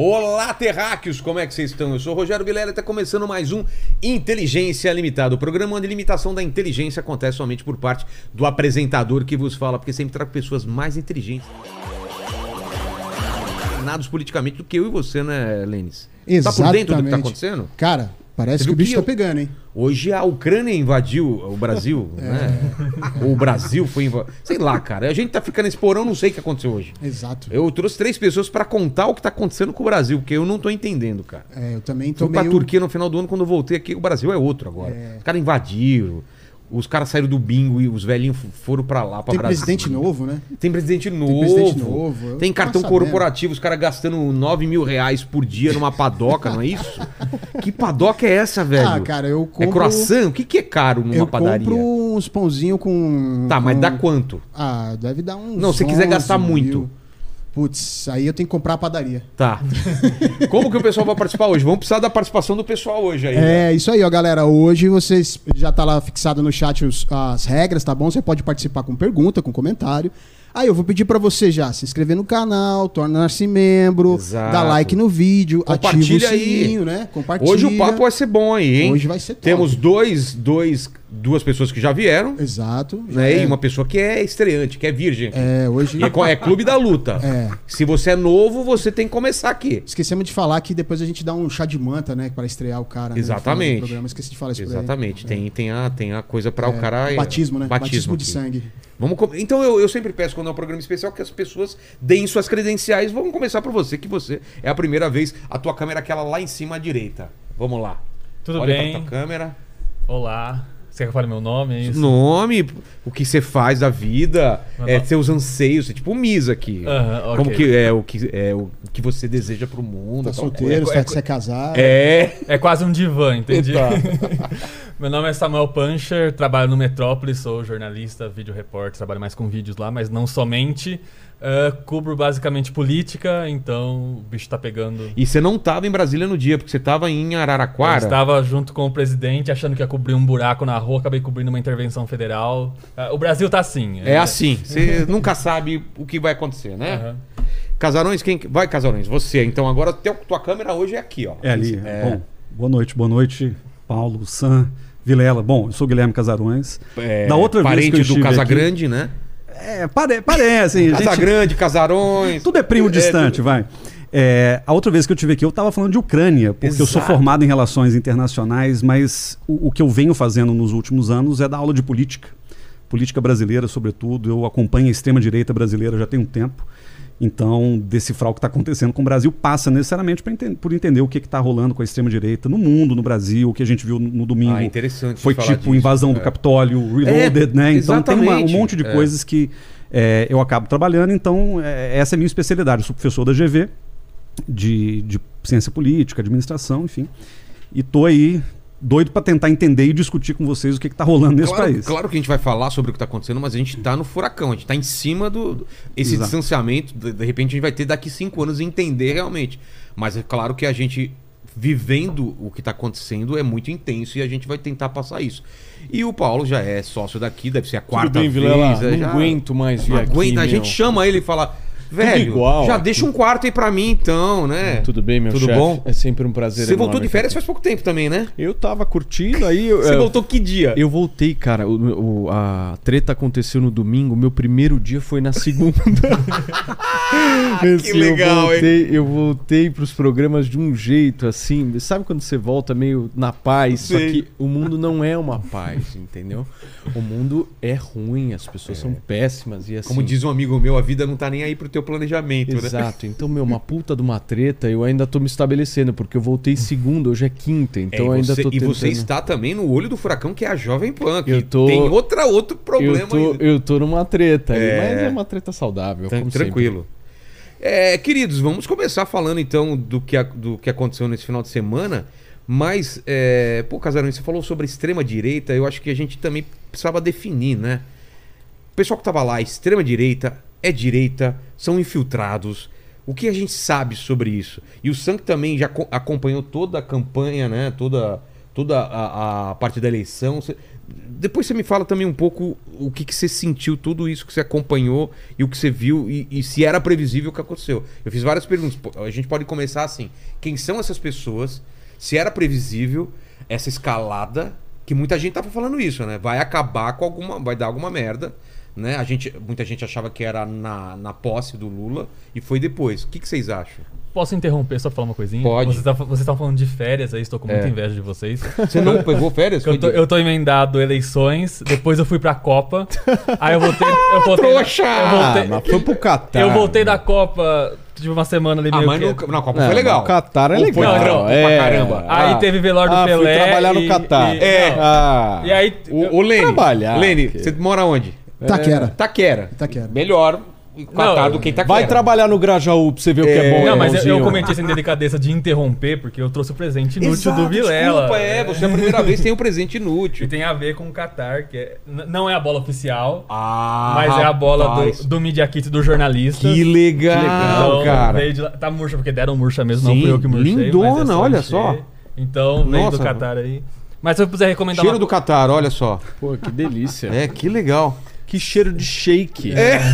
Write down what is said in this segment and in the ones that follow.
Olá, terráqueos, como é que vocês estão? Eu sou o Rogério Vilela e está começando mais um Inteligência Limitada, o programa onde a limitação da inteligência acontece somente por parte do apresentador que vos fala, porque sempre trago pessoas mais inteligentes nados politicamente do que eu e você, né, Lênis? Tá por dentro do que tá acontecendo? Cara, parece que o bicho tá pegando, hein? Hoje a Ucrânia invadiu o Brasil, é. né? Ou o Brasil foi invadido. Sei lá, cara. A gente tá ficando nesse porão, não sei o que aconteceu hoje. Exato. Eu trouxe três pessoas para contar o que tá acontecendo com o Brasil, porque eu não tô entendendo, cara. É, eu também tô Fui meio... pra Turquia no final do ano, quando eu voltei aqui, o Brasil é outro agora. É... Os caras invadiram. Os caras saíram do bingo e os velhinhos foram para lá, pra Tem Brasil. presidente novo, né? Tem presidente novo. Tem presidente novo. Tem cartão corporativo, os caras gastando 9 mil reais por dia numa padoca, não é isso? que padoca é essa, velho? Ah, cara, eu compro... É croissant? O que, que é caro numa eu padaria? Eu compro uns pãozinhos com... Tá, com... mas dá quanto? Ah, deve dar uns Não, se quiser gastar mil. muito. Putz, aí eu tenho que comprar a padaria. Tá. Como que o pessoal vai participar hoje? Vamos precisar da participação do pessoal hoje aí. É, né? isso aí, ó, galera. Hoje vocês já tá lá fixado no chat os, as regras, tá bom? Você pode participar com pergunta, com comentário. Aí eu vou pedir para você já se inscrever no canal, tornar-se membro, Exato. dar like no vídeo, ativa o sininho, aí. né? Compartilha. Hoje o papo vai ser bom aí, hein? Hoje vai ser top. Temos dois, dois, duas pessoas que já vieram. Exato. Né? É. E uma pessoa que é estreante, que é virgem. Aqui. É, hoje. E é clube da luta. É. Se você é novo, você tem que começar aqui. Esquecemos de falar que depois a gente dá um chá de manta, né? Para estrear o cara. Né, Exatamente. Programa. Esqueci de falar isso Exatamente. Tem, tem, a, tem a coisa para é. o cara. Batismo, né? Batismo, Batismo de sangue. Vamos com... Então eu, eu sempre peço quando é um programa especial que as pessoas deem suas credenciais. Vamos começar por você, que você é a primeira vez. A tua câmera é aquela lá em cima à direita. Vamos lá. Tudo Olha bem? Pra tua câmera. Olá. Você quer que eu fale meu nome? É isso? Nome, o que você faz da vida, é, seus anseios, é tipo o Misa aqui. Uh -huh, okay. Como que é o que é o que você deseja pro mundo. Tá solteiro, é, é, você é casado. É. É quase um divã, entendi. Tá. meu nome é Samuel Puncher, trabalho no Metrópolis, sou jornalista, vídeo repórter, trabalho mais com vídeos lá, mas não somente. Uh, cubro basicamente política, então o bicho tá pegando. E você não tava em Brasília no dia, porque você tava em Araraquara? Eu estava junto com o presidente, achando que ia cobrir um buraco na rua, acabei cobrindo uma intervenção federal. Uh, o Brasil tá assim. É, é assim, você nunca sabe o que vai acontecer, né? Uhum. Casarões, quem. Vai, Casarões, você. Então agora teu, tua câmera hoje é aqui, ó. É ali. É... Bom, boa noite, boa noite, Paulo, Sam, Vilela. Bom, eu sou Guilherme Casarões. É, da outra parente vez que eu do Casagrande, aqui, né? É, pare, parece. Casa gente, Grande, Casarões. Tudo é primo é, distante, vai. É, a outra vez que eu tive aqui, eu estava falando de Ucrânia, porque Exato. eu sou formado em relações internacionais, mas o, o, que eu venho fazendo nos últimos anos é dar aula de política. Política brasileira, sobretudo. Eu acompanho a extrema-direita brasileira já tem um tempo. Então, decifrar o que está acontecendo com o Brasil passa necessariamente ente por entender o que está rolando com a extrema-direita no mundo, no Brasil, o que a gente viu no, no domingo. Ah, interessante foi tipo disso, invasão é. do Capitólio, Reloaded, é, né? Então tem uma, um monte de é. coisas que é, eu acabo trabalhando. Então, é, essa é a minha especialidade. Eu sou professor da GV, de, de ciência política, administração, enfim. E tô aí doido para tentar entender e discutir com vocês o que está rolando nesse claro, país. Claro que a gente vai falar sobre o que está acontecendo, mas a gente está no furacão, a gente está em cima do, esse Exato. distanciamento. De, de, repente a gente vai ter daqui cinco anos entender realmente. Mas é claro que a gente vivendo o que está acontecendo é muito intenso e a gente vai tentar passar isso. E o Paulo já é sócio daqui, deve ser a quarta Tudo bem, vez. Vilela, não já... aguento mais vir aqui, aguenta, a gente chama ele e fala Velho, igual, já deixa um quarto aí pra mim então, né? Tudo bem, meu Tudo chefe? bom? É sempre um prazer. Você voltou de férias faz pouco tempo também, né? Eu tava curtindo aí. Você é, voltou que dia? Eu voltei, cara. O, o, a treta aconteceu no domingo. Meu primeiro dia foi na segunda. que legal, eu voltei, hein? Eu voltei pros programas de um jeito assim. Sabe quando você volta meio na paz? Só que o mundo não é uma paz, entendeu? O mundo é ruim, as pessoas é. são péssimas e assim. Como diz um amigo meu, a vida não tá nem aí pro teu teu planejamento, Exato. né? Exato. Então, meu, uma puta de uma treta, eu ainda tô me estabelecendo, porque eu voltei segunda, hoje é quinta, então é, eu ainda você, tô tentando... E você está também no olho do furacão, que é a Jovem Pan, que eu tô... tem outra, outro problema eu tô, eu tô numa treta, é... mas é uma treta saudável, tá, Tranquilo. É, queridos, vamos começar falando então do que, do que aconteceu nesse final de semana. Mas, é, pô, Casarão, você falou sobre extrema-direita, eu acho que a gente também precisava definir, né? O pessoal que estava lá, extrema-direita, é direita, são infiltrados. O que a gente sabe sobre isso? E o Sank também já acompanhou toda a campanha, né? Toda, toda a, a parte da eleição. Depois você me fala também um pouco o que, que você sentiu, tudo isso que você acompanhou e o que você viu e, e se era previsível o que aconteceu. Eu fiz várias perguntas. A gente pode começar assim: quem são essas pessoas? Se era previsível essa escalada, que muita gente tava falando isso, né? Vai acabar com alguma. Vai dar alguma merda. Né? A gente, muita gente achava que era na, na posse do Lula e foi depois. O que, que vocês acham? Posso interromper só pra falar uma coisinha? Pode. Vocês estavam vocês estavam falando de férias aí, estou com muita É. inveja de vocês. Você não pegou férias? Eu tô, eu tô emendado eleições, depois eu fui pra Copa. Aí eu voltei. Eu voltei Trouxa! Eu Ah, voltei, mas foi pro Catar. eu voltei da Copa, tive uma semana ali Ah, meio mas que... no, na Copa Não, foi legal. O Catar é legal. trampo pra é. caramba? Aí Ah, teve velório do ah, Pelé. Fui trabalhar no Catar. e- É. não. Ah. E aí. O, o Lene, Trabalhar, Lene, você mora onde? Taquera. Taquera. Taquera. Melhor Catar Não, do que Itaquera. Vai trabalhar no Grajaú pra você ver o que é bom. Não, mas eu, cometi essa indelicadeza de interromper, porque eu trouxe o presente inútil Exato, do Vilela. Desculpa, é, você é a primeira vez que tem um presente E inútil. tem a ver com o Qatar, que é- não é a bola oficial, Ah, mas é a bola do, do Media Kit do jornalista. Que legal, Então, cara. veio de lá- tá murcha, porque deram murcha mesmo, Sim, não fui eu que murchei. lindona, mas é só olha encher. só. Então, veio Nossa. do Qatar aí. Mas se eu puder recomendar Cheiro uma... do Catar, olha só. Pô, que delícia. É, que legal. Que cheiro de shake. É.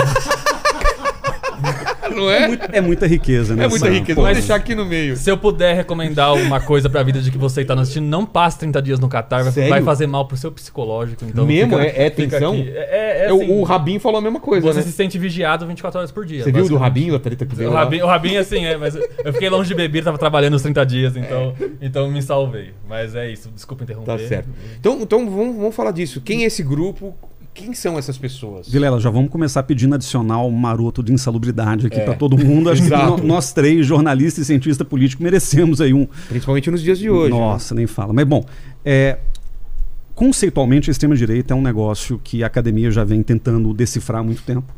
Não é? É muita riqueza, né? É muita riqueza. Vou mas- deixar aqui no meio. Se eu puder recomendar uma coisa pra vida de que você tá assistindo, não passe 30 dias no Qatar, vai, Sério? vai fazer mal pro seu psicológico. Então Mesmo? fica- É- é tensão? É, é, é É, o- assim, o Rabinho falou a mesma coisa, Você né? se sente vigiado 24 horas por dia. Você viu do. Rabinho, a treta que veio O lá? Rabinho, o Rabinho, assim, é, mas eu fiquei longe de beber, tava trabalhando os 30 dias, então, então me salvei. Mas é isso, desculpa interromper. Tá certo. Então, então vamos, vamos falar disso. Quem é esse grupo? Quem são essas pessoas? Vilela, já vamos começar pedindo adicional maroto de insalubridade aqui É. pra todo mundo. Acho que nós três, jornalista e cientista político, merecemos aí um. Principalmente nos dias de hoje. né? Nossa, nem fala. Mas bom, é, conceitualmente a extrema-direita é um negócio que a academia já vem tentando decifrar há muito tempo.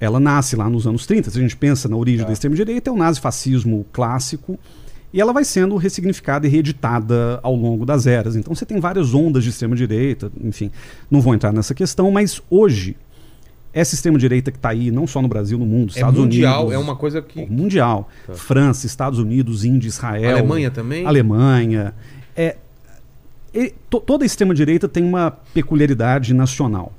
Ela nasce lá nos anos 30. Se a gente pensa na origem Tá. da extrema-direita, é o nazifascismo clássico. E ela vai sendo ressignificada e reeditada ao longo das eras. Então você tem várias ondas de extrema-direita, enfim, não vou entrar nessa questão, mas hoje, essa extrema-direita que está aí, não só no Brasil, no mundo, É Estados mundial, Unidos. é uma coisa que. Mundial. França, Estados Unidos, Índia, Israel. Alemanha também? Alemanha. É, e to- toda a extrema-direita tem uma peculiaridade nacional.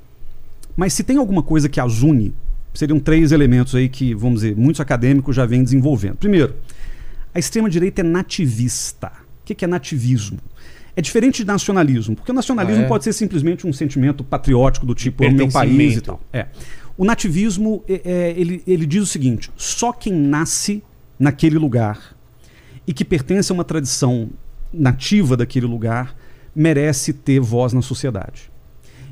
Mas se tem alguma coisa que as une, seriam três elementos aí que, vamos dizer, muitos acadêmicos já vêm desenvolvendo. Primeiro, a extrema-direita é nativista. O que é nativismo? É diferente de nacionalismo, porque o nacionalismo Ah, é? pode ser simplesmente um sentimento patriótico do tipo é o meu país e tal. É. O nativismo, é- é, ele, ele diz o seguinte: só quem nasce naquele lugar e que pertence a uma tradição nativa daquele lugar merece ter voz na sociedade.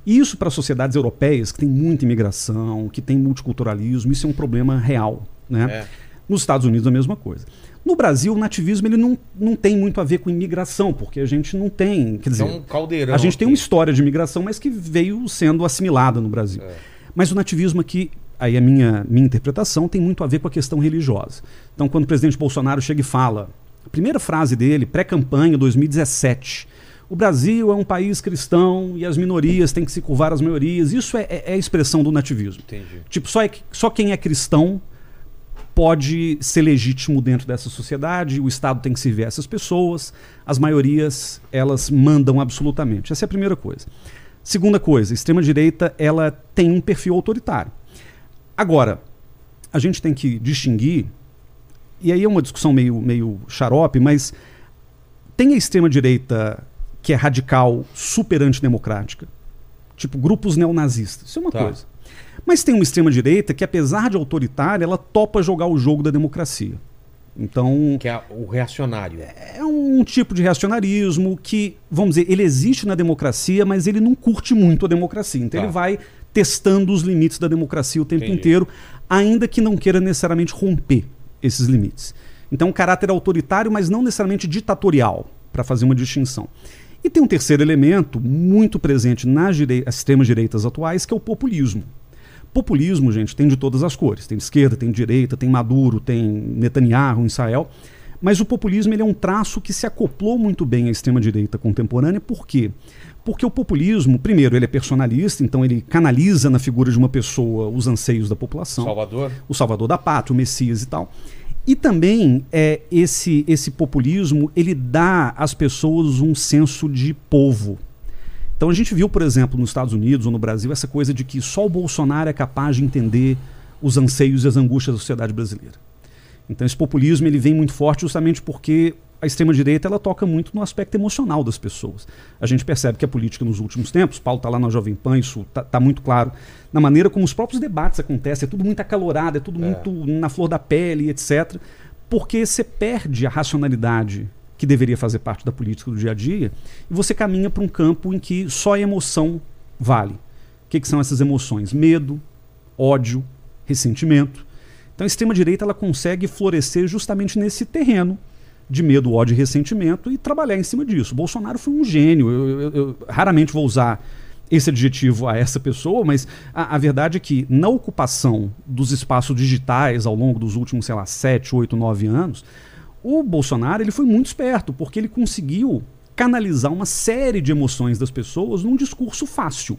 E isso para sociedades europeias que têm muita imigração, que têm multiculturalismo, isso é um problema real. Né? É. Nos Estados Unidos a mesma coisa. No Brasil, o nativismo ele não, não tem muito a ver com imigração, porque a gente não tem. Quer dizer, Então, caldeirão. a gente tem aqui. uma história de imigração, mas que veio sendo assimilada no Brasil. É. Mas o nativismo aqui, aí a minha, minha interpretação, tem muito a ver com a questão religiosa. Então, quando o presidente Bolsonaro chega e fala, a primeira frase dele, pré-campanha 2017, o Brasil é um país cristão e as minorias têm que se curvar às maiorias. Isso é, é- é a expressão do nativismo. Entendi. Tipo, só, é, só quem é cristão pode ser legítimo dentro dessa sociedade, o Estado tem que servir a essas pessoas, as maiorias, elas mandam absolutamente. Essa é a primeira coisa. Segunda coisa, a extrema-direita, ela tem um perfil autoritário. Agora, a gente tem que distinguir, e aí é uma discussão meio, meio xarope, mas tem a extrema-direita que é radical, super antidemocrática, tipo grupos neonazistas. Isso é uma Tá. coisa. Mas tem uma extrema-direita que, apesar de autoritária, ela topa jogar o jogo da democracia. Então, Que é o reacionário. é um tipo de reacionarismo que, vamos dizer, ele existe na democracia, mas ele não curte muito a democracia. Então Tá. ele vai testando os limites da democracia o tempo Entendi. inteiro, ainda que não queira necessariamente romper esses limites. Então, um caráter autoritário, mas não necessariamente ditatorial, para fazer uma distinção. E tem um terceiro elemento muito presente nas direi- as extremas-direitas atuais, que é o populismo. Populismo, gente, tem de todas as cores. Tem de esquerda, tem de direita, tem Maduro, tem Netanyahu, Israel. Mas o populismo ele é um traço que se acoplou muito bem à extrema-direita contemporânea. Por quê? Porque o populismo, primeiro, ele é personalista, então ele canaliza na figura de uma pessoa os anseios da população Salvador? o salvador da pátria, o Messias e tal. E também é, esse, esse populismo ele dá às pessoas um senso de povo. Então a gente viu, por exemplo, nos Estados Unidos ou no Brasil, essa coisa de que só o Bolsonaro é capaz de entender os anseios e as angústias da sociedade brasileira. Então esse populismo ele vem muito forte justamente porque a extrema-direita ela toca muito no aspecto emocional das pessoas. A gente percebe que a política nos últimos tempos, Paulo está lá na Jovem Pan, isso está tá muito claro, na maneira como os próprios debates acontecem, é tudo muito acalorado, é tudo É. muito na flor da pele, etc. Porque você perde a racionalidade que deveria fazer parte da política do dia a dia e você caminha para um campo em que só a emoção vale. O que, que são essas emoções? Medo, ódio, ressentimento. Então a extrema-direita ela consegue florescer justamente nesse terreno de medo, ódio e ressentimento e trabalhar em cima disso. Bolsonaro foi um gênio. Eu, eu- eu raramente vou usar esse adjetivo a essa pessoa, mas a, a verdade é que na ocupação dos espaços digitais ao longo dos últimos, sei lá, 7, 8, 9 anos, o Bolsonaro ele foi muito esperto, porque ele conseguiu canalizar uma série de emoções das pessoas num discurso fácil.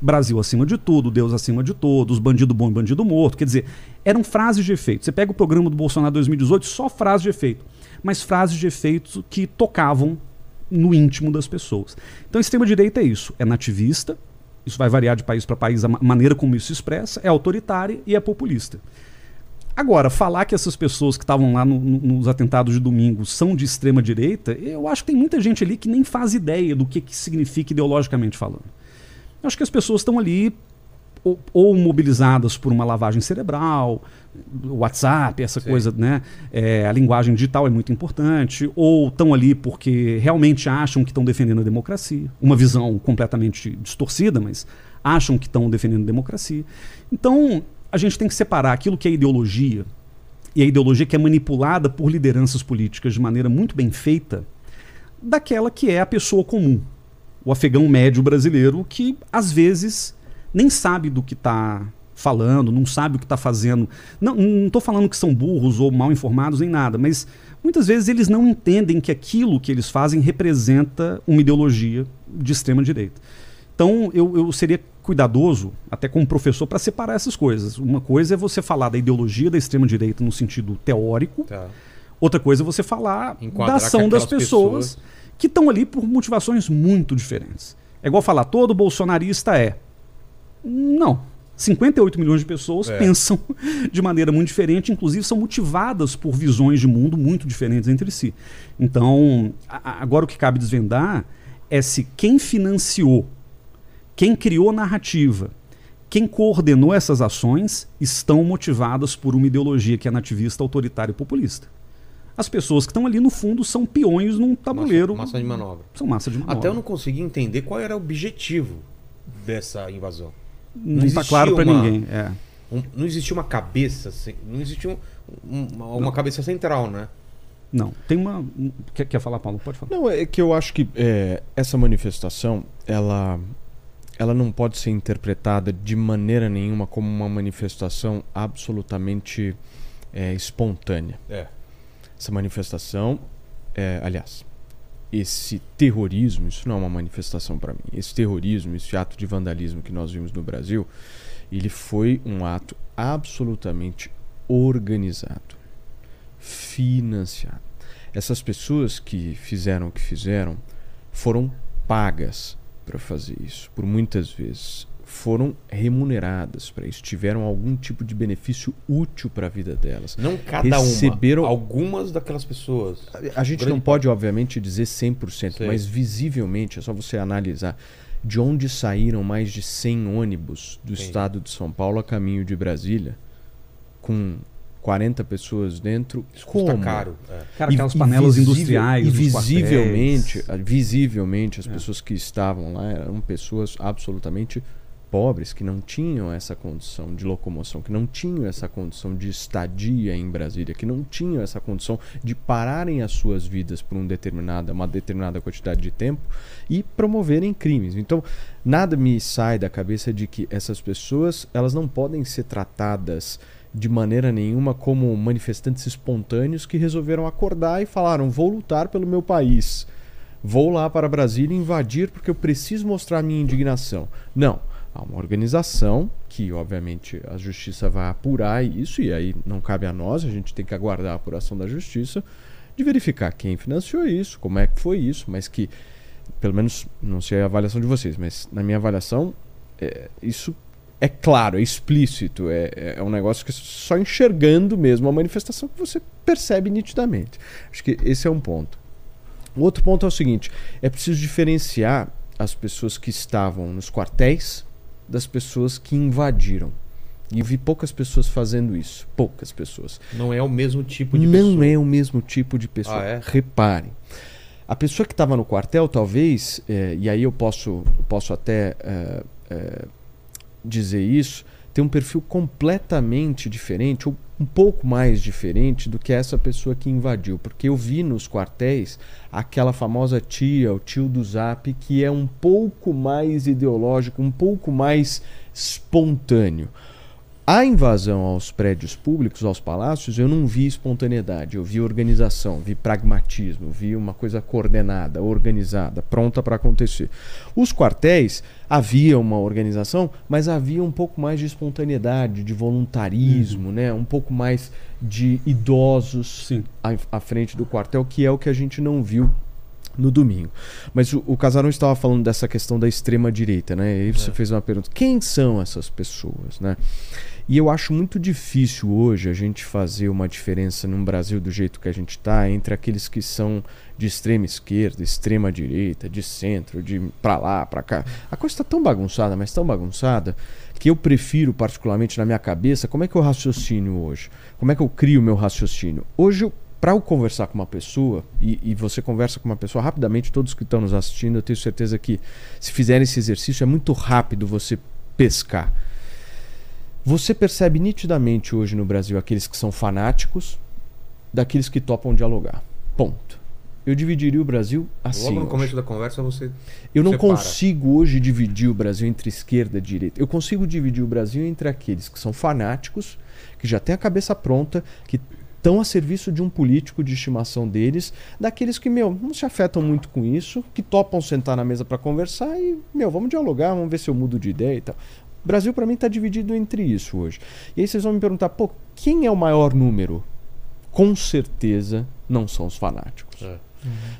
Brasil acima de tudo, Deus acima de todos, bandido bom e bandido morto. Quer dizer, eram frases de efeito. Você pega o programa do Bolsonaro 2018, só frases de efeito. Mas frases de efeito que tocavam no íntimo das pessoas. Então, extrema-direita é isso: é nativista, isso vai variar de país para país a ma- maneira como isso se expressa, é autoritária e é populista. Agora, falar que essas pessoas que estavam lá no- no- nos atentados de domingo são de extrema direita, eu acho que tem muita gente ali que nem faz ideia do que, que significa ideologicamente falando. Eu acho que as pessoas estão ali ou, ou mobilizadas por uma lavagem cerebral, WhatsApp, essa Sim. coisa, né? É, a linguagem digital é muito importante, ou estão ali porque realmente acham que estão defendendo a democracia, uma visão completamente distorcida, mas acham que estão defendendo a democracia. Então, a gente tem que separar aquilo que é ideologia e a ideologia que é manipulada por lideranças políticas de maneira muito bem feita, daquela que é a pessoa comum, o afegão médio brasileiro, que às vezes nem sabe do que está falando, não sabe o que está fazendo. Não estou falando que são burros ou mal informados nem nada, mas muitas vezes eles não entendem que aquilo que eles fazem representa uma ideologia de extrema direita. Então eu, eu seria cuidadoso, até como professor, para separar essas coisas. Uma coisa é você falar da ideologia da extrema direita no sentido teórico, Tá. Outra coisa é você falar Enquadrar da ação das pessoas, pessoas. que estão ali por motivações muito diferentes. É igual falar, todo bolsonarista é. Não. 58 milhões de pessoas É. pensam de maneira muito diferente, inclusive são motivadas por visões de mundo muito diferentes entre si. Então, a- agora o que cabe desvendar é se quem financiou, quem criou a narrativa, quem coordenou essas ações estão motivadas por uma ideologia que é nativista, autoritária e populista. As pessoas que estão ali no fundo são peões num tabuleiro. Massa, massa de manobra. São massa de manobra. Até eu não consegui entender qual era o objetivo dessa invasão. não não está claro para ninguém. É. Um- não existia uma cabeça, não existia um- um- uma, uma cabeça central, né? Não. Tem uma. um- Quer, quer falar, Paulo? Pode falar. Não, é que eu acho que é, essa manifestação, ela, ela não pode ser interpretada de maneira nenhuma como uma manifestação absolutamente é, espontânea. É. Essa manifestação, é, aliás, esse terrorismo, isso não é uma manifestação para mim. Esse terrorismo, esse ato de vandalismo que nós vimos no Brasil, ele foi um ato absolutamente organizado, financiado. Essas pessoas que fizeram o que fizeram foram pagas para fazer isso, por muitas vezes foram remuneradas para isso, tiveram algum tipo de benefício útil para a vida delas. Não cada Receberam- uma. Algumas daquelas pessoas. A gente Grande não pode, obviamente, dizer 100%, Sei. mas visivelmente, é só você analisar de onde saíram mais de 100 ônibus do Entendi. estado de São Paulo a caminho de Brasília, com 40 pessoas dentro. Isso custa como? caro. É. Cara, aquelas panelas visível- industriais. E visivelmente, visivelmente, as É. pessoas que estavam lá eram pessoas absolutamente pobres, que não tinham essa condição de locomoção, que não tinham essa condição de estadia em Brasília, que não tinham essa condição de pararem as suas vidas por um determinada, uma determinada quantidade de tempo e promoverem crimes. Então, nada me sai da cabeça de que essas pessoas, elas não podem ser tratadas de maneira nenhuma como manifestantes espontâneos que resolveram acordar e falaram: vou lutar pelo meu país. Vou lá para Brasília invadir porque eu preciso mostrar minha indignação. Não. Há uma organização que, obviamente, a justiça vai apurar isso, e aí não cabe a nós, a gente tem que aguardar a apuração da justiça, de verificar quem financiou isso, como é que foi isso, mas que, pelo menos, não sei a avaliação de vocês, mas na minha avaliação, é, isso é claro, é explícito, é, é um negócio que só enxergando mesmo a manifestação que você percebe nitidamente. Acho que esse é um ponto. O outro ponto é o seguinte: é preciso diferenciar as pessoas que estavam nos quartéis das pessoas que invadiram. E vi poucas pessoas fazendo isso. Poucas pessoas. Não é o mesmo tipo de Não pessoa. é o mesmo tipo de pessoa. Ah, é? Reparem. A pessoa que estava no quartel, talvez, é, e aí eu posso, posso até é, é, dizer isso, tem um perfil completamente diferente, ou um pouco mais diferente do que essa pessoa que invadiu. Porque eu vi nos quartéis aquela famosa tia, o tio do zap, que é um pouco mais ideológico, um pouco mais espontâneo. A invasão aos prédios públicos, aos palácios, eu não vi espontaneidade, eu vi organização, vi pragmatismo, vi uma coisa coordenada, organizada, pronta para acontecer. Os quartéis havia uma organização, mas havia um pouco mais de espontaneidade, de voluntarismo, né? um pouco mais de idosos à, à frente do quartel, que é o que a gente não viu no domingo. Mas o, o Casarão estava falando dessa questão da extrema direita, né? E aí você fez uma pergunta: quem são essas pessoas, né? E eu acho muito difícil hoje a gente fazer uma diferença num Brasil do jeito que a gente está entre aqueles que são de extrema esquerda, extrema direita, de centro, de pra lá, pra cá. A coisa está tão bagunçada, mas tão bagunçada, que eu prefiro, particularmente na minha cabeça, como é que eu raciocínio hoje? Como é que eu crio o meu raciocínio? Hoje para eu conversar com uma pessoa, e, e, você conversa com uma pessoa rapidamente, todos que estão nos assistindo, eu tenho certeza que se fizerem esse exercício é muito rápido você pescar. Você percebe nitidamente hoje no Brasil aqueles que são fanáticos daqueles que topam dialogar. Ponto. Eu dividiria o Brasil assim. Logo no começo da conversa você. Eu não separa. consigo hoje dividir o Brasil entre esquerda e direita. Eu consigo dividir o Brasil entre aqueles que são fanáticos, que já têm a cabeça pronta, que estão a serviço de um político de estimação deles, daqueles que, meu, não se afetam muito com isso, que topam sentar na mesa para conversar e, meu, vamos dialogar, vamos ver se eu mudo de ideia e tal. O Brasil, para mim, está dividido entre isso hoje. E aí vocês vão me perguntar, pô, quem é o maior número? Com certeza não são os fanáticos. É.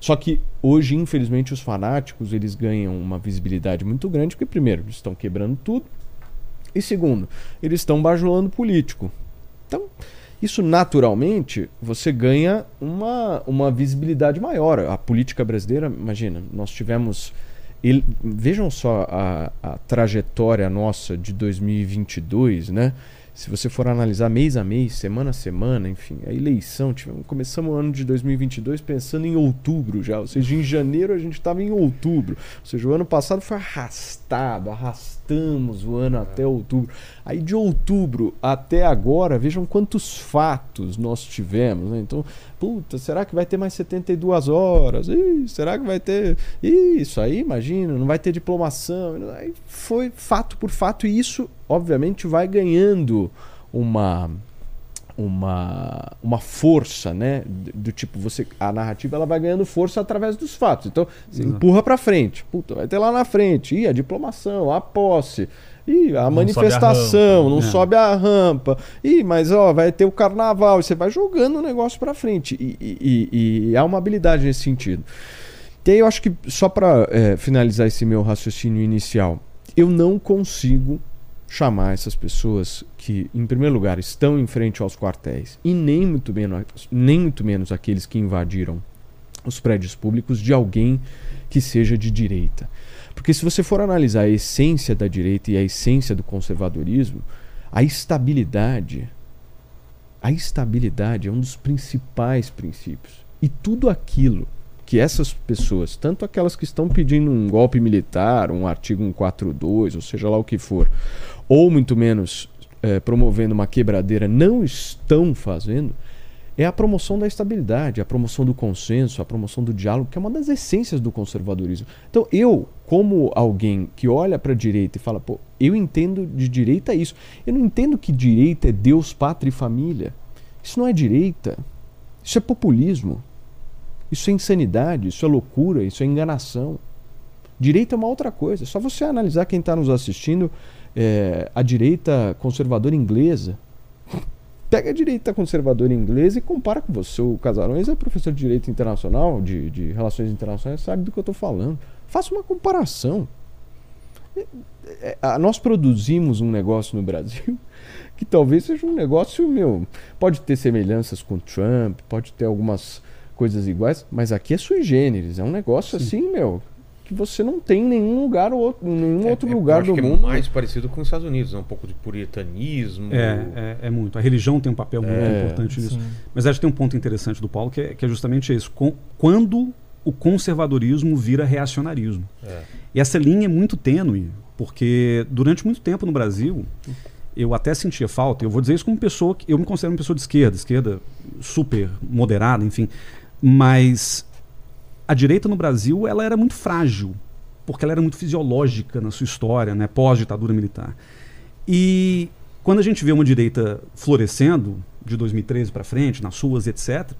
Só que hoje, infelizmente, os fanáticos eles ganham uma visibilidade muito grande, porque primeiro, eles estão quebrando tudo, e segundo, eles estão bajulando político. Então, isso naturalmente você ganha uma, uma visibilidade maior. A política brasileira, imagina, nós tivemos. Ele- vejam só a, a trajetória nossa de 2022, né? Se você for analisar mês a mês, semana a semana, enfim, a eleição, tivemos, começamos o ano de 2022 pensando em outubro já, ou seja, em janeiro a gente estava em outubro, ou seja, o ano passado foi arrastado, arrastamos o ano até outubro. Aí de outubro até agora, vejam quantos fatos nós tivemos, né? Então, puta, será que vai ter mais 72 horas? Ih, será que vai ter Ih, isso aí, imagina, não vai ter diplomação. Aí foi fato por fato e isso, obviamente, vai ganhando uma uma, uma força, né? Do, do tipo, você a narrativa ela vai ganhando força através dos fatos. Então, você Exato. empurra para frente. Puta, vai ter lá na frente. Ih, a diplomação, a posse. Ih, a Não manifestação, sobe a não É. sobe a rampa. Ih, mas ó, vai ter o carnaval. E você vai jogando o negócio para frente. E, e- e- e há uma habilidade nesse sentido. E aí eu acho que, só para finalizar esse meu raciocínio inicial, eu não consigo chamar essas pessoas que, em primeiro lugar, estão em frente aos quartéis e nem muito menos, nem muito menos aqueles que invadiram os prédios públicos de alguém que seja de direita. Porque se você for analisar a essência da direita e a essência do conservadorismo, a estabilidade, a estabilidade é um dos principais princípios. E tudo aquilo que essas pessoas, tanto aquelas que estão pedindo um golpe militar, um artigo 142, ou seja lá o que for, ou muito menos eh, promovendo uma quebradeira, não estão fazendo, é a promoção da estabilidade, a promoção do consenso, a promoção do diálogo, que é uma das essências do conservadorismo. Então, eu, como alguém que olha para a direita e fala, pô, eu entendo de direita isso. Eu não entendo que direita é Deus, pátria e família. Isso não é direita. Isso é populismo. Isso é insanidade, isso é loucura, isso é enganação. Direita é uma outra coisa. É só você analisar quem está nos assistindo, é, a direita conservadora inglesa. Pega a direita conservadora inglesa e compara com você. O Casarões é professor de Direito Internacional, de, de Relações Internacionais, sabe do que eu estou falando. Faça uma comparação. É, é, nós produzimos um negócio no Brasil que talvez seja um negócio, meu, pode ter semelhanças com Trump, pode ter algumas coisas iguais, mas aqui é sui generis, é um negócio Sim. assim, meu, que você não tem em nenhum lugar outro, nenhum é, outro é, lugar do mundo. É mais parecido com os Estados Unidos, é um pouco de puritanismo. É, é, é, muito. A religião tem um papel muito é, importante nisso. Mas acho que tem um ponto interessante do Paulo que é, que é justamente isso. Com, quando o conservadorismo vira reacionarismo. É. E essa linha é muito tênue, porque durante muito tempo no Brasil eu até sentia falta. Eu vou dizer isso como pessoa que eu me considero uma pessoa de esquerda, esquerda super moderada, enfim. Mas a direita no Brasil ela era muito frágil, porque ela era muito fisiológica na sua história, né, pós-ditadura militar. E quando a gente vê uma direita florescendo, de 2013 para frente, nas ruas, etc.,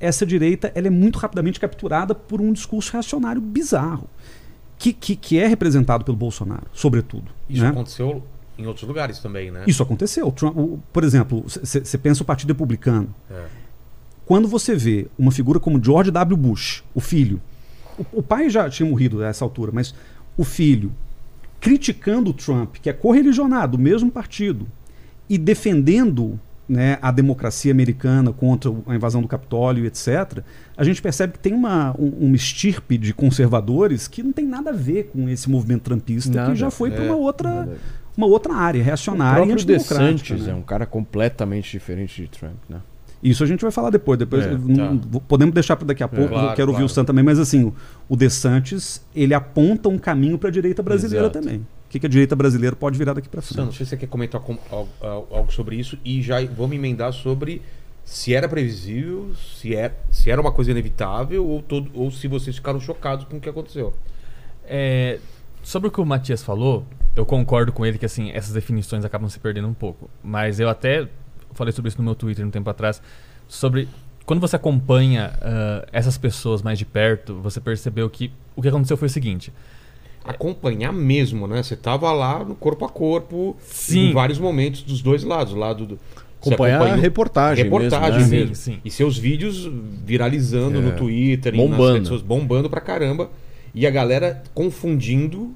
essa direita ela é muito rapidamente capturada por um discurso reacionário bizarro, que, que, que é representado pelo Bolsonaro, sobretudo. Isso né? aconteceu em outros lugares também, né? Isso aconteceu. Trump, por exemplo, você pensa o Partido Republicano. É. Quando você vê uma figura como George W. Bush, o filho, o, o pai já tinha morrido nessa altura, mas o filho, criticando o Trump, que é correligionado do mesmo partido, e defendendo né, a democracia americana contra a invasão do Capitólio, etc., a gente percebe que tem uma, um, uma estirpe de conservadores que não tem nada a ver com esse movimento trumpista, nada, que já foi é, para uma outra, uma outra área reacionária o e antidemocrática. Né? é um cara completamente diferente de Trump, né? Isso a gente vai falar depois. Depois é, tá. podemos deixar para daqui a pouco. É, claro, eu quero claro. ouvir o Sam também, mas assim, o, o De Santis ele aponta um caminho para a direita brasileira Exato. também. O que, que, a direita brasileira pode virar daqui para frente? Não sei se você quer comentar algo sobre isso e já vamos emendar sobre se era previsível, se era, é, se era uma coisa inevitável ou, todo, ou se vocês ficaram chocados com o que aconteceu. É, sobre o que o Matias falou, eu concordo com ele que assim essas definições acabam se perdendo um pouco. Mas eu até falei sobre isso no meu Twitter um tempo atrás, sobre quando você acompanha uh, essas pessoas mais de perto, você percebeu que o que aconteceu foi o seguinte. Acompanhar mesmo, né? Você tava lá no corpo a corpo, sim. em vários momentos dos dois lados, lado do acompanhar a reportagem, reportagem mesmo, né? mesmo. Sim, sim. E seus vídeos viralizando é. no Twitter, bombando. nas redes sociais, bombando pra caramba, e a galera confundindo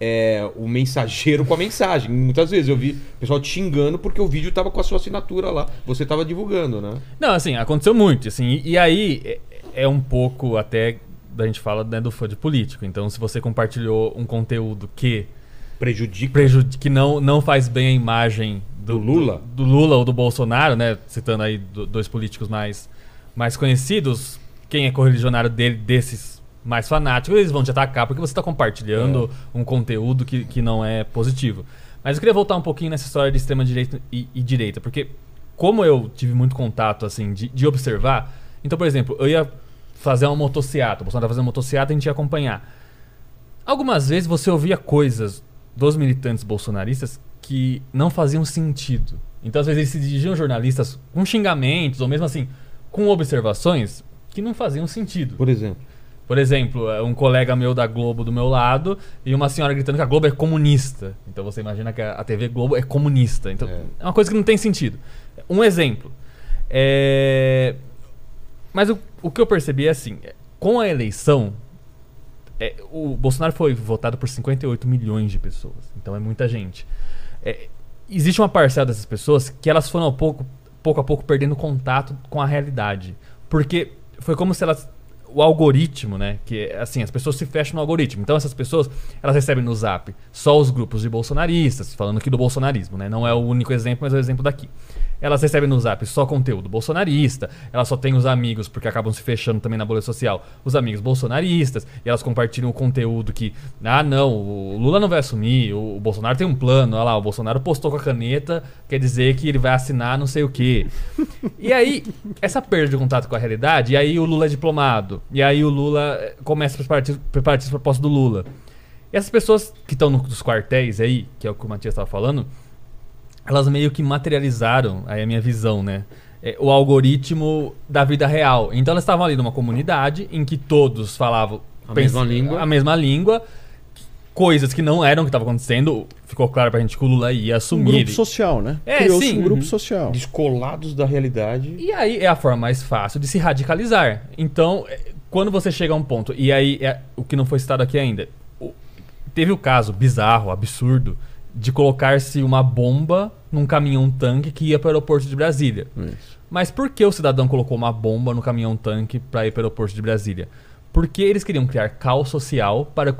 é, o mensageiro com a mensagem. Muitas vezes eu vi o pessoal te xingando porque o vídeo estava com a sua assinatura lá. Você estava divulgando, né? Não, assim, aconteceu muito. Assim, e, e aí é, é, um pouco até da gente fala né, do fã de político. Então, se você compartilhou um conteúdo que prejudica, prejudica que não, não faz bem a imagem do, do Lula, do, do, Lula ou do Bolsonaro, né? Citando aí do, dois políticos mais, mais conhecidos, quem é correligionário dele desses mais fanáticos, eles vão te atacar porque você está compartilhando é. um conteúdo que, que não é positivo. Mas eu queria voltar um pouquinho nessa história de extrema-direita e, e, direita, porque como eu tive muito contato, assim, de, de, observar... Então, por exemplo, eu ia fazer uma motociata, o Bolsonaro fazendo uma motociata e a gente ia acompanhar. Algumas vezes você ouvia coisas dos militantes bolsonaristas que não faziam sentido. Então, às vezes, eles se dirigiam a jornalistas com xingamentos, ou mesmo assim, com observações que não faziam sentido. Por exemplo? Por exemplo, é um colega meu da Globo do meu lado e uma senhora gritando que a Globo é comunista. Então você imagina que a TV Globo é comunista. Então é, é uma coisa que não tem sentido. Um exemplo. É... Mas o, o que eu percebi é assim: com a eleição, é, o Bolsonaro foi votado por 58 milhões de pessoas. Então é muita gente. É, existe uma parcela dessas pessoas que elas foram pouco, pouco a pouco perdendo contato com a realidade. Porque foi como se elas o algoritmo, né? Que assim, as pessoas se fecham no algoritmo. Então essas pessoas, elas recebem no Zap só os grupos de bolsonaristas, falando aqui do bolsonarismo, né? Não é o único exemplo, mas é o exemplo daqui. Elas recebem no Zap só conteúdo bolsonarista, elas só têm os amigos, porque acabam se fechando também na bolha social, os amigos bolsonaristas, e elas compartilham o conteúdo que, ah, não, o Lula não vai assumir, o Bolsonaro tem um plano, olha lá, o Bolsonaro postou com a caneta, quer dizer que ele vai assinar não sei o quê. e aí, essa perda de contato com a realidade, e aí o Lula é diplomado, e aí o Lula eh, começa a preparar as propostas do Lula. E essas pessoas que estão nos quartéis aí, que é o que o Matias estava falando, elas meio que materializaram, aí a minha visão, né? É, o algoritmo da vida real. Então elas estavam ali numa comunidade em que todos falavam a mesma língua. A mesma língua. coisas que não eram o que estava acontecendo, ficou claro pra gente que o Lula ia Um assumir. grupo Ele- social, né? É, Criou-se sim. um grupo Uhum. social. Descolados da realidade. E aí é a forma mais fácil de se radicalizar. Então, é, quando você chega a um ponto, e aí é o que não foi citado aqui ainda, teve o caso bizarro, absurdo, de colocar-se uma bomba num caminhão-tanque que ia para o aeroporto de Brasília. Isso. Mas por que o cidadão colocou uma bomba no caminhão-tanque para ir para o aeroporto de Brasília? Porque eles queriam criar caos social para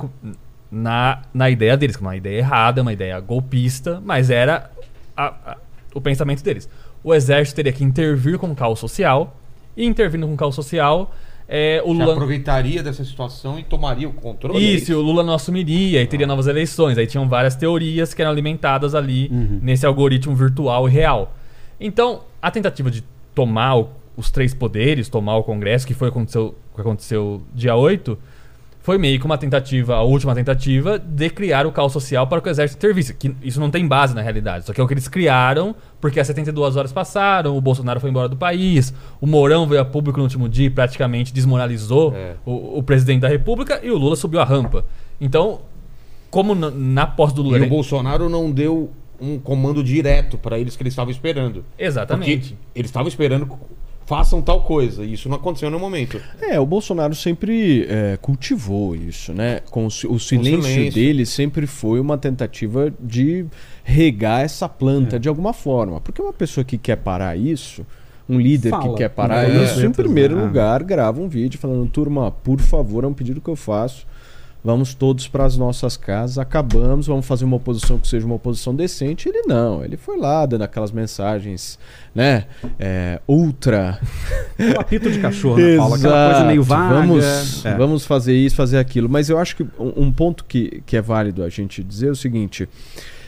na, na ideia deles, que é uma ideia errada, uma ideia golpista, mas era a- a- o pensamento deles. O exército teria que intervir com caos social, e intervindo com caos social, é, o Lula. aproveitaria dessa situação e tomaria o controle. é Isso, o Lula não assumiria e teria novas eleições. Aí tinham várias teorias que eram alimentadas ali nesse algoritmo virtual e real. Então, a tentativa de tomar o- os três poderes, tomar o Congresso, que foi o que aconteceu, que aconteceu dia 8, foi meio que uma tentativa, a última tentativa, de criar o caos social para que o exército intervisse. Que isso não tem base na realidade. Só que é o que eles criaram, porque as 72 horas passaram, o Bolsonaro foi embora do país, o Mourão veio a público no último dia e praticamente desmoralizou É. o, o presidente da República e o Lula subiu a rampa. Então, como na, na posse do Lula. E o Bolsonaro não deu um comando direto pra eles que eles estavam esperando. Exatamente. Porque eles estavam esperando façam tal coisa. E isso não aconteceu no momento. É, o Bolsonaro sempre é, cultivou isso, né? Com o, o silêncio, silêncio. dele sempre foi uma tentativa de regar essa É. planta de alguma forma. Porque uma pessoa que quer parar isso, um líder Fala. que quer parar É. isso, em Letras, primeiro lugar, grava um vídeo falando: turma, por favor, é um pedido que eu faço. Vamos todos para as nossas casas, acabamos, vamos fazer uma oposição que seja uma oposição decente. Ele não, ele foi lá dando aquelas mensagens, né? É, ultra O apito de cachorro, né, Paulo? Aquela coisa meio vaga. Vamos, É. vamos fazer isso, fazer aquilo. Mas eu acho que um, um ponto que, que é válido a gente dizer é o seguinte: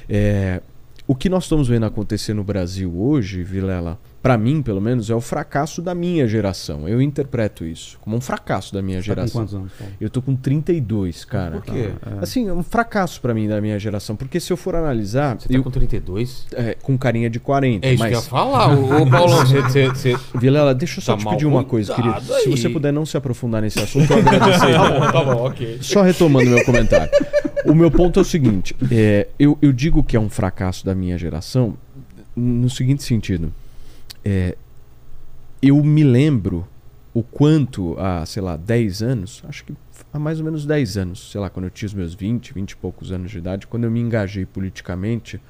é, o que nós estamos vendo acontecer no Brasil hoje, Vilela, para mim, pelo menos, é o fracasso da minha geração. Eu interpreto isso como um fracasso da minha Tá com geração. quantos anos, Paulo? Eu tô com 32, cara. Por quê? Assim, é um fracasso pra mim da minha geração. Porque se eu for analisar, Você tá eu, com 32? é, com carinha de 40. É isso que eu ia mas, falar. Ô, Paulão, você, você, você- Vilela, deixa eu só Tá te pedir uma coisa, querido. Se aí. você puder não se aprofundar nesse assunto, eu agradeceria. Tá bom, tá bom, ok. Só retomando meu comentário. O meu ponto é o seguinte: é, eu, eu digo que é um fracasso da minha geração no seguinte sentido. É, eu me lembro o quanto há, sei lá, 10 anos, acho que há mais ou menos 10 anos, sei lá, quando eu tinha os meus 20, 20 e poucos anos de idade, quando eu me engajei politicamente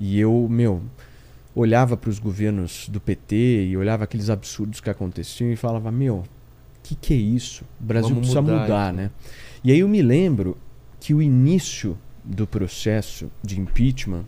e eu, meu, olhava para os governos do PT e olhava aqueles absurdos que aconteciam e falava, meu, o que, que é isso? O Brasil Vamos precisa mudar mudar, isso. né? E aí eu me lembro que o início do processo de impeachment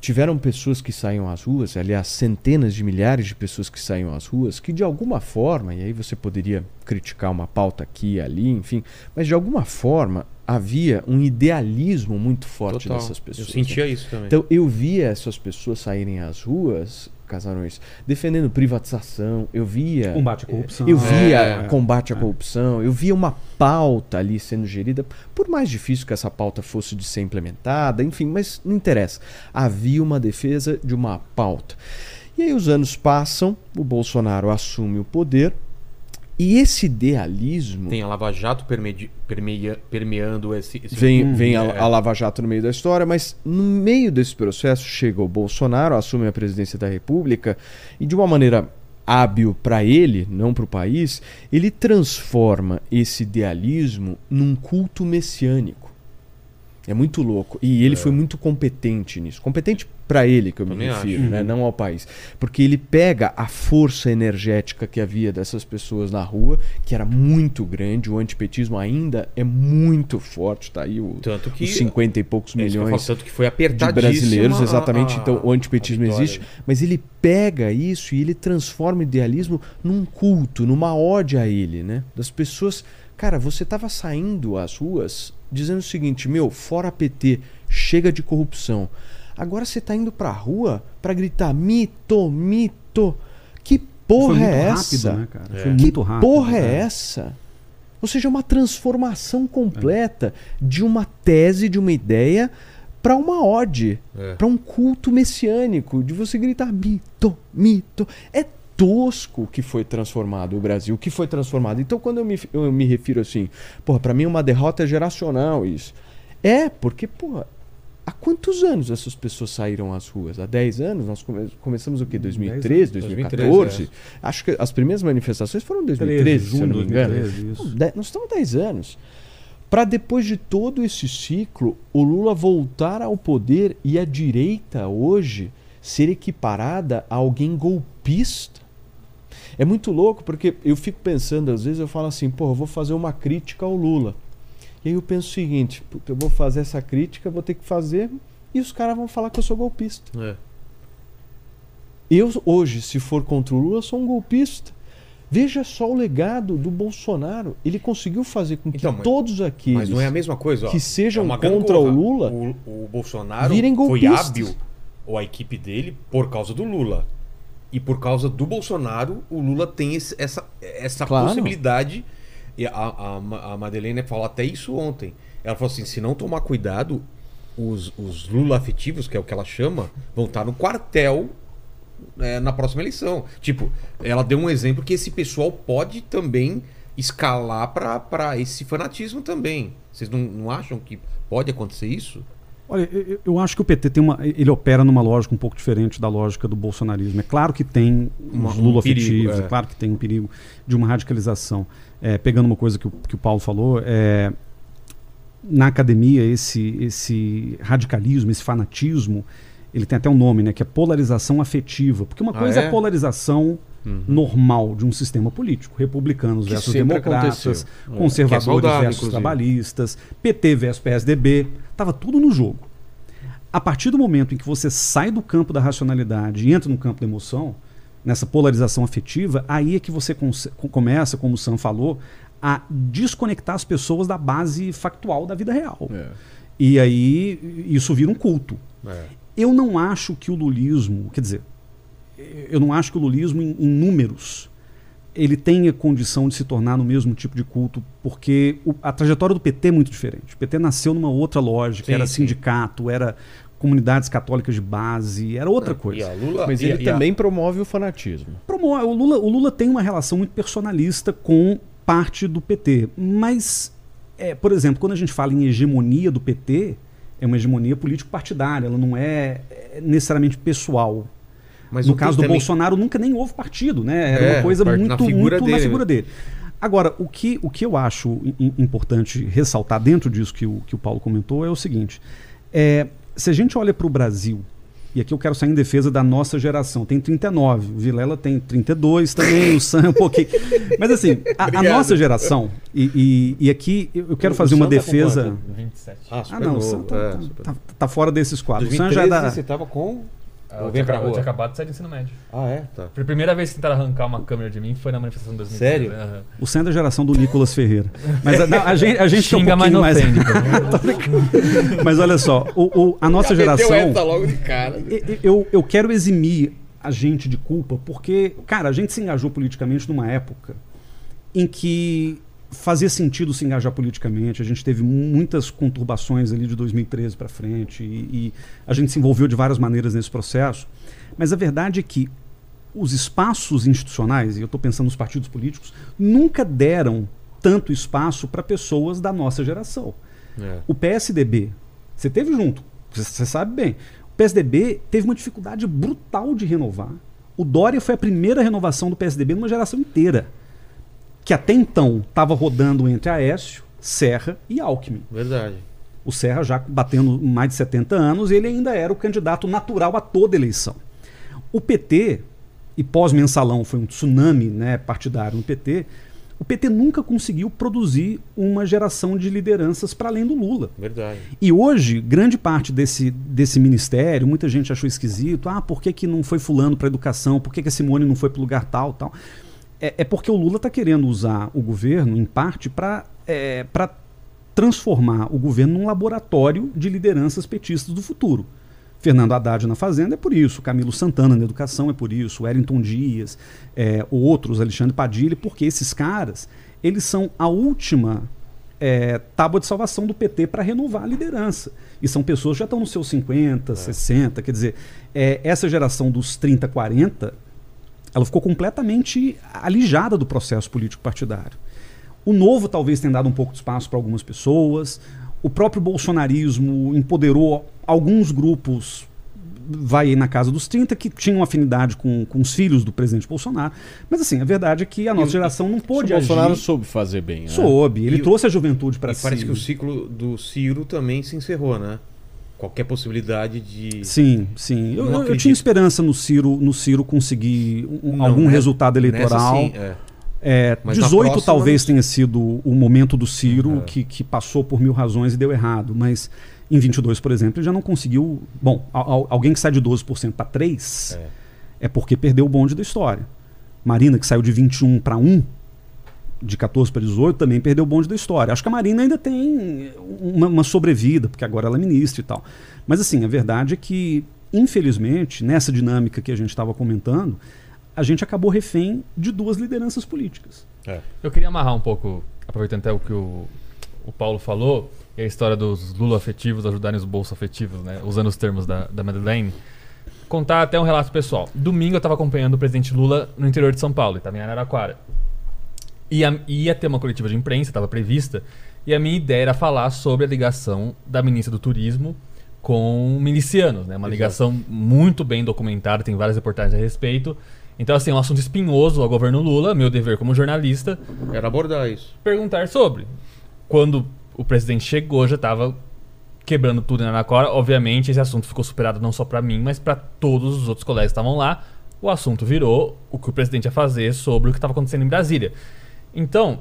tiveram pessoas que saíam às ruas, aliás, centenas de milhares de pessoas que saíam às ruas, que de alguma forma, e aí você poderia criticar uma pauta aqui e ali, enfim, mas de alguma forma havia um idealismo muito forte Total. dessas pessoas. Eu né? sentia isso também. Então eu via essas pessoas saírem às ruas, casarões, defendendo privatização, eu via Combate à corrupção. eu via É. combate à corrupção, eu via uma pauta ali sendo gerida, por mais difícil que essa pauta fosse de ser implementada, enfim, mas não interessa. Havia uma defesa de uma pauta. E aí os anos passam, o Bolsonaro assume o poder, e esse idealismo Tem a Lava Jato permeia- permeando esse. esse vem, vem a, é. a Lava Jato no meio da história, mas no meio desse processo chega o Bolsonaro, assume a presidência da República e de uma maneira hábil para ele, não para o país, ele transforma esse idealismo num culto messiânico. É muito louco. E ele foi muito competente nisso. Competente para ele, que eu me Também refiro, acho. né? não ao país. Porque ele pega a força energética que havia dessas pessoas na rua, que era muito grande, o antipetismo ainda é muito forte, tá aí o, Tanto que. os 50 e poucos é milhões falo, tanto que foi de brasileiros, a- exatamente. a- então o antipetismo a existe, mas ele pega isso e ele transforma o idealismo num culto, numa ode a ele, né? Das pessoas, cara, você tava saindo às ruas dizendo o seguinte, meu, fora PT, chega de corrupção. Agora você tá indo pra rua pra gritar mito, mito. Que porra Foi muito é rápido, essa? né, cara? É. Foi Que muito rápido. porra é né? essa? Ou seja, uma transformação completa de uma tese, de uma ideia, para uma ode, É. para um culto messiânico, de você gritar mito, mito. É tosco que foi transformado o Brasil, que foi transformado. Então, quando eu me, eu me refiro assim, porra, para mim uma derrota é geracional isso. É, porque, porra, há quantos anos essas pessoas saíram às ruas? Há 10 anos? Nós come começamos o quê? 2013, 2014? 2013, é. Acho que as primeiras manifestações foram em 2013, 13, se não me engano. 2013, nós estamos há 10 anos. Para depois de todo esse ciclo, o Lula voltar ao poder e a direita hoje ser equiparada a alguém golpista. É muito louco porque eu fico pensando, às vezes eu falo assim, pô, eu vou fazer uma crítica ao Lula. E aí eu penso o seguinte, eu vou fazer essa crítica, vou ter que fazer, e os caras vão falar que eu sou golpista. É. Eu hoje, se for contra o Lula, sou um golpista. Veja só o legado do Bolsonaro. Ele conseguiu fazer com que então, todos aqui mas não é a mesma coisa, que sejam é contra o Lula o, o Bolsonaro virem foi hábil ou a equipe dele por causa do Lula. E por causa do Bolsonaro, o Lula tem esse, essa, essa claro. possibilidade. E a, a, a Madeleine falou até isso ontem. Ela falou assim: se não tomar cuidado, os, os Lula afetivos, que é o que ela chama, vão estar no quartel é, na próxima eleição. Tipo, ela deu um exemplo que esse pessoal pode também escalar para esse fanatismo também. Vocês não, não acham que pode acontecer isso? Olha, eu, acho que o PT tem uma, ele opera numa lógica um pouco diferente da lógica do bolsonarismo. É claro que tem uns Lula um afetivos, é. é. claro que tem um perigo de uma radicalização. É, pegando uma coisa que o, que o Paulo falou, é, na academia esse, esse radicalismo, esse fanatismo, ele tem até um nome, né, que é polarização afetiva. Porque uma ah, coisa é? é polarização uhum. normal de um sistema político. Republicanos que versus democratas, é. conservadores é saudável, versus inclusive. trabalhistas, PT versus PSDB. Estava tudo no jogo. A partir do momento em que você sai do campo da racionalidade e entra no campo da emoção, nessa polarização afetiva, aí é que você começa, como o Sam falou, a desconectar as pessoas da base factual da vida real. É. E aí isso vira um culto. É. Eu não acho que o lulismo, quer dizer, eu não acho que o lulismo em, em, números ele tenha condição de se tornar no mesmo tipo de culto, porque o, a trajetória do PT é muito diferente. O PT nasceu numa outra lógica, sim, era sim. sindicato, era comunidades católicas de base, era outra coisa. Lula, Mas ele também a... promove o fanatismo. Promove. O Lula, o Lula tem uma relação muito personalista com parte do PT. Mas, é, por exemplo, quando a gente fala em hegemonia do PT, é uma hegemonia político-partidária, ela não é, é necessariamente pessoal. Mas no caso do também... Bolsonaro, nunca nem houve partido, né? Era é, uma coisa muito, na figura, muito dele, na figura dele. Agora, o que, o que eu acho importante ressaltar dentro disso que o, que o Paulo comentou é o seguinte: é, se a gente olha para o Brasil, e aqui eu quero sair em defesa da nossa geração, tem 39, o Vilela tem 32 também, o Sam um pouquinho. Mas assim, a, a nossa geração, e, e, e, aqui eu quero fazer o uma Sam tá defesa. Tá 27. Ah, ah não, novo, o Sam tá, é, tá, tá, fora desses quadros. 2013, o Sam já dá... você tava com eu, eu, tinha, eu tinha acabado de sair do ensino médio. Ah, é? Tá. Foi a primeira vez que tentaram arrancar uma câmera de mim foi na manifestação de 2013. Sério? Uhum. O é da geração do Nicolas Ferreira. Mas a, não, a gente, a gente Xinga, um pouquinho mais... mais... mas olha só, o, o, a nossa Já geração... Essa logo de cara. Eu, eu quero eximir a gente de culpa porque, cara, a gente se engajou politicamente numa época em que fazia sentido se engajar politicamente. A gente teve muitas conturbações ali de 2013 para frente e, e, a gente se envolveu de várias maneiras nesse processo. Mas a verdade é que os espaços institucionais, e eu estou pensando nos partidos políticos, nunca deram tanto espaço para pessoas da nossa geração. É. O PSDB, você teve junto, você sabe bem. O PSDB teve uma dificuldade brutal de renovar. O Dória foi a primeira renovação do PSDB numa geração inteira que até então estava rodando entre Aécio, Serra e Alckmin. Verdade. O Serra já batendo mais de 70 anos, ele ainda era o candidato natural a toda eleição. O PT, e pós-mensalão foi um tsunami né, partidário no PT, o PT nunca conseguiu produzir uma geração de lideranças para além do Lula. Verdade. E hoje, grande parte desse, desse ministério, muita gente achou esquisito. Ah, por que, que não foi fulano para educação? Por que, que a Simone não foi para lugar tal, tal? É, é porque o Lula está querendo usar o governo, em parte, para é, transformar o governo num laboratório de lideranças petistas do futuro. Fernando Haddad na Fazenda é por isso, Camilo Santana na Educação é por isso, Wellington Dias, é, outros, Alexandre Padilha, porque esses caras, eles são a última é, tábua de salvação do PT para renovar a liderança. E são pessoas que já estão nos seus 50, é. 60, quer dizer, é, essa geração dos 30, 40 ela ficou completamente alijada do processo político partidário. O novo talvez tenha dado um pouco de espaço para algumas pessoas. O próprio bolsonarismo empoderou alguns grupos, vai na casa dos 30, que tinham afinidade com, com os filhos do presidente Bolsonaro. Mas assim, a verdade é que a nossa E- geração não pôde o Bolsonaro agir. soube fazer bem. Né? Soube, ele E o- trouxe a juventude para E si. parece que o ciclo do Ciro também se encerrou, né? Qualquer possibilidade de. Sim, sim. Eu, eu- eu tinha esperança no Ciro, no Ciro conseguir um- Não, algum né? resultado Nessa, eleitoral. sim, é. É, Mas na 18 próxima, talvez tenha sido o momento do Ciro É. que, que passou por mil razões e deu errado. Mas em 22, por exemplo, ele já não conseguiu. Bom, al- al- alguém que sai de 12% para 3% É. é. porque perdeu o bonde da história. Marina, que saiu de 21 para 1, de 14 para 18, também perdeu o bonde da história. Acho que a Marina ainda tem uma, uma sobrevida, porque agora ela é ministra e tal. Mas assim, a verdade é que, infelizmente, nessa dinâmica que a gente estava comentando, a gente acabou refém de duas lideranças políticas. Eu queria amarrar um pouco, aproveitando até o que o, o Paulo falou, e a história dos Lula afetivos ajudarem os bolsos afetivos, né? Usando os termos da, da Madeleine. Contar até um relato pessoal. Domingo eu estava acompanhando o presidente Lula no interior de São Paulo, estava em Araraquara. Ia, ia ter uma coletiva de imprensa, estava prevista, e a minha ideia era falar sobre a ligação da ministra do Turismo com milicianos, né? Uma Exato. ligação muito bem documentada, tem várias reportagens a respeito. Então, assim, é um assunto espinhoso ao governo Lula, meu dever como jornalista, Era abordar isso. perguntar sobre. Quando o presidente chegou, já estava quebrando tudo em Araraquara. Obviamente, esse assunto ficou superado não só para mim, mas para todos os outros colegas que estavam lá. O assunto virou o que o presidente ia fazer sobre o que estava acontecendo em Brasília. Então,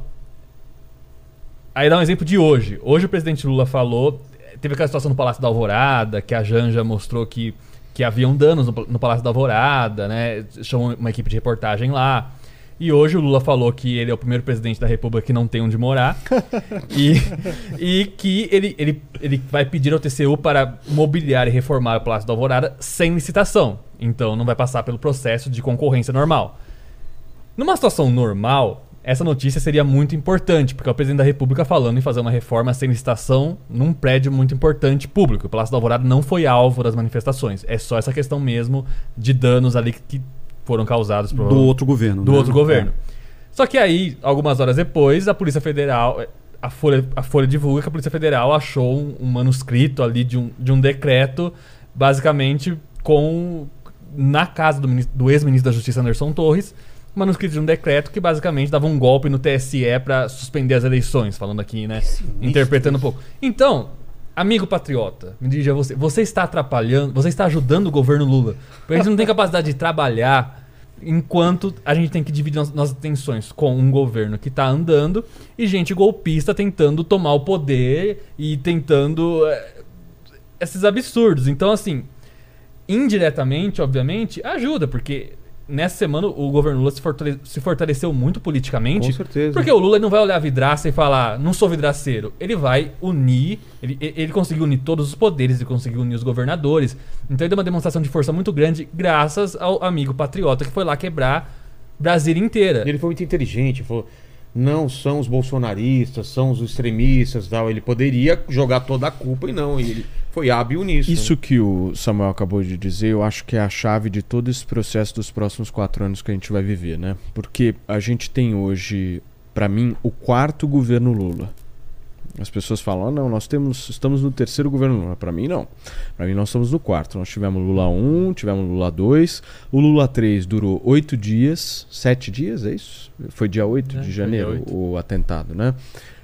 aí dá um exemplo de hoje. Hoje o presidente Lula falou, teve aquela situação no Palácio da Alvorada, que a Janja mostrou que, que haviam danos no, no Palácio da Alvorada, né? Chamou uma equipe de reportagem lá. E hoje o Lula falou que ele é o primeiro presidente da República que não tem onde morar. e, e que ele, ele, ele vai pedir ao TCU para mobiliar e reformar o Palácio da Alvorada sem licitação. Então não vai passar pelo processo de concorrência normal. Numa situação normal, essa notícia seria muito importante, porque é o presidente da República falando em fazer uma reforma sem licitação num prédio muito importante público. O Palácio da Alvorada não foi alvo das manifestações. É só essa questão mesmo de danos ali que, foram causados por Do outro governo. do né? outro governo. Só que aí, algumas horas depois, a Polícia Federal, a Folha, a Folha divulga que a Polícia Federal achou um, um manuscrito ali de um, de um decreto, basicamente com na casa do, do ex-ministro da Justiça Anderson Torres, manuscrito de um decreto que basicamente dava um golpe no TSE para suspender as eleições, falando aqui, né, interpretando um pouco. Então, amigo patriota, me dirija a você, você está atrapalhando, você está ajudando o governo Lula, porque a gente não tem capacidade de trabalhar enquanto a gente tem que dividir nossas atenções com um governo que está andando e gente golpista tentando tomar o poder e tentando eh, esses absurdos. Então, assim, indiretamente, obviamente, ajuda, porque nessa semana o governo Lula se, fortale- se fortaleceu muito politicamente. Com certeza. Porque o Lula não vai olhar a vidraça e falar, não sou vidraceiro. Ele vai unir, ele, ele conseguiu unir todos os poderes, ele conseguiu unir os governadores. Então ele deu uma demonstração de força muito grande, graças ao amigo patriota que foi lá quebrar Brasília inteira. Ele foi muito inteligente, falou. Não são os bolsonaristas, são os extremistas tal. Ele poderia jogar toda a culpa e não. Ele foi hábil nisso. Isso né? que o Samuel acabou de dizer, eu acho que é a chave de todo esse processo dos próximos quatro anos que a gente vai viver, né? Porque a gente tem hoje, pra mim, o quarto governo Lula. As pessoas falam, ah, não, nós temos, estamos no terceiro governo Lula. Pra mim, não. Pra mim, nós estamos no quarto. Nós tivemos Lula 1, tivemos Lula 2. O Lula 3 durou oito dias, sete dias, é isso? Foi dia 8 É, de janeiro dia oito. o atentado, né?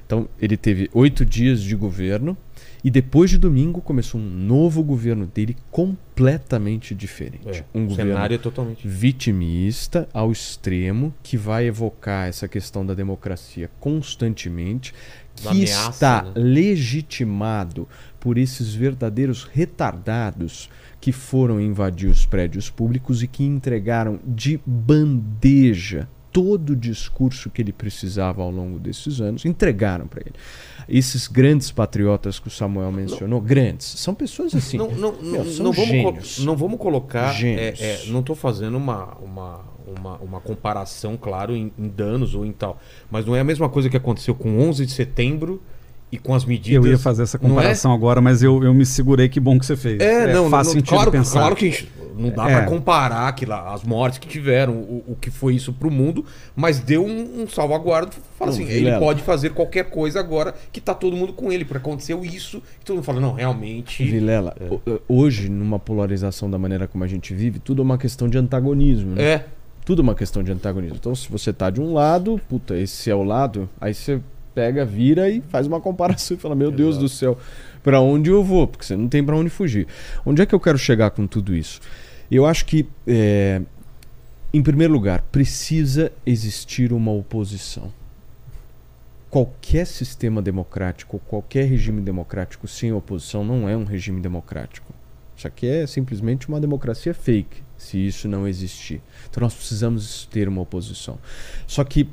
Então, ele teve oito dias de governo. E depois de domingo começou um novo governo dele completamente diferente. É, um governo cenário totalmente. vitimista ao extremo, que vai evocar essa questão da democracia constantemente, que ameaça, está né? legitimado por esses verdadeiros retardados que foram invadir os prédios públicos e que entregaram de bandeja todo o discurso que ele precisava ao longo desses anos, entregaram para ele. Esses grandes patriotas que o Samuel mencionou, grandes, são pessoas assim. Não, não, meu, não, não vamos, não vamos colocar. É, é, não estou fazendo uma, uma, uma, uma comparação, claro, em, em danos ou em tal. Mas não é a mesma coisa que aconteceu com 11 de setembro e com as medidas. Eu ia fazer essa é? comparação agora, mas eu, eu me segurei, que bom que você fez. É, não, faz não, sentido claro, pensar. claro que Não dá É. pra comparar aquilo, lá, as mortes que tiveram, o, o que foi isso pro mundo, mas deu um, um salvaguardo. Fala Não, assim, ele Vilela. pode fazer qualquer coisa agora que tá todo mundo com ele, porque aconteceu isso, e todo mundo fala, não, realmente. Vilela, É. ho- hoje, numa polarização da maneira como a gente vive, tudo é uma questão de antagonismo, né? É. Tudo uma questão de antagonismo. Então, se você tá de um lado, puta, esse é o lado, aí você pega, vira e faz uma comparação e fala: Meu Deus do céu, pra onde eu vou? Porque você não tem pra onde fugir. Onde é que eu quero chegar com tudo isso? Eu acho que, é, em primeiro lugar, precisa existir uma oposição. Qualquer sistema democrático, qualquer regime democrático sem oposição não é um regime democrático. Isso aqui é simplesmente uma democracia fake, se isso não existir. Então nós precisamos ter uma oposição. Só que,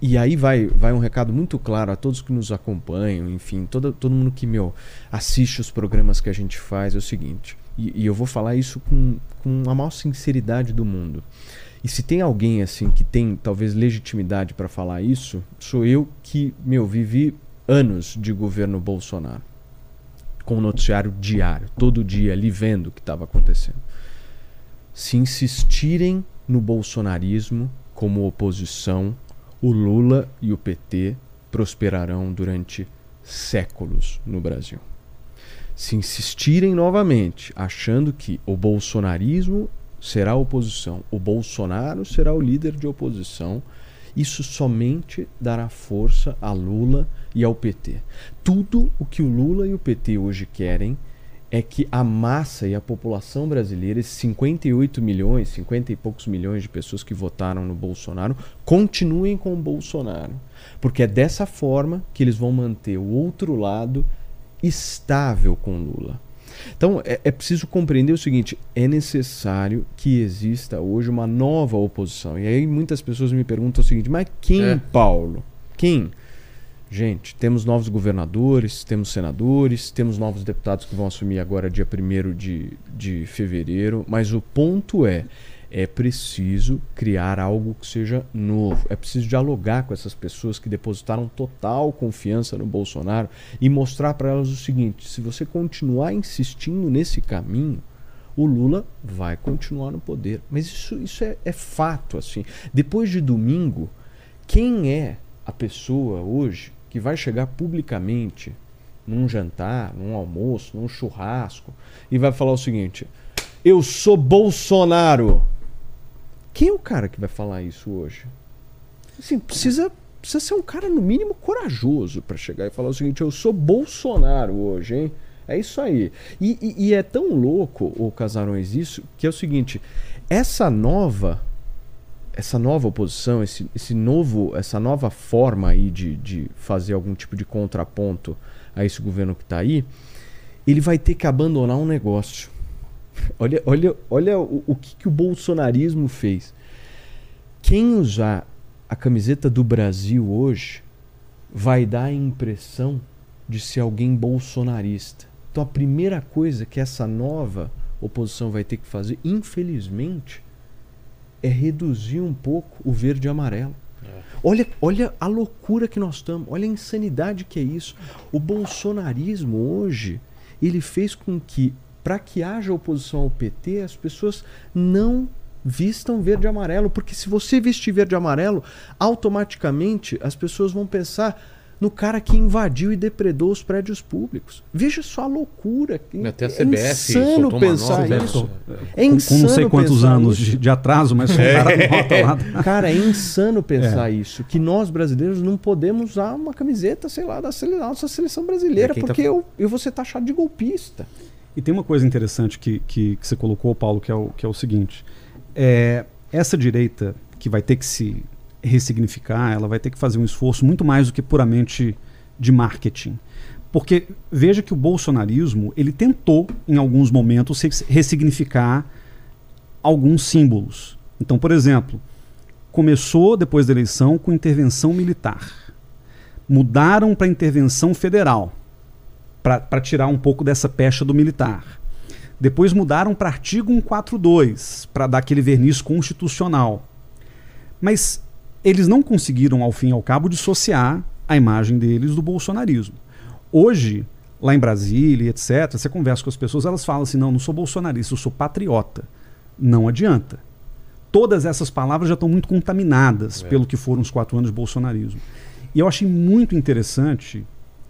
e aí vai, vai um recado muito claro a todos que nos acompanham, enfim, todo, todo mundo que meu, assiste os programas que a gente faz, é o seguinte, e, e eu vou falar isso com, com a maior sinceridade do mundo. E se tem alguém assim que tem talvez legitimidade para falar isso, sou eu que, meu, vivi anos de governo Bolsonaro com o noticiário diário, todo dia ali vendo o que estava acontecendo. Se insistirem no bolsonarismo como oposição, o Lula e o PT prosperarão durante séculos no Brasil. Se insistirem novamente, achando que o bolsonarismo será oposição, o Bolsonaro será o líder de oposição, isso somente dará força a Lula e ao PT. Tudo o que o Lula e o PT hoje querem é que a massa e a população brasileira, esses 58 milhões, 50 e poucos milhões de pessoas que votaram no Bolsonaro, continuem com o Bolsonaro. Porque é dessa forma que eles vão manter o outro lado estável com Lula. Então é, é preciso compreender o seguinte: é necessário que exista hoje uma nova oposição. E aí muitas pessoas me perguntam o seguinte: mas quem, É. Paulo? Quem? Gente, temos novos governadores, temos senadores, temos novos deputados que vão assumir agora dia 1 de, de fevereiro, mas o ponto é, é preciso criar algo que seja novo. É preciso dialogar com essas pessoas que depositaram total confiança no Bolsonaro e mostrar para elas o seguinte: se você continuar insistindo nesse caminho, o Lula vai continuar no poder. Mas isso, isso é, é fato. assim. Depois de domingo, quem é a pessoa hoje que vai chegar publicamente num jantar, num almoço, num churrasco e vai falar o seguinte: Eu sou Bolsonaro. Quem é o cara que vai falar isso hoje? Assim, precisa, precisa ser um cara, no mínimo, corajoso para chegar e falar o seguinte: Eu sou Bolsonaro hoje, hein? É isso aí. E, e- e é tão louco, o Casarões, isso, que é o seguinte: essa nova essa nova oposição, esse, esse novo, essa nova forma aí de, de fazer algum tipo de contraponto a esse governo que está aí, ele vai ter que abandonar um negócio. Olha, olha, olha o, o que, que o bolsonarismo fez. Quem usar a camiseta do Brasil hoje vai dar a impressão de ser alguém bolsonarista. Então a primeira coisa que essa nova oposição vai ter que fazer, infelizmente, é reduzir um pouco o verde e amarelo. Olha, olha a loucura que nós estamos, olha a insanidade que é isso. O bolsonarismo hoje, ele fez com que, para que haja oposição ao PT, as pessoas não vistam verde e amarelo, porque se você vestir verde e amarelo, automaticamente as pessoas vão pensar no cara que invadiu e depredou os prédios públicos. Veja só a loucura. Até a é CBF insano pensar nota, isso. É com, com insano não sei quantos anos isso. de, atraso, mas foi um cara nota lá. Cara, é insano pensar isso. Que nós brasileiros não podemos usar uma camiseta, sei lá, da nossa seleção brasileira, É, tá- porque eu, eu vou ser taxado de golpista. E tem uma coisa interessante que, que, que você colocou, Paulo, que é o, que é o seguinte. É, essa direita que vai ter que se ressignificar, ela vai ter que fazer um esforço muito mais do que puramente de marketing. Porque veja que o bolsonarismo, ele tentou, em alguns momentos, ressignificar alguns símbolos. Então, por exemplo, começou depois da eleição com intervenção militar. Mudaram para intervenção federal para tirar um pouco dessa pecha do militar. Depois mudaram para artigo 142, para dar aquele verniz constitucional. Mas eles não conseguiram, ao fim e ao cabo, dissociar a imagem deles do bolsonarismo. Hoje, lá em Brasília, etc., você conversa com as pessoas, elas falam assim: não, não sou bolsonarista, eu sou patriota. Não adianta. Todas essas palavras já estão muito contaminadas É. pelo que foram os quatro anos de bolsonarismo. E eu achei muito interessante,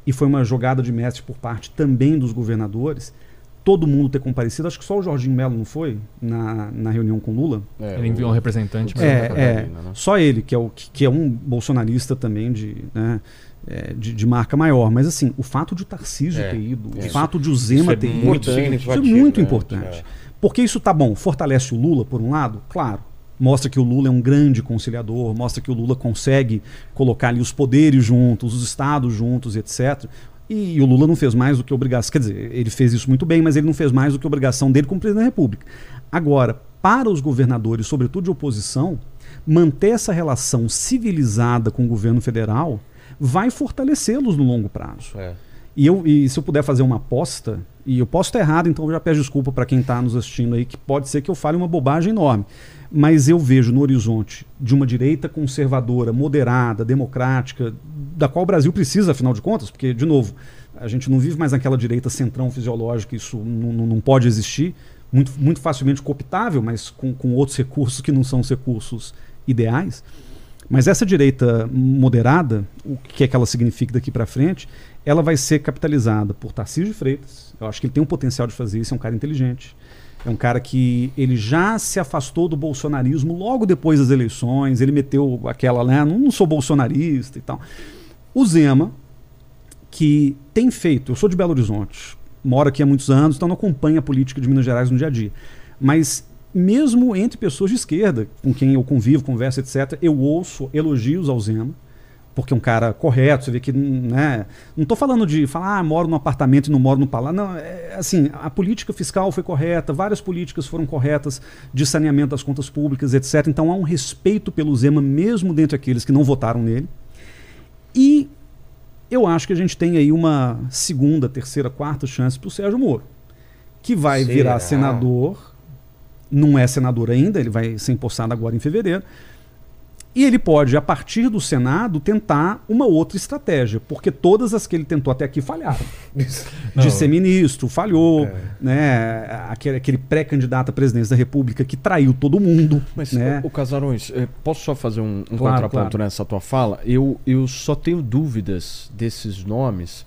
e foi uma jogada de mestre por parte também dos governadores, todo mundo ter comparecido. Acho que só o Jorginho Melo não foi na, na reunião com Lula. É, Ele enviou um representante. mas- É, é. Catarina, né? Só ele, que é, o, que, que é um bolsonarista também de, né, é, de, de marca maior. Mas assim, o fato de o Tarcísio É, ter ido, o fato de o Zema é ter ido, muito isso é muito né? importante. É. Porque isso tá bom, fortalece o Lula, por um lado, claro. Mostra que o Lula é um grande conciliador, mostra que o Lula consegue colocar ali os poderes juntos, os estados juntos, etc. E, o Lula não fez mais do que obrigação. Quer dizer, ele fez isso muito bem, mas ele não fez mais do que obrigação dele como presidente da República. Agora, para os governadores, sobretudo de oposição, manter essa relação civilizada com o governo federal vai fortalecê-los no longo prazo. É. E, eu, e se eu puder fazer uma aposta, e eu posso estar errado, então eu já peço desculpa para quem está nos assistindo aí, que pode ser que eu fale uma bobagem enorme. Mas eu vejo no horizonte de uma direita conservadora, moderada, democrática, da qual o Brasil precisa, afinal de contas, porque, de novo, a gente não vive mais naquela direita centrão fisiológica, isso não, pode existir, muito, muito facilmente cooptável, mas com, com outros recursos que não são os recursos ideais. Mas essa direita moderada, o que é que ela significa daqui para frente, ela vai ser capitalizada por Tarcísio Freitas. Eu acho que ele tem um potencial de fazer isso, é um cara inteligente. É um cara que ele já se afastou do bolsonarismo logo depois das eleições, ele meteu aquela, né, não sou bolsonarista e tal. O Zema, que tem feito, eu sou de Belo Horizonte, moro aqui há muitos anos, então não acompanho a política de Minas Gerais no dia a dia. Mas mesmo entre pessoas de esquerda, com quem eu convivo, converso, etc., eu ouço elogios ao Zema, porque é um cara correto, você vê que, né, não estou falando de falar, ah, moro num apartamento e não moro no palácio, não, é, assim, a política fiscal foi correta, várias políticas foram corretas de saneamento das contas públicas, etc., então há um respeito pelo Zema, mesmo dentre aqueles que não votaram nele, e eu acho que a gente tem aí uma segunda, terceira, quarta chance para o Sérgio Moro, que vai Será? virar senador, não é senador ainda, ele vai ser empossado agora em fevereiro, e ele pode, a partir do Senado, tentar uma outra estratégia, porque todas as que ele tentou até aqui falharam. Não. De ser ministro, falhou, É. né? Aquele, aquele pré-candidato à presidência da República que traiu todo mundo. Mas, né? o Casarões, eh, posso só fazer um, um Claro, contraponto claro. nessa tua fala? Eu, eu só tenho dúvidas desses nomes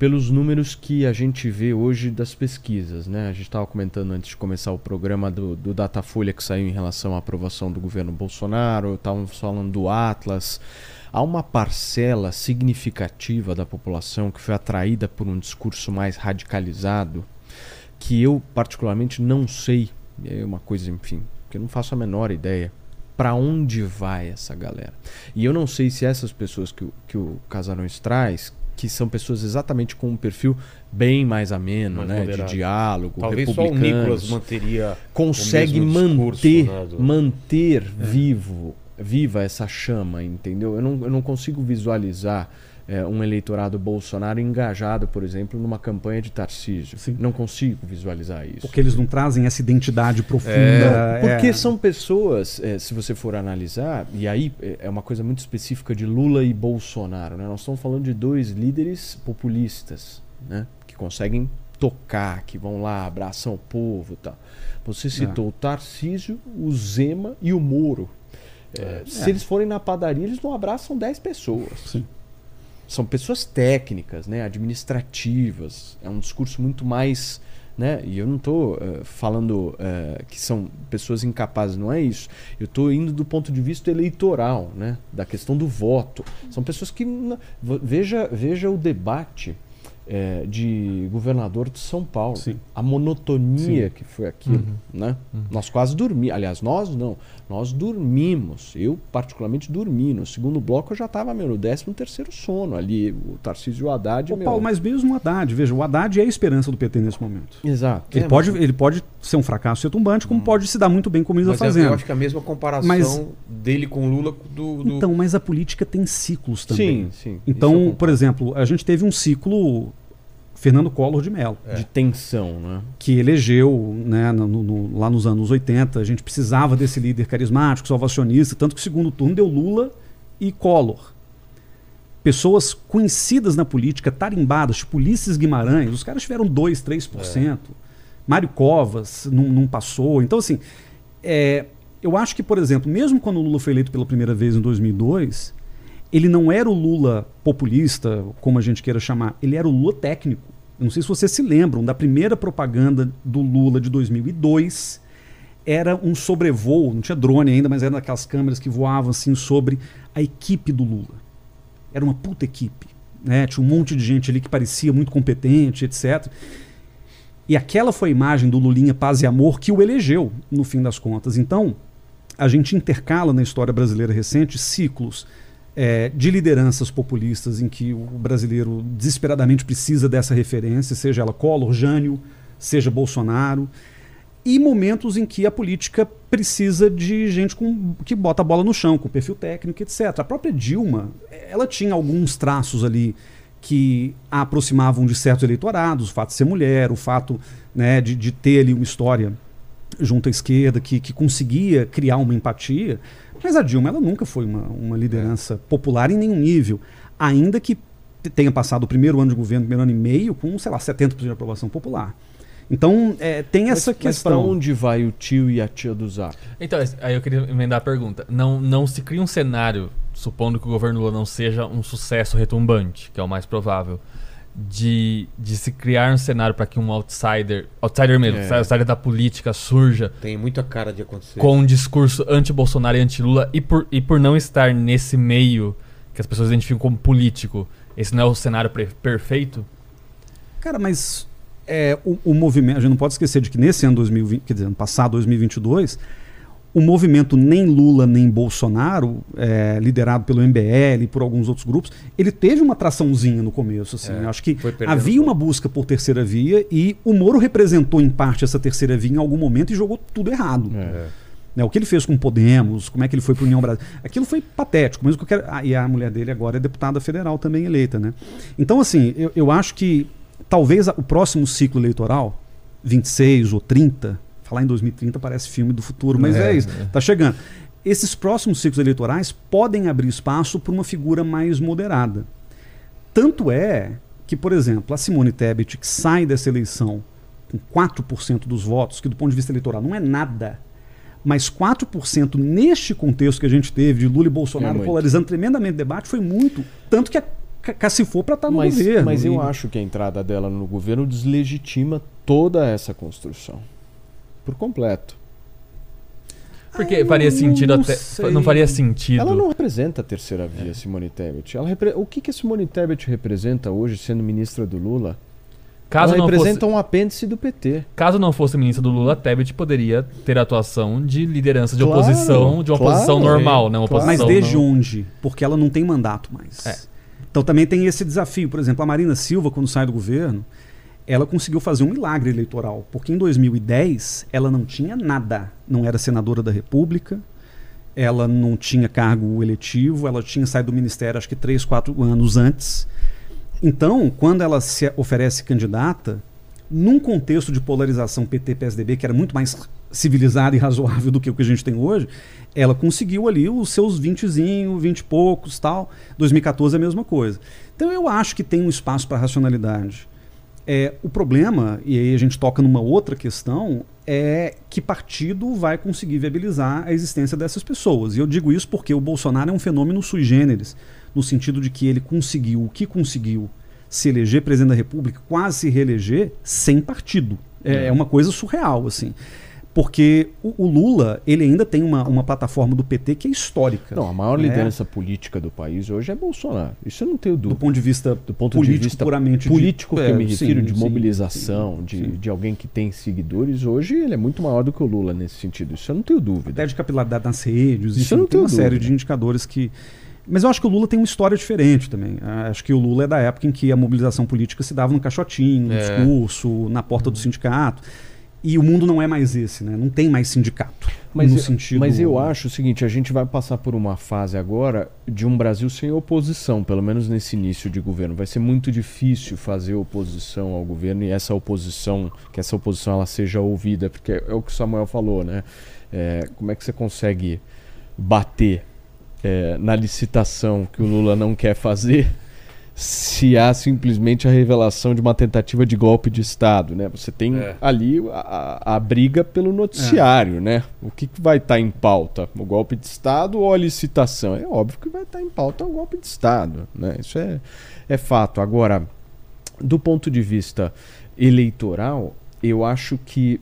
pelos números que a gente vê hoje das pesquisas. Né? A gente estava comentando antes de começar o programa do, do Datafolha que saiu em relação à aprovação do governo Bolsonaro, estávamos falando do Atlas. Há uma parcela significativa da população que foi atraída por um discurso mais radicalizado que eu particularmente não sei, é uma coisa, enfim, que eu não faço a menor ideia para onde vai essa galera. E eu não sei se essas pessoas que, que o Casarões traz, que são pessoas exatamente com um perfil bem mais ameno, Mais né, moderado. de diálogo, Talvez só o Nicolas manteria. consegue discurso, manter, né, do- manter vivo, viva essa chama, entendeu? Eu não, eu não consigo visualizar é, um eleitorado Bolsonaro engajado, por exemplo, numa campanha de Tarcísio. Sim. Não consigo visualizar isso. Porque eles não trazem essa identidade profunda. É, Porque é. são pessoas, eh, se você for analisar, e aí eh, é uma coisa muito específica de Lula e Bolsonaro, né? Nós estamos falando de dois líderes populistas, né? Que conseguem tocar, que vão lá, abraçam o povo e tal. Você citou o Tarcísio, o Zema e o Moro. Eh, se eles forem na padaria, eles não abraçam 10 pessoas. Sim. São pessoas técnicas, né, administrativas. É um discurso muito mais. Né? E eu não estou falando eh, que são pessoas incapazes, não é isso. Eu estou indo do ponto de vista eleitoral, né? da questão do voto. São pessoas que. Veja, veja o debate eh, de governador de São Paulo. Sim. A monotonia que foi aquilo. Né? Nós quase dormimos. Aliás, nós não. Nós dormimos. Eu, particularmente, dormi. No segundo bloco, eu já estava no 13 terceiro sono ali. O Tarcísio e o Haddad. Ô, meu- Paulo, mas mesmo o Haddad, veja, o Haddad é a esperança do PT nesse momento. Exato. Ele, É, pode, mas- ele pode ser um fracasso retumbante, como pode se dar muito bem como ele Mas está eu- fazendo. eu acho que é a mesma comparação Mas- dele com o Lula do. do- Então, mas a política tem ciclos também. Sim, sim. Então, por exemplo, a gente teve um ciclo Fernando Collor de Mello, É. De tensão, né? que elegeu né, no- no- lá nos anos 80. A gente precisava desse líder carismático, salvacionista, tanto que o segundo turno deu Lula e Collor. Pessoas conhecidas na política, tarimbadas, tipo Ulisses Guimarães, os caras tiveram 2, 3%. Mário Covas não, não passou. Então, assim, é, eu acho que, por exemplo, mesmo quando o Lula foi eleito pela primeira vez em 2002, ele não era o Lula populista, como a gente queira chamar, ele era o Lula técnico. Não sei se vocês se lembram da primeira propaganda do Lula de 2002. Era um sobrevoo, não tinha drone ainda, mas era daquelas câmeras que voavam assim sobre a equipe do Lula. Era uma puta equipe. Né? Tinha um monte de gente ali que parecia muito competente, etc. E aquela foi a imagem do Lulinha Paz e Amor que o elegeu, no fim das contas. Então, a gente intercala na história brasileira recente ciclos é, de lideranças populistas em que o brasileiro desesperadamente precisa dessa referência, seja ela Collor, Jânio, seja Bolsonaro, e momentos em que a política precisa de gente com, que bota a bola no chão, com perfil técnico, etc. A própria Dilma, ela tinha alguns traços ali que a aproximavam de certos eleitorados, o fato de ser mulher, o fato né, de, de ter ali uma história junto à esquerda que, que conseguia criar uma empatia, mas a Dilma ela nunca foi uma, uma liderança popular em nenhum nível, ainda que tenha passado o primeiro ano de governo, primeiro ano e meio, com, sei lá, 70% de aprovação popular. Então, é, tem essa mas, questão. Mas pra onde vai o tio e a tia do Zap? Então, aí eu queria emendar a pergunta. Não, não se cria um cenário, supondo que o governo Lula não seja um sucesso retumbante, que é o mais provável, de, de se criar um cenário para que um outsider, outsider mesmo, É. outsider da política surja Tem muita cara de acontecer. com um discurso anti-Bolsonaro e anti-Lula e por, e por não estar nesse meio que as pessoas identificam como político, esse não é o cenário perfeito? Cara, mas é, o, o movimento. A gente não pode esquecer de que nesse ano 2020, quer dizer, ano passado, 2022, o movimento nem Lula nem Bolsonaro, é, liderado pelo MBL e por alguns outros grupos, ele teve uma traçãozinha no começo. Assim, É, acho que havia uma busca por terceira via e o Moro representou em parte essa terceira via em algum momento e jogou tudo errado. É. Né, o que ele fez com o Podemos, como é que ele foi para União Brasil. Aquilo foi patético, mesmo que eu quero. Ah, e a mulher dele agora é deputada federal também eleita, né? Então, assim, eu, eu acho que talvez o próximo ciclo eleitoral, 26 ou 30, falar em 2030 parece filme do futuro, mas é, É, isso, é. tá chegando. Esses próximos ciclos eleitorais podem abrir espaço para uma figura mais moderada. Tanto é que, por exemplo, a Simone Tebet, que sai dessa eleição com 4% dos votos, que do ponto de vista eleitoral não é nada, mas 4% neste contexto que a gente teve de Lula e Bolsonaro É polarizando tremendamente o debate foi muito. Tanto que a ca- cacifou para estar no Mas, governo. mas eu E- acho que a entrada dela no governo deslegitima toda essa construção. Por completo. Porque eu faria não- sentido não até. sei. Não faria sentido. Ela não representa a terceira via, Simone Tebet. Ela repre- O que, que a Simone Tebet representa hoje, sendo ministra do Lula? Caso ela não, representa fosse, um apêndice do PT. caso não fosse ministra do Lula, Tebet poderia ter a atuação de liderança de Claro, oposição, de uma claro, oposição normal, né? Uma claro. Mas oposição desde não- onde? Porque ela não tem mandato mais. É. Então também tem esse desafio. Por exemplo, a Marina Silva, quando sai do governo, ela conseguiu fazer um milagre eleitoral. Porque em 2010 ela não tinha nada. Não era senadora da República, ela não tinha cargo eletivo, ela tinha saído do ministério acho que três, quatro anos antes. Então, quando ela se oferece candidata, num contexto de polarização PT-PSDB, que era muito mais civilizado e razoável do que o que a gente tem hoje, ela conseguiu ali os seus 20zinho, 20 e poucos, tal. 2014 é a mesma coisa. Então eu acho que tem um espaço para racionalidade. É, o problema, e aí a gente toca numa outra questão, é que partido vai conseguir viabilizar a existência dessas pessoas. E eu digo isso porque o Bolsonaro é um fenômeno sui generis, no sentido de que ele conseguiu o que conseguiu se eleger presidente da República, quase se reeleger sem partido. É, é uma coisa surreal, assim. Porque o, o Lula, ele ainda tem uma, uma plataforma do PT que é histórica. Não, a maior né? liderança política do país hoje é Bolsonaro. Isso eu não tenho Do dúvida. ponto de vista Do ponto político, de vista puramente político de, que eu me é, sim, refiro, de sim, mobilização, sim, de, de alguém que tem seguidores, hoje ele é muito maior do que o Lula nesse sentido. Isso eu não tenho dúvida. até de capilaridade nas redes, Isso enfim, eu não tem uma tenho série dúvida. de indicadores que. Mas eu acho que o Lula tem uma história diferente também. Acho que o Lula é da época em que a mobilização política se dava no caixotinho, no É. discurso, na porta do sindicato. E o mundo não é mais esse, né? Não tem mais sindicato. Mas, no eu, sentido... mas eu acho o seguinte, a gente vai passar por uma fase agora de um Brasil sem oposição, pelo menos nesse início de governo. Vai ser muito difícil fazer oposição ao governo e essa oposição, que essa oposição ela seja ouvida, porque é o que o Samuel falou, né? É, como é que você consegue bater é, na licitação que o Lula não quer fazer se há simplesmente a revelação de uma tentativa de golpe de Estado, né? Você tem É. ali a, a briga pelo noticiário, né? O que, que vai estar em pauta? O golpe de Estado ou a licitação? É óbvio que vai estar em pauta o golpe de Estado, né? Isso é, é fato. Agora, do ponto de vista eleitoral, eu acho que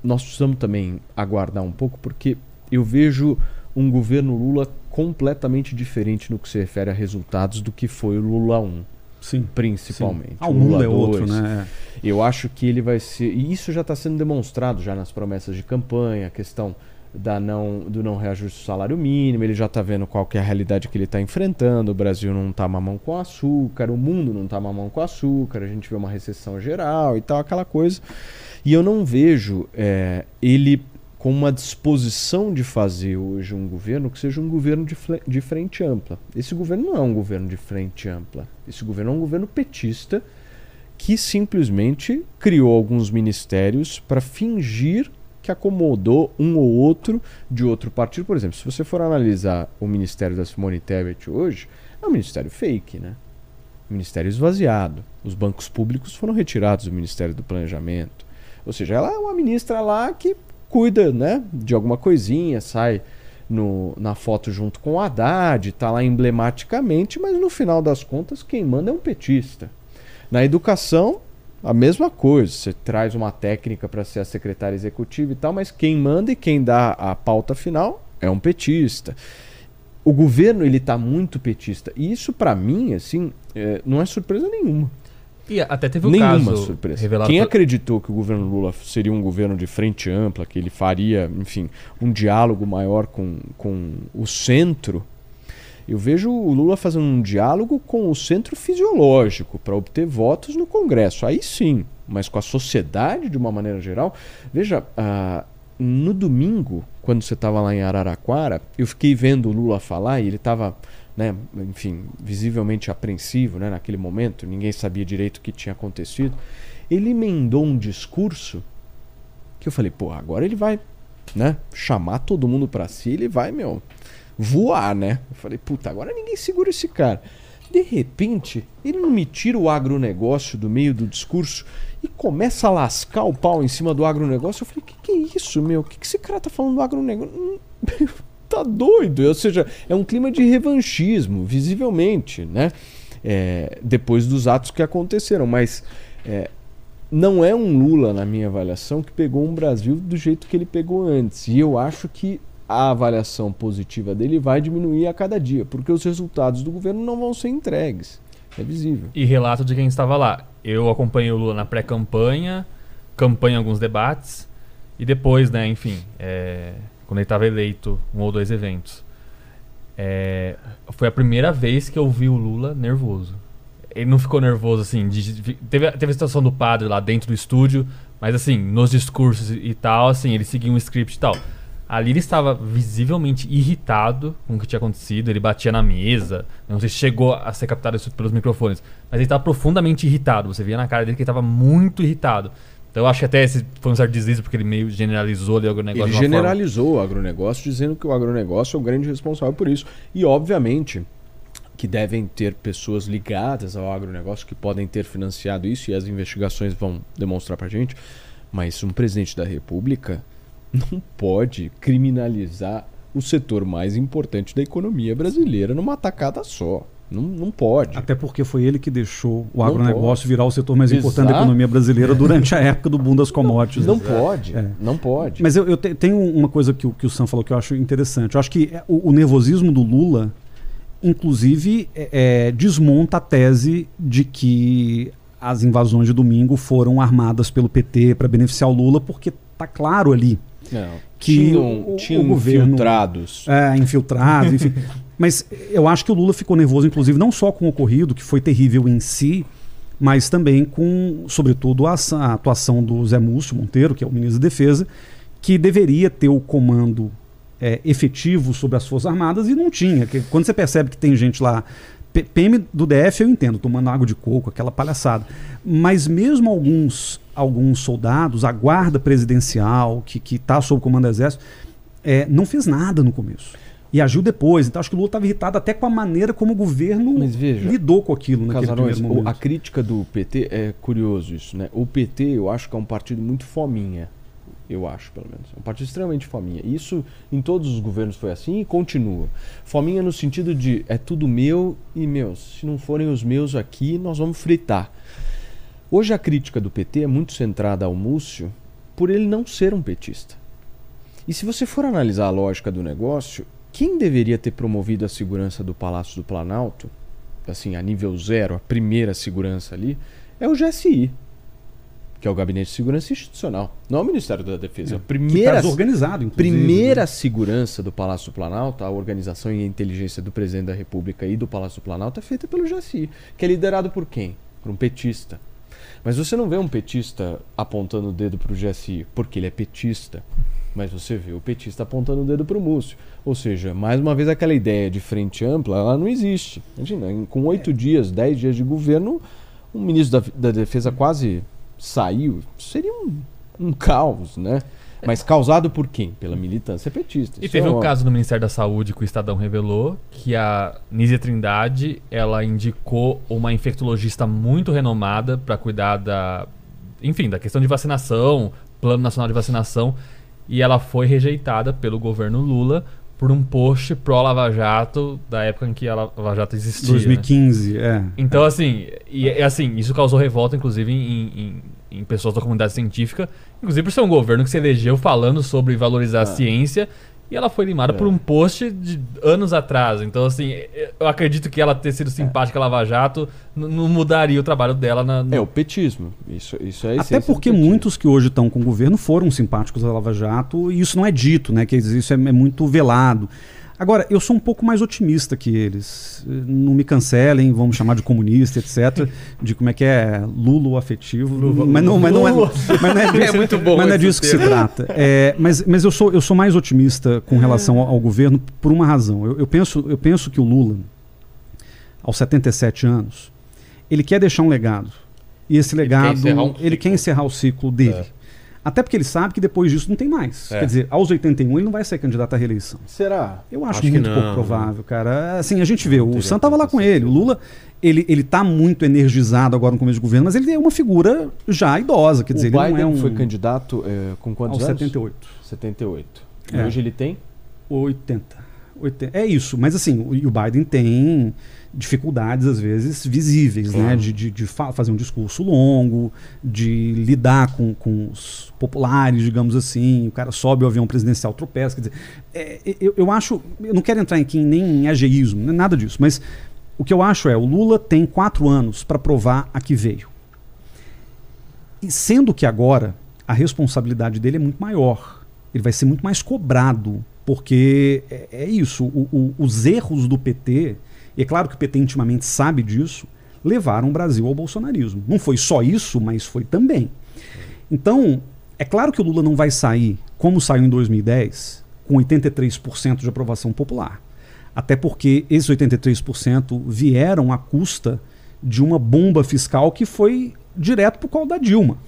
nós precisamos também aguardar um pouco, porque eu vejo um governo Lula completamente diferente no que se refere a resultados do que foi o Lula 1, Sim. principalmente. Ah, o mundo é outro, 2, né? Eu acho que ele vai ser. E isso já está sendo demonstrado já nas promessas de campanha, a questão da não, do não reajuste do salário mínimo, ele já está vendo qual que é a realidade que ele está enfrentando, o Brasil não está mamão com açúcar, o mundo não está mamão com açúcar, a gente vê uma recessão geral e tal, aquela coisa. E eu não vejo é, ele com uma disposição de fazer hoje um governo que seja um governo de, de frente ampla. Esse governo não é um governo de frente ampla. Esse governo é um governo petista que simplesmente criou alguns ministérios para fingir que acomodou um ou outro de outro partido. Por exemplo, se você for analisar o ministério da Simone Tebet hoje, é um ministério fake, né? Ministério esvaziado. Os bancos públicos foram retirados do Ministério do Planejamento. Ou seja, ela é uma ministra lá que cuida né, de alguma coisinha, sai no, na foto junto com o Haddad, está lá emblematicamente, mas no final das contas quem manda é um petista. Na educação, a mesma coisa. Você traz uma técnica para ser a secretária executiva e tal, mas quem manda e quem dá a pauta final é um petista. O governo ele está muito petista e isso para mim assim é, não é surpresa nenhuma. E até teve o Nenhuma caso surpresa. revelado Quem acreditou que o governo Lula seria um governo de frente ampla, que ele faria, enfim, um diálogo maior com, com o centro, eu vejo o Lula fazendo um diálogo com o centro fisiológico para obter votos no Congresso. Aí sim, mas com a sociedade de uma maneira geral. Veja, ah, no domingo, quando você estava lá em Araraquara, eu fiquei vendo o Lula falar e ele estava, né, enfim, visivelmente apreensivo né, naquele momento, ninguém sabia direito o que tinha acontecido. Ele emendou um discurso que eu falei, pô, agora ele vai né, chamar todo mundo para si, ele vai, meu, voar, né? Eu falei, puta, agora ninguém segura esse cara. De repente, ele não me tira o agronegócio do meio do discurso e começa a lascar o pau em cima do agronegócio. Eu falei, que que é isso, meu? O que, que esse cara tá falando do agronegócio? Tá doido? Ou seja, é um clima de revanchismo, visivelmente, né? É, depois dos atos que aconteceram. Mas é, não é um Lula, na minha avaliação, que pegou um Brasil do jeito que ele pegou antes. E eu acho que a avaliação positiva dele vai diminuir a cada dia, porque os resultados do governo não vão ser entregues. É visível. E relato de quem estava lá. Eu acompanhei o Lula na pré-campanha, campanha alguns debates, e depois, né, enfim, é, quando ele estava eleito, um ou dois eventos. É, foi a primeira vez que eu vi o Lula nervoso. Ele não ficou nervoso, assim, de- de- teve, a- teve a situação do padre lá dentro do estúdio, mas assim, nos discursos e, tal, assim, ele seguia um script e tal. Ali ele estava visivelmente irritado com o que tinha acontecido, ele batia na mesa, não sei se chegou a ser captado isso pelos microfones, mas ele estava profundamente irritado, você via na cara dele que ele estava muito irritado. Então eu acho que até esse foi um certo deslize, porque ele meio generalizou ali o negócio Ele uma forma- generalizou o agronegócio, dizendo que o agronegócio é o grande responsável por isso. E, obviamente, que devem ter pessoas ligadas ao agronegócio que podem ter financiado isso, e as investigações vão demonstrar pra gente. Mas um presidente da República não pode criminalizar o setor mais importante da economia brasileira numa tacada só. Não, não pode. Até porque foi ele que deixou o Não agronegócio pode. virar o setor mais importante da Exato. economia brasileira durante a época do boom das commodities. Não pode. É. Não pode. Mas eu, eu te- tenho uma coisa que, o- que o Sam falou que eu acho interessante. Eu acho que é, o, o nervosismo do Lula, inclusive, é, é, desmonta a tese de que as invasões de domingo foram armadas pelo PT para beneficiar o Lula, porque tá claro ali Não. que tinham o- o tinham governo- infiltrados. é, infiltrados, enfim. Mas eu acho que o Lula ficou nervoso, inclusive, não só com o ocorrido, que foi terrível em si, mas também com, sobretudo, a, a atuação do Zé Múcio Monteiro, que é o ministro da Defesa, que deveria ter o comando é, efetivo sobre as Forças Armadas e não tinha. Que quando você percebe que tem gente lá. PM do DF eu entendo, tomando água de coco, aquela palhaçada. Mas mesmo alguns, alguns soldados, a guarda presidencial, que está sob comando do Exército, é, não fez nada no começo. E agiu depois. Então acho que o Lula estava irritado até com a maneira como o governo veja, lidou com aquilo naquele Casarões, primeiro momento. a crítica do PT é curioso isso, né? O PT eu acho que é um partido muito fominha. Eu acho, pelo menos. É um partido extremamente fominha. Isso em todos os governos foi assim e continua. Fominha no sentido de é tudo meu e meus. Se não forem os meus aqui, nós vamos fritar. Hoje a crítica do PT é muito centrada ao Múcio por ele não ser um petista. E se você for analisar a lógica do negócio, quem deveria ter promovido a segurança do Palácio do Planalto, assim, a nível zero, a primeira segurança ali, é o GSI, que é o Gabinete de Segurança Institucional, não é o Ministério da Defesa. É, a primeira, que tá inclusive. primeira né? segurança do Palácio do Planalto, a organização e a inteligência do Presidente da República e do Palácio do Planalto é feita pelo GSI, que é liderado por quem? Por um petista. Mas você não vê um petista apontando o dedo para o GSI porque ele é petista. Mas você vê o petista apontando o dedo para o Múcio. Ou seja, mais uma vez aquela ideia de frente ampla, ela não existe. Imagina, com oito dias, dez dias de governo, um ministro da, da Defesa quase saiu. Seria um, um caos, né? Mas causado por quem? Pela militância petista. E Isso teve é um caso no Ministério da Saúde que o Estadão revelou que a Nízia Trindade ela indicou uma infectologista muito renomada para cuidar da, enfim, da questão de vacinação, Plano Nacional de Vacinação, e ela foi rejeitada pelo governo Lula por um post pró Lava Jato da época em que a Lava Jato existia. né? 2015, é. Então, assim, e, assim, isso causou revolta, inclusive, em, em- em pessoas da comunidade científica, inclusive por ser um governo que se elegeu falando sobre valorizar a ciência, e ela foi limada por um post de anos atrás. Então, assim, eu acredito que ela ter sido simpática a Lava Jato não mudaria o trabalho dela na. no- É o petismo. Isso, isso é Até porque muitos que hoje estão com o governo foram simpáticos à Lava Jato e isso não é dito, né? Que isso é, é muito velado. Agora, eu sou um pouco mais otimista que eles. Não me cancelem, vão me chamar de comunista, etc. De como é que é Lulo afetivo. mas, não, mas, não é, mas não é disso, É muito bom mas não é disso que se trata. É, mas mas eu, sou, eu sou mais otimista com relação ao, ao governo por uma razão. Eu, eu penso, eu penso que o Lula, aos 77 anos, ele quer deixar um legado. E esse legado, encerrar um ele quer encerrar o ciclo dele. É. Até porque ele sabe que depois disso não tem mais. É. Quer dizer, aos 81 ele não vai ser candidato à reeleição. Será? Eu acho, Acho que muito pouco provável, cara. Assim, a gente vê, o Sam tava lá com ele. O Lula, ele, ele tá muito energizado agora no começo do governo, mas ele é uma figura já idosa. Quer dizer, o ele Biden não é um. foi candidato é, com quantos aos anos? 78. 78. E É. hoje ele tem? 80. 80. É isso, mas assim, o, e o Biden tem dificuldades, às vezes, visíveis, né? Claro. De, de, de fa- fazer um discurso longo, de lidar com, com os populares, digamos assim. O cara sobe o avião presidencial, tropeça. Quer dizer, é, eu, eu acho. Eu não quero entrar aqui nem em ageísmo, nem nada disso, mas o que eu acho é: o Lula tem quatro anos para provar a que veio. E sendo que agora a responsabilidade dele é muito maior. Ele vai ser muito mais cobrado, porque é, é isso. o- o- os erros do PT, e é claro que o PT intimamente sabe disso, levaram o Brasil ao bolsonarismo. Não foi só isso, mas foi também. Então, é claro que o Lula não vai sair como saiu em 2010, com 83% de aprovação popular. Até porque esses 83% vieram à custa de uma bomba fiscal que foi direto por causa da Dilma.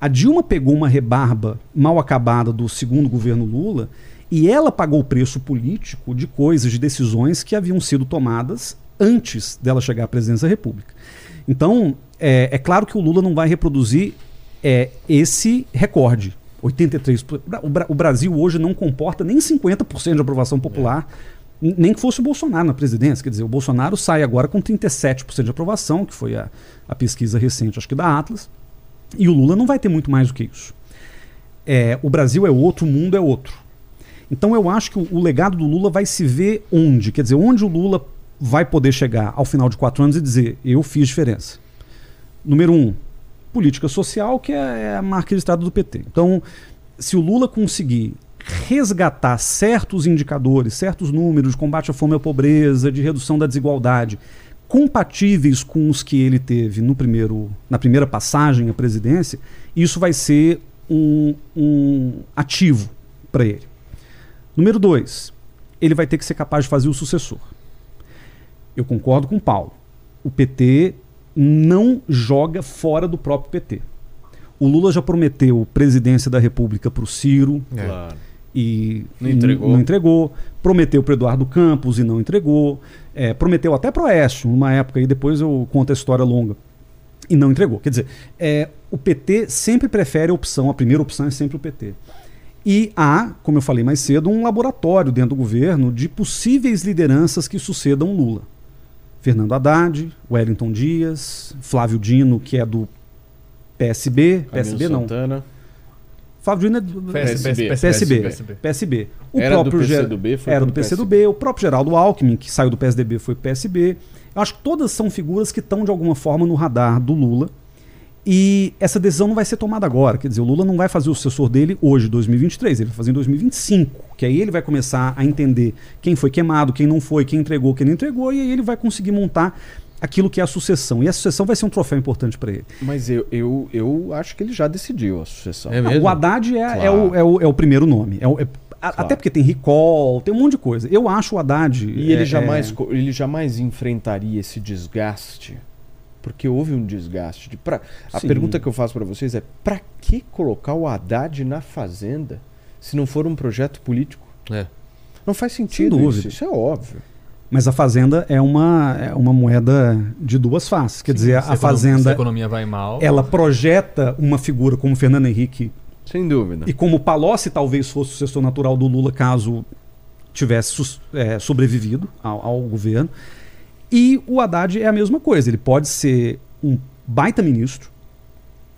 A Dilma pegou uma rebarba mal acabada do segundo governo Lula e ela pagou o preço político de coisas, de decisões que haviam sido tomadas antes dela chegar à presidência da República. Então, é, é claro que o Lula não vai reproduzir é, esse recorde. 83%. O O Brasil hoje não comporta nem 50% de aprovação popular, n- nem que fosse o Bolsonaro na presidência. Quer dizer, o Bolsonaro sai agora com 37% de aprovação, que foi a, a pesquisa recente, acho que da Atlas. E o Lula não vai ter muito mais do que isso. É, o Brasil é outro, o mundo é outro. Então eu acho que o, legado do Lula vai se ver onde? Quer dizer, onde o Lula vai poder chegar ao final de quatro anos e dizer: eu fiz diferença. Número um, política social, que é, é a marca registrada do PT. Então, se o Lula conseguir resgatar certos indicadores, certos números de combate à fome e à pobreza, de redução da desigualdade, compatíveis com os que ele teve no primeiro, na primeira passagem à presidência, isso vai ser um, um ativo para ele. Número dois, ele vai ter que ser capaz de fazer o sucessor. Eu concordo com o Paulo. O PT não joga fora do próprio PT. O Lula já prometeu presidência da República para o Ciro, É. Claro. e Não entregou. não entregou. Prometeu para Eduardo Campos e não entregou. É, prometeu até para o Oeste, numa época, e depois eu conto a história longa. E não entregou. Quer dizer, é, o PT sempre prefere a opção, a primeira opção é sempre o PT. E há, como eu falei mais cedo, um laboratório dentro do governo de possíveis lideranças que sucedam Lula. Fernando Haddad, Wellington Dias, Flávio Dino, que é do PSB, PSB não, Santana. Flávio Dino é do PSB. PSB, PSB. PSB. O Era do próprio Ger- PCdoB, foi era do PCdoB, o próprio Geraldo Alckmin, que saiu do PSDB, foi PSB. Eu acho que todas são figuras que estão de alguma forma no radar do Lula. E essa decisão não vai ser tomada agora. Quer dizer, o Lula não vai fazer o sucessor dele hoje, 2023, ele vai fazer em 2025. Que aí ele vai começar a entender quem foi queimado, quem não foi, quem entregou, quem não entregou, e aí ele vai conseguir montar aquilo que é a sucessão. E a sucessão vai ser um troféu importante para ele. Mas eu, eu, eu acho que ele já decidiu a sucessão. É mesmo? O Haddad é, é Claro. o, é, o, é o primeiro nome. É o- é- a- Claro. Até porque tem recall, tem um monte de coisa. Eu acho o Haddad. E ele, é- jamais, é- ele jamais enfrentaria esse desgaste. Porque houve um desgaste. De pra, a Sim. pergunta que eu faço pra vocês é: pra que colocar o Haddad na Fazenda se não for um projeto político? É. Não faz sentido isso. Isso é óbvio. Mas a Fazenda é uma, é uma moeda de duas faces. Quer dizer, Se a econom- Se a Fazenda economia vai mal. ela projeta uma figura como Fernando Henrique Sem dúvida. e como Palocci talvez fosse o sucessor natural do Lula caso tivesse é, sobrevivido ao, ao governo. E o Haddad é a mesma coisa. Ele pode ser um baita ministro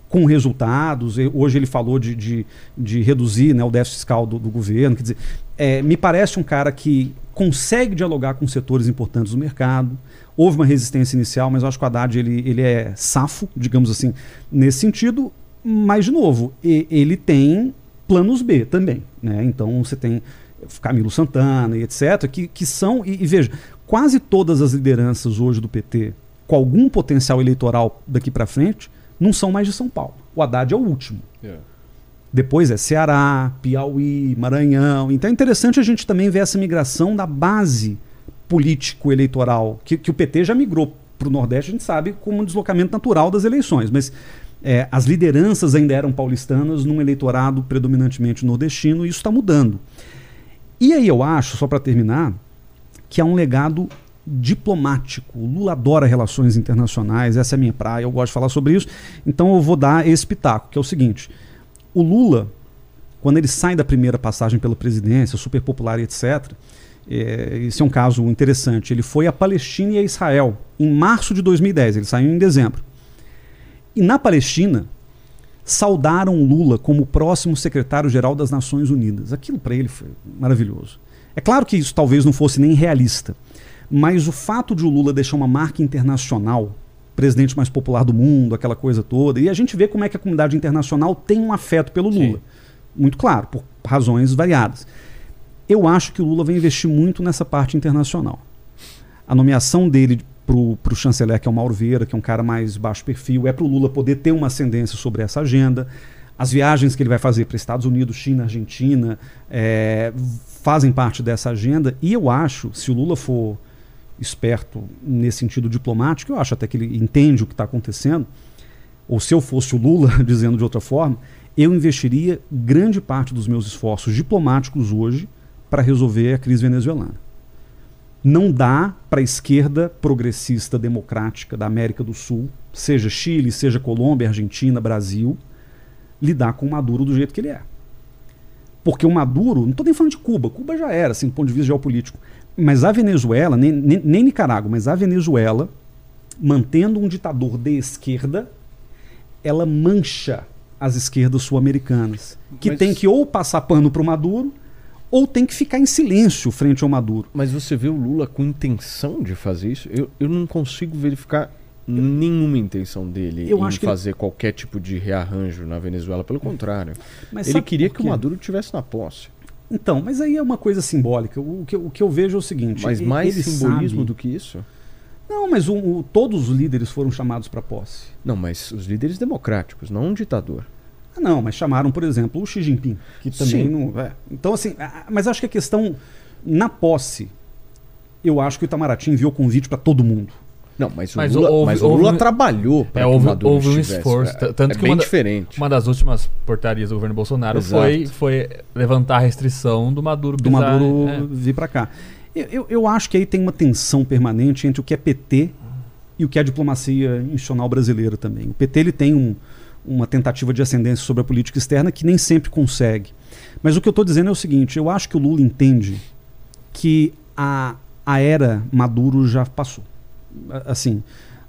com resultados. Hoje ele falou de, de, de reduzir né, o déficit fiscal do, do governo. Quer dizer, é, me parece um cara que consegue dialogar com setores importantes do mercado. Houve uma resistência inicial, mas eu acho que o Haddad ele, ele é safo, digamos assim, nesse sentido. Mas, de novo, ele tem planos B também. Né? Então você tem Camilo Santana e etc., que, que são. E, e veja, quase todas as lideranças hoje do PT, com algum potencial eleitoral daqui para frente, não são mais de São Paulo. O Haddad é o último. Depois é Ceará, Piauí, Maranhão. Então é interessante a gente também ver essa migração da base político-eleitoral, que, que o PT já migrou para o Nordeste, a gente sabe, como um deslocamento natural das eleições. Mas é, as lideranças ainda eram paulistanas num eleitorado predominantemente nordestino, e isso está mudando. E aí eu acho, só para terminar, que há um legado diplomático. O Lula adora relações internacionais, essa é a minha praia, eu gosto de falar sobre isso. Então eu vou dar esse pitaco, que é o seguinte: o Lula, quando ele sai da primeira passagem pela presidência, super popular e etc., é, esse é um caso interessante. Ele foi à Palestina e a Israel em março de 2010, ele saiu em dezembro. E na Palestina, saudaram Lula como próximo secretário-geral das Nações Unidas. Aquilo para ele foi maravilhoso. É claro que isso talvez não fosse nem realista, mas o fato de o Lula deixar uma marca internacional, presidente mais popular do mundo, aquela coisa toda, e a gente vê como é que a comunidade internacional tem um afeto pelo Lula. Muito claro, por razões variadas. Eu acho que o Lula vai investir muito nessa parte internacional. A nomeação dele para o chanceler, que é o Mauro Vieira, que é um cara mais baixo perfil, é para o Lula poder ter uma ascendência sobre essa agenda. As viagens que ele vai fazer para Estados Unidos, China, Argentina, é, fazem parte dessa agenda. E eu acho, se o Lula for esperto nesse sentido diplomático, eu acho até que ele entende o que está acontecendo, ou se eu fosse o Lula, dizendo de outra forma, eu investiria grande parte dos meus esforços diplomáticos hoje para resolver a crise venezuelana. Não dá para a esquerda progressista democrática da América do Sul, seja Chile, seja Colômbia, Argentina, Brasil, lidar com Maduro do jeito que ele é. Porque o Maduro, não estou nem falando de Cuba, Cuba já era, assim, do ponto de vista geopolítico. Mas a Venezuela, nem, nem, nem Nicarágua, mas a Venezuela, mantendo um ditador de esquerda, ela mancha as esquerdas sul-americanas, que Mas- tem que ou passar pano para o Maduro, ou tem que ficar em silêncio frente ao Maduro. Mas você vê o Lula com intenção de fazer isso? Eu, eu não consigo verificar nenhuma intenção dele Eu em que ele- fazer qualquer tipo de rearranjo na Venezuela. Pelo contrário. Mas ele queria que o? Maduro tivesse na posse. Então, mas aí é uma coisa simbólica. O que, o que eu vejo é o seguinte: Mas mais simbolismo sabe- do que isso? Não, mas o- o- todos os líderes foram chamados para posse. Não, mas os líderes democráticos, não um ditador. Ah, não, mas chamaram, por exemplo, o Xi Jinping, que também Sim. não. é. Então, assim, mas acho que a questão na posse, eu acho que o Itamaraty enviou convite para todo mundo. Não, mas o Mas Lula, houve- mas o Lula houve- trabalhou para É, que houve, Maduro houve um esforço. É, Tanto é que bem uma, diferente. uma das últimas portarias do governo Bolsonaro Exato. foi, foi levantar a restrição do Maduro do Maduro é. vir para cá. Eu, eu, eu acho que aí tem uma tensão permanente entre o que é PT e o que é a diplomacia institucional brasileira também. O PT ele tem um- uma tentativa de ascendência sobre a política externa que nem sempre consegue. Mas o que eu estou dizendo é o seguinte: eu acho que o Lula entende que a, a era Maduro já passou. A- Assim,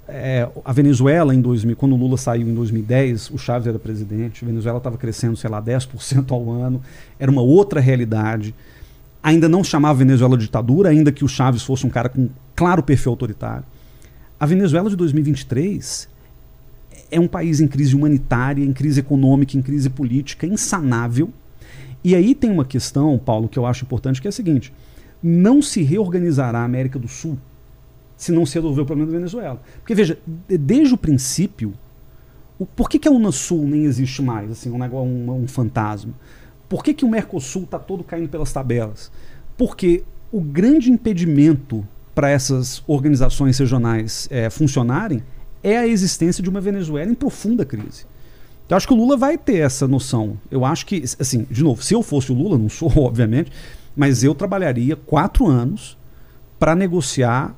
é, a Venezuela em 2000, quando o Lula saiu em 2010, o Chaves era presidente, a Venezuela estava crescendo, sei lá, 10% ao ano, era uma outra realidade. Ainda não chamava Venezuela de ditadura, ainda que o Chaves fosse um cara com claro perfil autoritário. A Venezuela de 2023 é um país em crise humanitária, em crise econômica, em crise política, insanável. E aí tem uma questão, Paulo, que eu acho importante, que é a seguinte: não se reorganizará a América do Sul se não se resolver o problema da Venezuela. Porque, veja, de- desde o princípio, o, por que, que a Unasul nem existe mais, assim, um, negócio, um, um fantasma? Por que, que o Mercosul está todo caindo pelas tabelas? Porque o grande impedimento para essas organizações regionais eh, funcionarem é a existência de uma Venezuela em profunda crise. Então, eu acho que o Lula vai ter essa noção. Eu acho que, assim, de novo, se eu fosse o Lula, não sou, obviamente, mas eu trabalharia quatro anos para negociar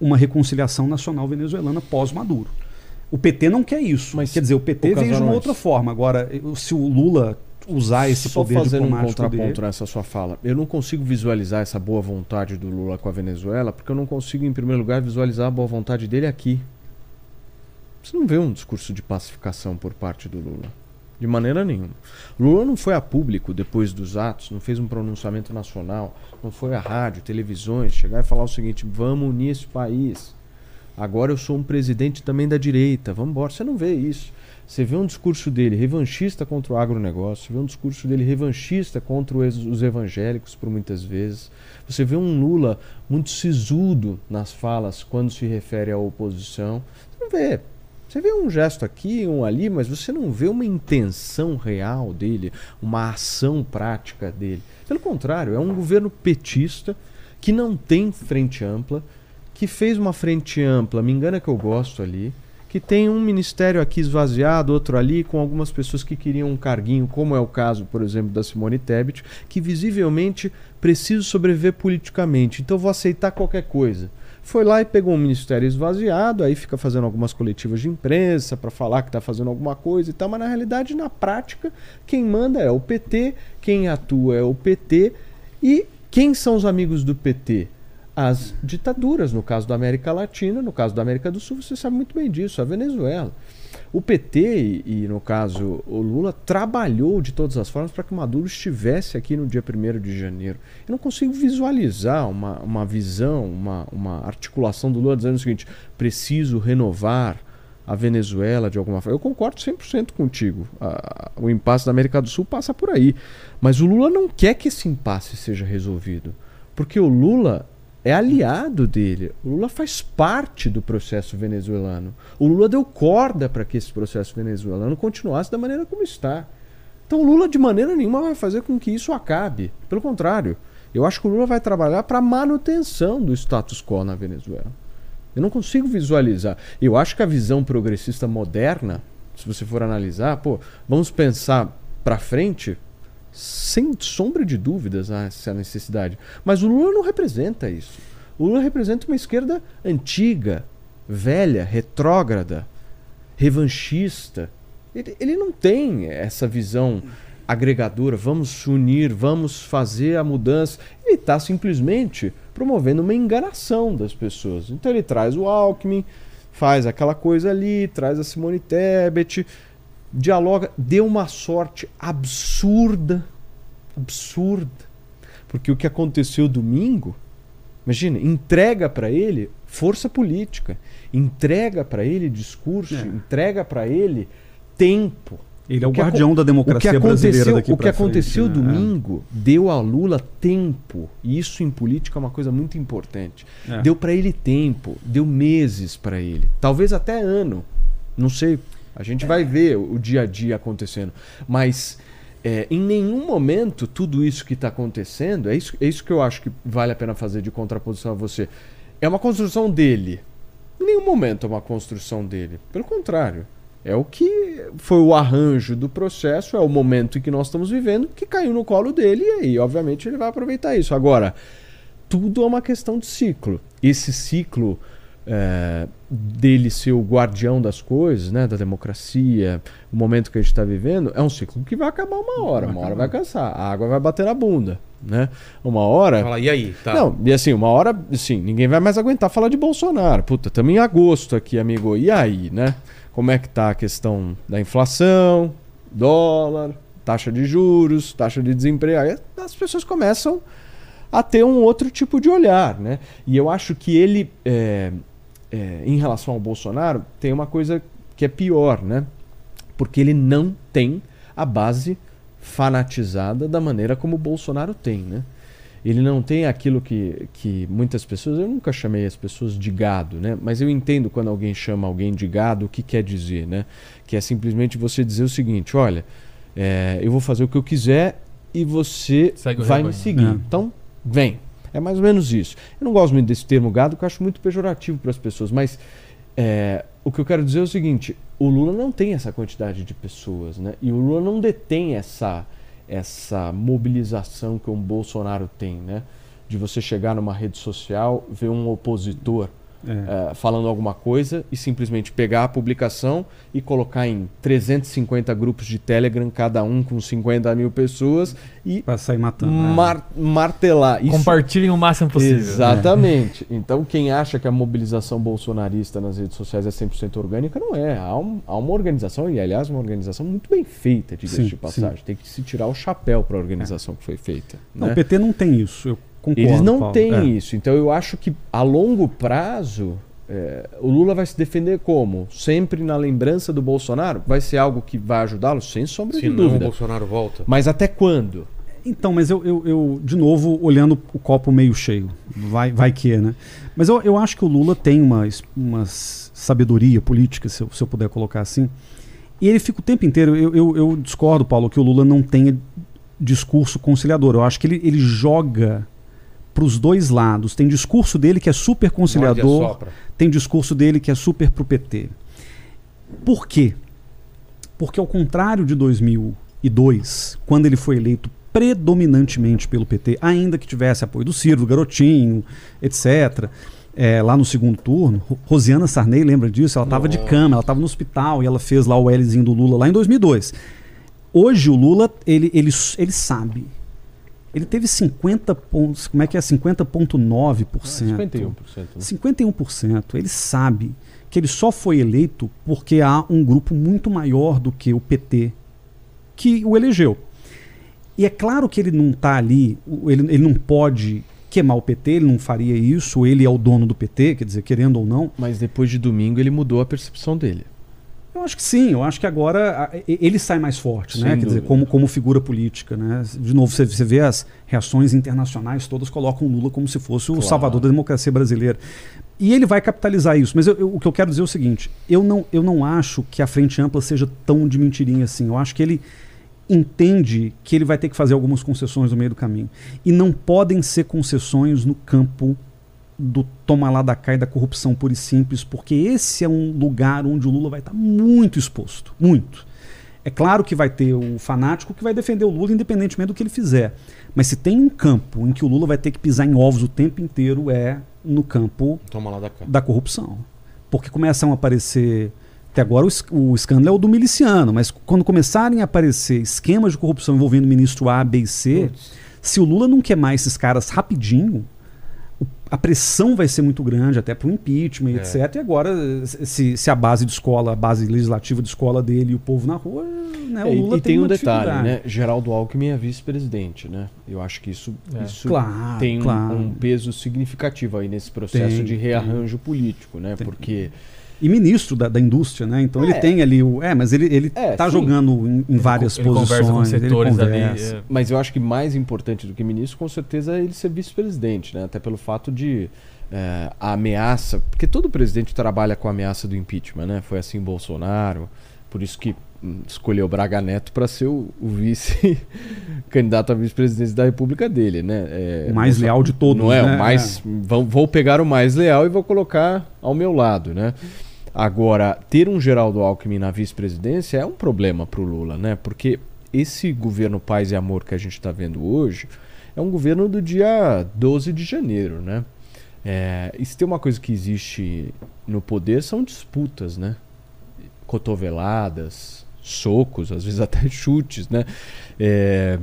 uma reconciliação nacional venezuelana pós-Maduro. O PT não quer isso. Mas, quer dizer, o PT veio de uma outra forma. Agora, se o Lula usar esse Só poder fazendo um contraponto dele, nessa sua fala. Eu não consigo visualizar essa boa vontade do Lula com a Venezuela, porque eu não consigo, em primeiro lugar, visualizar a boa vontade dele aqui. Você não vê um discurso de pacificação por parte do Lula. De maneira nenhuma. Lula não foi a público depois dos atos, não fez um pronunciamento nacional, não foi à rádio, televisões, chegar e falar o seguinte: vamos unir esse país. Agora eu sou um presidente também da direita, vamos embora. Você não vê isso. Você vê um discurso dele revanchista contra o agronegócio, você vê um discurso dele revanchista contra os evangélicos, por muitas vezes. Você vê um Lula muito sisudo nas falas quando se refere à oposição. Você não vê. Você vê um gesto aqui, um ali, mas você não vê uma intenção real dele, uma ação prática dele. Pelo contrário, é um governo petista que não tem frente ampla, que fez uma frente ampla, me engana que eu gosto ali, que tem um ministério aqui esvaziado, outro ali, com algumas pessoas que queriam um carguinho, como é o caso, por exemplo, da Simone Tebet, que visivelmente precisa sobreviver politicamente, então vou aceitar qualquer coisa. Foi lá e pegou um ministério esvaziado, aí fica fazendo algumas coletivas de imprensa para falar que está fazendo alguma coisa e tal, mas na realidade, na prática, quem manda é o PT, quem atua é o PT e quem são os amigos do PT? As ditaduras, no caso da América Latina, no caso da América do Sul, você sabe muito bem disso, a Venezuela. O PT e, no caso, o Lula trabalhou de todas as formas para que o Maduro estivesse aqui no dia 1 de janeiro. Eu não consigo visualizar uma, uma visão, uma, uma articulação do Lula dizendo o seguinte: preciso renovar a Venezuela de alguma forma. Eu concordo 100% contigo. A- o impasse da América do Sul passa por aí. Mas o Lula não quer que esse impasse seja resolvido. Porque o Lula é aliado dele. O Lula faz parte do processo venezuelano. O Lula deu corda para que esse processo venezuelano continuasse da maneira como está. Então o Lula de maneira nenhuma vai fazer com que isso acabe. Pelo contrário, eu acho que o Lula vai trabalhar para a manutenção do status quo na Venezuela. Eu não consigo visualizar. Eu acho que a visão progressista moderna, se você for analisar, pô, vamos pensar para frente, sem sombra de dúvidas essa necessidade. Mas o Lula não representa isso. O Lula representa uma esquerda antiga, velha, retrógrada, revanchista. Ele, ele não tem essa visão agregadora, vamos unir, vamos fazer a mudança. Ele está simplesmente promovendo uma enganação das pessoas. Então ele traz o Alckmin, faz aquela coisa ali, traz a Simone Tebet, dialoga, deu uma sorte absurda, absurda. Porque o que aconteceu domingo, imagina, entrega para ele força política, entrega para ele discurso, É. entrega para ele tempo. ele é o O que guardião da O que democracia brasileira aconteceu, daqui o que pra frente, aconteceu né? domingo deu a Lula tempo. E isso em política é uma coisa muito importante. É. Deu para ele tempo, deu meses para ele, talvez até ano. Não sei. A gente vai ver o dia a dia acontecendo. Mas é, em nenhum momento tudo isso que está acontecendo, é isso, é isso que eu acho que vale a pena fazer de contraposição a você. É uma construção dele. em nenhum momento é uma construção dele. Pelo contrário. É o que foi o arranjo do processo, é o momento em que nós estamos vivendo, que caiu no colo dele, e aí, obviamente, ele vai aproveitar isso. Agora, tudo é uma questão de ciclo. Esse ciclo é, dele ser o guardião das coisas, né, da democracia, o momento que a gente está vivendo, é um ciclo que vai acabar uma hora. Uma hora vai cansar, a água vai bater na bunda. Né? Uma hora. Fala, e aí? Tá. Não, e assim, uma hora, assim, ninguém vai mais aguentar falar de Bolsonaro. Puta, estamos em agosto aqui, amigo. E aí, né? Como é que tá a questão da inflação, dólar, taxa de juros, taxa de desemprego? Aí as pessoas começam a ter um outro tipo de olhar, né? E eu acho que ele, é, é, em relação ao Bolsonaro, tem uma coisa que é pior, né? Porque ele não tem a base fanatizada da maneira como o Bolsonaro tem, né? Ele não tem aquilo que, que muitas pessoas, eu nunca chamei as pessoas de gado, né? Mas eu entendo quando alguém chama alguém de gado, o que quer dizer, né? Que é simplesmente você dizer o seguinte, olha, é, eu vou fazer o que eu quiser e você vai me seguir. É. Então, vem. É mais ou menos isso. Eu não gosto muito desse termo gado, porque eu acho muito pejorativo para as pessoas, mas é, o que eu quero dizer é o seguinte: o Lula não tem essa quantidade de pessoas, né? E o Lula não detém essa, essa mobilização que um Bolsonaro tem, né? De você chegar numa rede social, ver um opositor é. uh, falando alguma coisa e simplesmente pegar a publicação e colocar em 350 grupos de Telegram, cada um com 50 mil pessoas e Pra sair matando. É. mar martelar. Isso... Compartilhem o máximo possível. Exatamente. É. Então, quem acha que a mobilização bolsonarista nas redes sociais é 100% orgânica, não é. Há, um, há, uma organização, e aliás, uma organização muito bem feita, diga-se de passagem. Sim. Tem que se tirar o chapéu para a organização é. que foi feita. Não, né? o PT não tem isso. Eu Concordo, Eles não Paulo. têm é. isso. Então eu acho que a longo prazo é, o Lula vai se defender como? Sempre na lembrança do Bolsonaro? Vai ser algo que vai ajudá-lo? Sem sombra Se de não, dúvida. o Bolsonaro volta. Mas até quando? Então, mas eu, eu, eu, de novo, olhando o copo meio cheio. Vai, vai que, né? Mas eu, eu acho que o Lula tem uma, uma sabedoria política, se eu, se eu puder colocar assim. E ele fica o tempo inteiro. Eu, eu, eu discordo, Paulo, que o Lula não tenha discurso conciliador. Eu acho que ele, ele joga para os dois lados. Tem discurso dele que é super conciliador, tem discurso dele que é super pro PT. Por quê? Porque ao contrário de 2002, quando ele foi eleito predominantemente pelo PT, ainda que tivesse apoio do Ciro, do Garotinho, etc., é, lá no segundo turno, Rosiana Sarney lembra disso? Ela estava de cama, ela estava no hospital e ela fez lá o Lzinho do Lula lá em 2002. Hoje o Lula, ele, ele, ele sabe ele teve 50 pontos, como é que é? 50,9%. Ah, 51%. Né? 51%. Ele sabe que ele só foi eleito porque há um grupo muito maior do que o PT que o elegeu. E é claro que ele não está ali, ele, ele não pode queimar o PT, ele não faria isso, ele é o dono do PT, quer dizer, querendo ou não. Mas depois de domingo ele mudou a percepção dele. Eu acho que sim, eu acho que agora ele sai mais forte, Sem né? Quer dizer, como, como figura política, né? De novo, você, você vê as reações internacionais todas colocam o Lula como se fosse claro. o salvador da democracia brasileira. E ele vai capitalizar isso. Mas eu, eu, o que eu quero dizer é o seguinte: eu não, eu não acho que a frente ampla seja tão de mentirinha assim. Eu acho que ele entende que ele vai ter que fazer algumas concessões no meio do caminho. E não podem ser concessões no campo do toma lá da cá e da corrupção pura e simples, porque esse é um lugar onde o Lula vai estar muito exposto, muito. É claro que vai ter o fanático que vai defender o Lula independentemente do que ele fizer. Mas se tem um campo em que o Lula vai ter que pisar em ovos o tempo inteiro é no campo da, da, corrupção. Porque começam a aparecer. Até agora o, o escândalo é o do miliciano, mas quando começarem a aparecer esquemas de corrupção envolvendo o ministro A, B e C, Putz. se o Lula não queimar esses caras rapidinho, a pressão vai ser muito grande até para o impeachment, é. etc. E agora, se, se, a base de escola, a base legislativa de escola dele e o povo na rua, né, é, o Lula e, e tem, tem um detalhe, né? Geraldo Alckmin é vice-presidente, né? Eu acho que isso, é. isso claro, tem claro. Um, um, peso significativo aí nesse processo tem, de rearranjo tem. político, né? Porque e ministro da, da indústria, né? Então é. ele tem ali o. É, mas ele, ele é, tá sim. jogando em, em várias ele posições. Conversa com setores ele conversa. ali. É. Mas eu acho que mais importante do que ministro, com certeza, é ele ser vice-presidente, né? Até pelo fato de. É, a ameaça, porque todo presidente trabalha com a ameaça do impeachment, né? Foi assim Bolsonaro, por isso que escolheu Braga Neto para ser o, o vice candidato à vice-presidência da República dele, né? É, o mais leal de todos, não é? Né? O mais, vou, vou pegar o mais leal e vou colocar ao meu lado, né? Agora, ter um Geraldo Alckmin na vice-presidência é um problema para o Lula, né? Porque esse governo paz e amor que a gente está vendo hoje é um governo do dia 12 de janeiro, né? É, e se tem uma coisa que existe no poder são disputas, né? Cotoveladas, socos, às vezes até chutes, né? É,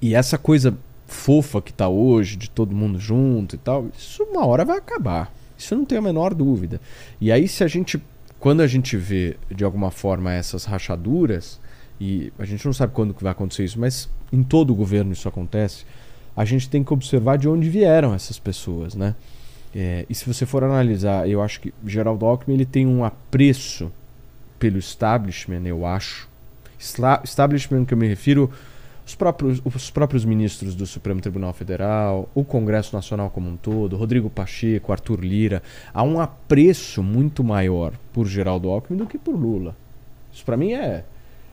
e essa coisa fofa que está hoje, de todo mundo junto e tal, isso uma hora vai acabar. Isso não tem a menor dúvida. E aí, se a gente, quando a gente vê de alguma forma essas rachaduras, e a gente não sabe quando que vai acontecer isso, mas em todo o governo isso acontece, a gente tem que observar de onde vieram essas pessoas, né? É, e se você for analisar, eu acho que Geraldo Alckmin ele tem um apreço pelo establishment, eu acho. Establishment que eu me refiro os próprios, os próprios ministros do Supremo Tribunal Federal, o Congresso Nacional como um todo, Rodrigo Pacheco, Arthur Lira, há um apreço muito maior por Geraldo Alckmin do que por Lula. Isso para mim é,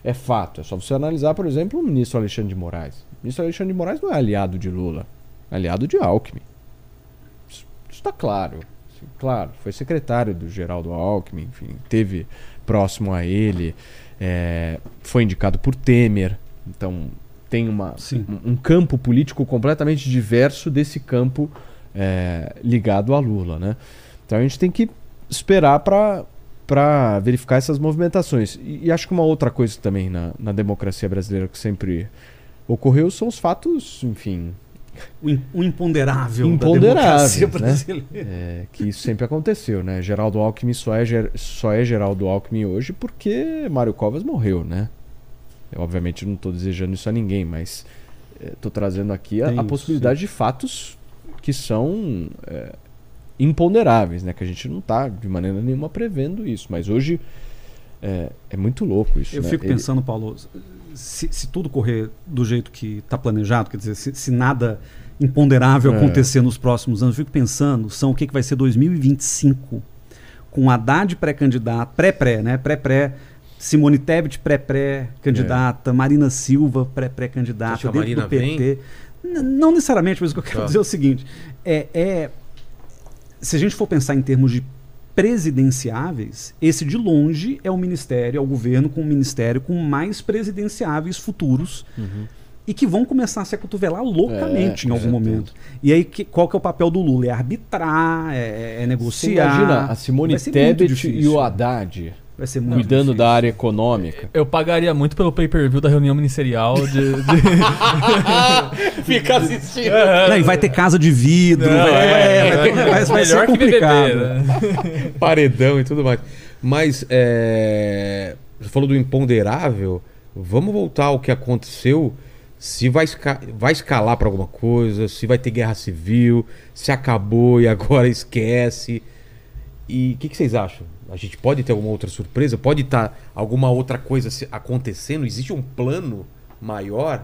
é fato. É só você analisar, por exemplo, o ministro Alexandre de Moraes. O ministro Alexandre de Moraes não é aliado de Lula, é aliado de Alckmin. Isso está claro. Claro, foi secretário do Geraldo Alckmin, enfim, teve próximo a ele, é, foi indicado por Temer. Então, tem uma, um, um, campo político completamente diverso desse campo é, ligado a Lula. Né? Então a gente tem que esperar para verificar essas movimentações. E, e, acho que uma outra coisa também na, na democracia brasileira que sempre ocorreu são os fatos, enfim. O, imponderável. Imponderável. Né? É, que isso sempre aconteceu, né? Geraldo Alckmin só é, só é Geraldo Alckmin hoje porque Mário Covas morreu, né? Eu, obviamente não estou desejando isso a ninguém, mas estou é, trazendo aqui a, a possibilidade sim. de fatos que são é, imponderáveis, né? Que a gente não está de maneira nenhuma prevendo isso. Mas hoje é, é muito louco isso. Eu né? fico pensando, Ele... Paulo, se, se, tudo correr do jeito que está planejado, quer dizer, se, se nada imponderável é. acontecer nos próximos anos, eu fico pensando, são o que, que vai ser 2025 com Haddad pré-candidato, pré-pré, né? Pré-pré Simone Tebet, pré-pré-candidata, é. Marina Silva, pré-pré-candidata, dentro Marina do PT. Não necessariamente, mas o que eu quero tá. dizer é o seguinte: é, é, se a gente for pensar em termos de presidenciáveis, esse de longe é o ministério, é o governo com o ministério com mais presidenciáveis futuros. Uhum. E que vão começar a se acotovelar loucamente é, em algum momento. E aí, que, qual que é o papel do Lula? É arbitrar, é, é negociar. Você imagina a Simone Tebet e o Haddad Vai ser muito Cuidando difícil. da área econômica. Eu pagaria muito pelo pay-per-view da reunião ministerial de. de... Ficar assistindo. Não, e vai ter casa de vidro. Não, vai, é, vai, vai, vai, vai ser complicado. BBB, né? Paredão e tudo mais. Mas é... você falou do imponderável. Vamos voltar ao que aconteceu. Se vai, esca... vai escalar para alguma coisa, se vai ter guerra civil, se acabou e agora esquece. E o que, que vocês acham? A gente pode ter alguma outra surpresa? Pode estar tá alguma outra coisa acontecendo? Existe um plano maior?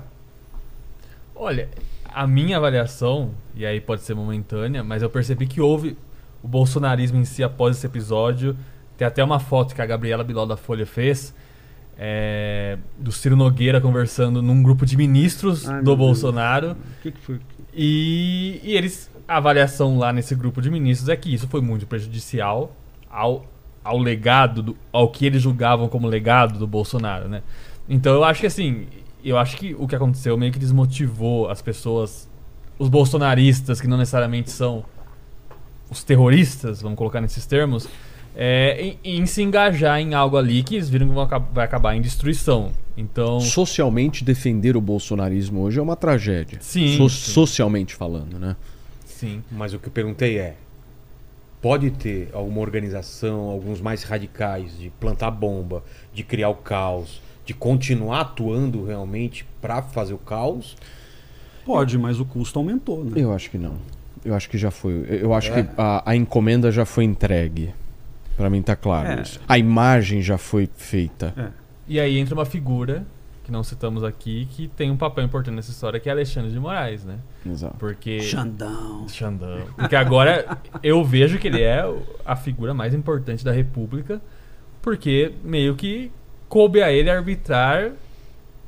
Olha, a minha avaliação, e aí pode ser momentânea, mas eu percebi que houve o bolsonarismo em si após esse episódio. Tem até uma foto que a Gabriela Bilal da Folha fez. É, do Ciro Nogueira conversando num grupo de ministros Ai, do Bolsonaro. O que, que foi? E, e eles. A avaliação lá nesse grupo de ministros é que isso foi muito prejudicial ao ao legado, do, ao que eles julgavam como legado do Bolsonaro, né? Então eu acho que assim, eu acho que o que aconteceu meio que desmotivou as pessoas, os bolsonaristas, que não necessariamente são os terroristas, vamos colocar nesses termos, é, em, em, se engajar em algo ali que eles viram que vão, vai acabar em destruição. Então, socialmente defender o bolsonarismo hoje é uma tragédia. Sim, so sim. Socialmente falando, né? Sim. Mas o que eu perguntei é, pode ter alguma organização, alguns mais radicais, de plantar bomba, de criar o caos, de continuar atuando realmente para fazer o caos? Pode, mas o custo aumentou, né? Eu acho que não. Eu acho que já foi. Eu acho é. que a, a, encomenda já foi entregue. Para mim tá claro é. isso. A imagem já foi feita. É. E aí entra uma figura que não citamos aqui, que tem um papel importante nessa história, que é Alexandre de Moraes, né? Exato. Porque... Xandão. Xandão. Porque agora eu vejo que ele é a figura mais importante da República, porque meio que coube a ele arbitrar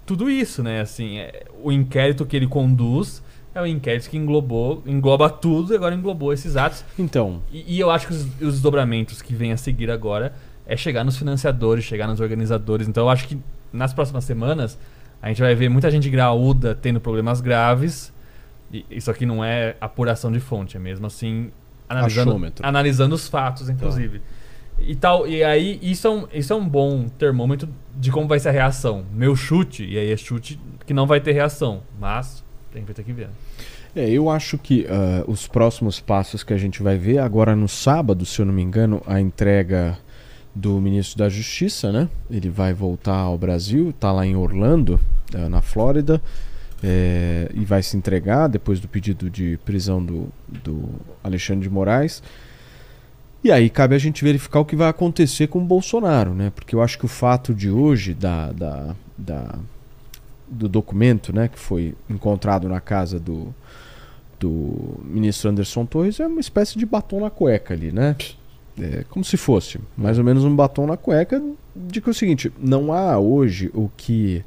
tudo isso, né? Assim, é, o inquérito que ele conduz é um inquérito que englobou, engloba tudo e agora englobou esses atos. Então. E, e eu acho que os, os desdobramentos que vêm a seguir agora é chegar nos financiadores, chegar nos organizadores. Então eu acho que nas próximas semanas a gente vai ver muita gente graúda tendo problemas graves. E isso aqui não é apuração de fonte, é mesmo assim analisando, Achômetro. analisando os fatos, inclusive. E tal, e aí isso é, um, isso é um bom termômetro de como vai ser a reação. Meu chute, e aí é chute que não vai ter reação, mas tem que ter que ver. É, eu acho que ah, os próximos passos que a gente vai ver, agora no sábado, se eu não me engano, a entrega do ministro da Justiça, né? Ele vai voltar ao Brasil, tá lá em Orlando, ah, na Flórida, é, e vai se entregar depois do pedido de prisão do, do Alexandre de Moraes. E aí cabe a gente verificar o que vai acontecer com o Bolsonaro, né? Porque eu acho que o fato de hoje da, da, da- do documento, né, que foi encontrado na casa do, do ministro Anderson Torres é uma espécie de batom na cueca ali, né? É como se fosse mais ou menos um batom na cueca de que é o seguinte, não há hoje o que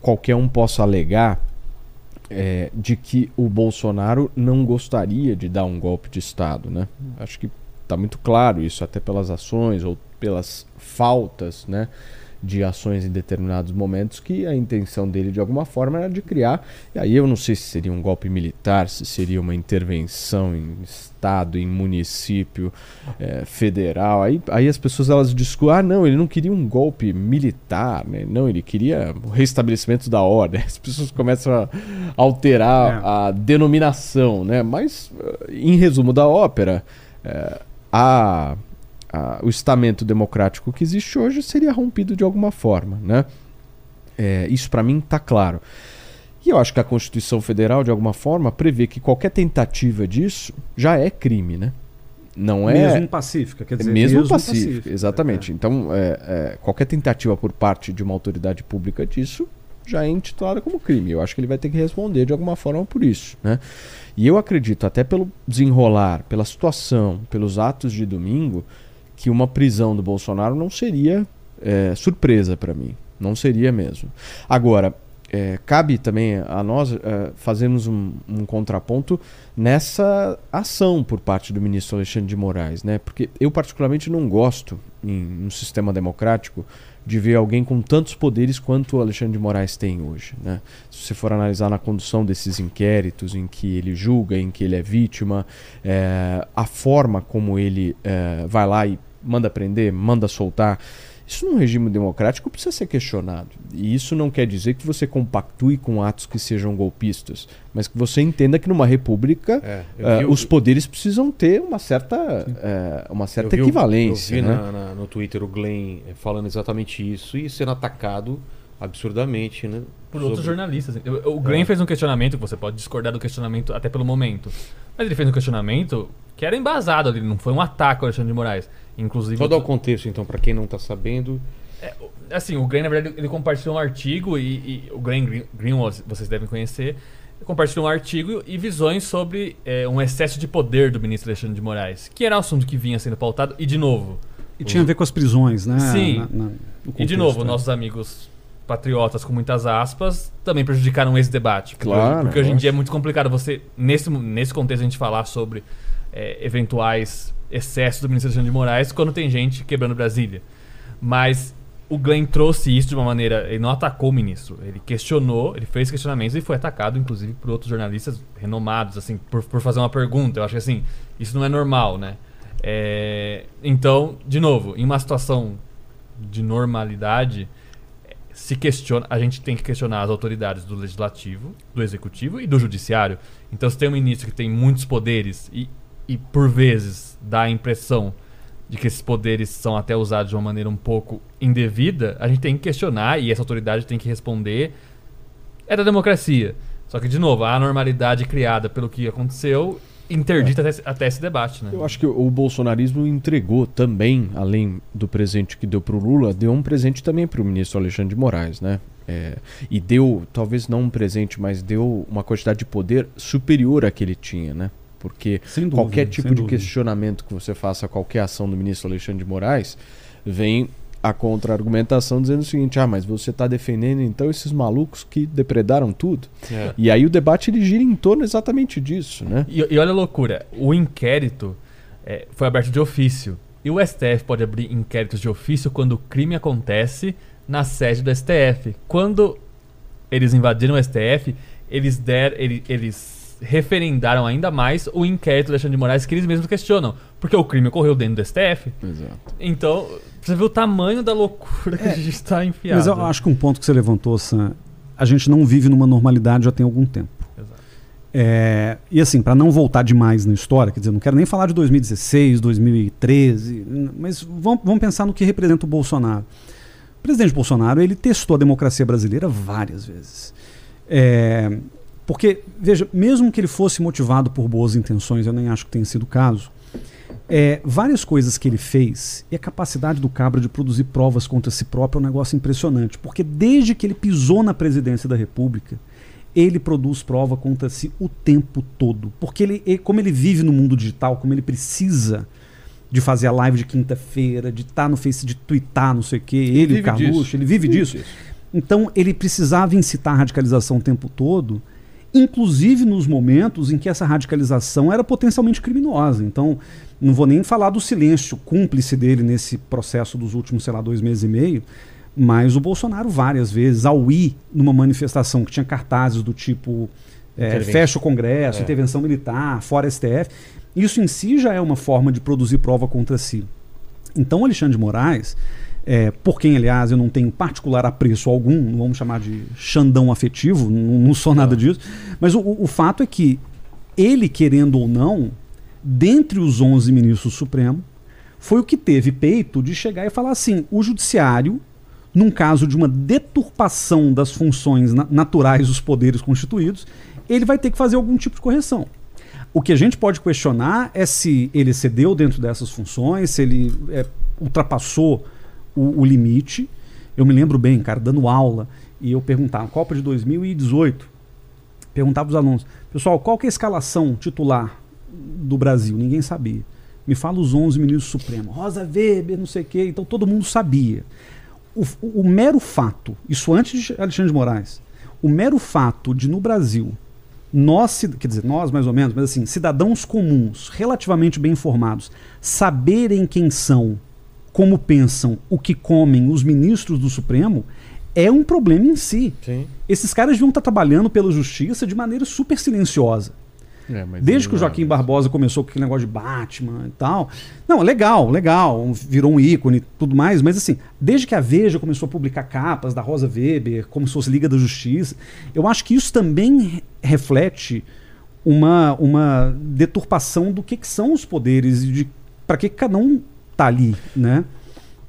qualquer um possa alegar é, de que o Bolsonaro não gostaria de dar um golpe de Estado, né? Acho que está muito claro isso, até pelas ações ou pelas faltas, né? De ações em determinados momentos, que a intenção dele de alguma forma era de criar. E aí eu não sei se seria um golpe militar, se seria uma intervenção em Estado, em município, eh, federal. Aí, aí as pessoas elas discutem, ah, não, ele não queria um golpe militar, né? Não, ele queria o restabelecimento da ordem. As pessoas começam a alterar É. a denominação, né? Mas, eh, em resumo da ópera, eh, a, a- o estamento democrático que existe hoje seria rompido de alguma forma, né? É, isso para mim está claro. E eu acho que a Constituição Federal, de alguma forma, prevê que qualquer tentativa disso já é crime, né? Não é. Mesmo pacífica, quer dizer, mesmo, pacífico, exatamente. Então, é, é, qualquer tentativa por parte de uma autoridade pública disso já é intitulada como crime. Eu acho que ele vai ter que responder de alguma forma por isso, né? E eu acredito, até pelo desenrolar, pela situação, pelos atos de domingo, que uma prisão do Bolsonaro não seria é, surpresa para mim. Não seria mesmo. Agora, é, cabe também a nós é, fazermos um, um contraponto nessa ação por parte do ministro Alexandre de Moraes, né? Porque eu particularmente não gosto em um sistema democrático de ver alguém com tantos poderes quanto o Alexandre de Moraes tem hoje, né? Se você for analisar na condução desses inquéritos em que ele julga, em que ele é vítima, é, a forma como ele é, vai lá e manda prender, manda soltar, isso num regime democrático precisa ser questionado. E isso não quer dizer que você compactue com atos que sejam golpistas, mas que você entenda que numa república É, o- os poderes precisam ter uma certa, eh, uma certa eu o- equivalência. Eu vi né? na- na- no Twitter o Glenn eh, falando exatamente isso e sendo atacado absurdamente, né? Por outros Sobre- jornalistas. O Glenn É. fez um questionamento, que você pode discordar do questionamento até pelo momento. Mas ele fez um questionamento que era embasado ali, não foi um ataque ao Alexandre de Moraes. Inclusive. Vou dar o contexto então para quem não tá sabendo. Assim, o Glenn, na verdade, ele compartilhou um artigo e, e o Glenn Green- Greenwald, vocês devem conhecer, ele compartilhou um artigo e visões sobre é, um excesso de poder do ministro Alexandre de Moraes, que era um assunto que vinha sendo pautado, e de novo, E tinha a ver com as prisões, né? Sim. Na- na- no e de contexto, novo, é. nossos amigos patriotas com muitas aspas também prejudicaram esse debate. Porque Claro, hoje- Porque hoje em dia é muito complicado você, nesse, nesse contexto, a gente falar sobre é, eventuais excessos do ministro Alexandre de Moraes quando tem gente quebrando Brasília. Mas o Glenn trouxe isso de uma maneira. Ele não atacou o ministro, ele questionou, ele fez questionamentos e foi atacado, inclusive, por outros jornalistas renomados, assim, por, por fazer uma pergunta. Eu acho que assim, isso não é normal, né? É, então, de novo, em uma situação de normalidade, se questiona, a gente tem que questionar as autoridades do legislativo, do executivo e do judiciário. Então, se tem um ministro que tem muitos poderes e, e por vezes dá a impressão de que esses poderes são até usados de uma maneira um pouco indevida, a gente tem que questionar e essa autoridade tem que responder. É da democracia. Só que, de novo, a anormalidade criada pelo que aconteceu interdita até, esse- até esse debate, né? Eu acho que o bolsonarismo entregou também, além do presente que deu para o Lula, deu um presente também para o ministro Alexandre de Moraes, né? É, e deu, talvez não um presente, mas deu uma quantidade de poder superior à que ele tinha, né? Porque dúvida, qualquer tipo de dúvida. questionamento que você faça a qualquer ação do ministro Alexandre de Moraes vem a contra-argumentação dizendo o seguinte: ah, mas você está defendendo então esses malucos que depredaram tudo. É. E aí o debate ele gira em torno exatamente disso, né? E, e olha a loucura, o inquérito é, foi aberto de ofício. E o STF pode abrir inquéritos de ofício quando o crime acontece na sede do STF. Quando eles invadiram o STF, eles, der, ele- eles referendaram ainda mais o inquérito do Alexandre de Moraes que eles mesmos questionam. Porque o crime ocorreu dentro do STF. Exato. Então, você vê o tamanho da loucura que a gente está enfiado. Mas eu acho que um ponto que você levantou, Sam, a gente não vive numa normalidade já tem algum tempo. Exato. É, e assim, para não voltar demais na história, quer dizer, não quero nem falar de 2016, 2013, n- mas vamos, vamos pensar no que representa o Bolsonaro. O presidente Bolsonaro, ele testou a democracia brasileira várias vezes. É, porque, veja, mesmo que ele fosse motivado por boas intenções, eu nem acho que tenha sido o caso, é, várias coisas que ele fez e a capacidade do Cabra de produzir provas contra si próprio é um negócio impressionante. Porque desde que ele pisou na presidência da República, ele produz prova contra si o tempo todo. Porque ele, ele- como ele vive no mundo digital, como ele precisa de fazer a live de quinta-feira, de estar no Face, de twittar, não sei o quê, ele, vive o Carluxo, disso. ele vive disso. Então ele precisava incitar a radicalização o tempo todo, inclusive nos momentos em que essa radicalização era potencialmente criminosa. Então, não vou nem falar do silêncio cúmplice dele nesse processo dos últimos, sei lá, dois meses e meio, mas o Bolsonaro várias vezes, ao ir numa manifestação que tinha cartazes do tipo é, fecha o Congresso, É. intervenção militar, fora STF, isso em si já é uma forma de produzir prova contra si. Então, Alexandre de Moraes, é, por quem, aliás, eu não tenho particular apreço algum, não vamos chamar de xandão afetivo, não, não sou nada disso, mas o, o- fato é que ele, querendo ou não, dentre os 11 ministros do Supremo, foi o que teve peito de chegar e falar assim: o judiciário, num caso de uma deturpação das funções na- naturais dos poderes constituídos, ele vai ter que fazer algum tipo de correção. O que a gente pode questionar é se ele excedeu dentro dessas funções, se ele é, ultrapassou o, o limite. Eu me lembro bem, cara, dando aula, e eu perguntava, Copa de 2018, perguntava os alunos, pessoal, qual que é a escalação titular do Brasil? Ninguém sabia. Me fala os 11 ministros supremos. Rosa Weber, não sei o quê. Então todo mundo sabia. O, o- o mero fato, isso antes de Alexandre de Moraes, o mero fato de no Brasil, nós, quer dizer, nós mais ou menos, mas assim, cidadãos comuns, relativamente bem informados, saberem quem são, como pensam, o que comem os ministros do Supremo, é um problema em si. Sim. Esses caras deviam estar trabalhando pela justiça de maneira super silenciosa. É, Desde que o é Joaquim. Barbosa começou com aquele negócio de Batman e tal. Não, legal, legal. Virou um ícone e tudo mais. Mas assim, desde que a Veja começou a publicar capas da Rosa Weber, como se fosse Liga da Justiça, eu acho que isso também re- reflete uma, uma deturpação do que, que são os poderes e de para que cada um tá ali, né?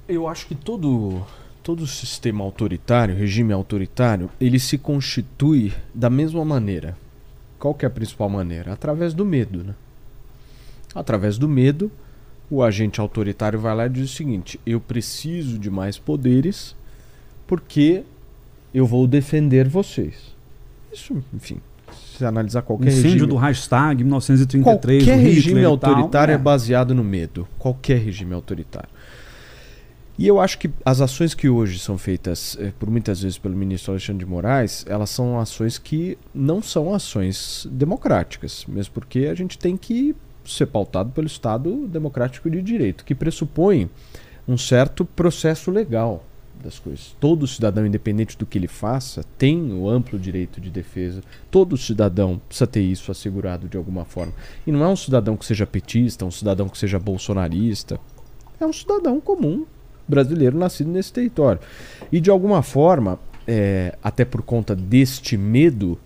Eu acho que todo todo sistema autoritário, regime autoritário, ele se constitui da mesma maneira. Qual que é a principal maneira? Através do medo, né? Através do medo, o agente autoritário vai lá e diz o seguinte: eu preciso de mais poderes porque eu vou defender vocês. Isso, enfim, se analisar qualquer Incêndio regime, do Reichstag, 1933, Qualquer regime e tal, autoritário é. é. baseado no medo. Qualquer regime autoritário. E eu acho que as ações que hoje são feitas eh, por muitas vezes pelo ministro Alexandre de Moraes, elas são ações que não são ações democráticas, mesmo porque a gente tem que ser pautado pelo Estado democrático de direito, que pressupõe um certo processo legal das coisas. Todo cidadão, independente do que ele faça, tem o amplo direito de defesa. Todo cidadão precisa ter isso assegurado de alguma forma. E não é um cidadão que seja petista, um cidadão que seja bolsonarista. É um cidadão comum, brasileiro, nascido nesse território. E de alguma forma, é, até por conta deste medo,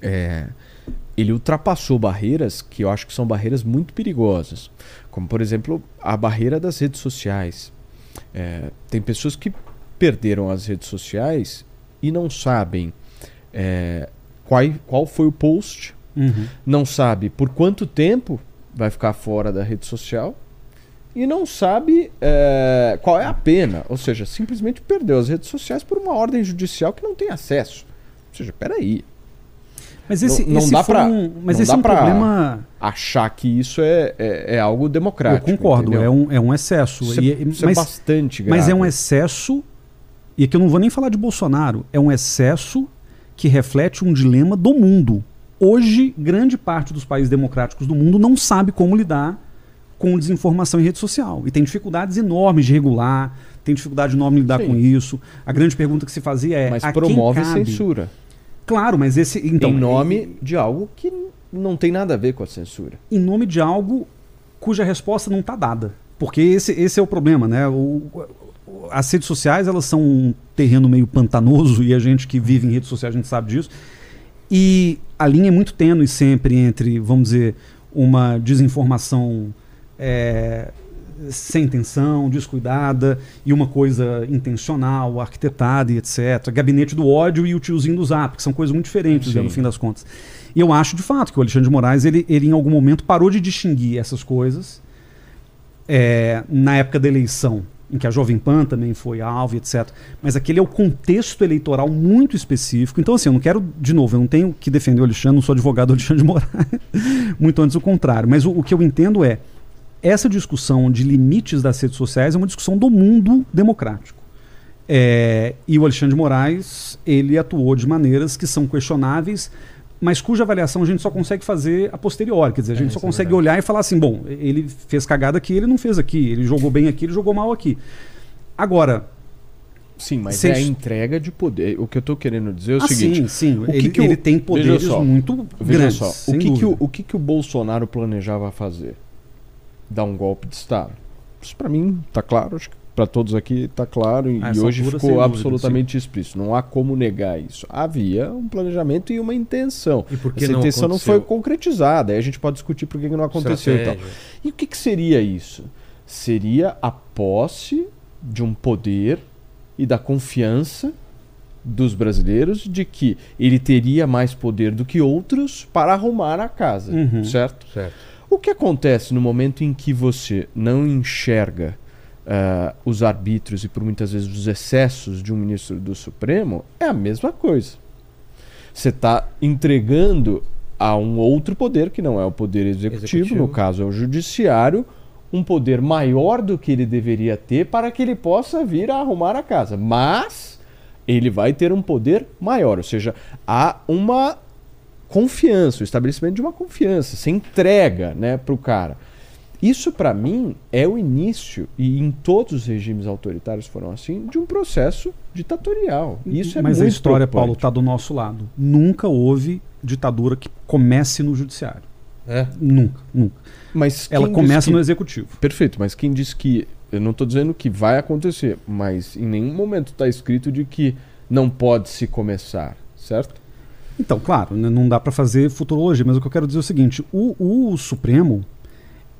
é, ele ultrapassou barreiras que eu acho que são barreiras muito perigosas. Como, por exemplo, a barreira das redes sociais. É, tem pessoas que perderam as redes sociais e não sabem é, qual, qual foi o post, Uhum. não sabe por quanto tempo vai ficar fora da rede social e não sabe é, qual é a pena. Ou seja, simplesmente perdeu as redes sociais por uma ordem judicial que não tem acesso. Ou seja, peraí. Mas esse, não, não esse dá pra, um, mas não esse dá é um problema. achar que isso é, é, é algo Eu democrático. concordo, entendeu? é um, é um excesso. Isso, é, E- isso é mas, bastante grave. mas é um excesso, e aqui eu não vou nem falar de Bolsonaro, é um excesso que reflete um dilema do mundo. Hoje, grande parte dos países democráticos do mundo não sabe como lidar com desinformação em rede social. E tem dificuldades enormes de regular, tem dificuldade enorme de lidar Sim. com isso. A grande pergunta que se fazia é. Mas promove censura. Claro, mas esse. Então, em nome de algo que não tem nada a ver com a censura. em nome de algo cuja resposta não está dada. Porque esse, esse é o problema, né? O- o- as redes sociais elas são um terreno meio pantanoso e a gente que vive em redes sociais a gente sabe disso. E a linha é muito tênue sempre entre, vamos dizer, uma desinformação é, sem intenção, descuidada, e uma coisa intencional, arquitetada e etc. Gabinete do ódio e o tiozinho do zap, que são coisas muito diferentes, né, no fim das contas. E eu acho, de fato, que o Alexandre de Moraes, ele, ele em algum momento parou de distinguir essas coisas. É, na época da eleição, em que a Jovem Pan também foi alvo, etc. Mas aquele é o contexto eleitoral muito específico. Então, assim, eu não quero, de novo, eu não tenho que defender o Alexandre, não sou advogado do Alexandre de Moraes. muito antes o contrário. Mas o, o que eu entendo é, essa discussão de limites das redes sociais é uma discussão do mundo democrático. É, e o Alexandre de Moraes, ele atuou de maneiras que são questionáveis, mas cuja avaliação a gente só consegue fazer a posteriori. Quer dizer, a gente É, só é consegue verdade. olhar e falar assim: bom, ele fez cagada aqui, ele não fez aqui, ele jogou bem aqui, ele jogou mal aqui. Agora, Sim, mas Sem- é a entrega de poder. O que eu estou querendo dizer é o ah, seguinte. sim, sim, o que ele, que o- ele tem poderes só, muito Veja grandes. só, o que, que, o, o que, que o Bolsonaro planejava fazer? Dar um golpe de Estado. Isso para mim tá claro, acho que para todos aqui tá claro e, A e hoje ficou dúvida, absolutamente explícito. Não há como negar isso. Havia um planejamento e uma intenção. E por que Essa não intenção não aconteceu? foi concretizada. Aí a gente pode discutir por que não aconteceu e tal. E o que, que seria isso? Seria a posse de um poder e da confiança dos brasileiros de que ele teria mais poder do que outros para arrumar a casa, Uhum. certo? Certo. O que acontece no momento em que você não enxerga ah, os arbítrios e por muitas vezes os excessos de um ministro do Supremo é a mesma coisa. Você está entregando a um outro poder que não é o poder executivo, Executivo. no caso é o judiciário, um poder maior do que ele deveria ter para que ele possa vir a arrumar a casa. Mas ele vai ter um poder maior, ou seja, há uma confiança, o estabelecimento de uma confiança, você entrega né, para o cara. Isso, para mim, é o início, e em todos os regimes autoritários foram assim, de um processo ditatorial. Isso é Mas muito a história, Paulo, está do nosso lado. Nunca houve ditadura que comece no judiciário. É. Nunca, nunca. Mas Ela começa diz que- no executivo. Perfeito, mas quem disse que. Eu não estou dizendo que vai acontecer, mas em nenhum momento está escrito de que não pode se começar, certo? Então, claro, né, não dá para fazer futurologia, mas o que eu quero dizer é o seguinte: o, o Supremo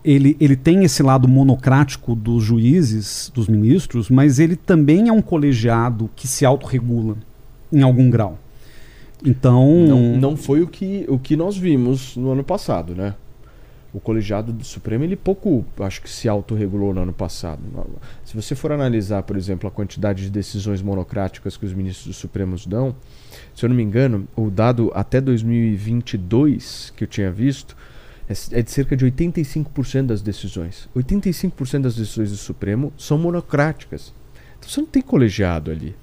ele, ele tem esse lado monocrático dos juízes, dos ministros, mas ele também é um colegiado que se autorregula em algum grau. Então, Não, não foi o que, o que nós vimos no ano passado, né? O colegiado do Supremo, ele pouco, acho que se autorregulou no ano passado. Se você for analisar, por exemplo, a quantidade de decisões monocráticas que os ministros do Supremo dão, se eu não me engano, o dado até 2022 que eu tinha visto é é de cerca de 85% das decisões. 85% das decisões do Supremo são monocráticas. Então você não tem colegiado ali.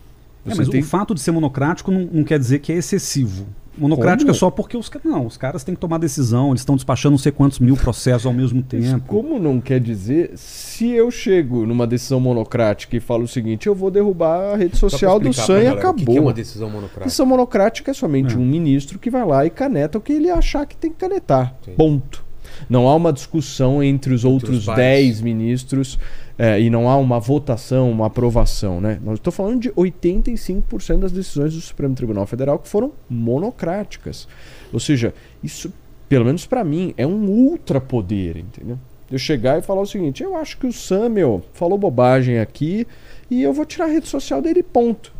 É, mas tem o fato de ser monocrático não, não quer dizer que é excessivo. Monocrático Como? é só porque os caras. Não, os caras têm que tomar decisão, eles estão despachando não sei quantos mil processos ao mesmo Mas tempo. como não quer dizer, se eu chego numa decisão monocrática e falo o seguinte, eu vou derrubar a rede social do pra e galera, O que acabou. é uma decisão monocrática? Decisão monocrática é somente É. um ministro que vai lá e caneta o que ele achar que tem que canetar. Sim. Ponto. Não há uma discussão entre os outros os pares. 10 ministros eh, e não há uma votação, uma aprovação. Né? Nós estou falando de 85% das decisões do Supremo Tribunal Federal que foram monocráticas. Ou seja, isso, pelo menos para mim, é um ultrapoder, entendeu? De Eu chegar e falar o seguinte: eu acho que o Sam, meu, falou bobagem aqui e eu vou tirar a rede social dele, ponto.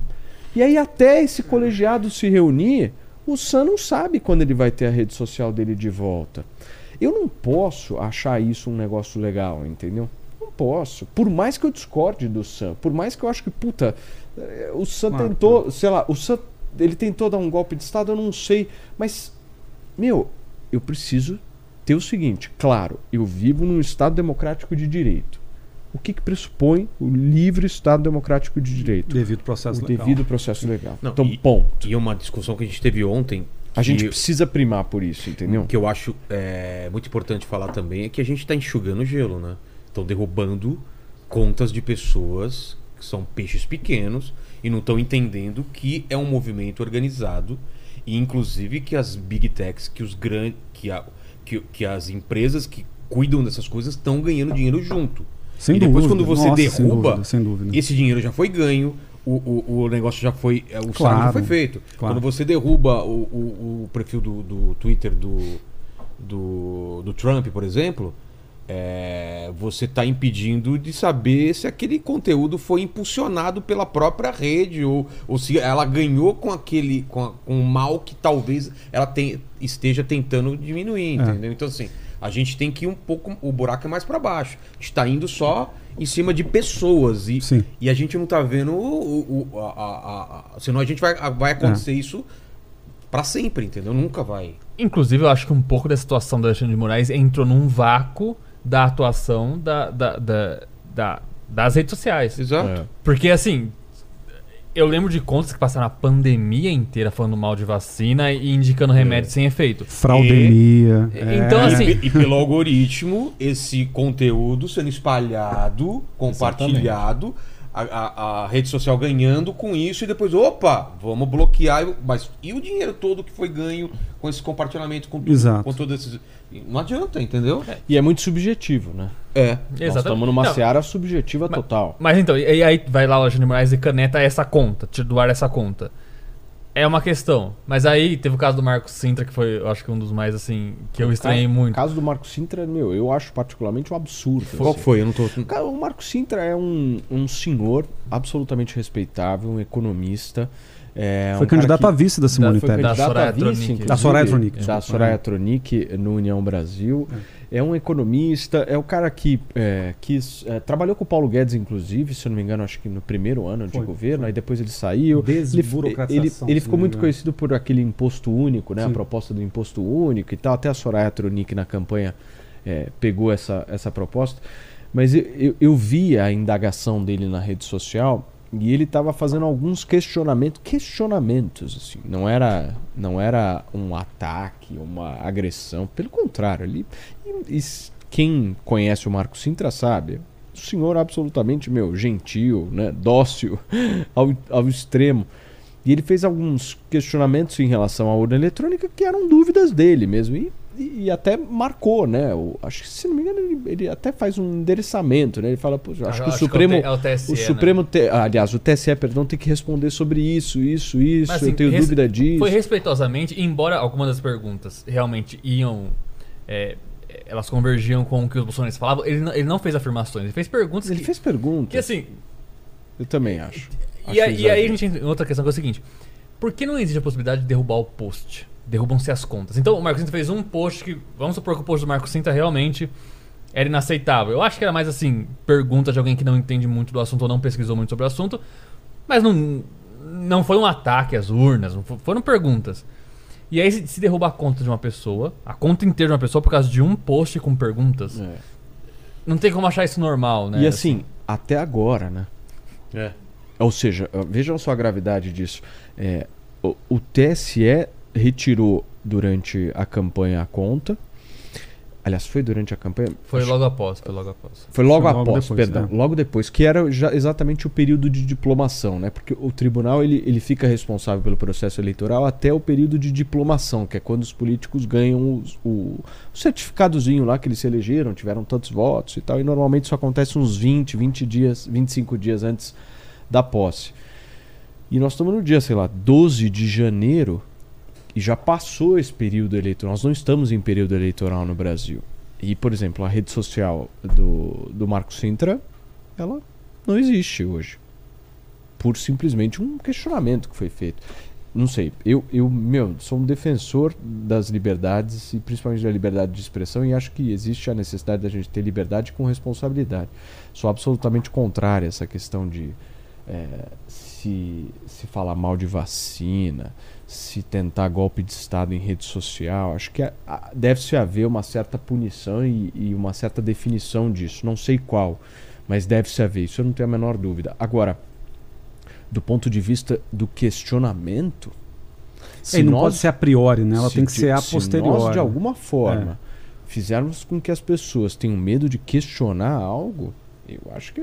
E aí, até esse colegiado se reunir, o Sam não sabe quando ele vai ter a rede social dele de volta. Eu não posso achar isso um negócio legal, entendeu? Não posso. Por mais que eu discorde do Sam, por mais que eu acho que, puta, eh, o Sam Claro, tentou, sei lá, o Sam, ele tentou dar um golpe de Estado, eu não sei, mas meu, eu preciso ter o seguinte, claro, eu vivo num Estado democrático de direito. O que, que pressupõe o livre Estado democrático de direito? Devido processo o legal. devido processo legal. Não, então, e- ponto. E uma discussão que a gente teve ontem. A gente precisa primar por isso, entendeu? que eu acho é, muito importante falar também é que a gente está enxugando gelo, né? Estão derrubando contas de pessoas que são peixes pequenos e não estão entendendo que é um movimento organizado e inclusive que as big techs, que os grandes, que, a- que, que as empresas que cuidam dessas coisas estão ganhando dinheiro junto. Sem e depois dúvida. quando você Nossa, sem derruba, dúvida, sem dúvida. esse dinheiro já foi ganho, o, o, o negócio já foi. é, O Claro, saldo já foi feito. claro. Quando você derruba o, o, o perfil do, do Twitter do, do, do Trump, por exemplo, é, você está impedindo de saber se aquele conteúdo foi impulsionado pela própria rede ou, ou se ela ganhou com aquele com, a- com o mal que talvez ela tem- esteja tentando diminuir, É. entendeu? Então assim, a gente tem que ir um pouco o buraco é mais para baixo. A gente está indo só em cima de pessoas e, Sim. e a gente não tá vendo o, o- a, a- a- senão a gente vai, vai acontecer isso para sempre, entendeu? Nunca vai. Inclusive, eu acho que um pouco da situação do Alexandre de Moraes entrou num vácuo da atuação da, da- da- da- das redes sociais. Exato. É. Porque, assim, eu lembro de contas que passaram a pandemia inteira falando mal de vacina e indicando remédio sem efeito. Fraudemia. é. Então, assim- E, e pelo algoritmo, esse conteúdo sendo espalhado, compartilhado, a, a- a rede social ganhando com isso e depois, opa, vamos bloquear. Mas e o dinheiro todo que foi ganho com esse compartilhamento, com, tudo- Exato. com todos esses. Não adianta, entendeu? E é muito subjetivo, né? É. Nós estamos numa Não, seara subjetiva total. Mas então, e aí vai lá o Alexandre de Moraes e caneta essa conta, tira do ar essa conta. É uma questão. Mas aí teve o caso do Marcos Sintra, que foi, eu acho que um dos mais, assim, que eu estranhei O muito. caso do Marco Sintra, meu, eu acho particularmente um absurdo. Qual assim. foi? Eu não tô. Cara, O Marco Sintra é um, um senhor absolutamente respeitável, um economista. É Foi um candidato que- a vice da Simone foi Tebet. Da candidato Soraya a vice, Tronic. inclusive, Da Soraya Tronic, Da. Soraya Tronic no União Brasil. É. um economista, é o cara que é, quis, é, trabalhou com o Paulo Guedes, inclusive, se eu não me engano, acho que no primeiro ano de Foi, governo, foi. aí depois ele saiu. Ele, Desburocratização, ele, ele se ficou muito engano. conhecido por aquele imposto único, né? A Sim. proposta do imposto único e tal. Até a Soraya Tronic na campanha é, pegou essa, essa proposta. Mas eu, eu, eu vi a indagação dele na rede social e ele estava fazendo alguns questionamentos, questionamentos assim. Não era, não era um ataque, uma agressão. Pelo contrário, ele e- quem conhece o Marco Sintra sabe. O senhor absolutamente meu gentil, né, dócil ao, ao extremo. E ele fez alguns questionamentos em relação à urna eletrônica que eram dúvidas dele mesmo. E, e- até marcou, né? O, acho que, se não me engano, ele, ele até faz um endereçamento, né? Ele fala, pô, acho que o Supremo. é o, T- é o TSE, O né? Supremo, te- aliás, o TSE, perdão, tem que responder sobre isso, isso, isso. Mas, assim, eu tenho res- dúvida disso. Foi respeitosamente, embora algumas das perguntas realmente iam. é, elas convergiam com o que os bolsonaristas falavam, ele não, ele não fez afirmações, ele fez perguntas Ele que, fez pergunta. que assim. Eu também acho. E, Acho aí- e aí a gente entra em outra questão que é o seguinte: por que não existe a possibilidade de derrubar o post? Derrubam-se as contas. Então o Marco Sintra fez um post que. Vamos supor que o post do Marco Sintra realmente era inaceitável. Eu acho que era mais assim, pergunta de alguém que não entende muito do assunto ou não pesquisou muito sobre o assunto. Mas não, não foi um ataque às urnas, foram perguntas. E aí se, se derruba a conta de uma pessoa, a conta inteira de uma pessoa por causa de um post com perguntas, É. não tem como achar isso normal, né? E assim, até agora, né? É. Ou seja, vejam só a gravidade disso. É, o, o TSE retirou durante a campanha a conta. Aliás, foi durante a campanha? Foi Acho- logo após, foi logo após. Foi logo Foi logo após, depois, perdão. é. Logo depois, que era já exatamente o período de diplomação, né? Porque o tribunal ele, ele fica responsável pelo processo eleitoral até o período de diplomação, que é quando os políticos ganham os- o, o certificadozinho lá que eles se elegeram, tiveram tantos votos e tal. E normalmente isso acontece uns 20, 20 dias, 25 dias antes da posse. E nós estamos no dia, sei lá, 12 de janeiro e já passou esse período eleitoral. Nós não estamos em período eleitoral no Brasil. E, por exemplo, a rede social do, do Marco Sintra, ela não existe hoje. Por simplesmente um questionamento que foi feito. Não sei, eu, eu meu, sou um defensor das liberdades e principalmente da liberdade de expressão e acho que existe a necessidade da gente ter liberdade com responsabilidade. Sou absolutamente contrário a essa questão de é, se, se falar mal de vacina, se tentar golpe de Estado em rede social. Acho que deve-se haver uma certa punição e, e, uma certa definição disso. Não sei qual, mas deve-se haver. Isso eu não tenho a menor dúvida. Agora, do ponto de vista do questionamento. Se não nós, pode ser a priori, né? Ela tem que ser a posteriori. Se nós, de alguma forma, é. fizermos com que as pessoas tenham medo de questionar algo, eu acho que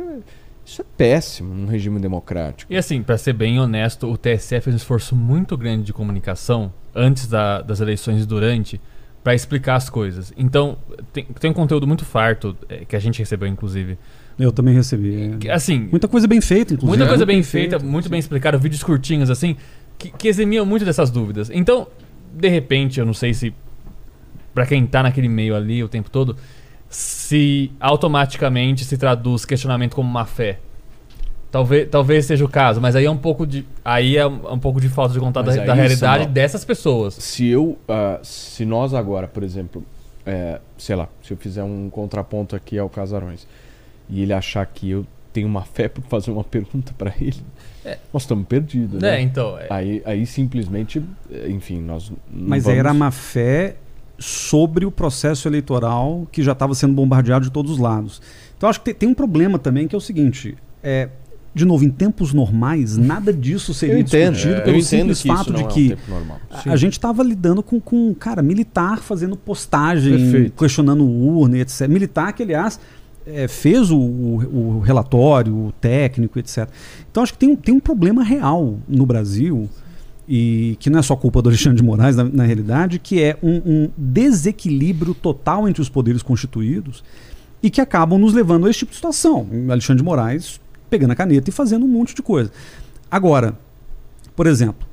isso é péssimo num regime democrático. E assim, para ser bem honesto, o TSE fez um esforço muito grande de comunicação antes da, das eleições e durante para explicar as coisas. Então, tem, tem um conteúdo muito farto é, que a gente recebeu, inclusive. Eu também recebi. É. Assim, muita coisa bem feita, inclusive. Muita coisa bem, bem feita, feito, muito sim. bem explicada, vídeos curtinhos, assim, que, que eximiam muito dessas dúvidas. Então, de repente, eu não sei se para quem tá naquele meio ali o tempo todo, se automaticamente se traduz questionamento como má fé. Talvez, talvez seja o caso, mas aí é um pouco de aí é um, pouco de falta de contato da, da, realidade Samuel, dessas pessoas. Se eu, uh, se nós agora, por exemplo, é, sei lá, se eu fizer um contraponto aqui ao Casarões e ele achar que eu tenho uma fé para fazer uma pergunta para ele, é. nós estamos perdidos, né? É, então. É... Aí, aí simplesmente, enfim, nós. Mas vamos... era má fé sobre o processo eleitoral que já estava sendo bombardeado de todos os lados. Então acho que tem, um problema também que é o seguinte: é, de novo, em tempos normais, nada disso seria discutido é, pelo simples fato de que é um a gente estava lidando com, com, cara, militar fazendo postagem, Perfeito. questionando urna, etc. Militar que, aliás, é, fez o, o, o, relatório, o técnico, etc. Então acho que tem, tem um problema real no Brasil e que não é só culpa do Alexandre de Moraes, na, na realidade, que é um, um, desequilíbrio total entre os poderes constituídos e que acabam nos levando a esse tipo de situação. Alexandre de Moraes pegando a caneta e fazendo um monte de coisa. Agora, por exemplo,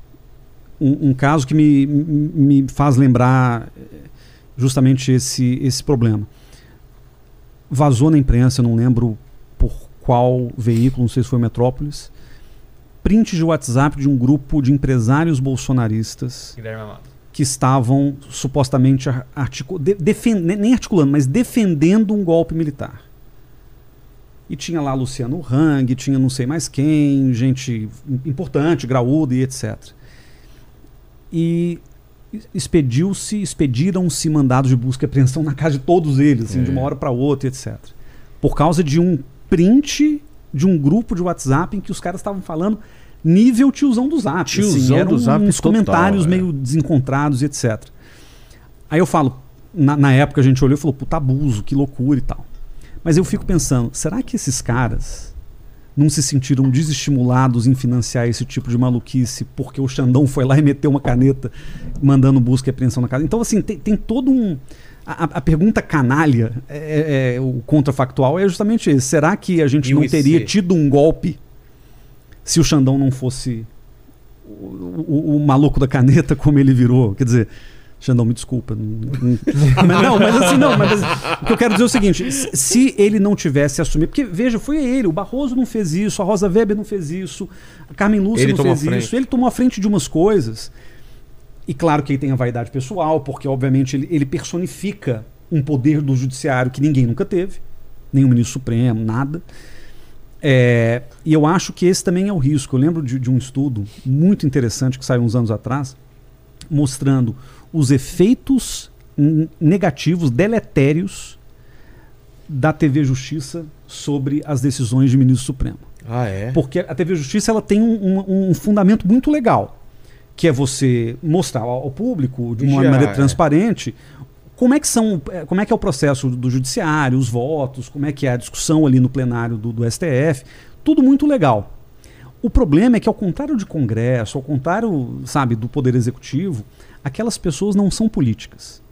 um, um caso que me, me faz lembrar eh, justamente esse, esse problema. Vazou na imprensa, não lembro por qual veículo, não sei se foi Metrópolis, print de WhatsApp de um grupo de empresários bolsonaristas que estavam supostamente articu de, nem articulando, mas defendendo um golpe militar. E tinha lá Luciano Hang, tinha não sei mais quem, gente importante, graúda e etc. E expediu-se, expediram-se mandados de busca e apreensão na casa de todos eles, assim, é. de uma hora para outra, etc. Por causa de um print de um grupo de WhatsApp em que os caras estavam falando nível tiozão do Zap. Assim, tiozão assim, eram do Zap uns total, comentários é. meio desencontrados e etc. Aí eu falo, na, na, época a gente olhou e falou, puta abuso, que loucura e tal. Mas eu fico pensando, será que esses caras não se sentiram desestimulados em financiar esse tipo de maluquice porque o Xandão foi lá e meteu uma caneta mandando busca e apreensão na casa? Então, assim, tem, tem todo um a, a, pergunta canalha, é, é, é, o contrafactual é justamente esse. Será que a gente e não teria tido um golpe se o Xandão não fosse o, o, o, maluco da caneta como ele virou? Quer dizer, Xandão, me desculpa. mas não, mas assim, não. Mas, o que eu quero dizer é o seguinte: se ele não tivesse assumido. Porque, veja, foi ele. O Barroso não fez isso, a Rosa Weber não fez isso, a Carmen Lúcia ele não fez isso. Ele tomou a frente de umas coisas e claro que ele tem a vaidade pessoal, porque obviamente ele, ele personifica um poder do judiciário que ninguém nunca teve, nem o ministro supremo, nada. É, e eu acho que esse também é o risco. Eu lembro de, de um estudo muito interessante que saiu uns anos atrás, mostrando os efeitos negativos, deletérios da TV Justiça sobre as decisões de ministro supremo. Ah, é? Porque a TV Justiça ela tem um, um, um fundamento muito legal que é você mostrar ao público de uma Já, maneira transparente como é que são, é, como é que é o processo do judiciário, os votos, como é que é a discussão ali no plenário do, do STF, tudo muito legal. O problema é que ao contrário de Congresso, ao contrário, sabe, do poder executivo, aquelas pessoas não são políticas.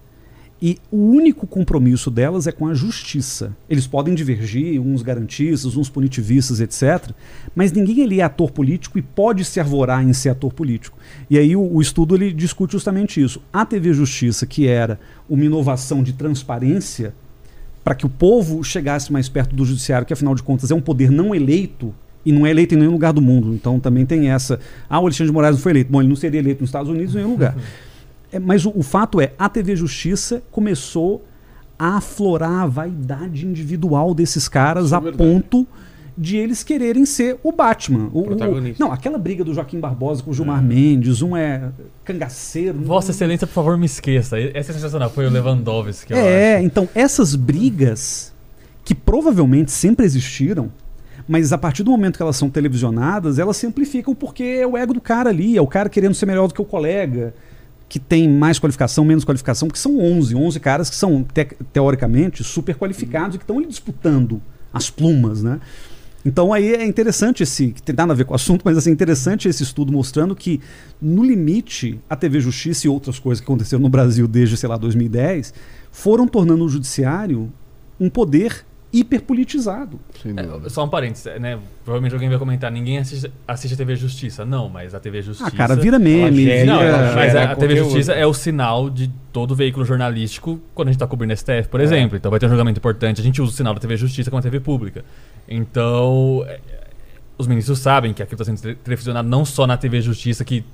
E o único compromisso delas é com a justiça. Eles podem divergir, uns garantistas, uns punitivistas, etc. Mas ninguém ali é ator político e pode se arvorar em ser ator político. E aí o, o estudo ele discute justamente isso. A TV Justiça, que era uma inovação de transparência, para que o povo chegasse mais perto do judiciário, que afinal de contas é um poder não eleito e não é eleito em nenhum lugar do mundo. Então também tem essa. Ah, o Alexandre de Moraes não foi eleito. Bom, ele não seria eleito nos Estados Unidos em nenhum lugar. É, mas o, o, fato é, a TV Justiça começou a aflorar a vaidade individual desses caras Isso a é ponto de eles quererem ser o Batman. O, o- Protagonista. não, aquela briga do Joaquim Barbosa com o Gilmar Mendes, um é cangaceiro. Vossa um- Excelência, por favor, me esqueça. Essa é sensacional. Foi o Lewandowski, eu É, acho. então essas brigas que provavelmente sempre existiram, mas a partir do momento que elas são televisionadas, elas se amplificam porque é o ego do cara ali, é o cara querendo ser melhor do que o colega, que tem mais qualificação, menos qualificação, porque são 11, 11 caras que são te- teoricamente super qualificados e que estão disputando as plumas, né? Então aí é interessante esse, que tem nada a ver com o assunto, mas assim, é interessante esse estudo mostrando que, no limite, a TV Justiça e outras coisas que aconteceram no Brasil desde, sei lá, 2010, foram tornando o judiciário um poder hiperpolitizado. É, só um parênteses, né? Provavelmente alguém vai comentar, ninguém assiste, assiste a TV Justiça. Não, mas a TV Justiça. Ah, cara, vira meme, gera- Não, mas a, a TV. Justiça é o sinal de todo veículo jornalístico quando a gente tá cobrindo STF, por exemplo. Então vai ter um julgamento importante, a gente usa o sinal da TV Justiça como a TV pública. Então, é, os ministros sabem que aquilo está sendo tele- televisionado não só na TV Justiça, que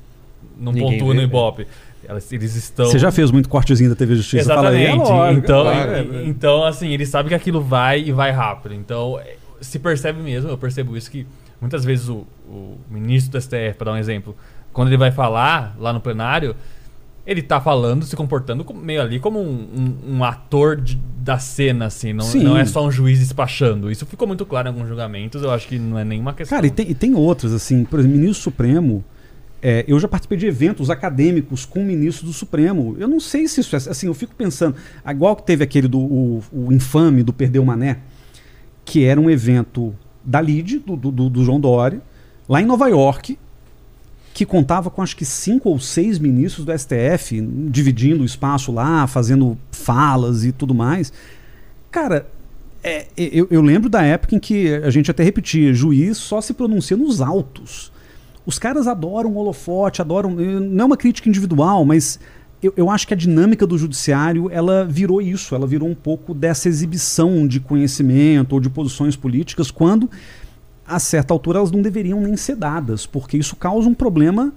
não Ninguém pontua vê, no né? Ibope. Elas, eles estão. Você já fez muito cortezinho da TV Justiça? Fala aí. Exatamente. É lógico, então, claro. então, assim, eles sabem que aquilo vai e vai rápido. Então, é, se percebe mesmo, eu percebo isso, que muitas vezes o, o ministro do STF, para dar um exemplo, quando ele vai falar lá no plenário, ele tá falando, se comportando meio ali como um, um- um ator de- da cena, assim, não, não é só um juiz despachando. Isso ficou muito claro em alguns julgamentos, eu acho que não é nenhuma questão. Cara, e tem, e tem outras, assim, por exemplo, ministro Supremo. É, eu já participei de eventos acadêmicos com ministros do Supremo. Eu não sei se isso é. Assim, eu fico pensando. Igual que teve aquele do o, o infame do Perdeu Mané, que era um evento da LIDE, do, do, do- João Dória, lá em Nova York, que contava com acho que cinco ou seis ministros do STF, dividindo o espaço lá, fazendo falas e tudo mais. Cara, é, eu, eu lembro da época em que a gente até repetia, juiz só se pronuncia nos autos. Os caras adoram holofote, adoram. eh, Não é uma crítica individual, mas eu, eu acho que a dinâmica do judiciário ela virou isso, ela virou um pouco dessa exibição de conhecimento ou de posições políticas, quando, a certa altura, elas não deveriam nem ser dadas, porque isso causa um problema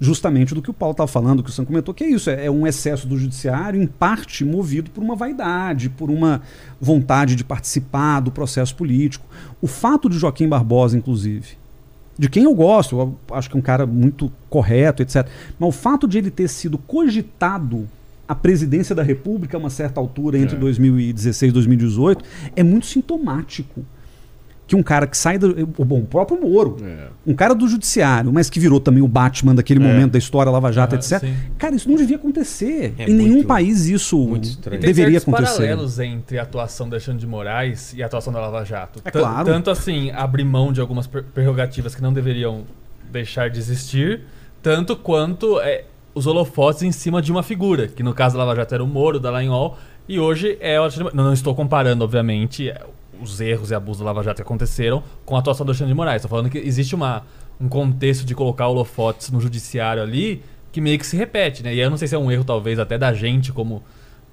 justamente do que o Paulo estava falando, que o Sam comentou, que é isso, é, é um excesso do judiciário, em parte movido por uma vaidade, por uma vontade de participar do processo político. O fato de Joaquim Barbosa, inclusive, de quem eu gosto, eu acho que é um cara muito correto, etc. Mas o fato de ele ter sido cogitado a presidência da República a uma certa altura entre É. 2016 e 2018 é muito sintomático. Que um cara que sai do. Bom, o próprio Moro, É. um cara do judiciário, mas que virou também o Batman daquele É. momento da história Lava Jato, Ah, etc. sim. Cara, isso não devia acontecer. É em nenhum muito- país isso deveria acontecer. paralelos entre a atuação do Alexandre de Moraes e a atuação da Lava Jato. É claro. Tanto assim, abrir mão de algumas prerrogativas que não deveriam deixar de existir, tanto quanto é, os holofotes em cima de uma figura, que no caso da Lava Jato era o Moro, da Dallagnol, e hoje é o Alexandre de Moraes. Não, não estou comparando, obviamente, é, os erros e abusos da Lava Jato que aconteceram com a atuação do Alexandre de Moraes. Estou falando que existe uma, um contexto de colocar holofotes no judiciário ali que meio que se repete, né? E eu não sei se é um erro, talvez, até da gente como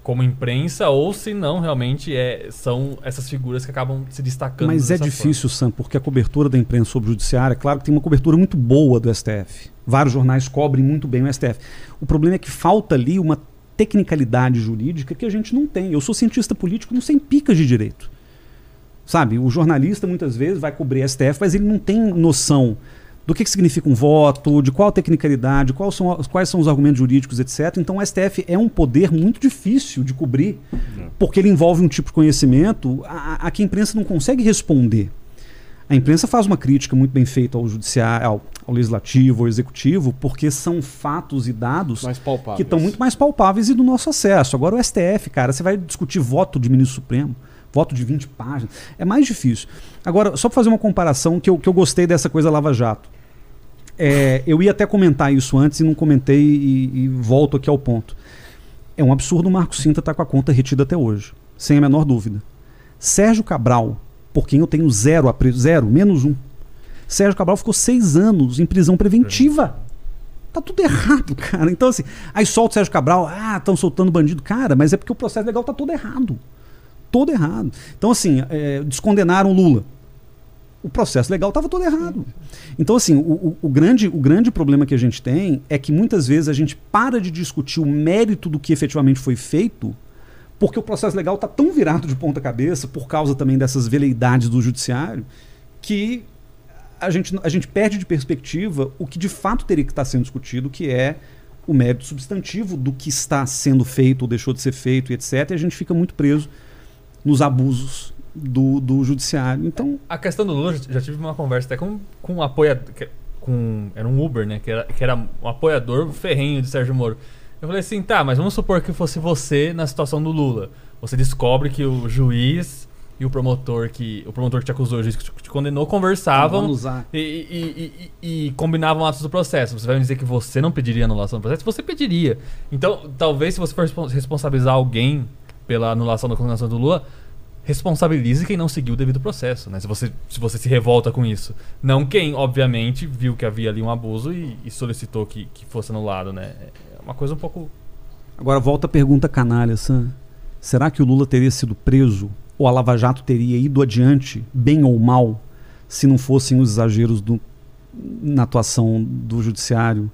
como imprensa ou se não realmente é, são essas figuras que acabam se destacando. Mas é difícil, Sam, porque a cobertura da imprensa sobre o judiciário, é claro que tem uma cobertura muito boa do STF. Vários jornais cobrem muito bem o STF. O problema é que falta ali uma tecnicalidade jurídica que a gente não tem. Eu sou cientista político, não sei em picas de direito. Sabe, o jornalista muitas vezes vai cobrir STF, mas ele não tem noção do que, que significa um voto, de qual tecnicalidade, quais são, quais são os argumentos jurídicos, etc. Então o STF é um poder muito difícil de cobrir, porque ele envolve um tipo de conhecimento a, a que a imprensa não consegue responder. A imprensa faz uma crítica muito bem feita ao judiciário, ao, ao legislativo, ao executivo, porque são fatos e dados que estão muito mais palpáveis e do nosso acesso. Agora o STF, cara, você vai discutir voto de ministro supremo, voto de 20 páginas, é mais difícil. Agora, só para fazer uma comparação que eu, que eu gostei dessa coisa Lava Jato. É, eu ia até comentar isso antes e não comentei e, e volto aqui ao ponto. É um absurdo o Marco Sinta estar com a conta retida até hoje, sem a menor dúvida. Sérgio Cabral, por quem eu tenho zero, a pre- zero menos um. Sérgio Cabral ficou seis anos em prisão preventiva. Tá tudo errado, cara. Então, assim, aí solta o Sérgio Cabral, ah, estão soltando bandido. Cara, mas é porque o processo legal tá todo errado. Todo errado. Então, assim, é, descondenaram Lula. O processo legal estava todo errado. Então, assim, o, o- o grande, o grande problema que a gente tem é que muitas vezes a gente para de discutir o mérito do que efetivamente foi feito, porque o processo legal está tão virado de ponta cabeça, por causa também dessas veleidades do judiciário, que a gente, a gente perde de perspectiva o que de fato teria que estar sendo discutido, que é o mérito substantivo do que está sendo feito ou deixou de ser feito etc. E a gente fica muito preso nos abusos do, do judiciário. Então, A questão do Lula, já tive uma conversa até com, com um apoiador. Com, era um Uber, né? Que era, que era um apoiador ferrenho de Sérgio Moro. Eu falei assim, tá, mas vamos supor que fosse você na situação do Lula. Você descobre que o juiz e o promotor que. O promotor que te acusou, o juiz que te, condenou, conversavam e, e- e- e- combinavam atos do processo. Você vai me dizer que você não pediria anulação do processo? Você pediria. Então, talvez se você for respon- responsabilizar alguém pela anulação da condenação do Lula, responsabilize quem não seguiu o devido processo, né? Se você se, você se revolta com isso. Não quem, obviamente, viu que havia ali um abuso e, e solicitou que, que fosse anulado, né? É uma coisa um pouco... Agora volta a pergunta canalha, Sam. Será que o Lula teria sido preso ou a Lava Jato teria ido adiante, bem ou mal, se não fossem os exageros do- na atuação do judiciário,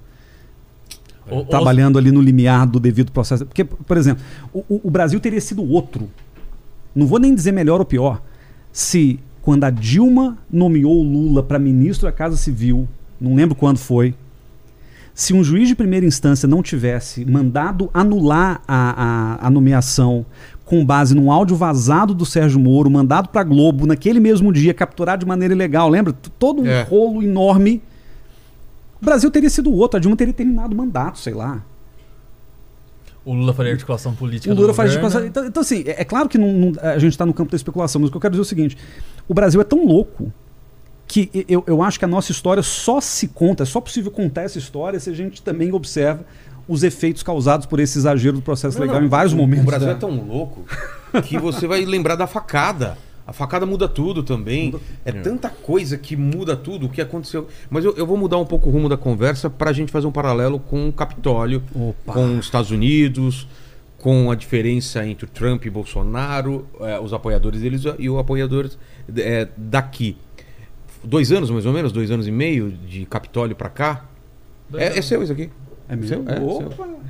Ou- ou- trabalhando ali no limiar do devido processo? Porque, por exemplo, o, o- o Brasil teria sido outro. Não vou nem dizer melhor ou pior. Se quando a Dilma nomeou o Lula para ministro da Casa Civil, não lembro quando foi, se um juiz de primeira instância não tivesse mandado anular a, a, a nomeação com base num áudio vazado do Sérgio Moro, mandado para Globo naquele mesmo dia, capturar de maneira ilegal, lembra? Todo um É. rolo enorme. O Brasil teria sido outro, a Dilma teria terminado o mandato, sei lá. O Lula faria articulação política O Lula faz especulação. Então, então, assim, é, é claro que não- não- a gente está no campo da especulação, mas o que eu quero dizer é o seguinte: o Brasil é tão louco que eu, eu acho que a nossa história só se conta, é só possível contar essa história se a gente também observa os efeitos causados por esse exagero do processo Não, legal não, em vários o- momentos. O Brasil da- é tão louco que você vai lembrar da facada. A facada muda tudo também. É tanta coisa que muda tudo o que aconteceu. Mas eu, eu vou mudar um pouco o rumo da conversa para a gente fazer um paralelo com o Capitólio, Opa. com os Estados Unidos, com a diferença entre o Trump e Bolsonaro, eh, os apoiadores deles e o apoiadores eh, daqui. Dois anos, mais ou menos, dois anos e meio de Capitólio para cá. É, é seu isso aqui? É meu? Seu? É, Opa! seu.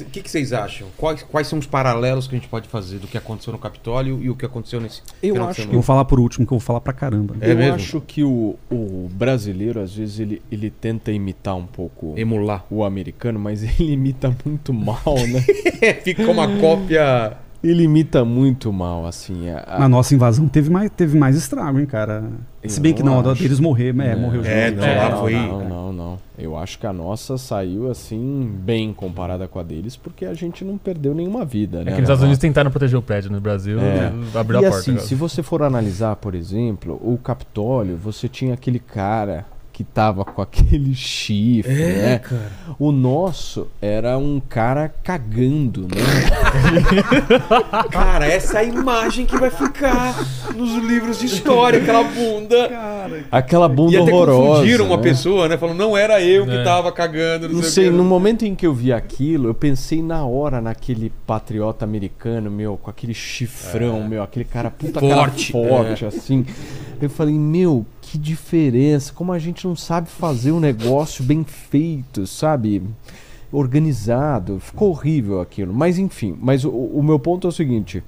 O que, que vocês acham? Quais, quais são os paralelos que a gente pode fazer do que aconteceu no Capitólio e o que aconteceu nesse Eu acho Eu vou falar por último, que eu vou falar pra caramba. É eu mesmo? acho que o, o brasileiro, às vezes, ele, ele tenta imitar um pouco Emular. o americano, mas ele imita muito mal, né? Fica uma cópia. ele imita muito mal, assim. a- a- Na nossa invasão teve mais, teve mais estrago, hein, cara. Se Eu bem que não não, deles morrer, é, morreu É, junto. não, lá foi- Não, não, não. Eu acho que a nossa saiu, assim, bem comparada com a deles, porque a gente não perdeu nenhuma vida, É né? que nos Estados Unidos tentaram proteger o prédio no Brasil, É. abriu e a porta. assim, agora. se você for analisar, por exemplo, o Capitólio, você tinha aquele cara que tava com aquele chifre, né? cara. O nosso era um cara cagando, né? Cara, essa é a imagem que vai ficar nos livros de história, aquela bunda. Aquela bunda E até horrorosa. confundiram uma né? pessoa, né? Falando, não era eu que É. tava cagando. Não, Não sei, sei, no momento em que eu vi aquilo, eu pensei na hora naquele patriota americano, meu, com aquele chifrão, meu, aquele cara puta Forte, cara forte, assim. Eu falei, meu, que diferença, como a gente não sabe fazer um negócio bem feito, sabe? Organizado. Ficou horrível aquilo. Mas enfim, mas o, o meu ponto é o seguinte.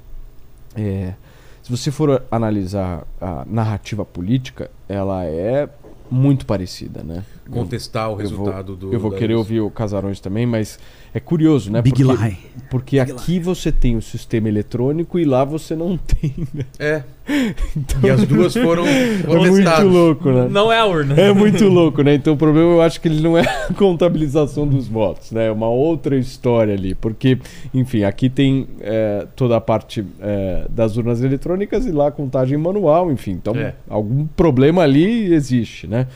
É, se você for analisar a narrativa política, ela é muito parecida, né? Contestar o Eu vou- resultado do. Eu vou querer eleição. ouvir o Casarões também, mas é curioso, né? Big porque, lie. Porque aqui você tem o sistema eletrônico e lá você não tem. né? É. E as duas foram É muito contestadas. louco, né? Não é a urna. É muito louco, né? Então o problema eu acho que ele não é a contabilização dos votos, né? É uma outra história ali. Porque, enfim, aqui tem é, toda a parte é, das urnas eletrônicas e lá a contagem manual, enfim. Então, É. algum problema ali existe, né?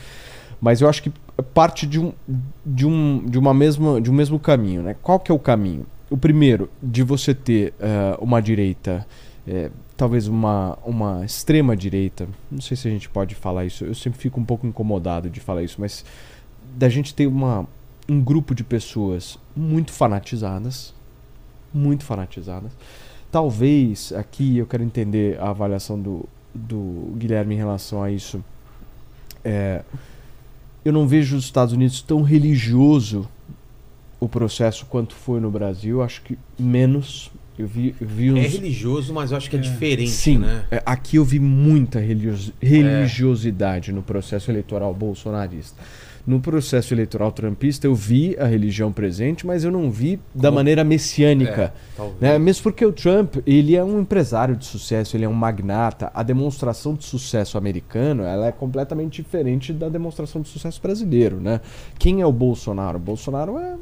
Mas eu acho que parte de um, de um, de uma mesma, de um mesmo caminho, né? Qual que é o caminho? O primeiro, de você ter eh, uma direita, eh, talvez uma, uma extrema direita, não sei se a gente pode falar isso, eu sempre fico um pouco incomodado de falar isso, mas da gente ter uma, um grupo de pessoas muito fanatizadas, muito fanatizadas. Talvez aqui eu quero entender a avaliação do, do Guilherme em relação a isso. É, eu não vejo os Estados Unidos tão religioso o processo quanto foi no Brasil. Acho que menos. Eu vi, eu vi É uns. religioso, mas eu acho que é, diferente, Sim, né? é, aqui eu vi muita religiosi- religiosidade no processo eleitoral bolsonarista. No processo eleitoral trumpista eu vi a religião presente, mas eu não vi da Como- maneira messiânica. É. Né? Mesmo porque o Trump, ele é um empresário de sucesso, ele é um magnata. A demonstração de sucesso americano, ela é completamente diferente da demonstração de sucesso brasileiro, né? Quem é o Bolsonaro? O Bolsonaro é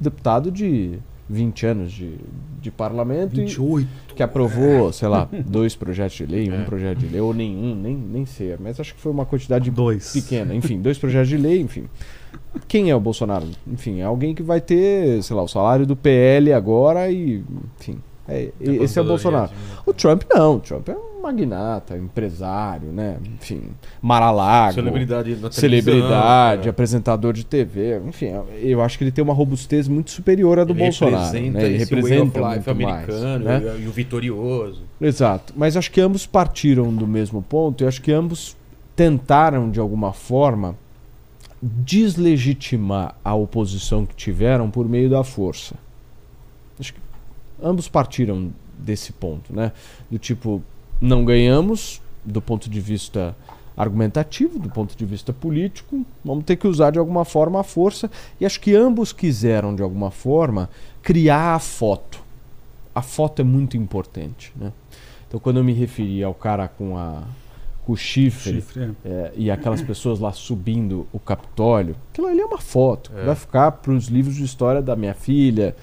deputado de 20 anos de, de parlamento e 28. que aprovou, sei lá, dois projetos de lei, um É. projeto de lei, ou nenhum, nem, nem sei, mas acho que foi uma quantidade Dois. pequena. Enfim, dois projetos de lei, enfim. Quem é o Bolsonaro? Enfim, é alguém que vai ter, sei lá, o salário do PL agora e, enfim, é, esse é o Bolsonaro. O Trump não, o Trump é um magnata, empresário, né? Enfim, Maralago. Celebridade Celebridade, é. apresentador de TV, enfim, eu acho que ele tem uma robustez muito superior à do Ele Bolsonaro. representa né? Ele way representa of life muito mais, americano né? e o vitorioso. Exato. Mas acho que ambos partiram do mesmo ponto e acho que ambos tentaram, de alguma forma, deslegitimar a oposição que tiveram por meio da força. Ambos partiram desse ponto, né? Do tipo, não ganhamos do ponto de vista argumentativo, do ponto de vista político, vamos ter que usar de alguma forma a força. E acho que ambos quiseram, de alguma forma, criar a foto. A foto é muito importante, né? Então, quando eu me referi ao cara com, a, com o chifre, Chifre, é. é, e aquelas pessoas lá subindo o Capitólio, aquilo ali é uma foto. É. Vai ficar para os livros de história da minha filha,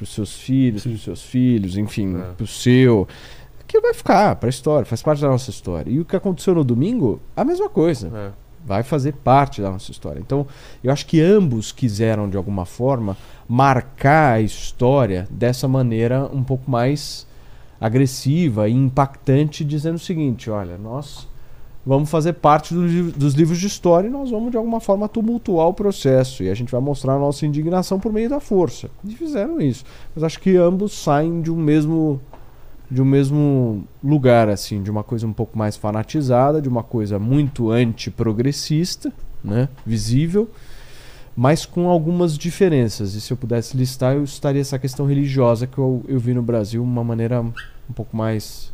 para os seus filhos, para os seus filhos, enfim, É. para o seu. Aquilo vai ficar para a história, faz parte da nossa história. E o que aconteceu no domingo, a mesma coisa. É. Vai fazer parte da nossa história. Então, eu acho que ambos quiseram, de alguma forma, marcar a história dessa maneira um pouco mais agressiva e impactante, dizendo o seguinte: olha, nós vamos fazer parte do dos livros de história e nós vamos, de alguma forma, tumultuar o processo. E a gente vai mostrar a nossa indignação por meio da força. E fizeram isso. Mas acho que ambos saem de um mesmo de um mesmo lugar, assim, de uma coisa um pouco mais fanatizada, de uma coisa muito antiprogressista, né, visível, mas com algumas diferenças. E se eu pudesse listar, eu estaria essa questão religiosa que eu, eu vi no Brasil de uma maneira um pouco mais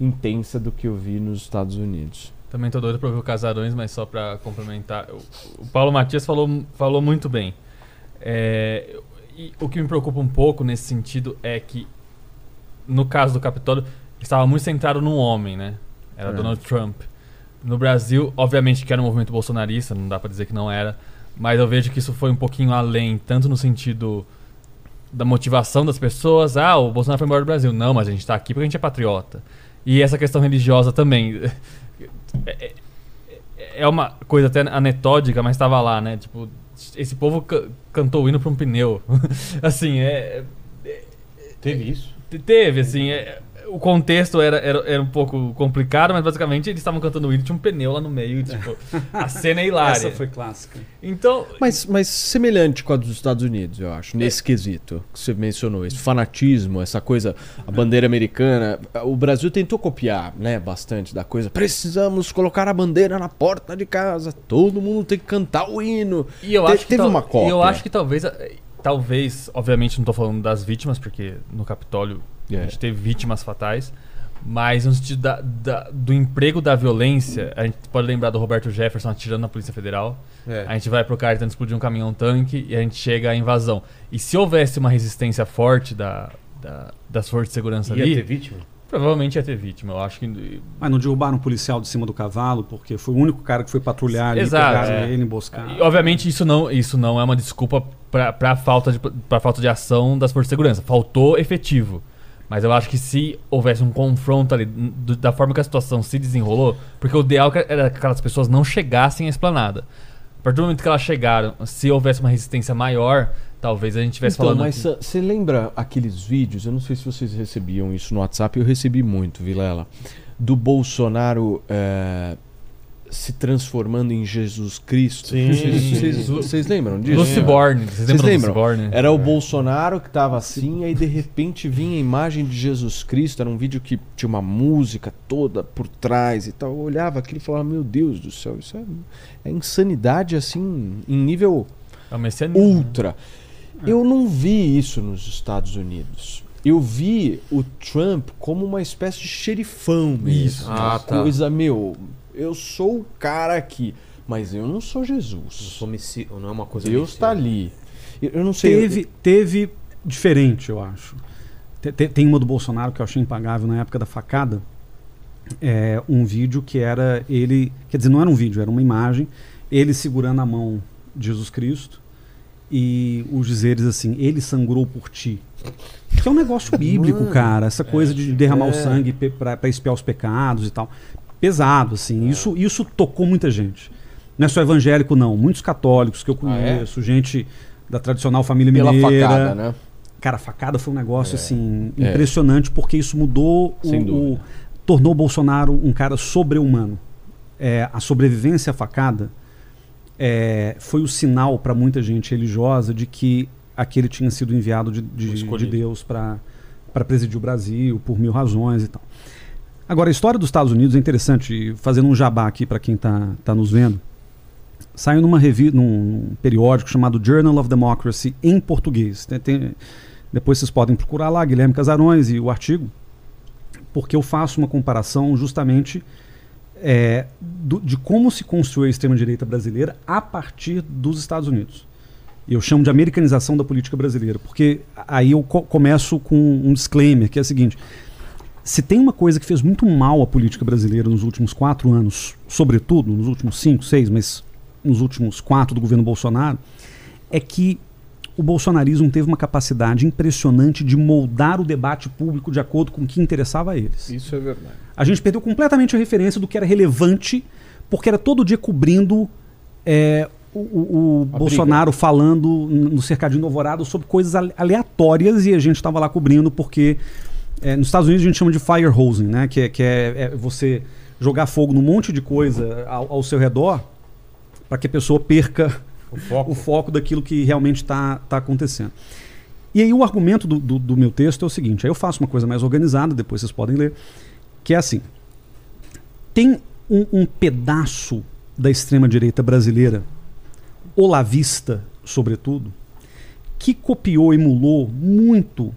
intensa do que eu vi nos Estados Unidos. Também tô doido pra ouvir o Casarões, mas só pra complementar. O, Paulo Matias falou, falou muito bem. É, o que me preocupa um pouco nesse sentido é que, no caso do Capitólio, estava muito centrado num homem, né? Era É. Donald Trump. No Brasil, obviamente que era um movimento bolsonarista, não dá pra dizer que não era, mas eu vejo que isso foi um pouquinho além, tanto no sentido da motivação das pessoas. Ah, o Bolsonaro foi embora do Brasil. Não, mas a gente tá aqui porque a gente é patriota. E essa questão religiosa também. É, é- é uma coisa até anetódica, mas estava lá, né? Tipo, esse povo ca- cantou o hino pra um pneu. assim, é, Teve isso? te- teve, assim, é- o contexto era, era, era um pouco complicado, mas basicamente eles estavam cantando o hino, tinha um pneu lá no meio, e, tipo, a cena é hilária. Essa foi clássica. Então, Mas, mas semelhante com a dos Estados Unidos, eu acho, nesse quesito que você mencionou, esse fanatismo, essa coisa, a bandeira americana. O Brasil tentou copiar, né, bastante da coisa. Precisamos colocar a bandeira na porta de casa, todo mundo tem que cantar o hino. E eu Te- acho que teve tal- uma cópia. E eu acho que talvez, eh, talvez, obviamente não tô falando das vítimas, porque no Capitólio a É. gente teve vítimas fatais, mas no sentido da, da- do emprego da violência, a gente pode lembrar do Roberto Jefferson atirando na Polícia Federal, É. a gente vai pro cara tentando explodir um caminhão-tanque e a gente chega à invasão. E se houvesse uma resistência forte da, da- das forças de segurança Ia ali, ter vítima? provavelmente ia ter vítima. Eu acho que Mas não derrubaram um policial de cima do cavalo, porque foi o único cara que foi patrulhar ali, Exato, pegaram é. ele, emboscaram. E, obviamente isso não, isso não é uma desculpa para falta de pra falta de ação das forças de segurança. Faltou efetivo. Mas eu acho que se houvesse um confronto ali do- da forma que a situação se desenrolou, porque o ideal era que aquelas pessoas não chegassem à esplanada. A partir do momento que elas chegaram, se houvesse uma resistência maior, talvez a gente estivesse Então, falando. mas você lembra aqueles vídeos? Eu não sei se vocês recebiam isso no WhatsApp, eu recebi muito, Vilela. Do Bolsonaro eh, se transformando em Jesus Cristo. Sim. Vocês- Vocês vocês lembram disso? Luciborne, vocês lembram? Luciborne? Era o Bolsonaro que tava assim, aí de repente vinha a imagem de Jesus Cristo. Era um vídeo que tinha uma música toda por trás e tal. Eu olhava aquilo e falava: Meu Deus do céu, isso é, é insanidade assim, em nível É né? ultra. Eu não vi isso nos Estados Unidos. eu vi o Trump como uma espécie de xerifão mesmo. Isso. Uma Ah, tá. coisa, meu, eu sou o cara aqui, mas eu não sou Jesus. Não, sou messi... não é uma coisa Deus está ali. Eu eu não sei. Teve, teve diferente, eu acho. Te- te- Tem uma do Bolsonaro que eu achei impagável na época da facada. É, um vídeo que era ele. Quer dizer, não era um vídeo, era uma imagem. Ele segurando a mão de Jesus Cristo. E os dizeres assim: Ele sangrou por ti. Que é um negócio bíblico, Mano, cara. Essa coisa de derramar é. o sangue pra expiar os pecados e tal. Pesado, assim. Isso, isso tocou muita gente. Não é só evangélico, não. Muitos católicos que eu Ah, é? conheço, gente da tradicional família pela mineira. facada, né? Cara, a facada foi um negócio assim É. impressionante porque isso mudou o, Sem o- tornou o Bolsonaro um cara sobre-humano. É, a sobrevivência à facada é, foi o sinal para muita gente religiosa de que aquele tinha sido enviado de, de- de Deus para presidir o Brasil por mil razões e tal. Agora, a história dos Estados Unidos é interessante, fazendo um jabá aqui para quem está tá nos vendo. Saiu numa revista, num periódico chamado Journal of Democracy em português. Tem- tem- depois vocês podem procurar lá, Guilherme Casarões e o artigo, porque eu faço uma comparação justamente é, do- de como se construiu a extrema-direita brasileira a partir dos Estados Unidos. Eu chamo de americanização da política brasileira, porque aí eu co- começo com um disclaimer, que é o seguinte: se tem uma coisa que fez muito mal à política brasileira nos últimos quatro anos, sobretudo nos últimos cinco, seis, mas nos últimos quatro do governo Bolsonaro, é que o bolsonarismo teve uma capacidade impressionante de moldar o debate público de acordo com o que interessava a eles. Isso é verdade. A gente perdeu completamente a referência do que era relevante, porque era todo dia cobrindo é, o, o- Bolsonaro falando n- no cercadinho do Alvorada sobre coisas ale- aleatórias e a gente estava lá cobrindo porque é, nos Estados Unidos a gente chama de fire hosing, né? Que, é, que é, é você jogar fogo num monte de coisa ao, ao seu redor para que a pessoa perca O foco. o foco daquilo que realmente está tá acontecendo. E aí o argumento do, do, do meu texto é o seguinte, aí eu faço uma coisa mais organizada, depois vocês podem ler, que é assim, tem um, um pedaço da extrema-direita brasileira, olavista, sobretudo, que copiou, emulou muito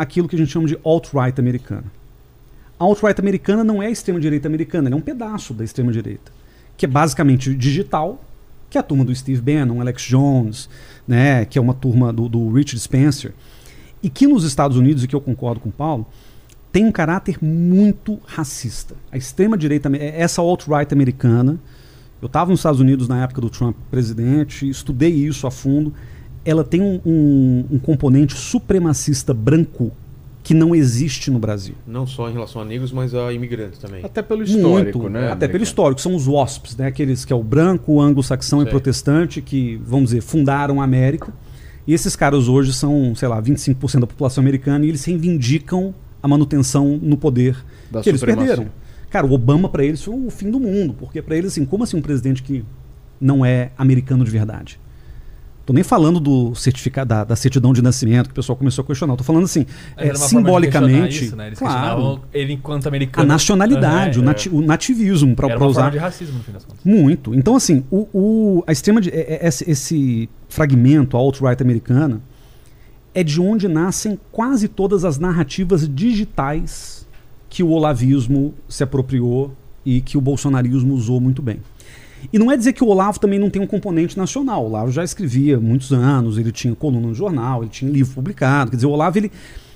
aquilo que a gente chama de alt-right americana. A alt-right americana não é a extrema-direita americana, ela é um pedaço da extrema-direita, que é basicamente digital, que é a turma do Steve Bannon, Alex Jones, né, que é uma turma do, do Richard Spencer, e que nos Estados Unidos, e que eu concordo com o Paulo, tem um caráter muito racista. A extrema-direita, essa alt-right americana, eu estava nos Estados Unidos na época do Trump presidente, estudei isso a fundo, ela tem um, um, um componente supremacista branco que não existe no Brasil. Não só em relação a negros, mas a imigrantes também. Até pelo histórico, Muito, né? Até pelo americano? histórico, são os WASPs, né? Aqueles que é o branco, o anglo-saxão e protestante, que, vamos dizer, fundaram a América. E esses caras hoje são, sei lá, 25% da população americana e eles reivindicam a manutenção no poder Da que eles supremacia. perderam. Cara, o Obama para eles foi o fim do mundo, porque para eles assim, como assim um presidente que não é americano de verdade? Tô nem falando do certificado da, da certidão de nascimento que o pessoal começou a questionar. Tô falando assim, é, simbolicamente, Isso, né? Eles claro, ele enquanto a americano. nacionalidade, É, o, nati- o nativismo para usar forma de racismo, no fim das contas. muito. Então, assim, o, o- a extrema de, é- é- esse, esse fragmento, a alt-right americana, é de onde nascem quase todas as narrativas digitais que o olavismo se apropriou e que o bolsonarismo usou muito bem. E não é dizer que o Olavo também não tem um componente nacional. O Olavo já escrevia muitos anos, ele tinha coluna no jornal, ele tinha livro publicado. Quer dizer, o Olavo, ele.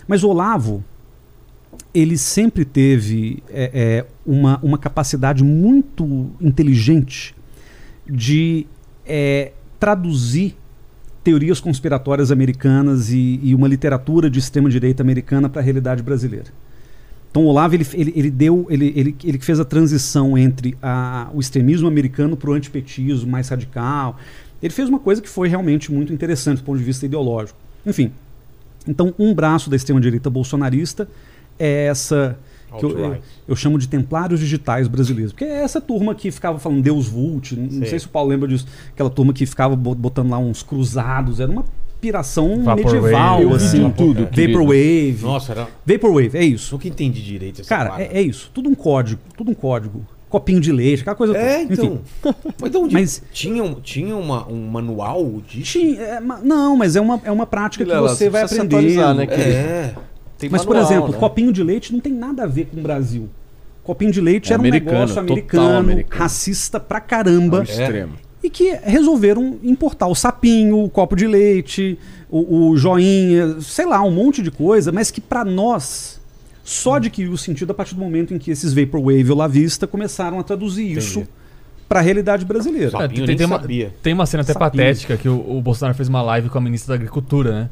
Mas o Olavo, ele sempre teve é, é, uma, uma capacidade muito inteligente de é, traduzir teorias conspiratórias americanas e, e uma literatura de extrema-direita americana para a realidade brasileira. Então o Olavo ele, ele, ele deu ele, ele, ele que fez a transição entre a, o extremismo americano para o antipetismo mais radical. Ele fez uma coisa que foi realmente muito interessante do ponto de vista ideológico. Enfim, então um braço da extrema-direita bolsonarista é essa que eu, eu, eu chamo de templários digitais brasileiros. Porque é essa turma que ficava falando Deus Vult, não Sei. sei se o Paulo lembra disso, aquela turma que ficava bo- botando lá uns cruzados, era uma piração Vaporwave. medieval, vi assim. tudo. Vaporwave. Nossa, era. Vaporwave, é isso. Nunca entendi direito essa Cara, é, é isso. Tudo um código, tudo um código. Copinho de leite, aquela coisa É, então. Mas de onde Mas- tinha, um- tinha uma, um manual disso? Tinha- é, ma- não, mas é uma, é uma prática que você você vai aprender. atualizar, né, querido? É. Tem Mas, por manual, exemplo, né? copinho de leite não tem nada a ver com o Brasil. Copinho de leite É era um americano, negócio americano, americano. racista pra caramba. Ao extremo. E que resolveram importar o sapinho, o copo de leite, o, o joinha, sei lá, um monte de coisa, mas que pra nós só adquiriu o sentido a partir do momento em que esses Vaporwave ou La Vista começaram a traduzir isso pra realidade brasileira. É, tem, tem uma, tem uma cena até Sapinho. patética que o, o Bolsonaro fez uma live com a ministra da Agricultura, né?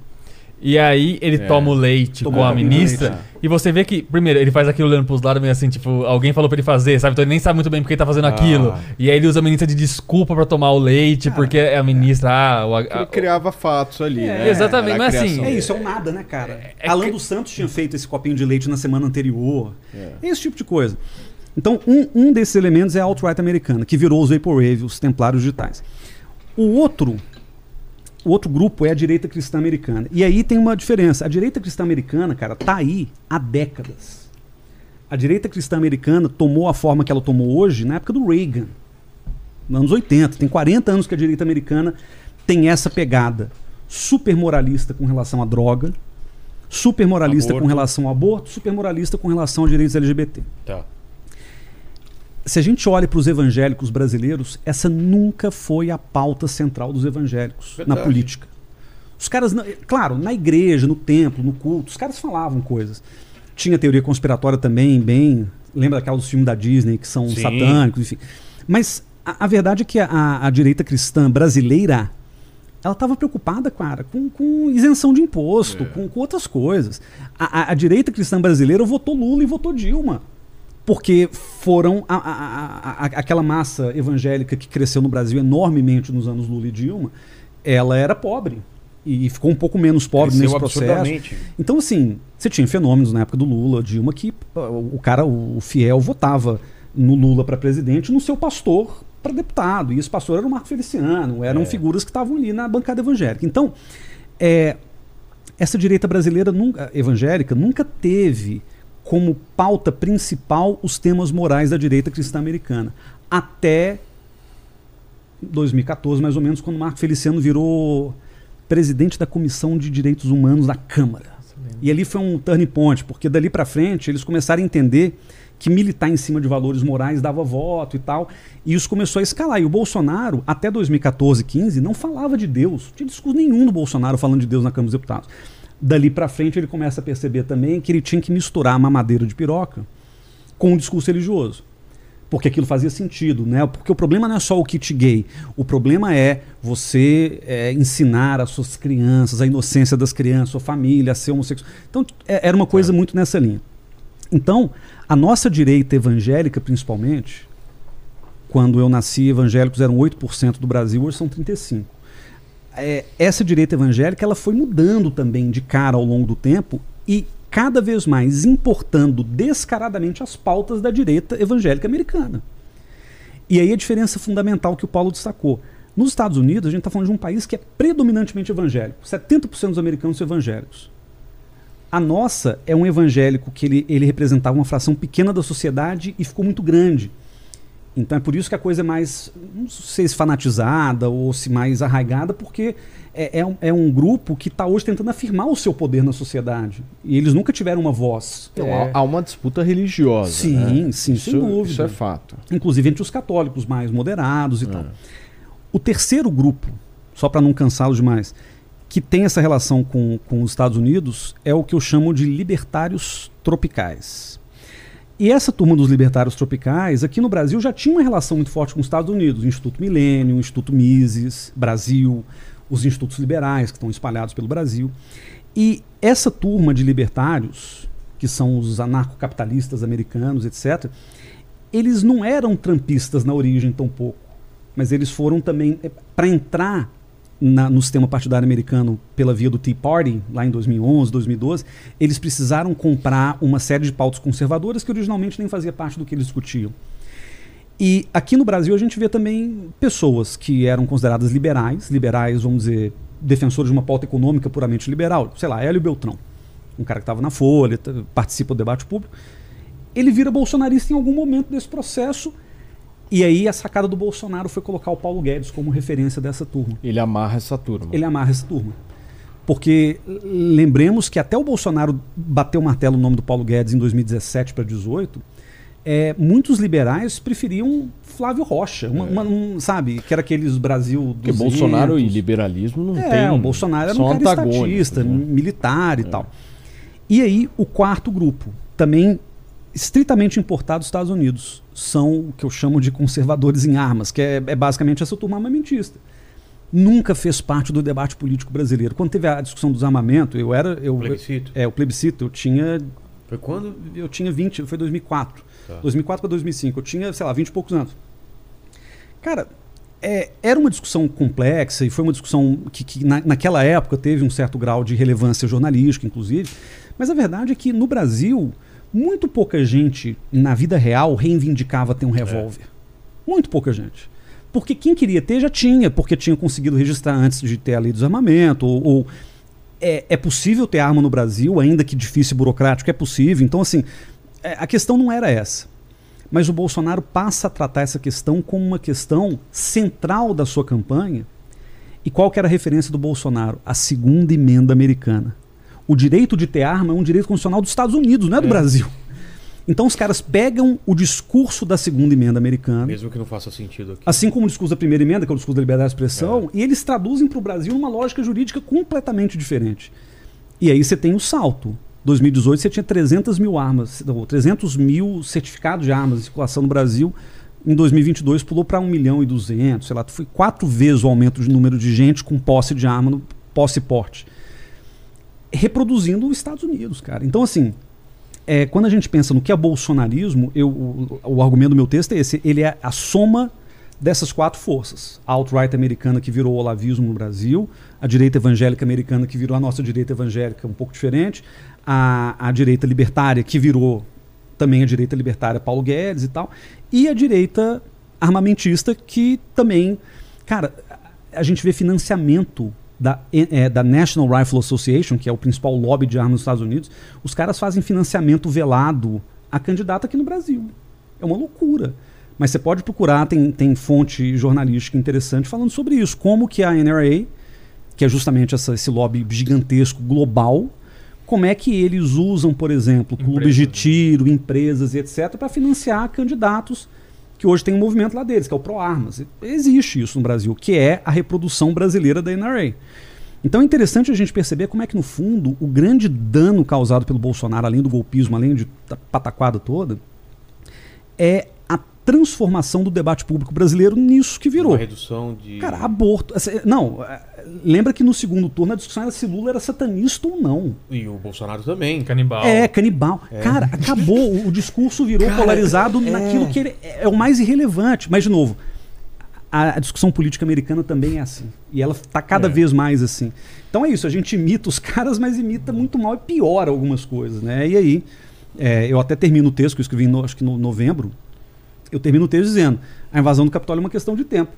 E aí ele É. toma o leite Tomou com a ministra leite, e você vê que, primeiro, ele faz aquilo olhando pros lados meio assim, tipo, alguém falou pra ele fazer, sabe? Então ele nem sabe muito bem porque ele tá fazendo Ah. aquilo. E aí ele usa a ministra de desculpa pra tomar o leite, porque é a ministra, ah, o, Ele a, criava fatos ali, É, né? exatamente, mas assim, É isso, é um nada, né, cara? É Alan que- dos Santos tinha feito esse copinho de leite na semana anterior. É. Esse tipo de coisa. Então, um, um desses elementos é a alt-right americana, que virou os Vaporwave, os templários digitais. O outro, o outro grupo é a direita cristã americana. E aí tem uma diferença. A direita cristã americana, cara, tá aí há décadas. A direita cristã americana tomou a forma que ela tomou hoje na época do Reagan, nos anos 80. Tem 40 anos que a direita americana tem essa pegada super moralista com relação à droga, super moralista Aborto. com relação ao aborto, super moralista com relação a direitos LGBT. Tá. Se a gente olha para os evangélicos brasileiros, essa nunca foi a pauta central dos evangélicos Verdade. na política. Os caras, claro, na igreja, no templo, no culto, os caras falavam coisas. Tinha teoria conspiratória também, bem. Lembra daquelas filmes da Disney que são Sim. satânicos, enfim. Mas a, a verdade é que a, a direita cristã brasileira ela estava preocupada, cara, com, com isenção de imposto, com, com outras coisas. A, a- a direita cristã brasileira votou Lula e votou Dilma. Porque foram a- a- a- aquela massa evangélica que cresceu no Brasil enormemente nos anos Lula e Dilma, ela era pobre. E ficou um pouco menos pobre Cresceu nesse processo. Então, assim, você tinha fenômenos na época do Lula, Dilma, que o cara, o fiel, votava no Lula para presidente no seu pastor para deputado. E esse pastor era o Marco Feliciano, eram É. figuras que estavam ali na bancada evangélica. Então, é, essa direita brasileira nunca, evangélica nunca teve como pauta principal os temas morais da direita cristã americana. Até 2014, mais ou menos, quando Marco Feliciano virou presidente da Comissão de Direitos Humanos da Câmara. E ali foi um turning point, porque dali para frente eles começaram a entender que militar em cima de valores morais dava voto e tal, e isso começou a escalar. E o Bolsonaro, até 2014, 15, não falava de Deus. Não tinha discurso nenhum do Bolsonaro falando de Deus na Câmara dos Deputados. Dali para frente ele começa a perceber também que ele tinha que misturar a mamadeira de piroca com o discurso religioso. Porque aquilo fazia sentido, né? Porque o problema não é só o kit gay. O problema é você é, ensinar as suas crianças, a inocência das crianças, sua família, a ser homossexual. Então, é- era uma coisa muito nessa linha. Então, a nossa direita evangélica, principalmente, quando eu nasci, evangélicos eram 8% do Brasil, hoje são 35%. É, essa direita evangélica ela foi mudando também de cara ao longo do tempo e cada vez mais importando descaradamente as pautas da direita evangélica americana. E aí a diferença fundamental que o Paulo destacou. Nos Estados Unidos, a gente está falando de um país que é predominantemente evangélico. 70% dos americanos são evangélicos. A nossa é um evangélico que ele, ele representava uma fração pequena da sociedade e ficou muito grande. Então é por isso que a coisa é mais, não sei se fanatizada ou se mais arraigada, porque é, é um, é um grupo que está hoje tentando afirmar o seu poder na sociedade. E eles nunca tiveram uma voz. Então, É, há- uma disputa religiosa. Sim, né? sim, isso, sem dúvida. Isso é fato. inclusive entre os católicos mais moderados e tal. É. O terceiro grupo, só para não cansá-lo demais, que tem essa relação com, com os Estados Unidos é o que eu chamo de libertários tropicais. E essa turma dos libertários tropicais, aqui no Brasil, já tinha uma relação muito forte com os Estados Unidos. O Instituto Milênio, o Instituto Mises, Brasil, os institutos liberais que estão espalhados pelo Brasil. E essa turma de libertários, que são os anarcocapitalistas americanos, etc., eles não eram trampistas na origem tão pouco, mas eles foram também para entrar na- no sistema partidário americano pela via do Tea Party, lá em 2011, 2012, eles precisaram comprar uma série de pautas conservadoras que originalmente nem fazia parte do que eles discutiam. E aqui no Brasil a gente vê também pessoas que eram consideradas liberais, liberais, vamos dizer, defensores de uma pauta econômica puramente liberal, sei lá, Hélio Beltrão, um cara que estava na Folha, participa do debate público, ele vira bolsonarista em algum momento desse processo. E aí a sacada do Bolsonaro foi colocar o Paulo Guedes como referência dessa turma. Ele amarra essa turma. Ele amarra essa turma. Porque lembremos que até o Bolsonaro bateu o martelo no nome do Paulo Guedes em 2017 para 2018, é, muitos liberais preferiam Flávio Rocha, uma, uma, um, sabe? Que era aqueles Brasil do Porque Bolsonaro e liberalismo não é, tem. o Bolsonaro era um cara estatista, né? militar e é. tal. E aí, o quarto grupo, também estritamente importado dos Estados Unidos, são o que eu chamo de conservadores em armas, que é, é basicamente essa turma armamentista nunca fez parte do debate político brasileiro. Quando teve a discussão do desarmamento, eu era. Eu, plebiscito? É, o plebiscito. Eu tinha. Foi quando? Eu tinha 20, foi 2004. Tá. 2004 para 2005. Eu tinha, sei lá, 20 e poucos anos. Cara, é, era uma discussão complexa e foi uma discussão que, que na, naquela época teve um certo grau de relevância jornalística, inclusive. Mas a verdade é que no Brasil, muito pouca gente na vida real reivindicava ter um revólver. É. Muito pouca gente. Porque quem queria ter já tinha, porque tinha conseguido registrar antes de ter a lei do desarmamento, ou, ou é, é, possível ter arma no Brasil, ainda que difícil e burocrático, é possível. Então, assim, é, a questão não era essa. Mas o Bolsonaro passa a tratar essa questão como uma questão central da sua campanha. E qual que era a referência do Bolsonaro? A segunda emenda americana. O direito de ter arma é um direito constitucional dos Estados Unidos, não é do é. Brasil. Então os caras pegam o discurso da segunda emenda americana. Mesmo que não faça sentido aqui. Assim como o discurso da primeira emenda, que é o discurso da liberdade de expressão, é. e eles traduzem para o Brasil uma lógica jurídica completamente diferente. E aí você tem o salto. 2018 você tinha 300 mil armas, 300 mil certificados de armas em circulação no Brasil. Em 2022 pulou para 1 milhão e 200, sei lá, foi quatro vezes o aumento de número de gente com posse de arma, no, posse e porte. Reproduzindo os Estados Unidos, cara. Então, assim, é, quando a gente pensa no que é bolsonarismo, eu, o, o, argumento do meu texto é esse: ele é a soma dessas quatro forças. A alt-right americana que virou o olavismo no Brasil, a direita evangélica americana que virou a nossa direita evangélica um pouco diferente, a, a direita libertária que virou também a direita libertária Paulo Guedes e tal, e a direita armamentista que também, cara, a gente vê financiamento da, é, da National Rifle Association, que é o principal lobby de armas dos Estados Unidos, os caras fazem financiamento velado a candidato aqui no Brasil. É uma loucura. Mas você pode procurar, tem, tem fonte jornalística interessante falando sobre isso. Como que a NRA, que é justamente essa, esse lobby gigantesco global, como é que eles usam, por exemplo, clubes de tiro, empresas e etc., para financiar candidatos que hoje tem um movimento lá deles, que é o Pro Armas. Existe isso no Brasil, que é a reprodução brasileira da NRA. Então é interessante a gente perceber como é que, no fundo, o grande dano causado pelo Bolsonaro, além do golpismo, além de pataquada toda, é transformação do debate público brasileiro nisso que virou. Uma redução de. Cara, aborto. Não, é, lembra que no segundo turno a discussão era se Lula era satanista ou não. E o Bolsonaro também. Canibal. É, canibal. É. Cara, acabou. o, discurso virou Cara, polarizado é... naquilo que ele, é o mais irrelevante. Mas, de novo, a, a, discussão política americana também é assim. E ela está cada é. vez mais assim. Então é isso, a gente imita os caras, mas imita muito mal e piora algumas coisas, né? E aí, é, eu até termino o texto que eu escrevi, no, acho que no novembro, eu termino o texto dizendo: a invasão do Capitólio é uma questão de tempo.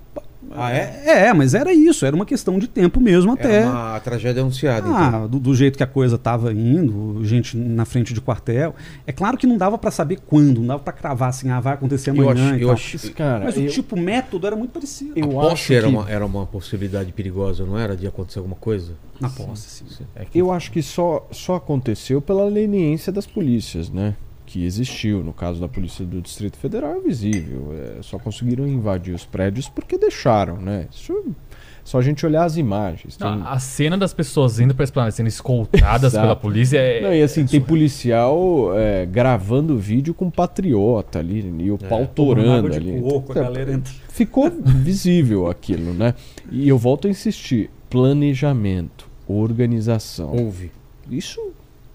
Ah, é? É, mas era isso, era uma questão de tempo mesmo até. Era uma tragédia anunciada. Ah, então. do, do, jeito que a coisa estava indo, gente na frente de quartel. É claro que não dava para saber quando, não dava para cravar assim, ah, vai acontecer amanhã. Eu acho, eu acho cara, mas eu, o tipo método era muito parecido. Eu a posse era, que... uma, era uma possibilidade perigosa, não era? De acontecer alguma coisa? Na posse, sim. sim. É que... Eu acho que só, só aconteceu pela leniência das polícias, né? Que existiu. No caso da Polícia do Distrito Federal é visível. É, só conseguiram invadir os prédios porque deixaram, né? Isso só a gente olhar as imagens. Tem... A, a, cena das pessoas indo para esplanada sendo escoltadas pela polícia é. Não, e assim, é tem policial é, gravando vídeo com patriota ali e o é, pau torando ali. Coco, então, ficou visível aquilo, né? E eu volto a insistir: planejamento, organização. Houve. Isso,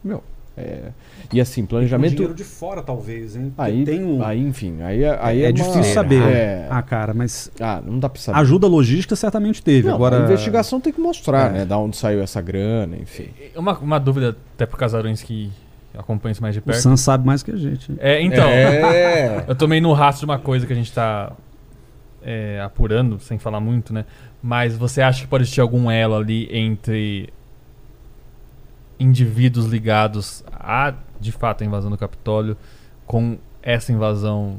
meu, é, e assim, planejamento. E dinheiro de fora, talvez, hein? aí, tem um... aí, enfim, aí, é, aí é, é difícil saber. É... Ah, cara, mas. Ah, não dá pra saber. Ajuda logística certamente teve. Não, Agora... A investigação tem que mostrar, é. né? Da onde saiu essa grana, enfim. Uma, uma dúvida, até pro Casarões que acompanha isso mais de perto. O Sam sabe mais que a gente. É, então. É. eu tomei no rastro de uma coisa que a gente tá é, apurando, sem falar muito, né? Mas você acha que pode existir algum elo ali entre indivíduos ligados a, de fato, a invasão do Capitólio com essa invasão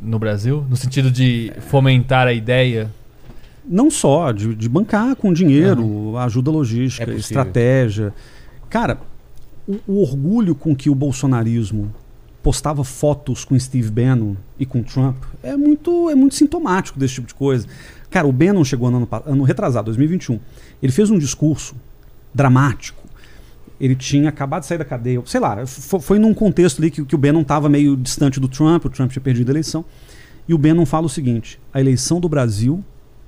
no Brasil? No sentido de fomentar a ideia? Não só, de, de bancar com dinheiro, ajuda logística, É estratégia. Cara, o, o orgulho com que o bolsonarismo postava fotos com Steve Bannon e com Trump é muito, é muito sintomático desse tipo de coisa. Cara, o Bannon chegou no ano, ano retrasado, 2021. Ele fez um discurso dramático. Ele tinha acabado de sair da cadeia. Sei lá, fo- foi num contexto ali que, que o Bannon estava meio distante do Trump, o Trump tinha perdido a eleição. E o Bannon fala o seguinte: a eleição do Brasil,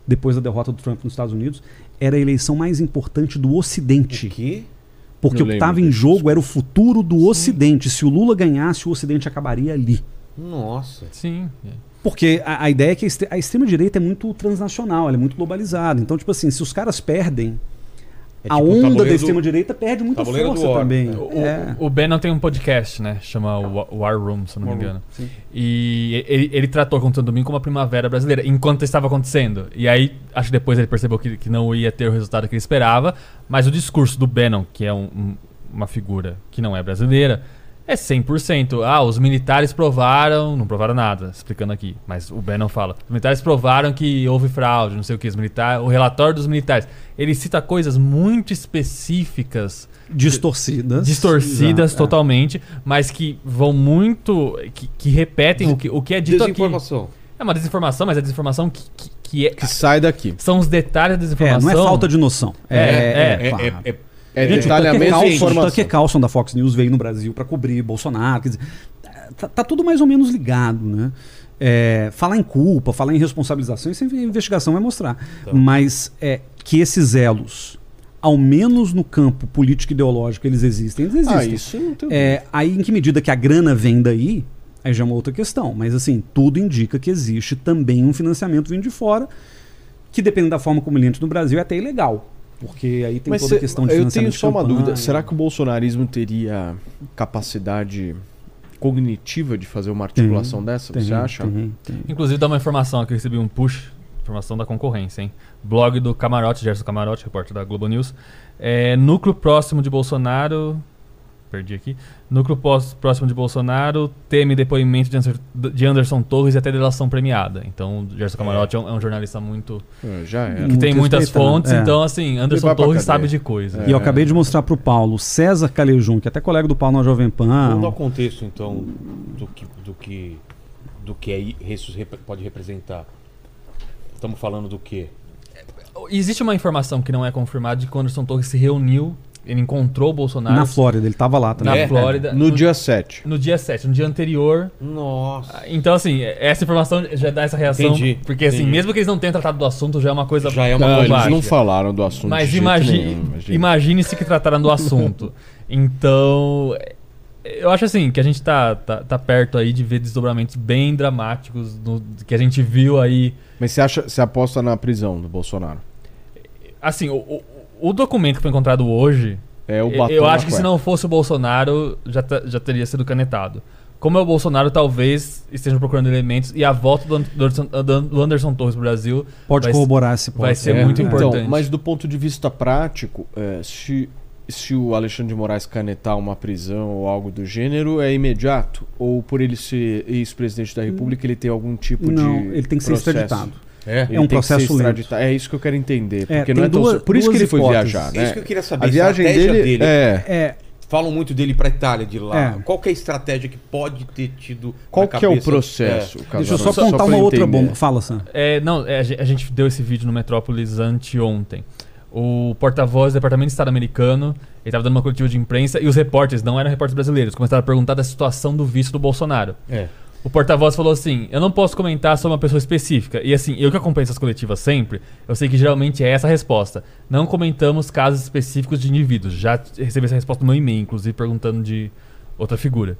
depois da derrota do Trump nos Estados Unidos, era a eleição mais importante do Ocidente. O quê? Porque Eu o que estava em jogo era o futuro do Ocidente. Se o Lula ganhasse, o Ocidente acabaria ali. Nossa. Sim. Porque a, a ideia é que a extrema-direita é muito transnacional, ela é muito globalizada. Então, tipo assim, se os caras perdem, É a tipo o onda da extrema-direita perde muita força War, também. né? O, É. o Bannon tem um podcast, né? Chama Wa- War Room, se eu não me War Room, engano. E ele, ele tratou Acontecendo Domingo como a primavera brasileira, enquanto estava acontecendo. E aí, acho que depois ele percebeu que, que não ia ter o resultado que ele esperava. Mas o discurso do Bannon, que é um- um- uma figura que não é brasileira, é 100%. Ah, os militares provaram. Não provaram nada, explicando aqui. Mas o Bannon fala: os militares provaram que houve fraude, não sei o que. Os militares, o relatório dos militares. Ele cita coisas muito específicas Distorcidas. distorcidas Exato, é. totalmente, mas que vão muito. que, que repetem o que, o que é dito aqui. Desinformação. É uma desinformação, mas é desinformação que, que, que é. Que sai daqui. São os detalhes da É, desinformação. não é falta de noção. É, é, É, é, é- É Gente, o Tucker detalhamento Carlson, o. Tucker Carlson da Fox News veio no Brasil para cobrir Bolsonaro. Quer dizer, tá, tá tudo mais ou menos ligado, né? É, falar em culpa, falar em responsabilização, isso a investigação vai mostrar. Tá. Mas é, que esses elos, ao menos no campo político ideológico, eles existem, eles existem. Ah, isso não tem É, aí, em que medida que a grana vem daí, aí já é uma outra questão. Mas, assim, tudo indica que existe também um financiamento vindo de fora, que, dependendo da forma como ele entra no Brasil, é até ilegal. Porque aí tem Mas toda a questão de eu financiamento tenho só uma dúvida. Será que o bolsonarismo teria capacidade cognitiva de fazer uma articulação dessa? Tem, você acha? tem, tem. Inclusive, dá uma informação aqui, eu recebi um push, informação da concorrência, hein? Blog do Camarote, Gerson Camarote, repórter da Globo News. É, núcleo próximo de Bolsonaro. Perdi aqui. Núcleo pós- próximo de Bolsonaro teme depoimento de Anderson, de Anderson Torres e até delação premiada. Então, o Gerson Camarote é, um, é um jornalista muito. Ah, Já era. que Muito tem muitas fontes. É. Então, assim, Anderson Torres sabe de coisa. E eu acabei de mostrar pro Paulo César Calejum, que é até colega do Paulo na Jovem Pan. Vamos dar o contexto, então, do que, do que, do que aí isso pode representar. Estamos falando do quê? Existe uma informação que não é confirmada de que o Anderson Torres se reuniu, ele encontrou o Bolsonaro na Flórida, ele tava lá na também. É? Flórida No dia 7. no dia 7, no dia anterior. Nossa. Então, assim, essa informação já dá essa reação. Entendi, Porque, assim, entendi. mesmo que eles não tenham tratado do assunto, já é uma coisa. Já é uma Não, eles não falaram do assunto. Mas imagine, imagine-se que trataram do assunto. então. Eu acho assim que a gente tá, tá, tá perto aí de ver desdobramentos bem dramáticos no- que a gente viu aí. Mas você acha, você aposta na prisão do Bolsonaro? Assim, o, o, o documento que foi encontrado hoje, É o eu- batom eu acho que se não fosse o Bolsonaro, já, ta- já teria sido canetado. Como é o Bolsonaro, talvez estejam procurando elementos e a volta do Anderson, do Anderson Torres pro Brasil Pode vai- corroborar esse ponto. vai ser É, muito então, importante. Mas do ponto de vista prático, é, se, se o Alexandre de Moraes canetar uma prisão ou algo do gênero, é imediato? Ou por ele ser ex-presidente da República, ele tem algum tipo Não, de. ele tem que ser processo? extraditado. É. Ele É um processo lento. É isso que eu quero entender. É, Porque tem não é tão duas- Por isso que ele foi hipóteses. viajar, É isso né? que eu queria saber. A viagem estratégia dele, é. É, Falam muito dele pra Itália de lá. É. Qual que é a estratégia que pode ter tido Qual que é o processo? deixa eu só contar uma outra entender. bomba. Fala, Sam. É, não, é, a gente deu esse vídeo no Metrópolis anteontem. O porta-voz do Departamento de Estado americano, ele estava dando uma coletiva de imprensa e os repórteres, não eram repórteres brasileiros, começaram a perguntar da situação do visto do Bolsonaro. É. O porta-voz falou assim: Eu não posso comentar sobre uma pessoa específica. E assim, eu que acompanho essas coletivas sempre, eu sei que geralmente é essa a resposta. Não comentamos casos específicos de indivíduos. Já recebi essa resposta no meu e-mail, inclusive perguntando de outra figura.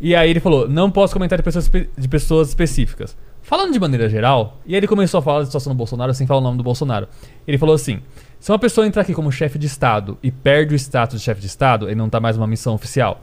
E aí ele falou: Não posso comentar de pessoas, de pessoas específicas. Falando de maneira geral, e aí ele começou a falar da situação do Bolsonaro sem falar o nome do Bolsonaro. Ele falou assim: Se uma pessoa entrar aqui como chefe de Estado e perde o status de chefe de Estado, ele não tá mais numa missão oficial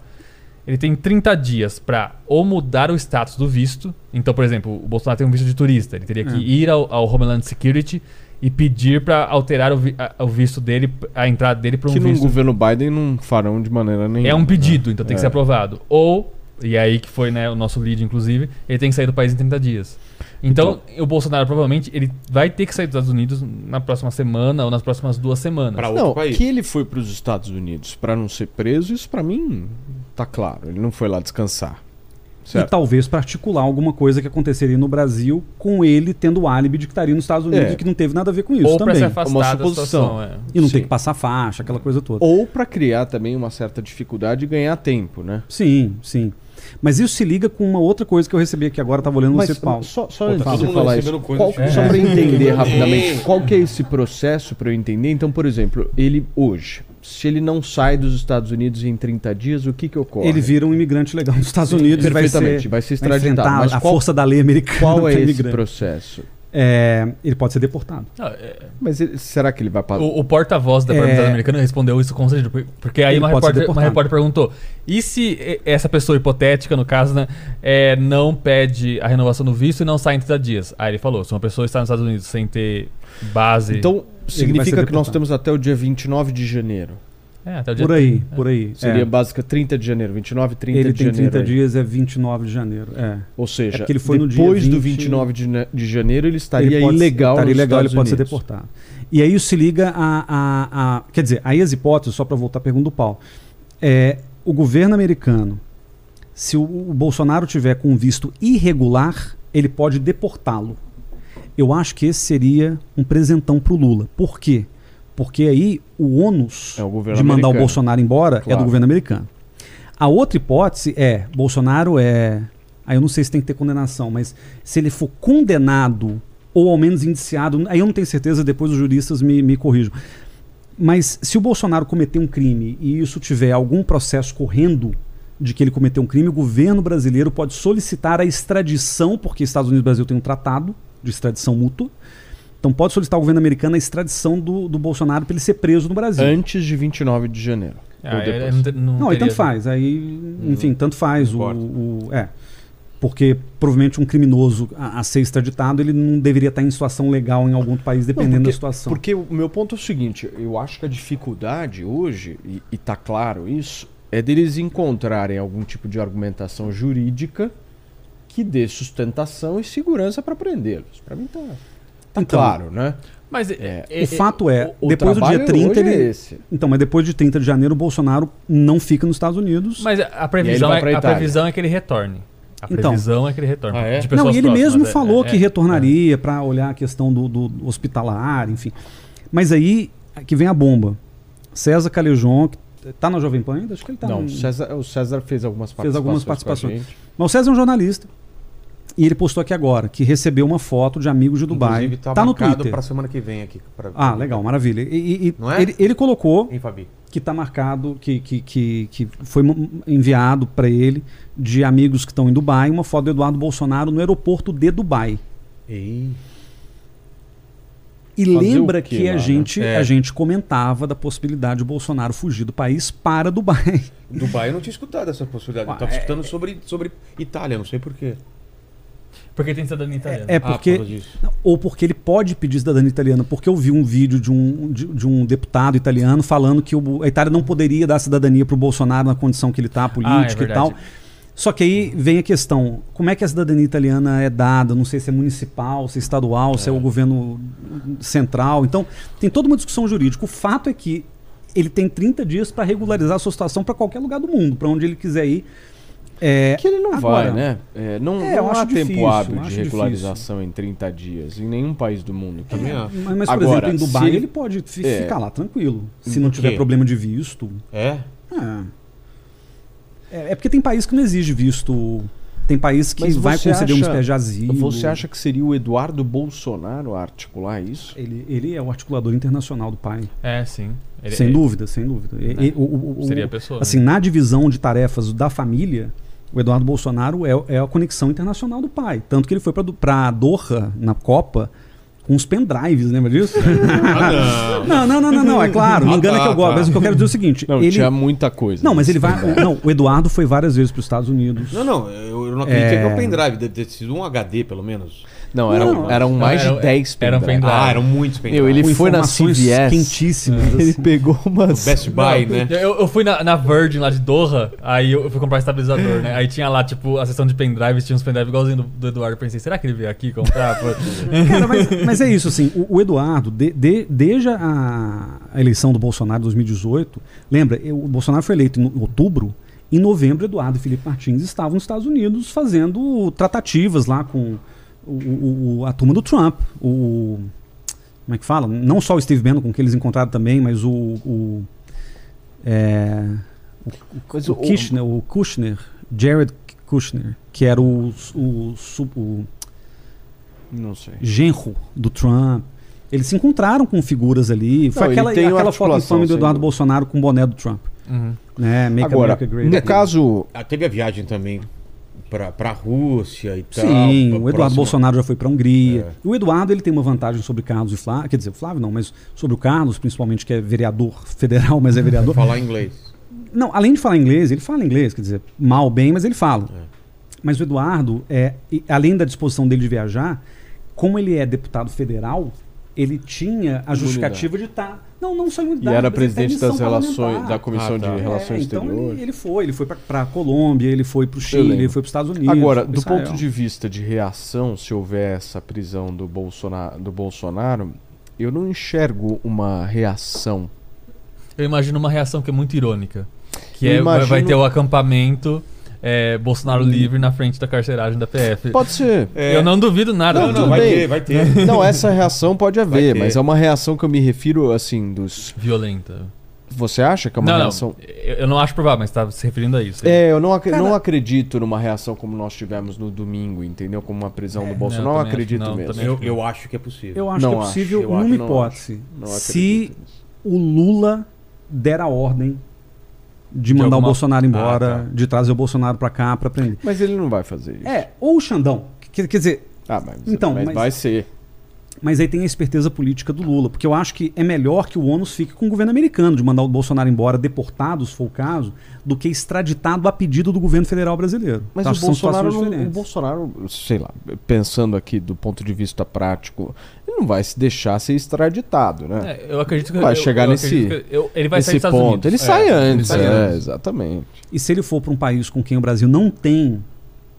ele tem 30 dias pra ou mudar o status do visto. Então, por exemplo, o Bolsonaro tem um visto de turista. Ele teria que É. ir ao, ao Homeland Security e pedir pra alterar o, vi- a- o visto dele, a entrada dele pra um Que no visto. governo Biden não farão de maneira nenhuma. É um né? pedido, então tem que É. ser aprovado. Ou e é aí que foi né, o nosso lead, inclusive, ele tem que sair do país em 30 dias. Então, o Bolsonaro provavelmente ele vai ter que sair dos Estados Unidos na próxima semana ou nas próximas duas semanas. Pra outro Não, país. que ele foi para os Estados Unidos para não ser preso, isso para mim tá claro. Ele não foi lá descansar. E Certo? talvez para articular alguma coisa que aconteceria no Brasil com ele tendo o álibi de que estaria nos Estados Unidos É. e que não teve nada a ver com isso ou também. se afastar Uma da suposição. situação. É. E não Sim. ter que passar faixa, aquela coisa toda. Ou para criar também uma certa dificuldade e ganhar tempo, né? Sim, sim. Mas isso se liga com uma outra coisa que eu recebi aqui agora, estava olhando no Mas Paulo. só, só Pô, antes de você falar isso, qual- de- só É. para entender É. rapidamente, qual que é esse processo para eu entender? Então, por exemplo, ele hoje, se ele não sai dos Estados Unidos em 30 dias, o que que ocorre? Ele vira um imigrante legal nos Estados Unidos e vai perfeitamente, ser, vai ser vai extraditado. enfrentar Mas a qual- força da lei americana. Qual é esse processo? É, ele pode ser deportado. Não, é- Mas ele- será que ele vai para O, o porta-voz da É. Departamento americano respondeu isso com certeza. por- Porque aí uma repórter, uma repórter perguntou: e se essa pessoa hipotética, no caso, né, é, não pede a renovação do visto e não sai em 30 dias? Aí ele falou: se uma pessoa está nos Estados Unidos sem ter base. Então, significa que nós temos até o dia 29 de janeiro. É, até o dia Por aí, 30. por aí. Seria É. básica 30 de janeiro, 29 e 30 Ele de tem janeiro. 30 aí. dias, é 29 de janeiro. É. Ou seja, É ele foi no dia depois do 20 29 de, ne- de janeiro ele estaria ele pode, ilegal estaria ilegal, ele pode ser Unidos. deportado. E aí isso se liga a, a, a- Quer dizer, aí as hipóteses, só para voltar à pergunta do Paulo. É, o governo americano, se o, o Bolsonaro tiver com visto irregular, ele pode deportá-lo. Eu acho que esse seria um presentão pro Lula. Por quê? Porque aí o ônus É o de mandar o americano. Bolsonaro embora é Claro. do governo americano. A outra hipótese é, Bolsonaro é. Aí eu não sei se tem que ter condenação, mas se ele for condenado ou ao menos indiciado, aí eu não tenho certeza, depois os juristas me, me corrijam. Mas se o Bolsonaro cometer um crime e isso tiver algum processo correndo de que ele cometeu um crime, o governo brasileiro pode solicitar a extradição, porque Estados Unidos e Brasil tem um tratado de extradição mútua. Então pode solicitar ao governo americano a extradição do, do Bolsonaro para ele ser preso no Brasil. Antes de 29 de janeiro. Ah, Ou é, não, não Não, aí tanto faz. Aí, enfim, tanto faz. O, o- é. Porque provavelmente um criminoso a, a ser extraditado, ele não deveria estar em situação legal em algum outro país, dependendo porque- da situação. Porque o meu ponto é o seguinte, eu acho que a dificuldade hoje, e, e tá claro isso, é deles encontrarem algum tipo de argumentação jurídica que dê sustentação e segurança para prendê-los. Para mim tá, tá Então, claro, né? Mas É. é, o fato é, O- o depois do dia trabalho 30, hoje ele. é esse. Então, mas depois de 30 de janeiro, o Bolsonaro não fica nos Estados Unidos. Mas a- previsão, é, a previsão é que ele retorne. A Então. previsão é que ele retorne. Ah, é? de não, ele próximas, mesmo é- falou é- que é. retornaria para olhar a questão do, do hospitalar, enfim. Mas aí que vem a bomba. César Calejon, que tá na Jovem Pan ainda? Acho que ele tá Não, no- o César, o César fez algumas participações. Fez algumas com a participações. gente. Mas o César é um jornalista. E ele postou aqui agora que recebeu uma foto de amigos de Dubai. Inclusive, tá, Tá no Twitter. pra semana que vem aqui. pra- Ah, legal, maravilha. E, e- é? ele, ele colocou Hein, que está marcado, que, que, que, que foi enviado para ele de amigos que estão em Dubai, uma foto do Eduardo Bolsonaro no aeroporto de Dubai. Ei. E Fazer lembra quê que lá, a né? gente, É. a gente comentava da possibilidade de Bolsonaro fugir do país para Dubai. Dubai eu não tinha escutado essa possibilidade. Eu Ah, tava é- escutando sobre, sobre Itália, não sei porquê. Porque tem cidadania italiana. É Ah, por porque. Não, Ou porque ele pode pedir cidadania italiana, porque eu vi um vídeo de um, de, de um deputado italiano falando que o- a Itália não poderia dar cidadania para o Bolsonaro na condição que ele está, política e verdade. tal. Só que aí vem a questão: como é que a cidadania italiana é dada? Não sei se é municipal, se é estadual, se é o governo central. Então, tem toda uma discussão jurídica. O fato é que ele tem 30 dias para regularizar a sua situação para qualquer lugar do mundo, para onde ele quiser ir. É, Que ele não Agora- vai, né? É, não É, não há acho tempo difícil, hábil de regularização em 30 dias em nenhum país do mundo. Também acho. mas, mas, por Agora, exemplo, em Dubai ele- ele, pode É. ficar lá tranquilo. Se não tiver quê? problema de visto. É? É. É, é porque tem país que não exige visto. Tem país que Mas vai conceder um acha- espécie de asilo. Você acha que seria o Eduardo Bolsonaro a articular isso? Ele, ele é o articulador internacional do pai. É, sim. Ele- sem ele- dúvida, sem dúvida. O- o- o- Seria a pessoa. Assim, né? na divisão de tarefas da família, o Eduardo Bolsonaro é, é a conexão internacional do pai. Tanto que ele foi para Doha, na Copa, com os pendrives, lembra disso? Ah, não, não, não, não, não, é claro. Não Ah, engana tá, que eu gosto. tá. Mas o que eu quero dizer é o seguinte: Não, ele, tinha muita coisa. Não, mas nesse ele vai. Não, o Eduardo foi várias vezes para os Estados Unidos. Não, não, eu, eu não acredito É. que é o pendrive, deve ter sido um HD pelo menos. Não, eram, Não, eram não, mais eram- de 10 eram pendrives. pendrive. Ah, eram muitos Meu, ele Com foi na CVS. quentíssimas. Ele assim. pegou umas. Best Buy, né? Eu, eu fui na, na Virgin lá de Doha, aí eu fui comprar estabilizador, né? Aí tinha lá, tipo, a seção de pendrives, tinha uns pendrives igualzinho do, do Eduardo. Eu pensei, será que ele veio aqui comprar? Cara, mas, mas é isso, assim, o, o Eduardo, de- de- desde a, a eleição do Bolsonaro em 2018, lembra, eu- o Bolsonaro foi eleito em outubro, em novembro, Eduardo e Felipe Martins estavam nos Estados Unidos fazendo tratativas lá com o- o- o- a turma do Trump, o... Como é que fala? Não só o Steve Bannon, com que eles encontraram também, mas o... o é, Mas o, Kushner, o Kushner, Jared Kushner, que era o, o, o Não sei. genro do Trump. Eles se encontraram com figuras ali. Foi Não, aquela, aquela foto infame do Eduardo. Bolsonaro com o boné do Trump. Uhum. Né? Make Agora, America Great no caso. Ah, teve a viagem também pra, pra Rússia e tal. Sim, o Eduardo próxima- Bolsonaro já foi para a Hungria. É. O Eduardo ele tem uma vantagem sobre Carlos e Flávio, quer dizer, o Flávio não, mas sobre o Carlos, principalmente que é vereador federal, mas é vereador. Falar inglês. Não, além de falar inglês, ele fala inglês, quer dizer, mal, bem, mas ele fala. Mas o Eduardo, é, além da disposição dele de viajar, como ele é deputado federal, ele tinha a justificativa de estar. Não, não só E imunidade. era mas ele tem presidente das relações da Comissão Ah, tá. de Relações É, então Exteriores. ele, ele foi, ele foi para a Colômbia, ele foi para o Chile, ele foi para os Estados Unidos. Agora, do Israel. ponto de vista de reação, se houver essa prisão do Bolsonaro, do Bolsonaro eu não enxergo uma reação. Eu imagino uma reação que é muito irônica. Que Eu é, vai- vai imagino- ter o acampamento é, Bolsonaro livre na frente da carceragem da PF. Pode ser. É. Eu não duvido nada. Não, Não, não, vai bem. ter, vai ter. Não, essa reação pode haver, mas é uma reação que eu me refiro, assim, dos. Violenta. Você acha que é uma não, reação. não. Eu, não acho provável, mas tá se referindo a isso. É, eu não, ac- Cara- não acredito numa reação como nós tivemos no domingo, entendeu? Como uma prisão do Bolsonaro. não, Não, também acho- acredito não, mesmo. Eu, eu acho que é possível. Eu acho Não que é possível numa acho, não hipótese. Não se acredito nisso. o Lula der a ordem de De mandar o alguma- Bolsonaro embora, Ah, tá. de trazer o Bolsonaro para cá para prender. Mas ele não vai fazer isso. É, ou o Xandão. Quer, quer dizer, Ah, mas, Então, mas mas- vai ser. Mas aí tem a esperteza política do Lula, porque eu acho que é melhor que o ônus fique com o governo americano de mandar o Bolsonaro embora deportado, se for o caso, do que extraditado a pedido do governo federal brasileiro. Mas Então, o Bolsonaro, não, o. Bolsonaro, sei lá, pensando aqui do ponto de vista prático, ele não vai se deixar ser extraditado, né? É, eu acredito que Vai eu- chegar eu nesse- que eu- ele vai sair Nesse dos Estados ponto. Unidos. Ele É, sai antes, sai é, antes. exatamente. E se ele for para um país com quem o Brasil não tem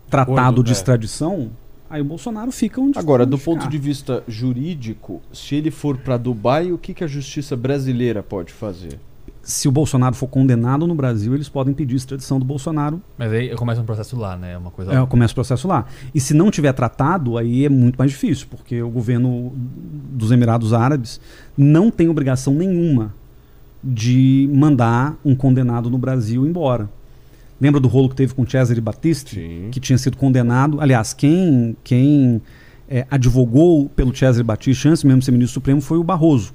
tratado Acordo, de é. extradição, aí o Bolsonaro fica onde Agora, do ponto ficar. de vista jurídico, se ele for para Dubai, o que, que a justiça brasileira pode fazer? Se o Bolsonaro for condenado no Brasil, eles podem pedir extradição do Bolsonaro Mas aí começa um processo lá, né? É uma coisa. É, começa o processo lá. E se não tiver tratado, aí é muito mais difícil, porque o governo dos Emirados Árabes não tem obrigação nenhuma de mandar um condenado no Brasil embora. Lembra do rolo que teve com o Cesare Battisti? Sim. Que tinha sido condenado. Aliás, quem, quem é, advogou pelo Cesare Battisti antes mesmo de ser ministro supremo foi o Barroso.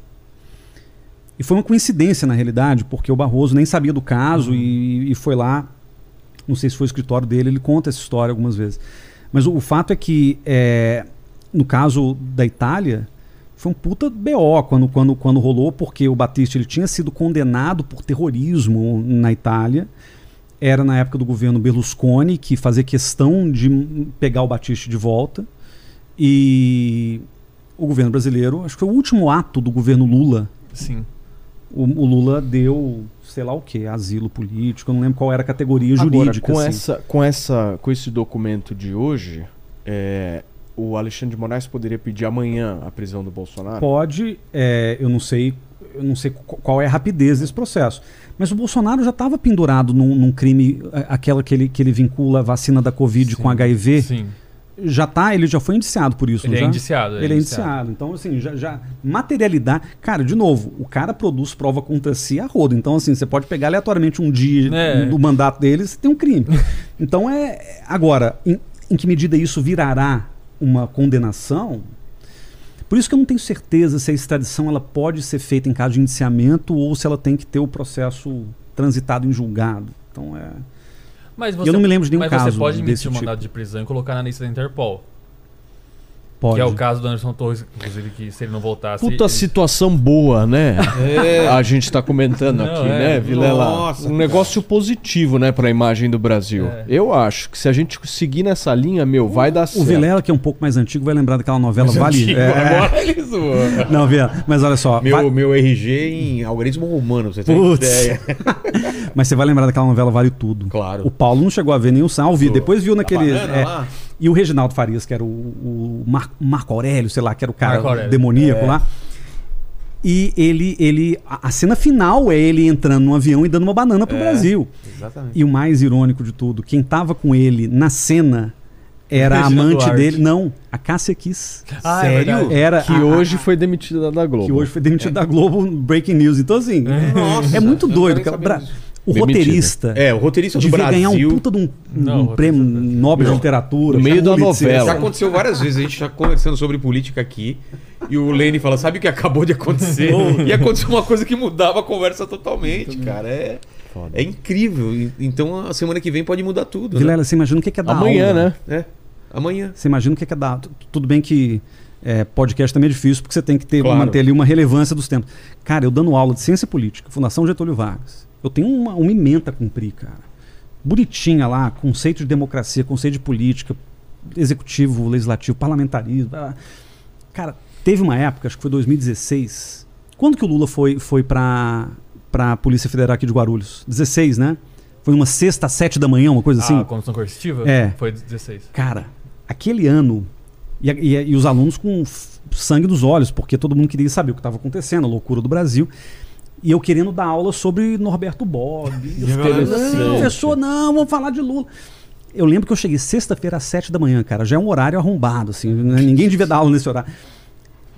E foi uma coincidência, na realidade, porque o Barroso nem sabia do caso e, e foi lá não sei se foi o escritório dele, ele conta essa história algumas vezes. Mas o, o fato é que, é, no caso da Itália, foi um puta BO quando, quando, quando rolou, porque o Batista ele tinha sido condenado por terrorismo na Itália. Era na época do governo Berlusconi, que fazia questão de pegar o Batista de volta. E o governo brasileiro, acho que foi o último ato do governo Lula, Sim. o, o Lula deu, sei lá o que, asilo político, eu não lembro qual era a categoria Agora, jurídica. com, assim. essa, com, essa, com esse documento de hoje, é, o Alexandre de Moraes poderia pedir amanhã a prisão do Bolsonaro? Pode, é, eu não sei, eu não sei qu- qual é a rapidez desse processo. Mas o Bolsonaro já estava pendurado num, num crime, a- aquela que ele, que ele vincula a vacina da Covid Sim, com HIV. Sim. Já tá, ele já foi indiciado por isso, Ele é já? indiciado. Ele é indiciado. Então, assim, já, já. Materialidade. Cara, de novo, o cara produz prova contra si a rodo. Então, assim, você pode pegar aleatoriamente um dia É. do mandato dele você tem um crime. então, é. Agora, em, em que medida isso virará uma condenação? Por isso que eu não tenho certeza se a extradição ela pode ser feita em caso de indiciamento ou se ela tem que ter o processo transitado em julgado. Então, é. Mas eu não me lembro de nenhum mas caso você pode emitir um tipo. mandado de prisão e colocar na lista da Interpol. Pode. Que é o caso do Anderson Torres, inclusive, que se ele não voltasse. Puta ele- situação boa, né? É. A gente tá comentando Não, aqui, é. né, Vilela? Nossa, um cara. negócio positivo, né, pra imagem do Brasil. É. Eu acho que se a gente seguir nessa linha, meu, vai dar O certo. Vilela, que é um pouco mais antigo, vai lembrar daquela novela Vale. Antigo, é, Agora ele zoou. Não, Vilela, mas olha só. Meu, vai- meu RG em algoritmo romano, você tem Putz. ideia. Mas você vai lembrar daquela novela Vale Tudo. Claro. O Paulo não chegou a ver nenhum sinal, viu. Depois viu Da naquele. banana é, lá? E o Reginaldo Farias, que era o, o Mar- Marco Aurélio, sei lá, que era o cara demoníaco É. lá. E ele, ele. A cena final é ele entrando num avião e dando uma banana pro É. Brasil. Exatamente. E o mais irônico de tudo, quem tava com ele na cena era a Regina amante Duarte. dele. Não, a Cássia Kiss. Ah, é Sério? verdade. Era Que a- a- hoje foi demitida da Globo. que hoje foi demitido da Globo Breaking News. Então, assim, Nossa, é muito eu não doido. Bra-. O Demitida. roteirista É, o roteirista do devia Brasil. ganhar um puta de um, Não, um prêmio Nobel de. Literatura. No meio da Pulitzer. novela. Já aconteceu várias vezes, a gente tá conversando sobre política aqui e o Lene fala, sabe o que acabou de acontecer? e aconteceu uma coisa que mudava a conversa totalmente, cara. É, é incrível. E- Então a semana que vem pode mudar tudo. né? Vilela, você imagina o que que é dar Amanhã, aula? né? É, amanhã. Você imagina o que que é dar. tu- Tudo bem que é, podcast também é difícil, porque você tem que ter, Claro. manter ali uma relevância dos tempos. Cara, eu dando aula de ciência política, Fundação Getúlio Vargas, eu tenho uma, uma ementa a cumprir, cara. Bonitinha lá, conceito de democracia, conceito de política, executivo, legislativo, parlamentarismo. Cara, teve uma época, acho que foi 2016. Quando que o Lula foi, foi pra, pra Polícia Federal aqui de Guarulhos? 16, né? Foi uma sexta sete da manhã, uma coisa assim? a condição coercitiva? É. Foi 16. Cara, aquele ano, e, e- e os alunos com sangue nos olhos, porque todo mundo queria saber o que estava acontecendo, a loucura do Brasil. E eu querendo dar aula sobre Norberto Bob. Não, professor, não, vamos falar de Lula. Eu lembro que eu cheguei sexta-feira às sete da manhã, cara. Já é um horário arrombado, assim. né? Ninguém devia dar aula nesse horário.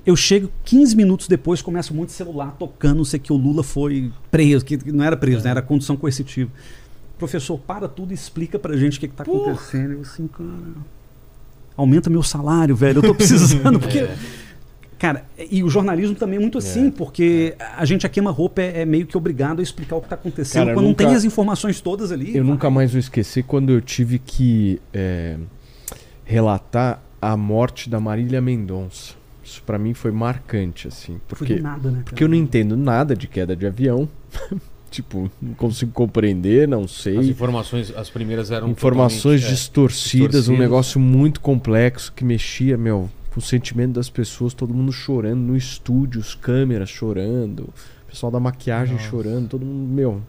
Eu chego 15 minutos depois, começa um monte de celular tocando, não sei que, o Lula foi preso, que não era preso, né? Era condição coercitiva. Professor, para tudo e explica pra gente o que, que tá acontecendo. Eu assim, cara. Aumenta meu salário, velho. Eu tô precisando, porque. Cara, e o jornalismo também é muito assim, porque a gente a queima-roupa é, é meio que obrigado a explicar o que tá acontecendo Cara, quando nunca- não tem as informações todas ali. Eu nunca mais vou esquecer quando eu tive que é, relatar a morte da Marília Mendonça. Isso pra mim foi marcante, assim. Foi Porque, nada, né? porque eu não entendo nada de queda de avião. tipo, não consigo compreender, não sei. As informações, as primeiras eram Informações totalmente, é, distorcidas, um distorcidas. negócio muito complexo que mexia, meu, com o sentimento das pessoas, todo mundo chorando no estúdio, os câmeras chorando, o pessoal da maquiagem Nossa. chorando, todo mundo, meu,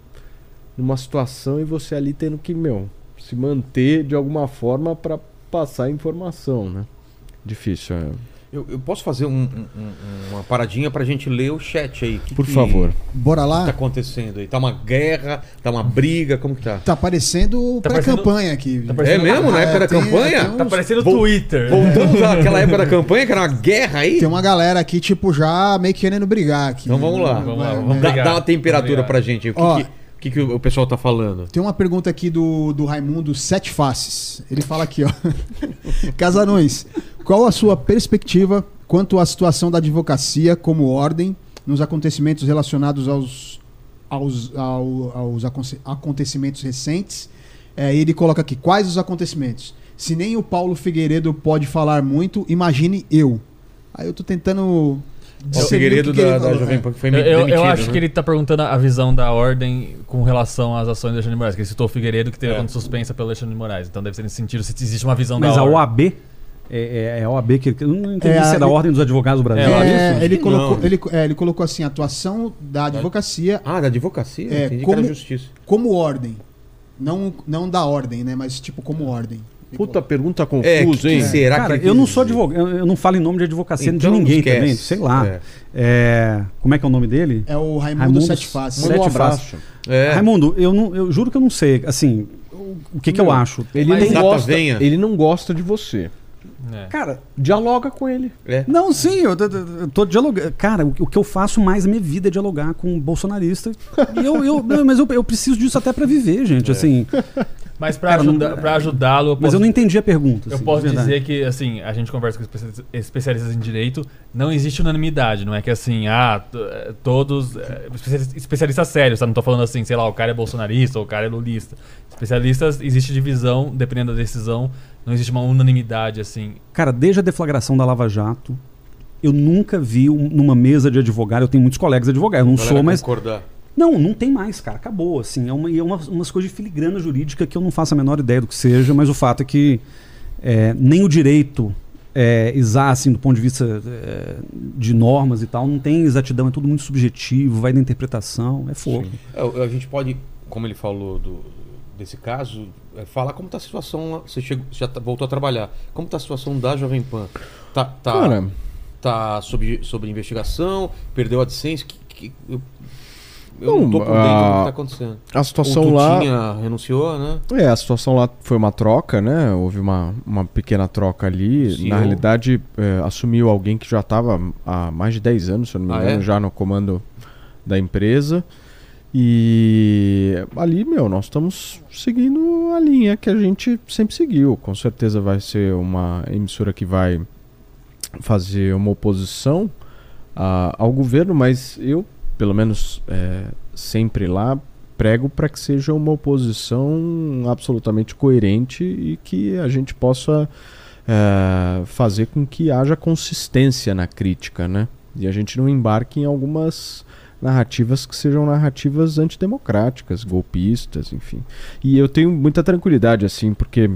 numa situação e você ali tendo que, meu, se manter de alguma forma pra passar a informação, né? Difícil, é. Eu, eu posso fazer um- um- um- uma paradinha pra gente ler o chat aí? Que Por que favor. Bora tá lá? acontecendo aí? Tá uma guerra? Tá uma briga? Como que tá? Tá parecendo Tá pré-campanha aqui. tá É mesmo? Na É, época da tem- campanha? tem Tá uns- parecendo Vol- Twitter. Voltamos àquela época da campanha, que era uma guerra aí? Tem uma galera aqui, tipo, já meio que querendo brigar aqui. Então vamos lá. Vamos lá, É, vamos é. Dá, dá uma temperatura Vamos pra gente aí. O que, Ó. que, o que que o pessoal tá falando? Tem uma pergunta aqui do, do Raimundo Sete Faces. Ele fala aqui, ó. Casarões, qual a sua perspectiva quanto à situação da advocacia como ordem nos acontecimentos relacionados aos, aos, ao- aos aconte- acontecimentos recentes? É, ele coloca aqui, quais os acontecimentos? Se nem o Paulo Figueiredo pode falar muito, imagine eu. Aí eu tô tentando... O Figueiredo da, da. Jovem É. Pan que foi Eu, eu- eu demitido, acho né? que ele tá perguntando a visão da ordem com relação às ações do Alexandre de Moraes. Que ele citou o Figueiredo que teve É. a suspensa pelo Alexandre de Moraes. Então deve ser nesse sentido se existe uma visão Mas da a ordem. OAB é, é, é a OAB que. Eu não entendi É, se era a ele- Ordem dos Advogados do Brasil. É, É, acho ele, que colocou, ele, é, ele colocou assim, atuação da advocacia Ah, da advocacia? É, Entendi como- que era justiça. como ordem. Não, não da ordem, né? Mas tipo como ordem. Puta pergunta É, confusa, que, hein? será Cara, que eu não sou advogado, eu não falo em nome de advocacia Então, de ninguém esquece. também, sei lá. É. É, como é que é o nome dele? É o Raimundo, Raimundo Sete Faces. Um Sete abraço. É. Raimundo, eu, não, eu juro que eu não sei, assim, o, que, que eu acho. Ele não, gosta, venha. ele não gosta de você. É. Cara, Dialoga com ele. É. não, sim, eu, tô- eu tô dialogando. Cara, o, o que eu faço mais na minha vida é dialogar com um bolsonarista. E eu, eu, não, mas eu, eu preciso disso até pra viver, gente. Assim, Mas não- ajuda, ajudá-lo, Mas eu não entendi a pergunta. eu assim, posso dizer que, assim, a gente conversa com especia- especialistas em direito, não existe unanimidade, não é que assim, ah, todos. eh, especialistas- Especialistas sérios, tá? Não tô falando assim, sei lá, o cara é bolsonarista ou o cara é lulista. Especialistas, existe divisão, dependendo da decisão, não existe uma unanimidade, assim. Cara, desde a deflagração da Lava Jato, eu nunca vi um- numa mesa de advogado. Eu tenho muitos colegas advogados, eu não sou, mas. concordar. Não, não tem mais, cara. Acabou, assim. É, uma, é uma- umas coisas de filigrana jurídica que eu não faço a menor ideia do que seja, mas o fato é que é, nem o direito é, exato, assim, do ponto de vista é, de normas e tal, não tem exatidão, é tudo muito subjetivo, vai da interpretação, é fogo. É, A gente pode, como ele falou do, desse caso, é, falar como está a situação. lá. Você chegou, já tá- voltou a trabalhar. Como está a situação da Jovem Pan? Tá, tá, Cara, tá sob, sob investigação? Perdeu a AdSense? Que, que- eu eu não Não, tô por dentro do que a- está acontecendo. a O situação lá. Tutinha renunciou, né? É, a situação lá foi uma troca, né? Houve uma, uma pequena troca ali. Sim, Na realidade, é, assumiu alguém que já estava há mais de 10 anos, se eu não me Ah, engano, é? já no comando da empresa. E ali, meu, nós estamos seguindo a linha que a gente sempre seguiu. Com certeza vai ser uma emissora que vai fazer uma oposição a- ao governo, mas eu, pelo menos, é, sempre lá prego para que seja uma oposição absolutamente coerente e que a gente possa é, fazer com que haja consistência na crítica, né? E a gente não embarque em algumas narrativas que sejam narrativas antidemocráticas, golpistas, enfim. E eu tenho muita tranquilidade, assim, porque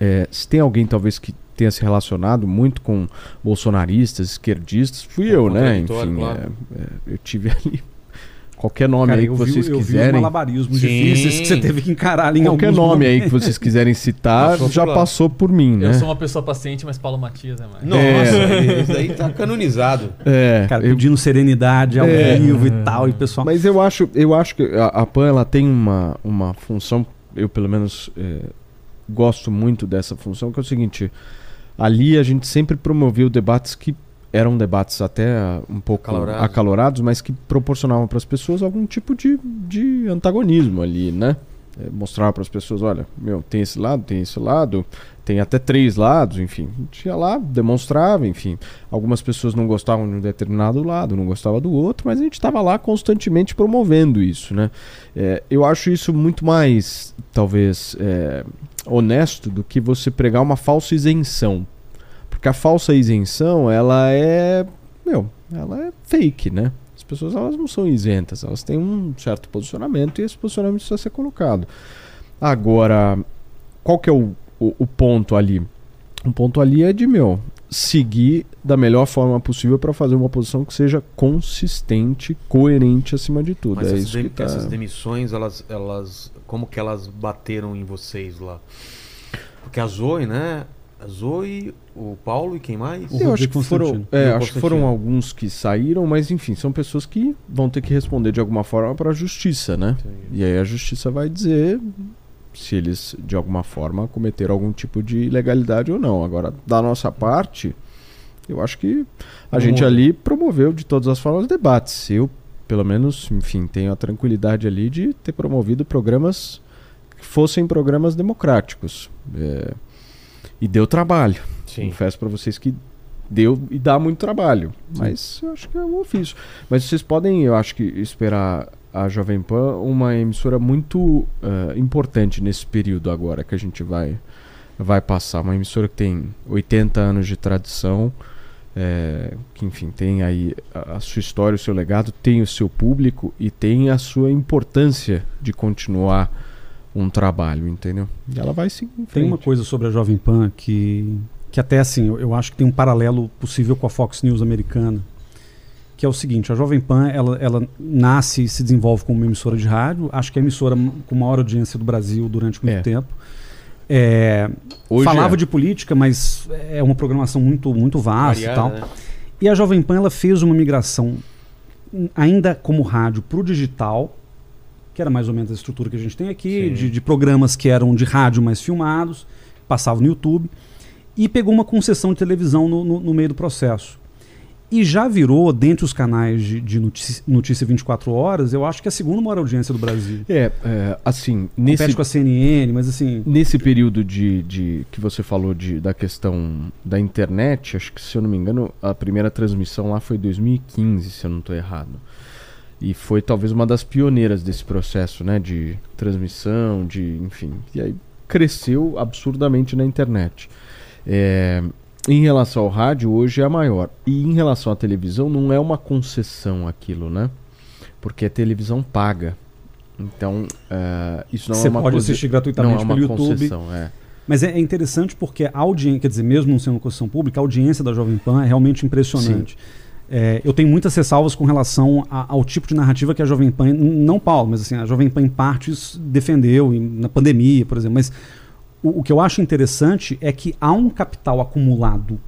é, se tem alguém talvez que tenha se relacionado muito com bolsonaristas, esquerdistas, fui É eu, né? Enfim, claro. é, é, eu tive ali qualquer nome Cara, aí que eu vi, vocês eu vi os quiserem. malabarismos Sim. difíceis que você teve que encarar ali em Qualquer nome aí momentos. que vocês quiserem citar Passou já passou por mim, né? Eu sou uma pessoa paciente, mas Paulo Matias é mais. Nossa, isso daí tá canonizado. É, Cara, eu- pedindo serenidade ao É. vivo e tal, e o pessoal... Mas eu acho, eu acho que a, a PAN ela tem uma, uma função, eu pelo menos é, gosto muito dessa função, que é o seguinte: ali a gente sempre promoveu debates que eram debates até ah, um pouco Acalorados. acalorados, mas que proporcionavam para as pessoas algum tipo de, de antagonismo ali, né? É, mostrava para as pessoas, olha, meu, tem esse lado, tem esse lado, tem até três lados, enfim. A gente ia lá, demonstrava, enfim. Algumas pessoas não gostavam de um determinado lado, não gostavam do outro, mas a gente estava lá constantemente promovendo isso, né? É, eu acho isso muito mais, talvez, é, honesto do que você pregar uma falsa isenção. Porque a falsa isenção, ela é, meu, ela é fake, né? As pessoas elas não são isentas, elas têm um certo posicionamento e esse posicionamento precisa ser colocado. Agora, qual que é o, o, o ponto ali? O ponto ali é de, meu, seguir da melhor forma possível para fazer uma posição que seja consistente, coerente acima de tudo. Mas é essas, isso dem- tá... essas demissões, elas, elas. Como que elas bateram em vocês lá? Porque a Zoe, né? A Zoe, o Paulo e quem mais? Eu acho que foram, é, acho que foram alguns que saíram, mas enfim, são pessoas que vão ter que responder de alguma forma para a justiça, né? E aí a justiça vai dizer se eles de alguma forma cometeram algum tipo de ilegalidade ou não. Agora, da nossa parte, eu acho que a gente ali promoveu de todas as formas debates. Eu, pelo menos, enfim, tenho a tranquilidade ali de ter promovido programas que fossem programas democráticos. É, e deu trabalho. Sim. Confesso para vocês que deu e dá muito trabalho. Mas eu acho que é um ofício. Mas vocês podem, eu acho que, esperar a Jovem Pan uma emissora muito eh, importante nesse período agora que a gente vai, vai passar. Uma emissora que tem 80 anos de tradição. eh, que enfim tem aí a, a sua história, o seu legado, tem o seu público e tem a sua importância de continuar um trabalho, entendeu? E ela vai em Tem uma coisa sobre a Jovem Pan que, que até assim, eu, eu acho que tem um paralelo possível com a Fox News americana, que é o seguinte, a Jovem Pan, ela, ela nasce e se desenvolve como uma emissora de rádio, acho que é a emissora com maior audiência do Brasil durante muito É. tempo. É, falava é. de política, mas é uma programação muito, muito vasta e tal. né? E a Jovem Pan ela fez uma migração hum, ainda como rádio para o digital, que era mais ou menos a estrutura que a gente tem aqui, de, de programas que eram de rádio mais filmados, passavam no YouTube, e pegou uma concessão de televisão no, no- no meio do processo. E já virou, dentre os canais de, de notícia, notícia 24 horas, eu acho que é a segunda maior audiência do Brasil. É, é assim, Nesse, nesse, com a CNN, mas assim. nesse período de, de que você falou de, da questão da internet, acho que se eu não me engano, a primeira transmissão lá foi 2015, se eu não estou errado. E foi talvez uma das pioneiras desse processo, né, de transmissão, de, enfim, e aí cresceu absurdamente na internet. É, em relação ao rádio, hoje é a maior. E em relação à televisão, não é uma concessão aquilo, né? Porque a televisão paga. Então, é, isso não Você é uma pode coisa- assistir gratuitamente não é uma pelo YouTube. concessão, é. Mas é, é interessante porque a audiência, quer dizer, mesmo não sendo uma concessão pública, a audiência da Jovem Pan é realmente impressionante. É, eu tenho muitas ressalvas com relação a- ao tipo de narrativa que a Jovem Pan, não Paulo, mas assim, a Jovem Pan em partes defendeu e na pandemia, por exemplo. Mas o, o que eu acho interessante é que há um capital acumulado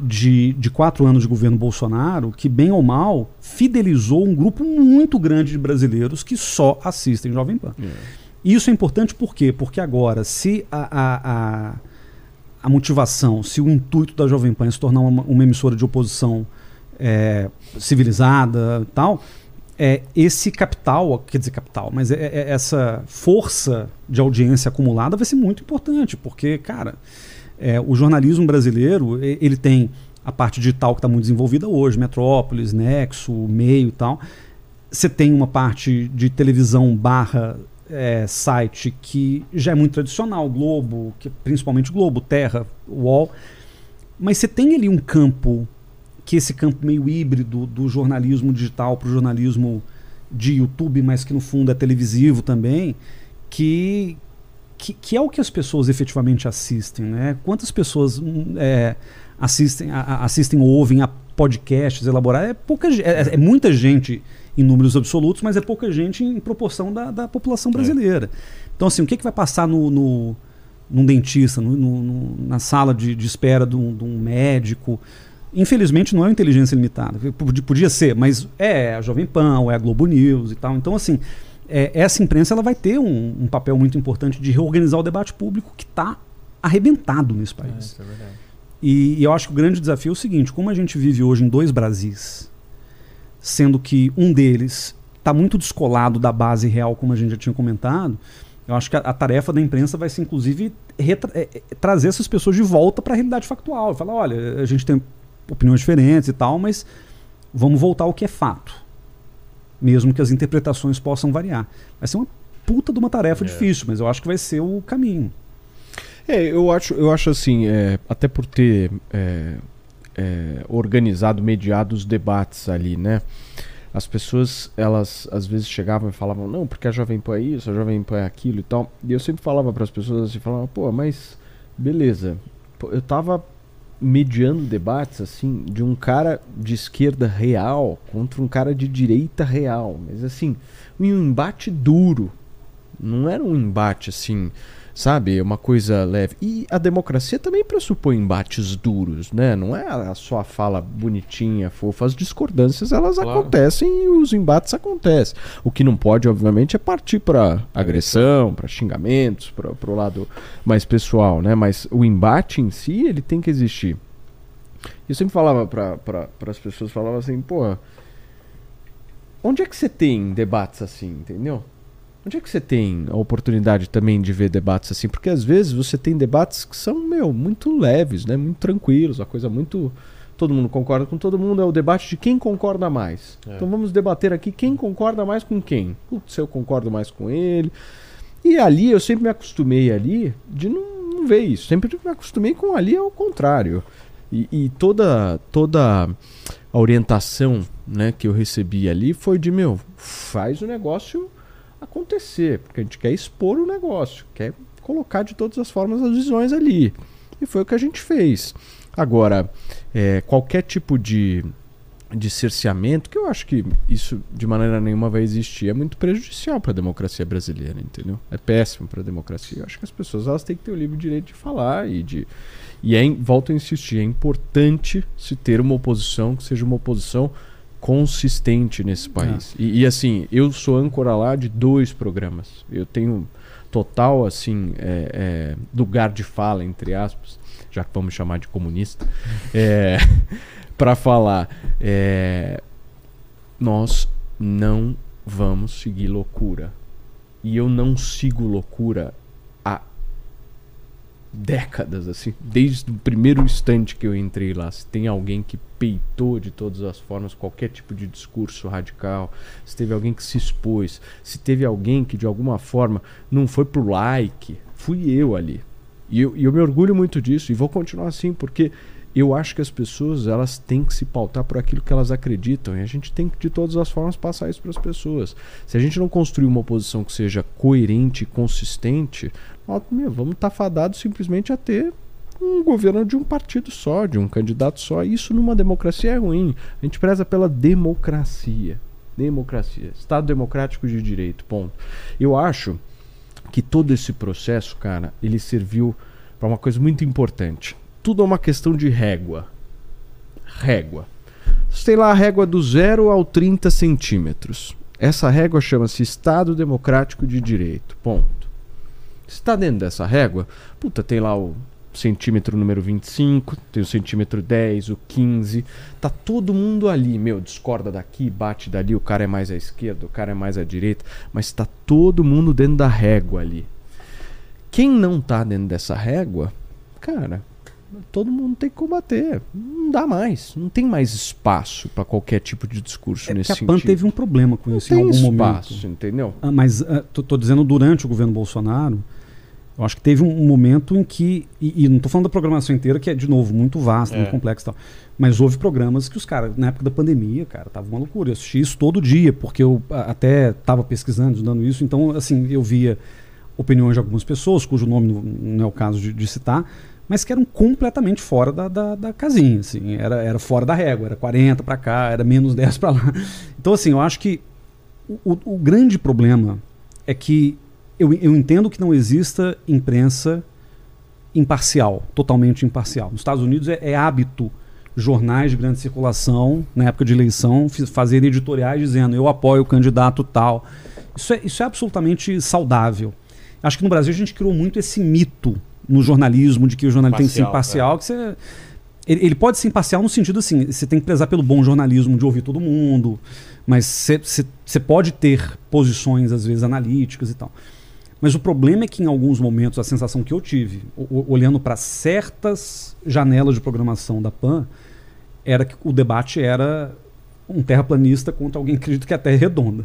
de, de quatro anos de governo Bolsonaro que, bem ou mal, fidelizou um grupo muito grande de brasileiros que só assistem Jovem Pan. Isso é importante por quê? Porque agora, se a, a, a, a motivação, se o intuito da Jovem Pan é se tornar uma, uma emissora de oposição é, civilizada tal, é, esse capital, quer dizer capital, mas é, é- essa força de audiência acumulada vai ser muito importante, porque, cara, é, o jornalismo brasileiro, ele tem a parte digital que está muito desenvolvida hoje, Metrópolis, Nexo, Meio e tal. Você tem uma parte de televisão barra é, site que já é muito tradicional, Globo, que, principalmente Globo, Terra, UOL. Mas você tem ali um campo, que esse campo meio híbrido do jornalismo digital para o jornalismo de YouTube, mas que no fundo é televisivo também, que, que, que é o que as pessoas efetivamente assistem. Né? Quantas pessoas hum, é, assistem, a- assistem ou ouvem a podcasts elaborados? É, pouca, é, é muita gente em números absolutos, mas é pouca gente em proporção da, da população brasileira. Então, assim, o que, que vai passar no, no, num dentista, no- no- na sala de, de espera de um, de um médico? Infelizmente não é uma inteligência limitada. Podia, ser, mas é a Jovem Pan, ou é a Globo News e tal. Então, assim, é, essa imprensa ela vai ter um, um papel muito importante de reorganizar o debate público que está arrebentado nesse É, país. isso é verdade. E, e eu acho que o grande desafio é o seguinte: como a gente vive hoje em dois Brasis, sendo que um deles está muito descolado da base real, como a gente já tinha comentado, eu acho que a, a tarefa da imprensa vai ser, inclusive, retra- é, é, trazer essas pessoas de volta para a realidade factual. Falar: olha, a gente tem opiniões diferentes e tal, mas vamos voltar ao que é fato. Mesmo que as interpretações possam variar. Vai ser uma puta de uma tarefa difícil, mas eu acho que vai ser o caminho. É, eu acho, eu acho assim, é, até por ter é, é, organizado, mediado os debates ali, né? As pessoas, elas às vezes chegavam e falavam, não, porque a Jovem Pan é isso, a Jovem Pan é aquilo e tal. E eu sempre falava para as pessoas assim, falava, pô, mas beleza. Eu tava mediando debates assim de um cara de esquerda real contra um cara de direita real, mas assim, um embate duro. Não era um embate assim, sabe, uma coisa leve. E a democracia também pressupõe embates duros, né? Não é a só a fala bonitinha, fofa. As discordâncias elas Claro. acontecem e os embates acontecem. O que não pode, obviamente, é partir para agressão, para xingamentos, para o lado mais pessoal, né? Mas o embate em si, ele tem que existir. Eu sempre falava para as pessoas, falava assim, pô, onde é que você tem debates assim, entendeu? Onde é que você tem a oportunidade também de ver debates assim? Porque às vezes você tem debates que são, meu, muito leves, né? Muito tranquilos, uma coisa muito. Todo mundo concorda com todo mundo, é o debate de quem concorda mais. É. Então vamos debater aqui quem concorda mais com quem. Putz, eu concordo mais com ele. E ali eu sempre me acostumei ali de não, não ver isso. Sempre me acostumei com ali ao contrário. E, e toda toda a orientação né, que eu recebi ali foi de meu, faz o negócio acontecer, porque a gente quer expor o negócio, quer colocar de todas as formas as visões ali. E foi o que a gente fez. Agora, é, qualquer tipo de, de cerceamento, que eu acho que isso de maneira nenhuma vai existir, é muito prejudicial para a democracia brasileira, entendeu? É péssimo para a democracia. Eu acho que as pessoas elas têm que ter o livre direito de falar e de. E é, volto a insistir, é importante se ter uma oposição que seja uma oposição consistente nesse país. E, e, assim, eu sou âncora lá de dois programas. Eu tenho total assim é, é, lugar de fala entre aspas, já que vamos chamar de comunista, é, para falar. É, nós não vamos seguir loucura. E eu não sigo loucura décadas, assim, desde o primeiro instante que eu entrei lá. Se tem alguém que peitou de todas as formas qualquer tipo de discurso radical, se teve alguém que se expôs, se teve alguém que de alguma forma não foi pro like, fui eu ali. E eu, e eu me orgulho muito disso e vou continuar assim, porque eu acho que as pessoas elas têm que se pautar por aquilo que elas acreditam e a gente tem que de todas as formas passar isso para as pessoas. Se a gente não construir uma oposição que seja coerente e consistente, meu, vamos estar tá fadados simplesmente a ter um governo de um partido só, de um candidato só. Isso numa democracia é ruim. A gente preza pela democracia. Democracia. Estado democrático de direito. Ponto. Eu acho que todo esse processo, cara, ele serviu para uma coisa muito importante. Tudo é uma questão de régua. Régua. Tem lá a régua do 0 ao 30 centímetros. Essa régua chama-se Estado Democrático de Direito. Ponto. Se está dentro dessa régua, puta, tem lá o centímetro número 25, tem o centímetro 10, o 15. Tá todo mundo ali, meu, discorda daqui, bate dali, o cara é mais à esquerda, o cara é mais à direita, mas tá todo mundo dentro da régua ali. Quem não tá dentro dessa régua, cara, todo mundo tem que combater. Não dá mais. Não tem mais espaço para qualquer tipo de discurso é nesse a sentido. PAN teve um problema com não isso em algum espaço, momento. entendeu? Ah, mas uh, tô, tô, dizendo durante o governo Bolsonaro, eu acho que teve um, um momento em que. E, e não estou falando da programação inteira, que é, de novo, muito vasta, é. muito complexa e tal. Mas houve programas que os caras, na época da pandemia, cara, tava uma loucura. Eu assisti isso todo dia, porque eu até estava pesquisando, estudando isso. Então, assim, eu via opiniões de algumas pessoas, cujo nome não, não é o caso de, de citar, mas que eram completamente fora da, da, da, casinha. Assim. Era, era fora da régua, era 40 para cá, era menos 10 para lá. Então, assim, eu acho que o, o grande problema é que eu, eu entendo que não exista imprensa imparcial, totalmente imparcial. Nos Estados Unidos é, é hábito jornais de grande circulação, na época de eleição, fazer editoriais dizendo eu apoio o candidato tal. Isso é, isso é absolutamente saudável. Acho que no Brasil a gente criou muito esse mito no jornalismo de que o jornalismo tem que ser imparcial, é. que você ele, ele, pode ser imparcial no sentido assim, você tem que prezar pelo bom jornalismo de ouvir todo mundo, mas você pode ter posições às vezes analíticas e tal. Mas o problema é que em alguns momentos a sensação que eu tive, olhando para certas janelas de programação da PAN, era que o debate era um terraplanista contra alguém que acredita que a Terra é redonda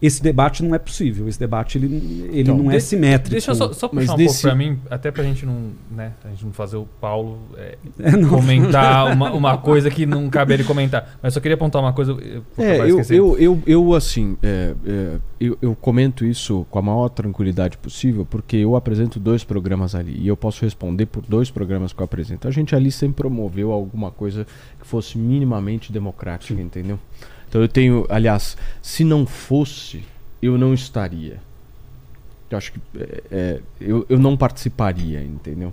esse debate não é possível. Esse debate ele, ele então, não é simétrico. Deixa eu só, só puxar um desse... pouco para mim, até para a gente não, né, a gente não fazer o Paulo é, é, não. comentar uma, uma, coisa que não cabe ele comentar. Mas só queria apontar uma coisa. É, eu, eu, eu, eu, assim, é, é, eu, eu comento isso com a maior tranquilidade possível, porque eu apresento dois programas ali e eu posso responder por dois programas que eu apresento. A gente ali sempre promoveu alguma coisa que fosse minimamente democrática, Sim. entendeu? Então eu tenho, aliás, se não fosse, eu não estaria. Eu acho que é, é, eu, eu não participaria, entendeu?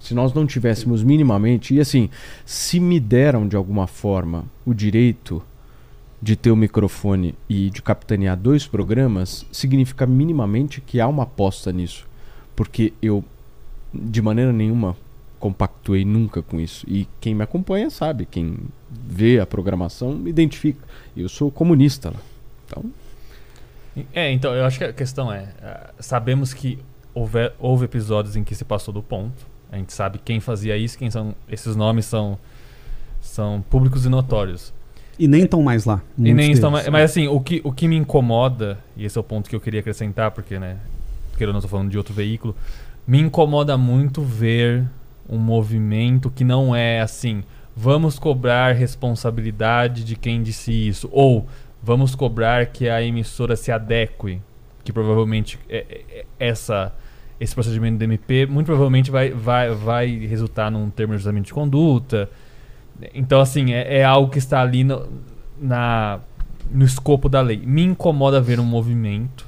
Se nós não tivéssemos minimamente, e assim, se me deram de alguma forma o direito de ter o microfone e de capitanear dois programas, significa minimamente que há uma aposta nisso. Porque eu, de maneira nenhuma, compactuei nunca com isso. E quem me acompanha sabe, quem vê a programação me identifica. Eu sou comunista lá. Então. É, então eu acho que a questão é: uh, sabemos que houve, houve episódios em que se passou do ponto. A gente sabe quem fazia isso, quem são. Esses nomes são, são públicos e notórios. E nem estão mais lá. E nem estão mais, Mas assim, o que, o que me incomoda, e esse é o ponto que eu queria acrescentar, porque, né, porque eu não estou falando de outro veículo, me incomoda muito ver um movimento que não é assim, vamos cobrar responsabilidade de quem disse isso, ou vamos cobrar que a emissora se adeque, que provavelmente é, é, é essa esse procedimento do MP muito provavelmente vai, vai, vai resultar num termo de ajustamento de conduta. Então, assim, é, é algo que está ali no, na, no escopo da lei. Me incomoda ver um movimento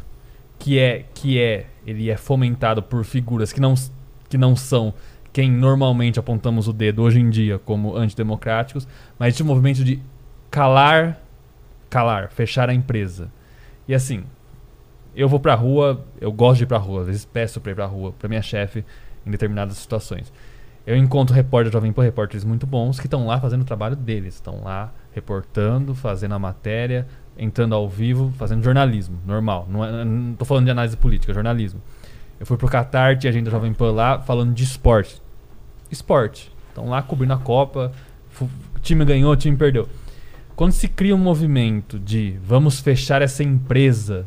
que é, que é ele é fomentado por figuras que não, que não são quem normalmente apontamos o dedo hoje em dia como antidemocráticos, mas esse movimento de calar, calar, fechar a empresa. E assim, eu vou pra rua, eu gosto de ir pra rua, às vezes peço pra ir pra rua, pra minha chefe, em determinadas situações. Eu encontro repórteres Jovem Pan, repórteres muito bons, que estão lá fazendo o trabalho deles. Estão lá reportando, fazendo a matéria, entrando ao vivo, fazendo jornalismo, normal. Não, é, tô falando de análise política, jornalismo. Eu fui pro Qatar, tinha agenda Jovem Pan lá, falando de esporte. Esporte. Estão lá cobrindo a Copa, time ganhou, time perdeu. Quando se cria um movimento de vamos fechar essa empresa,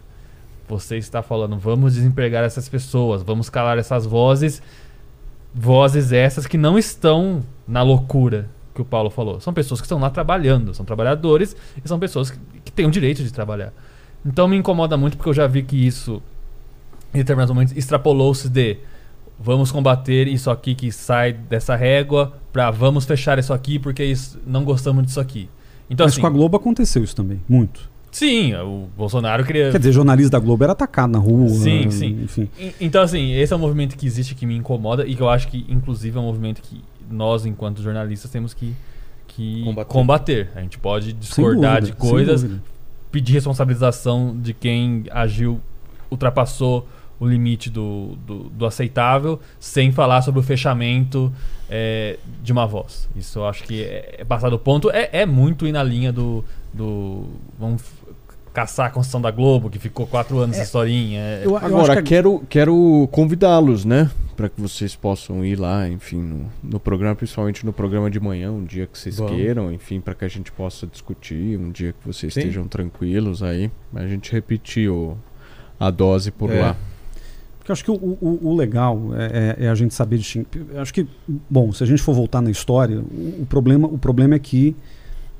você está falando vamos desempregar essas pessoas, vamos calar essas vozes, vozes essas que não estão na loucura que o Paulo falou. São pessoas que estão lá trabalhando, são trabalhadores e são pessoas que, que têm o direito de trabalhar. Então me incomoda muito porque eu já vi que isso, em determinados momentos, extrapolou-se de vamos combater isso aqui que sai dessa régua para vamos fechar isso aqui porque isso, não gostamos disso aqui. Então, Mas assim, com a Globo aconteceu isso também, muito. Sim, o Bolsonaro queria. Quer dizer, jornalista da Globo era atacado na rua. Sim, sim. Enfim. Então, assim, esse é um movimento que existe que me incomoda e que eu acho que, inclusive, é um movimento que nós, enquanto jornalistas, temos que, que combater. combater. A gente pode discordar dúvida, de coisas, pedir responsabilização de quem agiu, ultrapassou o limite do, do, do aceitável, sem falar sobre o fechamento é, de uma voz. Isso eu acho que é, é passado o ponto. É, é muito ir na linha do. do vamos caçar a construção da Globo, que ficou quatro anos é, essa historinha. É. Eu, eu Agora, que... quero, quero convidá-los, né? Para que vocês possam ir lá, enfim, no, no, programa, principalmente no programa de manhã, um dia que vocês Vamos. queiram, enfim, para que a gente possa discutir, um dia que vocês Sim. estejam tranquilos aí. A gente repetir o, a dose por é. lá. Porque acho que o, o, o legal é, é, é, a gente saber distinguir. Acho que, bom, se a gente for voltar na história, o, o, problema, o problema é que,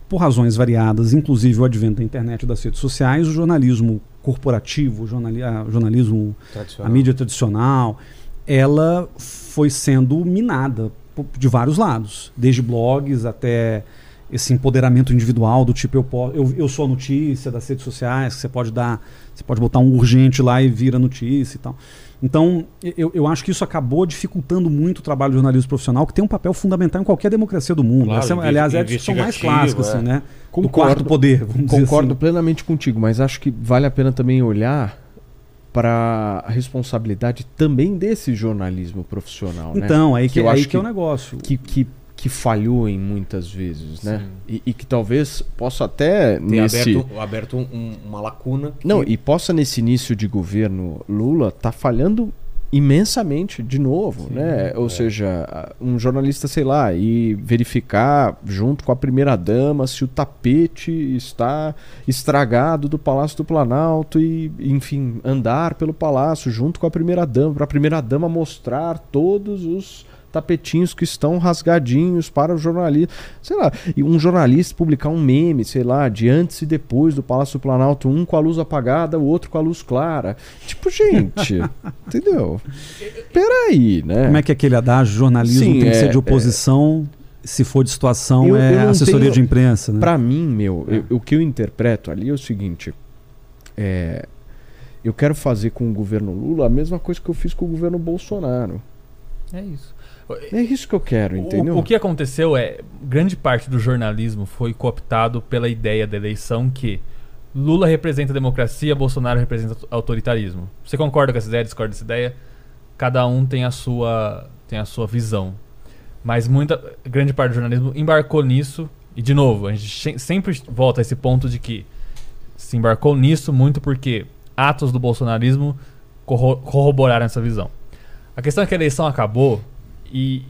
por razões variadas, inclusive o advento da internet e das redes sociais, o jornalismo corporativo, o jornali jornalismo, a mídia tradicional, ela foi sendo minada de vários lados, desde blogs até esse empoderamento individual do tipo eu, posso, eu, eu sou a notícia das redes sociais, que você pode dar, você pode botar um urgente lá e vira notícia e tal. Então, eu, eu acho que isso acabou dificultando muito o trabalho do jornalismo profissional, que tem um papel fundamental em qualquer democracia do mundo. Claro, Essa, é, aliás, é a discussão mais clássica, assim, é. assim, né? Concordo, do quarto poder, Concordo assim. plenamente contigo, mas acho que vale a pena também olhar para a responsabilidade também desse jornalismo profissional. Né? Então, né? aí, que, que, aí que, que é o negócio. Que, que que falhou em muitas vezes, né? E, e, que talvez possa até Tem nesse aberto, aberto um, uma lacuna. Que... Não, e possa nesse início de governo Lula tá falhando imensamente de novo, Sim, né? Ou é. seja, um jornalista, sei lá, e verificar junto com a primeira dama se o tapete está estragado do Palácio do Planalto e, enfim, andar pelo palácio junto com a primeira dama, para a primeira dama mostrar todos os tapetinhos que estão rasgadinhos para o jornalista. Sei lá, e um jornalista publicar um meme, sei lá, de antes e depois do Palácio do Planalto, um com a luz apagada, o outro com a luz clara. Tipo, gente, entendeu? Peraí, né? Como é que é aquele adágio? Jornalismo Sim, tem que ser de é, oposição. É... Se for de situação, eu, é eu assessoria tenho... de imprensa. Né? Para mim, meu, é. eu, o que eu interpreto ali é o seguinte: é, eu quero fazer com o governo Lula a mesma coisa que eu fiz com o governo Bolsonaro. É isso. É isso que eu quero, entendeu? O, o, que aconteceu é, grande parte do jornalismo foi cooptado pela ideia da eleição que Lula representa a democracia, Bolsonaro representa autoritarismo. Você concorda com essa ideia, discorda dessa ideia? Cada um tem a sua, tem a sua visão. Mas muita, grande parte do jornalismo embarcou nisso. E, de novo, a gente sempre volta a esse ponto de que se embarcou nisso muito porque atos do bolsonarismo corroboraram essa visão. A questão é que a eleição acabou e,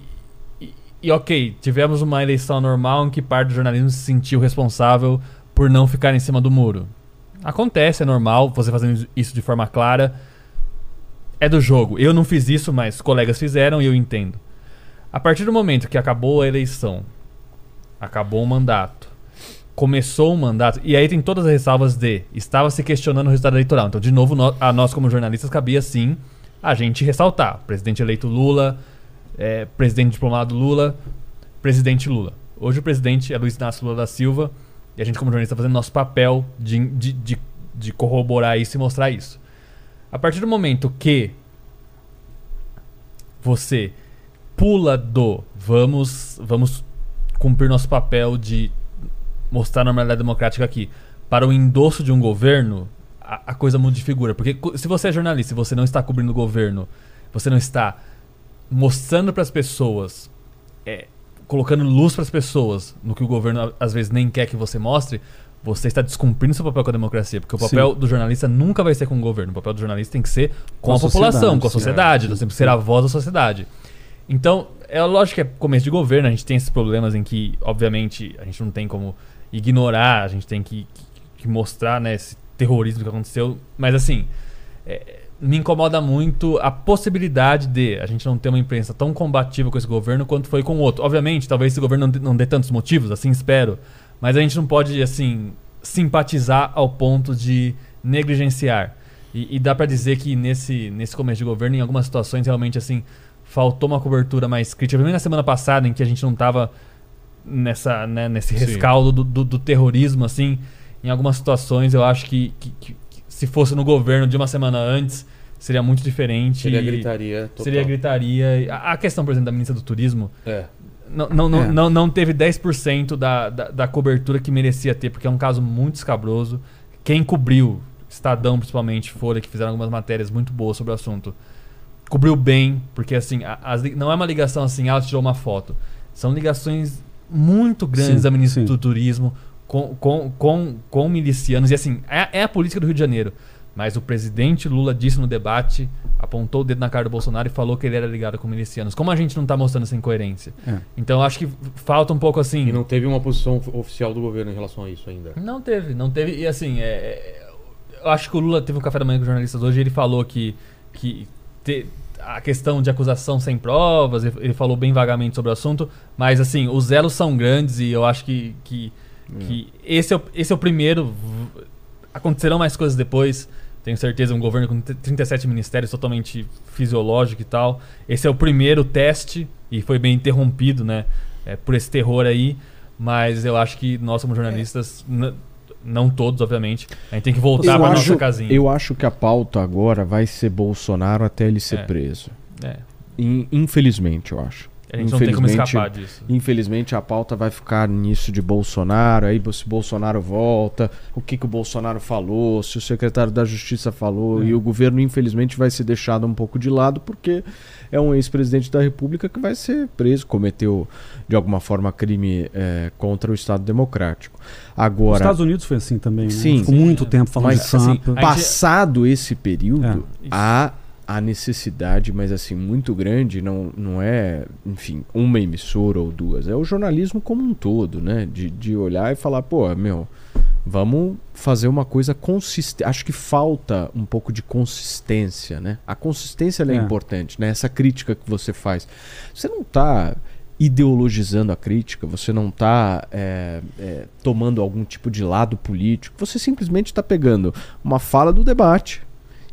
e, ok, tivemos uma eleição normal em que parte do jornalismo se sentiu responsável por não ficar em cima do muro. Acontece, é normal, você fazendo isso de forma clara. É do jogo. Eu não fiz isso, mas colegas fizeram e eu entendo. A partir do momento que acabou a eleição, acabou o mandato, começou o mandato, e aí tem todas as ressalvas de estava se questionando o resultado eleitoral. Então, de novo, a nós como jornalistas cabia sim a gente ressaltar. Presidente eleito Lula, é, presidente diplomado Lula, presidente Lula. Hoje o presidente é Luiz Inácio Lula da Silva e a gente, como jornalista, está fazendo nosso papel de, de, de, de corroborar isso e mostrar isso. A partir do momento que você pula do vamos, vamos cumprir nosso papel de mostrar a normalidade democrática aqui para o endosso de um governo, a, a coisa muda de figura. Porque se você é jornalista e você não está cobrindo o governo, você não está mostrando para as pessoas é, colocando luz para as pessoas no que o governo às vezes nem quer que você mostre, você está descumprindo seu papel com a democracia. Porque o papel Sim. do jornalista nunca vai ser com o governo. O papel do jornalista tem que ser com, Com a, população, com a sociedade. Nós temos que ser a voz da sociedade. Então, é lógico que é começo de governo, a gente tem esses problemas em que, obviamente, a gente não tem como ignorar, a gente tem que, que- que mostrar né, esse terrorismo que aconteceu. Mas, assim, é, me incomoda muito a possibilidade de a gente não ter uma imprensa tão combativa com esse governo quanto foi com o outro. Obviamente, talvez esse governo não dê, não dê tantos motivos, assim espero, mas a gente não pode, assim, simpatizar ao ponto de negligenciar. E, e dá pra dizer que nesse, nesse começo de governo, em algumas situações, realmente, assim, faltou uma cobertura mais crítica. Primeiro na semana passada, em que a gente não tava nessa, né, nesse rescaldo do, do- do terrorismo, assim, em algumas situações eu acho que- que- que se fosse no governo de uma semana antes, seria muito diferente. Seria gritaria total. Seria gritaria. A, a questão, por exemplo, da ministra do Turismo É. não, não, não, É. não, não teve 10% da, da, da cobertura que merecia ter, porque é um caso muito escabroso. Quem cobriu, Estadão principalmente, Folha, que fizeram algumas matérias muito boas sobre o assunto, cobriu bem, porque assim, a- as li- não é uma ligação assim, ah, ela tirou uma foto. São ligações muito grandes Sim, da ministra sim. do Turismo com, com, com, com milicianos. E assim, é, é a política do Rio de Janeiro. Mas o presidente Lula disse no debate, apontou o dedo na cara do Bolsonaro e falou que ele era ligado com milicianos. Como a gente não tá mostrando essa incoerência? É. Então eu acho que falta um pouco assim. E não teve uma posição of- oficial do governo em relação a isso ainda. Não teve, não teve. E assim, é, é, eu acho que o Lula teve um café da manhã com os jornalistas hoje e ele falou que, que te- a questão de acusação sem provas, ele, ele falou bem vagamente sobre o assunto, mas assim, os elos são grandes e eu acho que, que, que esse, é o, esse é o primeiro. Acontecerão mais coisas depois. Tenho certeza, um governo com 37 ministérios totalmente fisiológico e tal. Esse é o primeiro teste e foi bem interrompido, né? é, por esse terror aí. Mas eu acho que nós, como jornalistas, n- não todos, obviamente, a gente tem que voltar para nossa casinha. eu acho que a pauta agora vai ser Bolsonaro até ele ser É. preso. É, In- Infelizmente, eu acho. A gente não tem como Infelizmente- escapar disso. Infelizmente a pauta vai ficar nisso de Bolsonaro, aí se Bolsonaro volta, o que, que o Bolsonaro falou, se o secretário da Justiça falou, É. e o governo infelizmente vai ser deixado um pouco de lado porque é um ex-presidente da República que vai ser preso, cometeu de alguma forma crime é, contra o Estado Democrático. Os Agora, Estados Unidos foi assim também, né? Sim. Ficou muito tempo falando mas de assim, Trump. passado esse período, É. Há a necessidade, mas assim, muito grande, não, não é, enfim, uma emissora ou duas, é o jornalismo como um todo, né? De, de olhar e falar, pô, meu, vamos fazer uma coisa consistente. Acho que falta um pouco de consistência, né? A consistência é, É. importante, né? Essa crítica que você faz. Você não tá ideologizando a crítica, você não está tomando algum tipo de lado político, você simplesmente está pegando uma fala do debate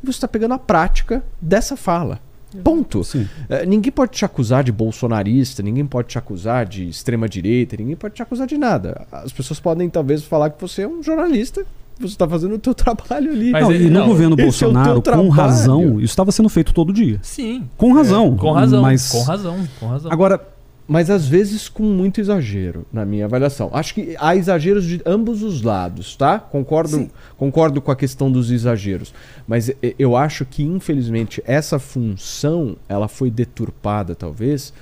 e você está pegando a prática dessa fala. Ponto. Sim. É, ninguém pode te acusar de bolsonarista, ninguém pode te acusar de extrema direita, ninguém pode te acusar de nada. As pessoas podem talvez falar que você é um jornalista, você está fazendo o teu trabalho ali. Mas Não, ele- e no não, governo é Bolsonaro, com trabalho. razão, isso estava sendo feito todo dia. Sim. Com razão. Com razão. Mas Com razão. Com razão. agora, Mas às vezes com muito exagero, na minha avaliação. Acho que há exageros de ambos os lados, tá? Concordo, concordo com a questão dos exageros. Mas eu acho que, infelizmente, essa função ela foi deturpada, talvez,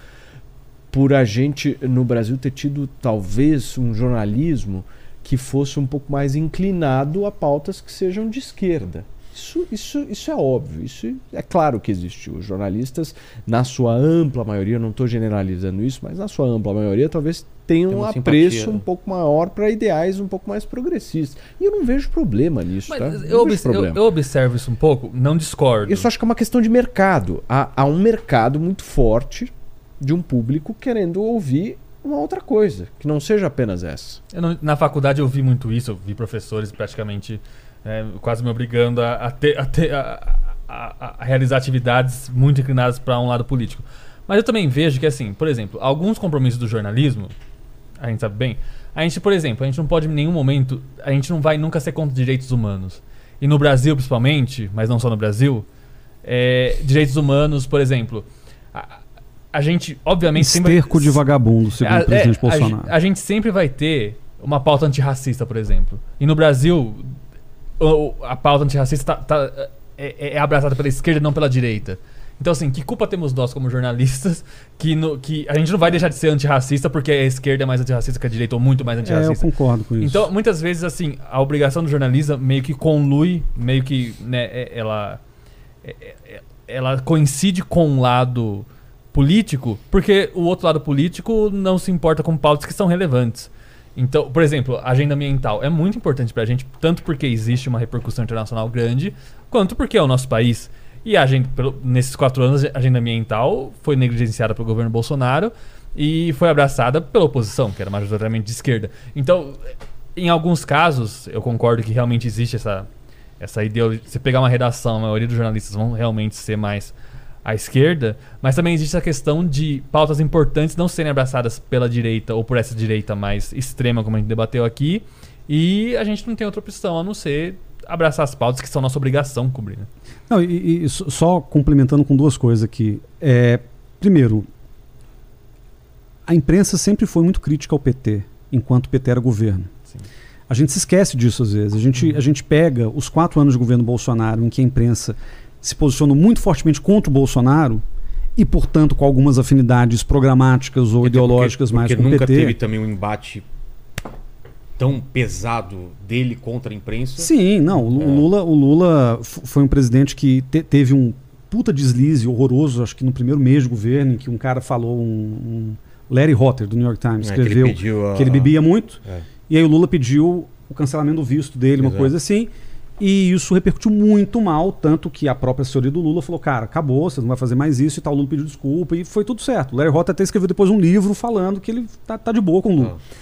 por a gente no Brasil ter tido, talvez, um jornalismo que fosse um pouco mais inclinado a pautas que sejam de esquerda. Isso, isso, isso é óbvio, isso é claro que existiu. Os jornalistas, na sua ampla maioria, não estou generalizando isso, mas na sua ampla maioria, talvez tenham Tem um apreço simpatia, né? um pouco maior para ideais um pouco mais progressistas. E eu não vejo problema nisso, Mas tá? eu, obs- eu- problema. eu observo isso um pouco, não discordo. Isso acho que é uma questão de mercado. Há, há um mercado muito forte de um público querendo ouvir uma outra coisa, que não seja apenas essa. Eu não- na faculdade eu vi muito isso, eu vi professores praticamente é, quase me obrigando a, a ter- a ter- a- a- a realizar atividades muito inclinadas para um lado político. Mas eu também vejo que, assim, por exemplo, alguns compromissos do jornalismo, a gente sabe bem, a gente, por exemplo, a gente não pode em nenhum momento, a gente não vai nunca ser contra direitos humanos. E no Brasil, principalmente, mas não só no Brasil, é, direitos humanos, por exemplo, a, a gente, obviamente, sempre- esterco de vagabundo, segundo a- o presidente é, a Bolsonaro. ge- A, gente sempre vai ter uma pauta antirracista, por exemplo. E no Brasil, a pauta antirracista tá- tá- é, é abraçada pela esquerda não pela direita. Então, assim, que culpa temos nós como jornalistas que, no, que a gente não vai deixar de ser antirracista porque a esquerda é mais antirracista que a direita ou muito mais É, eu antirracista. concordo com isso. Então, muitas vezes, assim, a obrigação do jornalista meio que conlui, meio que, né, é- ela, é- é- ela coincide com um lado político, porque o outro lado político não se importa com pautas que são relevantes. Então, por exemplo, a agenda ambiental é muito importante pra gente, tanto porque existe uma repercussão internacional grande, quanto porque é o nosso país. E a agenda, pelo- nesses quatro anos, a agenda ambiental foi negligenciada pelo governo Bolsonaro e foi abraçada pela oposição, que era majoritariamente de esquerda. Então, em alguns casos, eu concordo que realmente existe essa, essa ideologia. Se pegar uma redação, a maioria dos jornalistas vão realmente ser mais à esquerda, mas também existe a questão de pautas importantes não serem abraçadas pela direita ou por essa direita mais extrema, como a gente debateu aqui, e a gente não tem outra opção a não ser abraçar as pautas que são nossa obrigação cobrir. né? Não, e, e só- complementando com duas coisas aqui. É, primeiro, a imprensa sempre foi muito crítica ao PT, enquanto o PT era governo. Sim. A gente se esquece disso às vezes. A gente, a gente pega os quatro anos de governo Bolsonaro, em que a imprensa se posicionou muito fortemente contra o Bolsonaro e, portanto, com algumas afinidades programáticas ou Até ideológicas porque, mais porque com nunca PT. teve também um embate tão pesado dele contra a imprensa. Sim, não. O É. o Lula, o Lula foi um presidente que te- teve um puta deslize horroroso, acho que no primeiro mês de governo, em que um cara falou, um, um Larry Hotter, do New York Times, É, que ele escreveu a- que ele bebia muito, É. e aí o Lula pediu o cancelamento do visto dele, uma Exato. coisa assim, e isso repercutiu muito mal, tanto que a própria assessoria do Lula falou, cara, acabou, você não vai fazer mais isso e tal, o Lula pediu desculpa, e foi tudo certo. O Larry Hotter até escreveu depois um livro falando que ele tá, tá de boa com o Lula. Ah.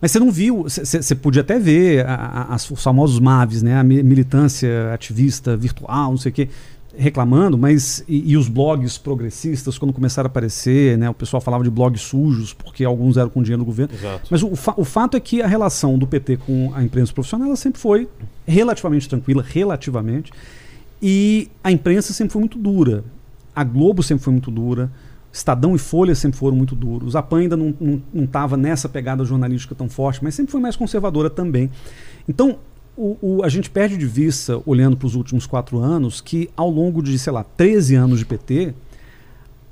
Mas você não viu, você podia até ver a- a- as- os famosos MAVs, né? A mi- militância ativista virtual, não sei o quê, reclamando, mas. E, e os blogs progressistas, quando começaram a aparecer, né? O pessoal falava de blogs sujos, porque alguns eram com dinheiro do governo. Exato. Mas o, fa- o fato é que a relação do PT com a imprensa profissional ela sempre foi relativamente tranquila, relativamente. E a imprensa sempre foi muito dura. A Globo sempre foi muito dura. Estadão e Folha sempre foram muito duros. A PAN ainda não estava nessa pegada jornalística tão forte, mas sempre foi mais conservadora também. Então, o, o- a gente perde de vista, olhando para os últimos quatro anos, que ao longo de, sei lá, 13 anos de PT,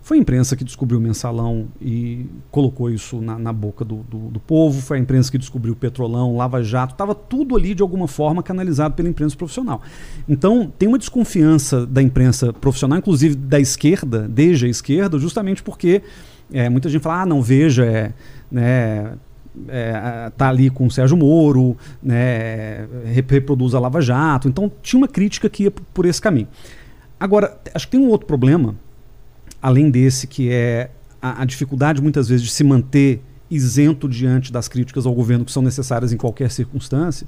foi a imprensa que descobriu o mensalão e colocou isso na, na boca do, do, do povo, foi a imprensa que descobriu o petrolão, Lava Jato, estava tudo ali de alguma forma canalizado pela imprensa profissional. Então tem uma desconfiança da imprensa profissional, inclusive da esquerda, desde a esquerda, justamente porque é, muita gente fala, ah, não, veja, é, né, é, tá ali com o Sérgio Moro, né, rep- reproduz a Lava Jato. Então tinha uma crítica que ia por esse caminho. Agora, acho que tem um outro problema, além desse, que é a, a dificuldade muitas vezes de se manter isento diante das críticas ao governo que são necessárias em qualquer circunstância,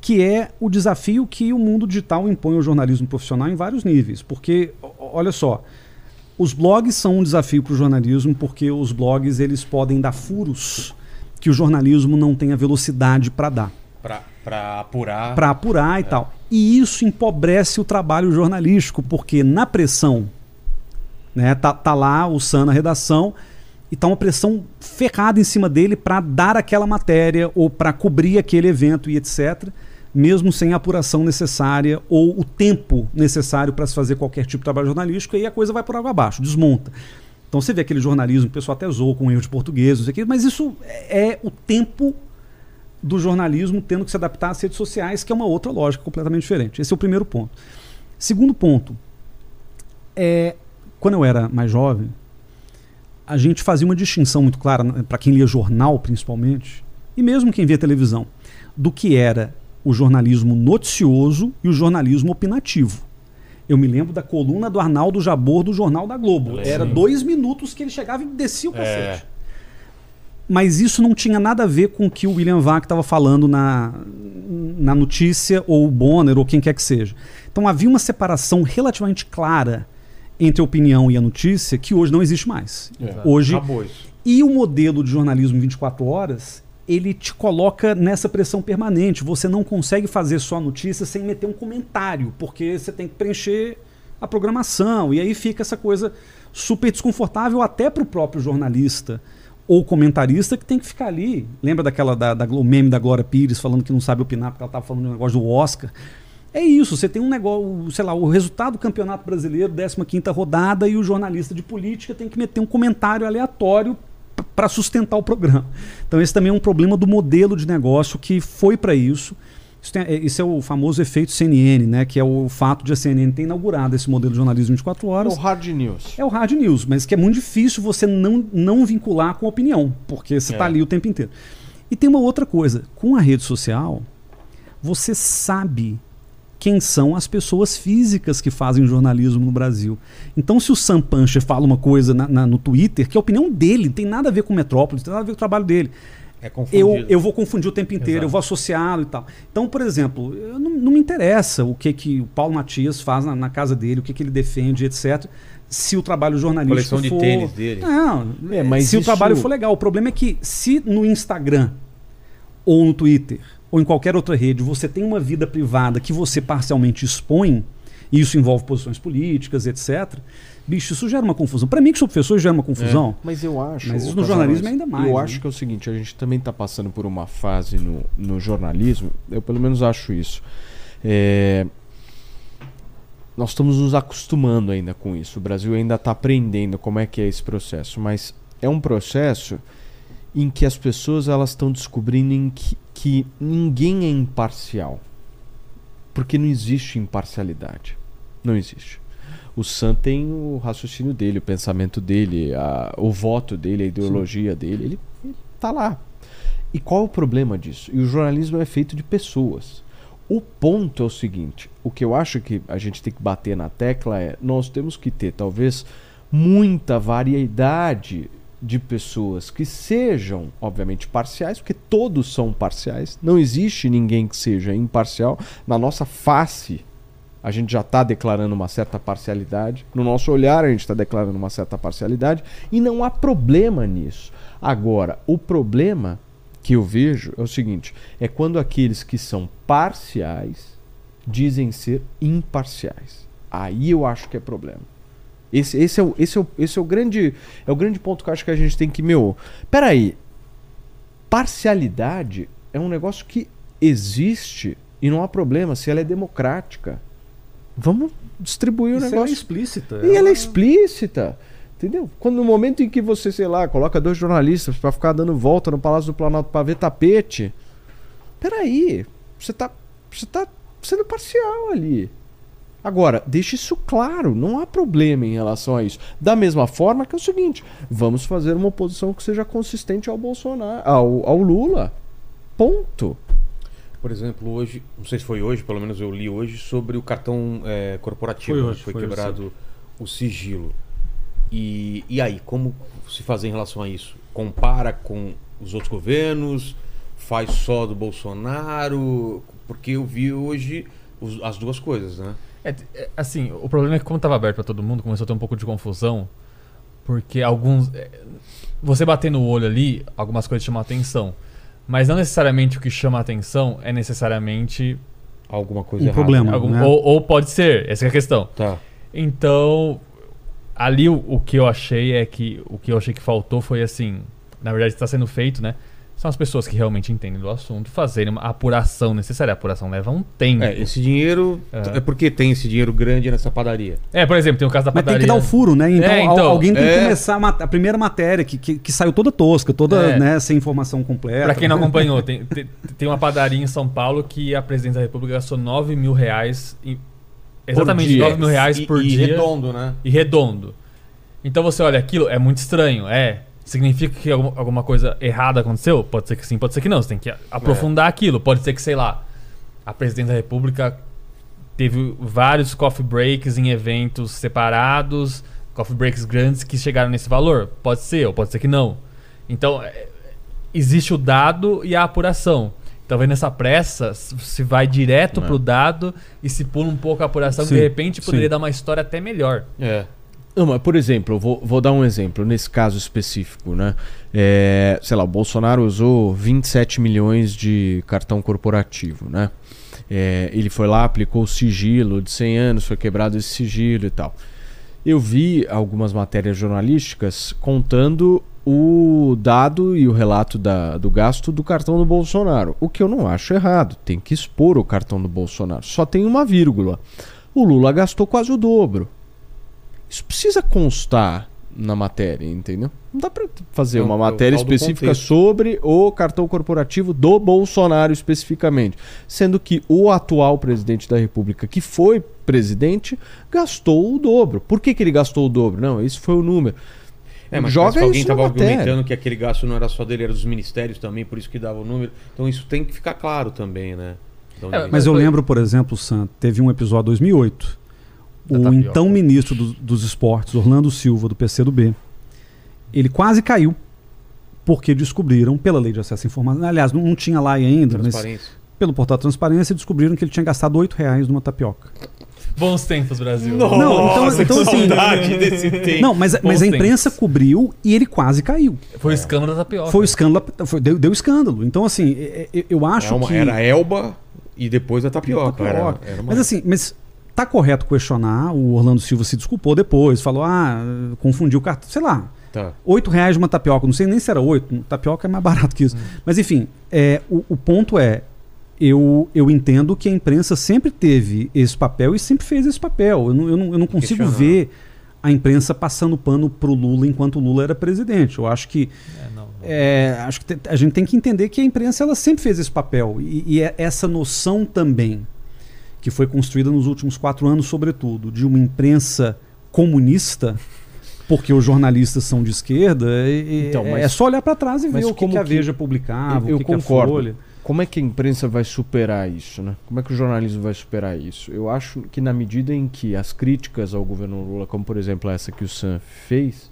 que é o desafio que o mundo digital impõe ao jornalismo profissional em vários níveis. Porque, olha só, os blogs são um desafio para o jornalismo porque os blogs eles podem dar furos que o jornalismo não tem a velocidade para dar pra apurar. para apurar e tal. E isso empobrece o trabalho jornalístico, porque na pressão, né, tá, tá lá o Sam na redação e tá uma pressão ferrada em cima dele para dar aquela matéria ou para cobrir aquele evento e etc, mesmo sem a apuração necessária ou o tempo necessário para se fazer qualquer tipo de trabalho jornalístico, e aí a coisa vai por água abaixo, desmonta. Então você vê aquele jornalismo, o pessoal até zoou com erro de português, quê, mas isso é o tempo do jornalismo tendo que se adaptar às redes sociais, que é uma outra lógica completamente diferente. Esse é o primeiro ponto. Segundo ponto, é, quando eu era mais jovem, a gente fazia uma distinção muito clara, para quem lia jornal principalmente, e mesmo quem via televisão, do que era o jornalismo noticioso e o jornalismo opinativo. Eu me lembro da coluna do Arnaldo Jabor do Jornal da Globo. Era dois minutos que ele chegava e descia o É. cacete. Mas isso não tinha nada a ver com o que o William Vac estava falando na, na notícia, ou o Bonner, ou quem quer que seja. Então havia uma separação relativamente clara entre a opinião e a notícia que hoje não existe mais. É. Hoje, e o modelo de jornalismo 24 horas, ele te coloca nessa pressão permanente. Você não consegue fazer só a notícia sem meter um comentário, porque você tem que preencher a programação. E aí fica essa coisa super desconfortável até para o próprio jornalista ou comentarista que tem que ficar ali. Lembra daquela da, da, o meme da Glória Pires falando que não sabe opinar porque ela estava falando de um negócio do Oscar? É isso, você tem um negócio, sei lá, o resultado do Campeonato Brasileiro, 15ª rodada, e o jornalista de política tem que meter um comentário aleatório para sustentar o programa. Então esse também é um problema do modelo de negócio que foi para isso. Isso, tem, é, isso, é o famoso efeito CNN, né? Que é o fato de a CNN ter inaugurado esse modelo de jornalismo 24 horas. É o hard news. É o hard news, mas que é muito difícil você não, não vincular com a opinião, porque você está é. ali o tempo inteiro. E tem uma outra coisa, com a rede social, você sabe quem são as pessoas físicas que fazem jornalismo no Brasil. Então, se o Sam Pancher fala uma coisa na, na, no Twitter, que é a opinião dele, não tem nada a ver com Metrópolis, não tem nada a ver com o trabalho dele. É eu, eu vou confundir o tempo inteiro, Exato. eu vou associá-lo e tal. Então, por exemplo, não, não, me interessa o que, que o Paulo Matias faz na, na casa dele, o que, que ele defende, etc. Se o trabalho jornalístico Coleção for... de tênis dele. Não, é, mas se isso... o trabalho for legal. O problema é que se no Instagram ou no Twitter ou em qualquer outra rede, você tem uma vida privada que você parcialmente expõe, e isso envolve posições políticas, etc. Bicho, isso gera uma confusão. Para mim, que sou professor, gera uma confusão. É, mas eu acho. Mas isso no jornalismo é ainda mais. Eu né? acho que é o seguinte: a gente também está passando por uma fase no, no jornalismo, eu pelo menos acho isso. É, nós estamos nos acostumando ainda com isso. O Brasil ainda está aprendendo como é que é esse processo, mas é um processo em que as pessoas elas estão descobrindo que, que ninguém é imparcial. Porque não existe imparcialidade. Não existe. O Sam tem o raciocínio dele, o pensamento dele, a, o voto dele, a ideologia Sim. dele. Ele, ele tá lá. E qual é o problema disso? E o jornalismo é feito de pessoas. O ponto é o seguinte: o que eu acho que a gente tem que bater na tecla é nós temos que ter talvez muita variedade de pessoas que sejam, obviamente, parciais, porque todos são parciais, não existe ninguém que seja imparcial. Na nossa face, a gente já está declarando uma certa parcialidade, no nosso olhar, a gente está declarando uma certa parcialidade, e não há problema nisso. Agora, o problema que eu vejo é o seguinte: é quando aqueles que são parciais dizem ser imparciais. Aí eu acho que é problema. Esse, esse, é, o, esse, é, o, esse é, o grande, é o grande ponto que eu acho que a gente tem que, meu. Peraí. Parcialidade é um negócio que existe e não há problema se ela é democrática. Vamos distribuir o negócio. Ela é explícita. E ela... ela é explícita. Entendeu? Quando no momento em que você, sei lá, coloca dois jornalistas para ficar dando volta no Palácio do Planalto para ver tapete. Peraí, você tá, você tá sendo parcial ali. Agora, deixe isso claro, não há problema em relação a isso. Da mesma forma que é o seguinte: vamos fazer uma oposição que seja consistente ao Bolsonaro, ao, ao Lula. Ponto. Por exemplo, hoje, não sei se foi hoje, pelo menos eu li hoje, sobre o cartão é, corporativo. Foi, hoje, foi, foi quebrado o sigilo. E, e aí, como se fazer em relação a isso? Compara com os outros governos? Faz só do Bolsonaro? Porque eu vi hoje os, as duas coisas, né? É, é, assim, o problema é que como estava aberto para todo mundo, começou a ter um pouco de confusão, porque alguns... É, você bater no olho ali, algumas coisas chamam atenção. Mas não necessariamente o que chama atenção é necessariamente... Alguma coisa um errada. problema, Algum, né? ou, ou, pode ser, essa é a questão. Tá. Então, ali o, o que eu achei é que... O que eu achei que faltou foi assim... Na verdade está sendo feito, né? São as pessoas que realmente entendem do assunto fazerem uma apuração necessária. A apuração leva um tempo. É, esse dinheiro. É. é porque tem esse dinheiro grande nessa padaria. É, por exemplo, tem o caso da padaria. Mas tem que dar o furo, né? Então, é, então alguém tem que é. começar a, a, primeira matéria, que, que, que, saiu toda tosca, toda é. né, sem informação completa. Pra quem não acompanhou, tem, tem, tem, uma padaria em São Paulo que a presidente da República gastou 9 mil reais. Em, exatamente, 9 mil reais e, por e dia. E redondo, né? E redondo. Então você olha aquilo, é muito estranho, é. Significa que alguma coisa errada aconteceu? Pode ser que sim, pode ser que não. Você tem que aprofundar é. aquilo. Pode ser que, sei lá, a presidente da República teve vários coffee breaks em eventos separados, coffee breaks grandes que chegaram nesse valor. Pode ser, ou pode ser que não. Então, é, existe o dado e a apuração. Talvez nessa pressa se vai direto é. pro dado e se pula um pouco a apuração, sim, que de repente poderia sim. dar uma história até melhor. É. Não, mas por exemplo, vou, vou dar um exemplo nesse caso específico, né? É, sei lá, o Bolsonaro usou 27 milhões de cartão corporativo, né? É, ele foi lá, aplicou o sigilo de 100 anos, foi quebrado esse sigilo e tal. Eu vi algumas matérias jornalísticas contando o dado e o relato da, do gasto do cartão do Bolsonaro. O que eu não acho errado. Tem que expor o cartão do Bolsonaro. Só tem uma vírgula. O Lula gastou quase o dobro. Isso precisa constar na matéria, entendeu? Não dá para fazer Não, uma eu matéria específica sobre o cartão corporativo do Bolsonaro especificamente, sendo que o atual presidente da República, que foi presidente, gastou o dobro. Por que, que ele gastou o dobro? Não, esse foi o número. É, mas Joga alguém estava argumentando que aquele gasto não era só dele, era dos ministérios também, por isso que dava o número. Então isso tem que ficar claro também, né? É. Mas eu foi- lembro, por exemplo, Sam, teve um episódio 2008. O tapioca. então ministro do- dos esportes, Orlando Silva, do PCdoB, ele quase caiu porque descobriram, pela lei de acesso à informação, aliás, não, não tinha lá ainda, mas Transparência. pelo portal Transparência, descobriram que ele tinha gastado 8 reais numa tapioca. Bons tempos, Brasil. Não, então- Nossa, então, assim- saudade desse tempo. Não, mas, mas a imprensa tempos. cobriu e ele quase caiu. Foi o escândalo da tapioca. Foi o escândalo, foi- deu, deu escândalo. Então, assim, é- é- eu acho Era, uma- que... era Elba e depois a tapioca. Era- Tapioca. era uma- Mas assim, mas tá correto questionar. O Orlando Silva se desculpou depois, falou, ah, confundiu o cartão, sei lá. Tá. 8 reais uma tapioca, não sei nem se era 8, tapioca é mais barato que isso. Mas enfim, é, o, o ponto é, eu, eu entendo que a imprensa sempre teve esse papel e sempre fez esse papel. Eu não, eu não, eu não consigo ver a imprensa passando pano pro Lula enquanto o Lula era presidente. Eu acho que É, não, não. é, acho que a gente tem que entender que a imprensa ela sempre fez esse papel e, e é essa noção também que foi construída nos últimos quatro anos, sobretudo, de uma imprensa comunista, porque os jornalistas são de esquerda. e- Então, é, mas- é só olhar para trás e ver o que, como que a que- Veja publicava, Eu o que, que a concordo. Folha. Como é que a imprensa vai superar isso, né? Como é que o jornalismo vai superar isso? Eu acho que na medida em que as críticas ao governo Lula, como por exemplo essa que o Sam fez,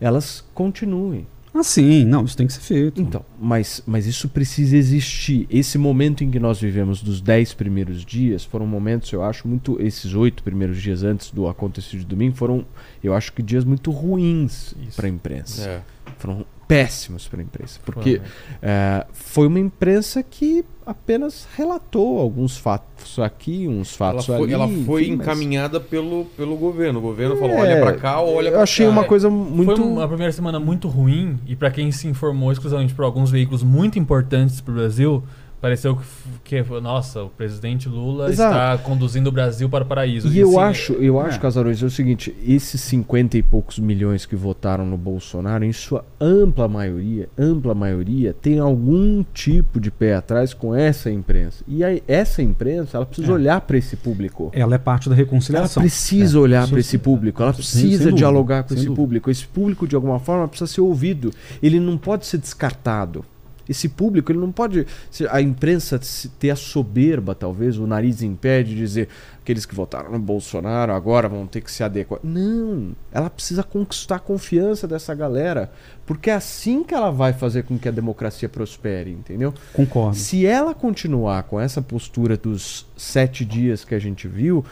elas continuem. Ah, sim, não, isso tem que ser feito. Então, mas, mas isso precisa existir. Esse momento em que nós vivemos dos dez primeiros dias foram momentos, eu acho, muito. Esses oito primeiros dias antes do acontecido de domingo foram, eu acho que dias muito ruins para a imprensa. É. Foram péssimos para a imprensa. Porque Foi, é, foi uma imprensa que apenas relatou alguns fatos aqui, uns Ela fatos foi, ali. ela foi enfim, mas- encaminhada pelo, pelo governo. O governo falou: É, olha pra cá, olha pra Eu achei cá. uma coisa muito. Foi uma primeira semana muito ruim e pra quem se informou exclusivamente por alguns veículos muito importantes pro Brasil, pareceu que, que nossa, o presidente Lula Exato. está conduzindo o Brasil para o paraíso. E eu assim, acho, eu acho, é. Casarões, é o seguinte: esses 50 e poucos milhões que votaram no Bolsonaro, em sua ampla maioria, ampla maioria, tem algum tipo de pé atrás com essa imprensa. E aí, essa imprensa, ela precisa É. olhar para esse público. Ela é parte da Ela reconciliação. precisa É. olhar para esse público, ela precisa dialogar com sem esse dúvida. público. Esse público, de alguma forma, precisa ser ouvido. Ele não pode ser descartado. Esse público, ele não pode. A imprensa ter a soberba, talvez, o nariz pé de dizer aqueles que votaram no Bolsonaro agora vão ter que se adequar. Não! Ela precisa conquistar a confiança dessa galera. Porque é assim que ela vai fazer com que a democracia prospere, entendeu? Concordo. Se ela continuar com essa postura dos sete dias que a gente viu,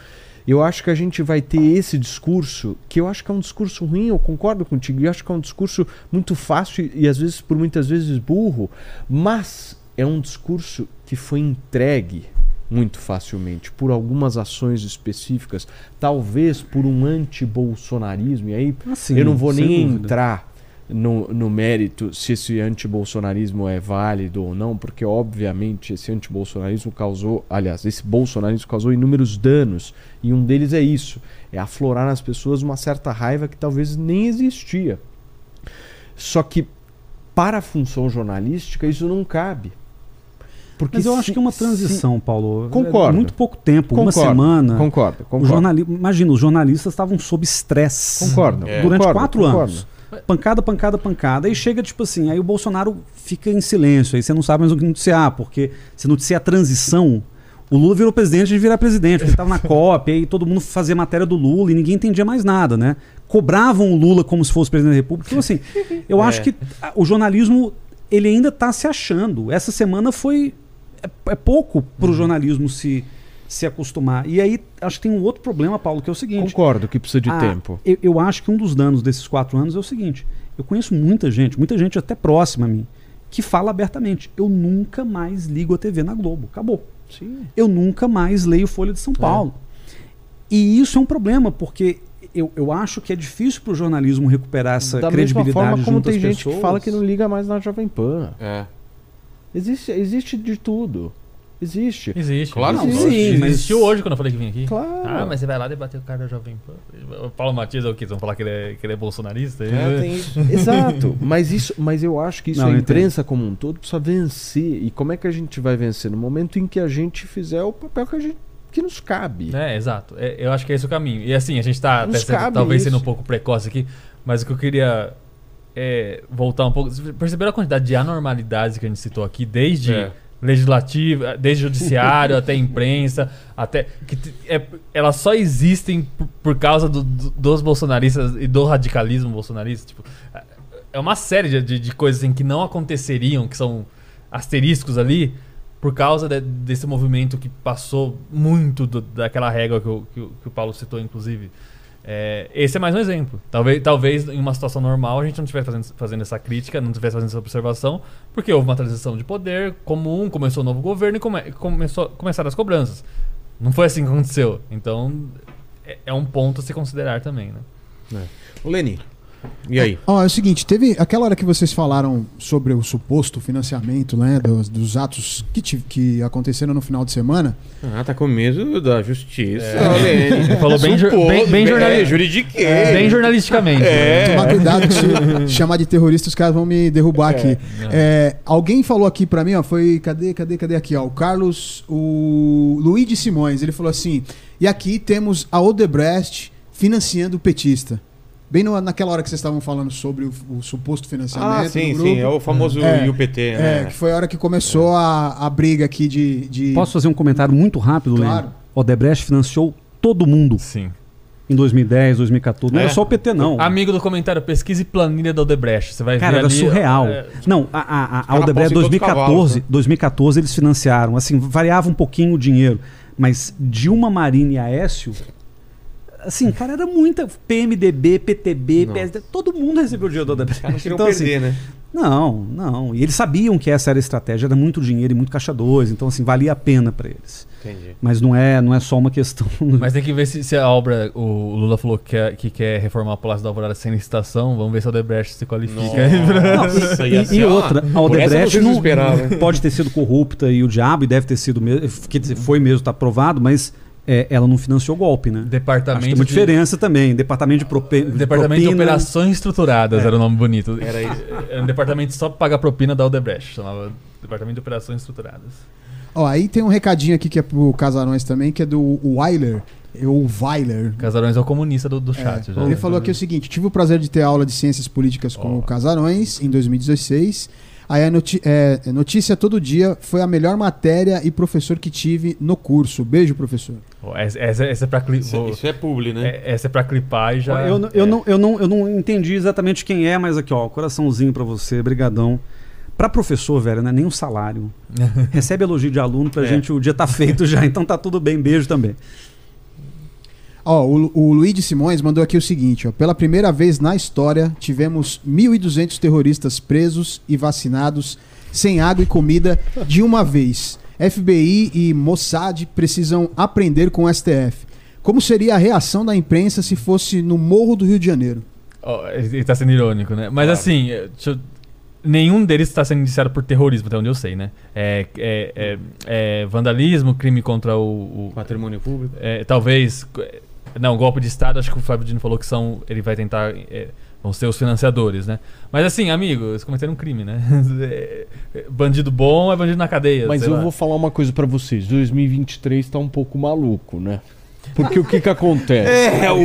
eu acho que a gente vai ter esse discurso, que eu acho que é um discurso ruim, eu concordo contigo, eu acho que é um discurso muito fácil e às vezes, por muitas vezes, burro, mas é um discurso que foi entregue muito facilmente por algumas ações específicas, talvez por um anti-bolsonarismo, e aí Assim, eu não vou nem dúvida. entrar no, no mérito se esse antibolsonarismo é válido ou não, porque obviamente esse antibolsonarismo causou, aliás, esse bolsonarismo causou inúmeros danos, e um deles é isso, é aflorar nas pessoas uma certa raiva que talvez nem existia. Só que para a função jornalística isso não cabe. Porque Mas eu se- acho que é uma se- transição, Paulo. Concordo. É muito pouco tempo, uma Concordo, semana. Concordo, O concordo. jornali... Imagina, os jornalistas estavam sob estresse. Concordo. É. Durante concordo, quatro concordo. anos. Pancada, pancada, pancada. Aí chega, tipo assim, aí o Bolsonaro fica em silêncio. Aí você não sabe mais o que noticiar, porque se noticiar a transição, o Lula virou presidente de virar presidente, porque ele estava na COP, aí todo mundo fazia matéria do Lula e ninguém entendia mais nada, né? Cobravam o Lula como se fosse presidente da República. Então, assim, eu É. acho que o jornalismo, ele ainda está se achando. Essa semana foi. É, é pouco para o jornalismo se, se acostumar. E aí, acho que tem um outro problema, Paulo, que é o seguinte. Concordo que precisa de Ah, tempo. Eu, eu acho que um dos danos desses quatro anos é o seguinte: eu conheço muita gente, muita gente até próxima a mim, que fala abertamente: eu nunca mais ligo a TV na Globo. Acabou. Sim. Eu nunca mais leio Folha de São Paulo. E isso é um problema, porque eu, eu acho que é difícil para o jornalismo recuperar essa da credibilidade mesma forma como tem gente pessoas. que fala que não liga mais na Jovem Pan. É. Existe, existe de tudo. Existe. Existe. Claro existe. que existe, mas- Existiu hoje quando eu falei que vim aqui. Claro. Ah, mas você vai lá debater o cara da Jovem Pan. O Paulo Matias é o quê? Vocês vão falar que ele é, que ele é bolsonarista? É, tem isso. Exato, mas isso, mas eu acho que isso Não, a imprensa como um todo precisa vencer. E como é que a gente vai vencer no momento em que a gente fizer o papel que a gente que nos cabe? É, exato. É, eu acho que é esse o caminho. E assim, a gente tá cabe talvez isso. sendo um pouco precoce aqui, mas o que eu queria é voltar um pouco. Vocês Perceberam a quantidade de anormalidades que a gente citou aqui, desde É. legislativo, desde judiciário até imprensa, até. Que é, elas só existem por, por causa do- do- dos bolsonaristas e do radicalismo bolsonarista. Tipo, é uma série de, de, de coisas assim, que não aconteceriam, que são asteriscos ali, por causa de- desse movimento que passou muito do- daquela régua que que, o, que o Paulo citou, inclusive. É, esse é mais um exemplo. Talvez, talvez em uma situação normal a gente não estivesse fazendo, fazendo essa crítica, não estivesse fazendo essa observação, porque houve uma transição de poder comum, começou o novo governo e come, começou, começaram as cobranças. Não foi assim que aconteceu. Então é, é um ponto a se considerar também, né? Ô, Leni, e aí? Ó, é o seguinte, teve aquela hora que vocês falaram sobre o suposto financiamento, né, dos, dos atos que, ti- que aconteceram no final de semana. Ah, tá com medo da justiça. É. Ele falou bem Suposto, bem- bem jornali- é. Bem jornalisticamente. É. né? Tomar cuidado que se chamar de terrorista os caras vão me derrubar aqui. É, alguém falou aqui pra mim, ó, foi, cadê, cadê, cadê aqui, ó, o Carlos, o Luiz de Simões, ele falou assim, e aqui temos a Odebrecht financiando o petista. Bem no- naquela hora que vocês estavam falando sobre o, o suposto financiamento Ah, do sim, grupo. sim. É o famoso É. IUPT, É, né? que foi a hora que começou a, a briga aqui de... de... Posso fazer um comentário muito rápido, Claro. Lênin? Odebrecht financiou todo mundo Sim. em 2010, 2014. Não É? era só o PT, não. Amigo do comentário, pesquise planilha da Odebrecht. Você vai Cara, ver era ali, surreal. é, Não, a, a, a, Odebrecht postam em todos os 2014, cavalos, né? 2014 eles financiaram, assim, variava um pouquinho o dinheiro, mas Dilma, Marina e Aécio, assim, cara, era muita PMDB, PTB, Não. PSD, todo mundo recebeu o dinheiro da não queriam Então, assim, perder, né? não, não. E eles sabiam que essa era a estratégia, era muito dinheiro e muito caixa dois, então assim, valia a pena para eles. Entendi. Mas não é, não é só uma questão. Mas tem que ver se, se a obra. O Lula falou que quer, que quer reformar o Palácio da Alvorada sem licitação. Vamos ver se a Odebrecht se qualifica. Nossa, E, e ó, outra, a Odebrecht não, esperavam. pode ter sido corrupta e o diabo, e deve ter sido mesmo, quer dizer, foi mesmo, está provado, mas é, ela não financiou golpe, né? Acho que Departamento. tem uma de- diferença também. Departamento de, prope, Departamento de propina. Operações Estruturadas era o nome bonito. Era. Era um departamento só pra pagar propina da Odebrecht. Chamava Departamento de Operações Estruturadas. Ó, aí tem um recadinho aqui que é pro Casarões também, que é do Weiler, o Weiler. Casarões é o comunista do, do É, chat. já. ele falou aqui o seguinte: tive o prazer de ter aula de ciências políticas com Ó. o Casarões em 2016. Aí a é, notícia todo dia foi a melhor matéria e professor que tive no curso. Beijo, professor. Essa, essa, essa é pra cli- Isso, vou- isso é publi, né? é- essa é pra clipar e já. Eu, não- eu, é. não, eu, não, eu não entendi exatamente quem é, mas aqui, ó, coraçãozinho pra você, brigadão. Pra professor, velho, não é nem um salário. Recebe elogio de aluno pra É. gente, o dia tá feito já, então tá tudo bem, beijo também. Ó, o, o Luiz de Simões mandou aqui o seguinte: ó, pela primeira vez na história, tivemos 1.200 terroristas presos e vacinados sem água e comida de uma vez. FBI e Mossad precisam aprender com o STF. Como seria a reação da imprensa se fosse no Morro do Rio de Janeiro? Ó, ele tá sendo irônico, né? Mas Claro. assim, deixa eu- nenhum deles está sendo indiciado por terrorismo, até onde eu sei, né? É, é- é- é vandalismo, crime contra o. o- Patrimônio público. é, talvez. Não, golpe de Estado, acho que o Fábio Dino falou que são. Ele vai tentar. é, vão ser os financiadores, né? Mas assim, amigo, eles cometeram um crime, né? É, é, bandido bom é bandido na cadeia. Mas eu lá. vou falar uma coisa pra vocês. 2023 tá um pouco maluco, né? Porque o que que acontece? É, o...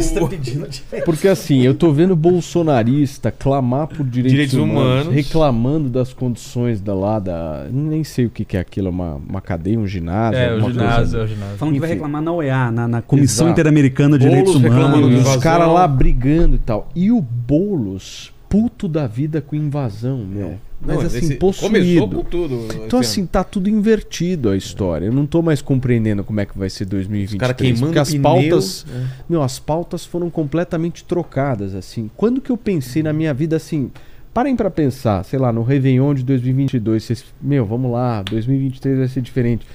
Porque assim, eu tô vendo bolsonarista clamar por direitos, Direitos humanos, humanos. reclamando das condições da lá da. Nem sei o que, que é aquilo, uma, uma cadeia, um ginásio. É, o ginásio, assim. é o ginásio. Falando que vai Enfim. reclamar na OEA, na, na Comissão Exato. Interamericana de Direitos Boulos reclamando Humanos. os invasão. caras lá brigando e tal. E o Boulos, puto da vida com invasão, meu. Mas Não, assim, esse- possuído. Começou com tudo. Então, assim, tá tudo invertido a história. Eu não tô mais compreendendo como é que vai ser 2023. Os caras queimando porque as pneu. pautas, É. meu, as pautas foram completamente trocadas, assim. Quando que eu pensei na minha vida, assim, parem pra pensar, sei lá, no Réveillon de 2022, vocês, meu, vamos lá, 2023 vai ser diferente.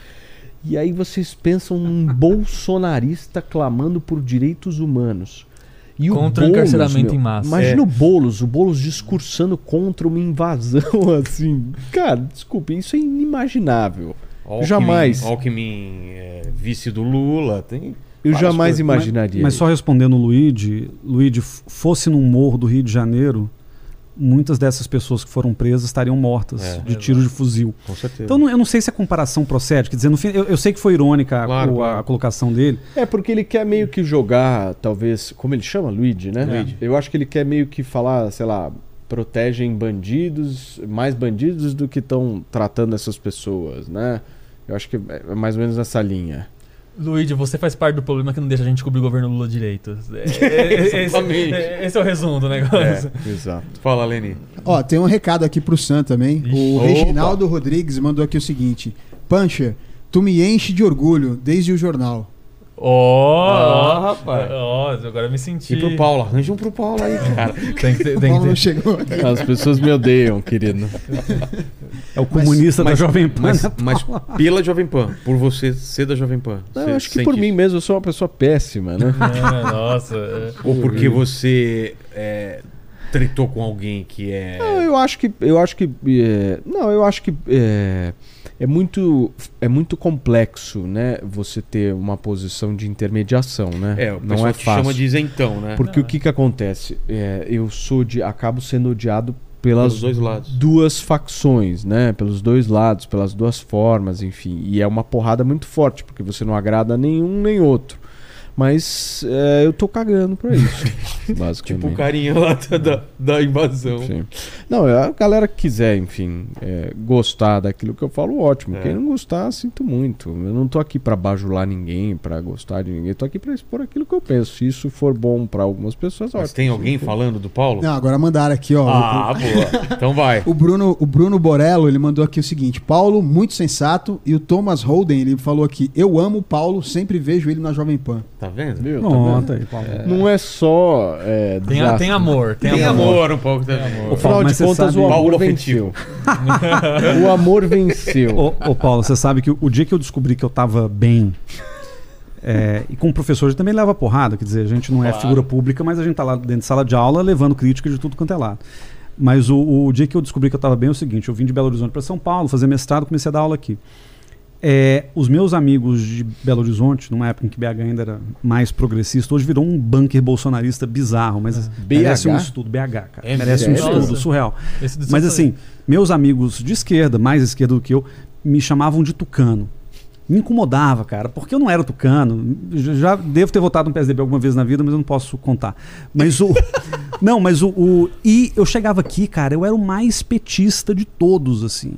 E aí vocês pensam num bolsonarista clamando por direitos humanos. E Contra o Boulos, encarceramento meu, em massa. Imagina É. o Boulos, o Boulos discursando contra uma invasão, assim. Cara, desculpe, isso é inimaginável. Alckmin, Jamais. Alckmin é, vice do Lula. Tem Eu jamais coisas. imaginaria. Mas só respondendo o Luigi, Luigi, fosse num morro do Rio de Janeiro, muitas dessas pessoas que foram presas estariam mortas É. de tiro de fuzil. Com certeza. Então não- eu não sei se a comparação procede. Quer dizer, no fim, eu, eu sei que foi irônica a- Claro, a, claro. colocação dele. É porque ele quer meio que jogar, talvez, como ele chama? Luigi, né? Luigi. Eu acho que ele quer meio que falar, sei lá, protegem bandidos, mais bandidos do que estão tratando essas pessoas, né? Eu acho que é mais ou menos nessa linha. Luigi, você faz parte do problema que não deixa a gente cobrir o governo Lula direito. É, é, é, esse, Exatamente. é, esse é o resumo do negócio. Exato. Fala, Leni. Ó, tem um recado aqui pro Sam também. O Opa. Reginaldo Rodrigues mandou aqui o seguinte: Pancha, tu me enche de orgulho desde o jornal. Ó, Ah, ó, rapaz. ó, agora eu me senti. E pro Paulo, arranja um pro Paulo aí, cara. Tem que ter, O tem Paulo que não ter. chegou aqui. As pessoas me odeiam, querido. É o comunista da mas- Jovem Pan. Mas, né, mas pela Jovem Pan, por você ser da Jovem Pan. Não, você eu acho que por isso? mim mesmo eu sou uma pessoa péssima, né? É, nossa. é. Ou porque você é, tretou com alguém que é. Não, eu acho que. Eu acho que. é, não, eu acho que. É, é muito. É muito complexo, né? Você ter uma posição de intermediação, né? É, o não é fácil. chama de isentão, né? Porque o que que acontece? É, eu sou de. Acabo sendo odiado pelas Pelos dois lados. duas facções, né? Pelos dois lados, pelas duas formas, enfim. E é uma porrada muito forte, porque você não agrada nenhum nem outro. Mas é, eu tô cagando pra isso, basicamente. Tipo o carinha lá da- da, da invasão. Sim. Não, a galera que quiser, enfim, é, gostar daquilo que eu falo, ótimo. É. Quem não gostar, sinto muito. Eu não tô aqui pra bajular ninguém, pra gostar de ninguém. Eu tô aqui pra expor aquilo que eu penso. Se isso for bom pra algumas pessoas, Mas ótimo. tem alguém for- falando do Paulo? Não, agora mandaram aqui, ó. Ah, boa. Então vai. O Bruno, o Bruno Borello, ele mandou aqui o seguinte: Paulo, muito sensato. E o Thomas Holden, ele falou aqui: Eu amo o Paulo, sempre vejo ele na Jovem Pan. Tá vendo? Viu? Tá vendo? Paulo. Não é só. É, Tem, a- desastre. tem amor, tem, Tem amor. amor um pouco também. Afinal Paulo, de mas você contas, sabe- o amor venceu. o amor venceu. Ô, ô, Paulo, você sabe que o, o dia que eu descobri que eu tava bem. é, e como professor, a gente também leva porrada, quer dizer, a gente não é Claro. figura pública, mas a gente tá lá dentro de sala de aula levando crítica de tudo quanto é lado. Mas o, o dia que eu descobri que eu estava bem é o seguinte: eu vim de Belo Horizonte para São Paulo, fazer mestrado, comecei a dar aula aqui. É, os meus amigos de Belo Horizonte, numa época em que BH ainda era mais progressista, hoje virou um bunker bolsonarista bizarro, mas merece um estudo. BH, cara. É merece um estudo surreal. Mas assim, meus amigos de esquerda, mais esquerda do que eu, me chamavam de tucano. Me incomodava, cara, porque eu não era tucano. Já já devo ter votado no PSDB alguma vez na vida, mas eu não posso contar. Mas o. não, mas o, o. E eu chegava aqui, cara, eu era o mais petista de todos, assim.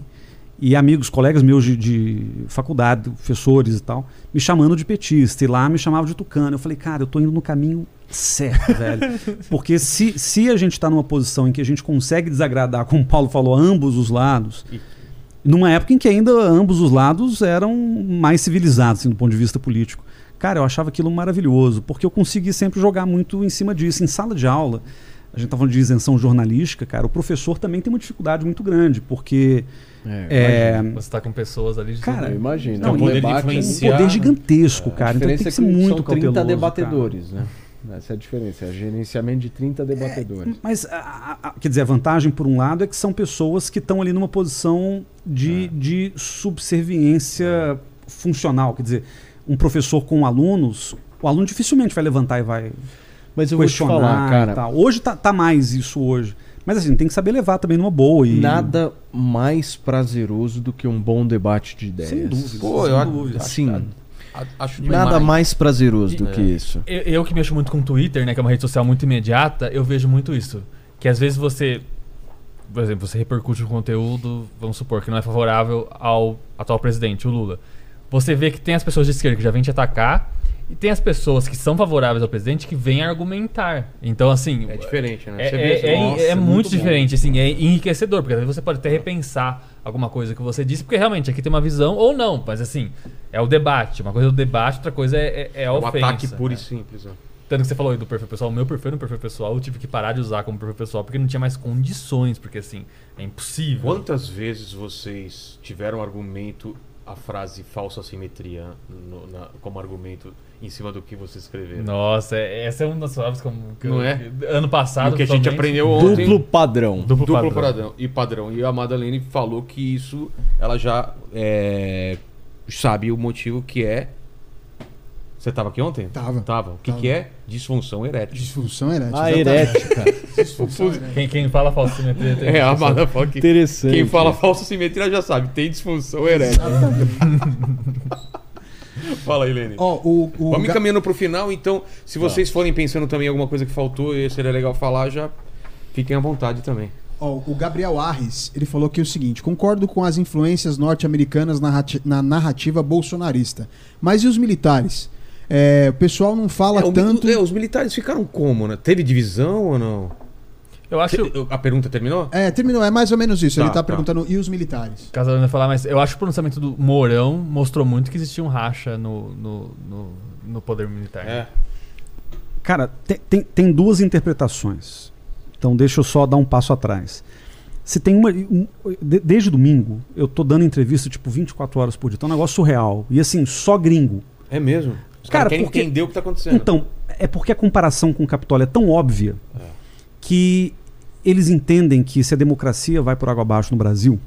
E amigos, colegas meus de, de faculdade, professores e tal, me chamando de petista. E lá me chamavam de tucano. Eu falei, cara, eu tô indo no caminho certo, velho. Porque se, se a gente está numa posição em que a gente consegue desagradar, como o Paulo falou, ambos os lados, numa época em que ainda ambos os lados eram mais civilizados, assim, do ponto de vista político. Cara, eu achava aquilo maravilhoso, porque eu consegui sempre jogar muito em cima disso. Em sala de aula, a gente tá falando de isenção jornalística, cara, o professor também tem uma dificuldade muito grande, porque É, é, Você tá com pessoas ali. Cara, eu imagino. não, É um poder de debate- um poder gigantesco, cara. a Então tem diferença que é ser que muito são 30 cauteloso, debatedores, né? Essa é a diferença, é gerenciamento de 30 debatedores. Mas, a- a- a- quer dizer, a vantagem, por um lado, é que são pessoas que estão ali numa posição de, de subserviência funcional. Quer dizer, um professor com alunos, o aluno dificilmente vai levantar e vai Mas eu vou te falar, cara. Hoje tá, tá mais isso hoje. Mas assim, tem que saber levar também numa boa. E... nada mais prazeroso do que um bom debate de ideias. Sem dúvida. Pô, sem eu dúvida. Sim, Acho nada demais. mais prazeroso do É. que isso. Eu, eu que mexo muito com o Twitter, né, que é uma rede social muito imediata, eu vejo muito isso. Que às vezes você, por exemplo, você repercute um conteúdo, vamos supor, que não é favorável ao atual presidente, o Lula. Você vê que tem as pessoas de esquerda que já vêm te atacar e tem as pessoas que são favoráveis ao presidente que vêm argumentar. Então, assim, É diferente, né? é, Você é- vê, é- nossa, é muito, bom. diferente, assim, é enriquecedor, porque às vezes você pode até repensar alguma coisa que você disse, porque realmente aqui tem uma visão ou não, mas assim, é o debate. Uma coisa é o debate, outra coisa é, é, é a É um ofensa. ataque puro né? e simples. ó. Tanto que você falou aí do perfil pessoal, o meu perfil no perfil pessoal eu tive que parar de usar como perfil pessoal porque não tinha mais condições, porque assim, é impossível. Quantas vezes vocês tiveram argumento a frase falsa simetria no- na- como argumento em cima do que você escreveu. Nossa, é- essa é uma das palavras como que Não eu- é? Ano passado. O que a gente aprendeu ontem. Duplo padrão. Duplo, Duplo padrão. padrão. e padrão. E a Madalene falou que isso ela já é, sabe o motivo que é. Você tava aqui ontem? Tava. Tava. O que, Tava. que é? Disfunção erétil. Disfunção erétil. A exatamente. herética. Disfunção erétil. Quem, quem fala falsa simetria tem É, a. Amada falou que Interessante. quem fala falsa simetria já sabe, tem disfunção erétil. Fala aí, Lene. Ó, o, o Vamos Ga- encaminhando pro final, então, se vocês forem pensando também em alguma coisa que faltou e seria legal falar, já fiquem à vontade também. Ó, o Gabriel Arres, ele falou aqui o seguinte: concordo com as influências norte-americanas na narrativa bolsonarista. Mas e os militares? É, o pessoal não fala É, tanto. é, os militares ficaram como, né? Teve divisão ou não? Eu acho. A pergunta terminou? É, terminou, é mais ou menos isso. Tá, ele tá, tá. perguntando, e os militares? Não ia falar, mas eu acho que o pronunciamento do Mourão mostrou muito que existia um racha no, no, no, no poder militar. É. Cara, tem, tem, tem duas interpretações. Então deixa eu só dar um passo atrás. Se tem uma. um- de- desde domingo, eu tô dando entrevista tipo 24 horas por dia. Então é um negócio surreal. E assim, só gringo. É mesmo? Os Cara, querem porque- entender o que tá acontecendo. Então, é porque a comparação com o Capitólio é tão óbvia É. que eles entendem que se a democracia vai por água abaixo no Brasil,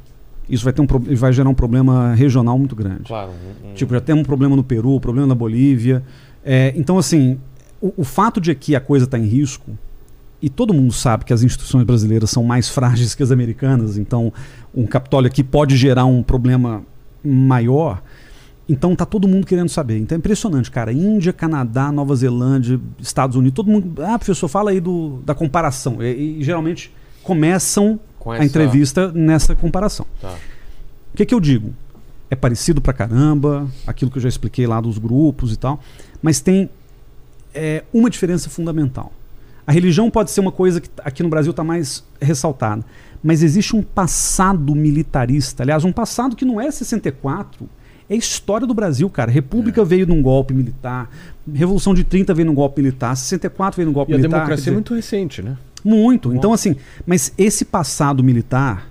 isso vai, ter um, vai gerar um problema regional muito grande. Claro. um- um- Tipo, já temos um problema no Peru, um problema na Bolívia. É, então, assim, o, o fato de que a coisa está em risco, e todo mundo sabe que as instituições brasileiras são mais frágeis que as americanas, então um Capitólio aqui pode gerar um problema maior. Então tá todo mundo querendo saber. Então é impressionante, cara. Índia, Canadá, Nova Zelândia, Estados Unidos, todo mundo. Ah, professor, fala aí do, da comparação. E, e geralmente começam com a essa- entrevista nessa comparação. Tá. O que, que eu digo? É parecido pra caramba, aquilo que eu já expliquei lá dos grupos e tal, mas tem é, uma diferença fundamental. A religião pode ser uma coisa que aqui no Brasil está mais ressaltada, mas existe um passado militarista, aliás, um passado que não é 64, é história do Brasil, cara. República veio num golpe militar, Revolução de 30 veio num golpe militar, 64 veio num golpe E a militar. quer democracia dizer- é muito recente, né? muito. Então, assim, mas esse passado militar,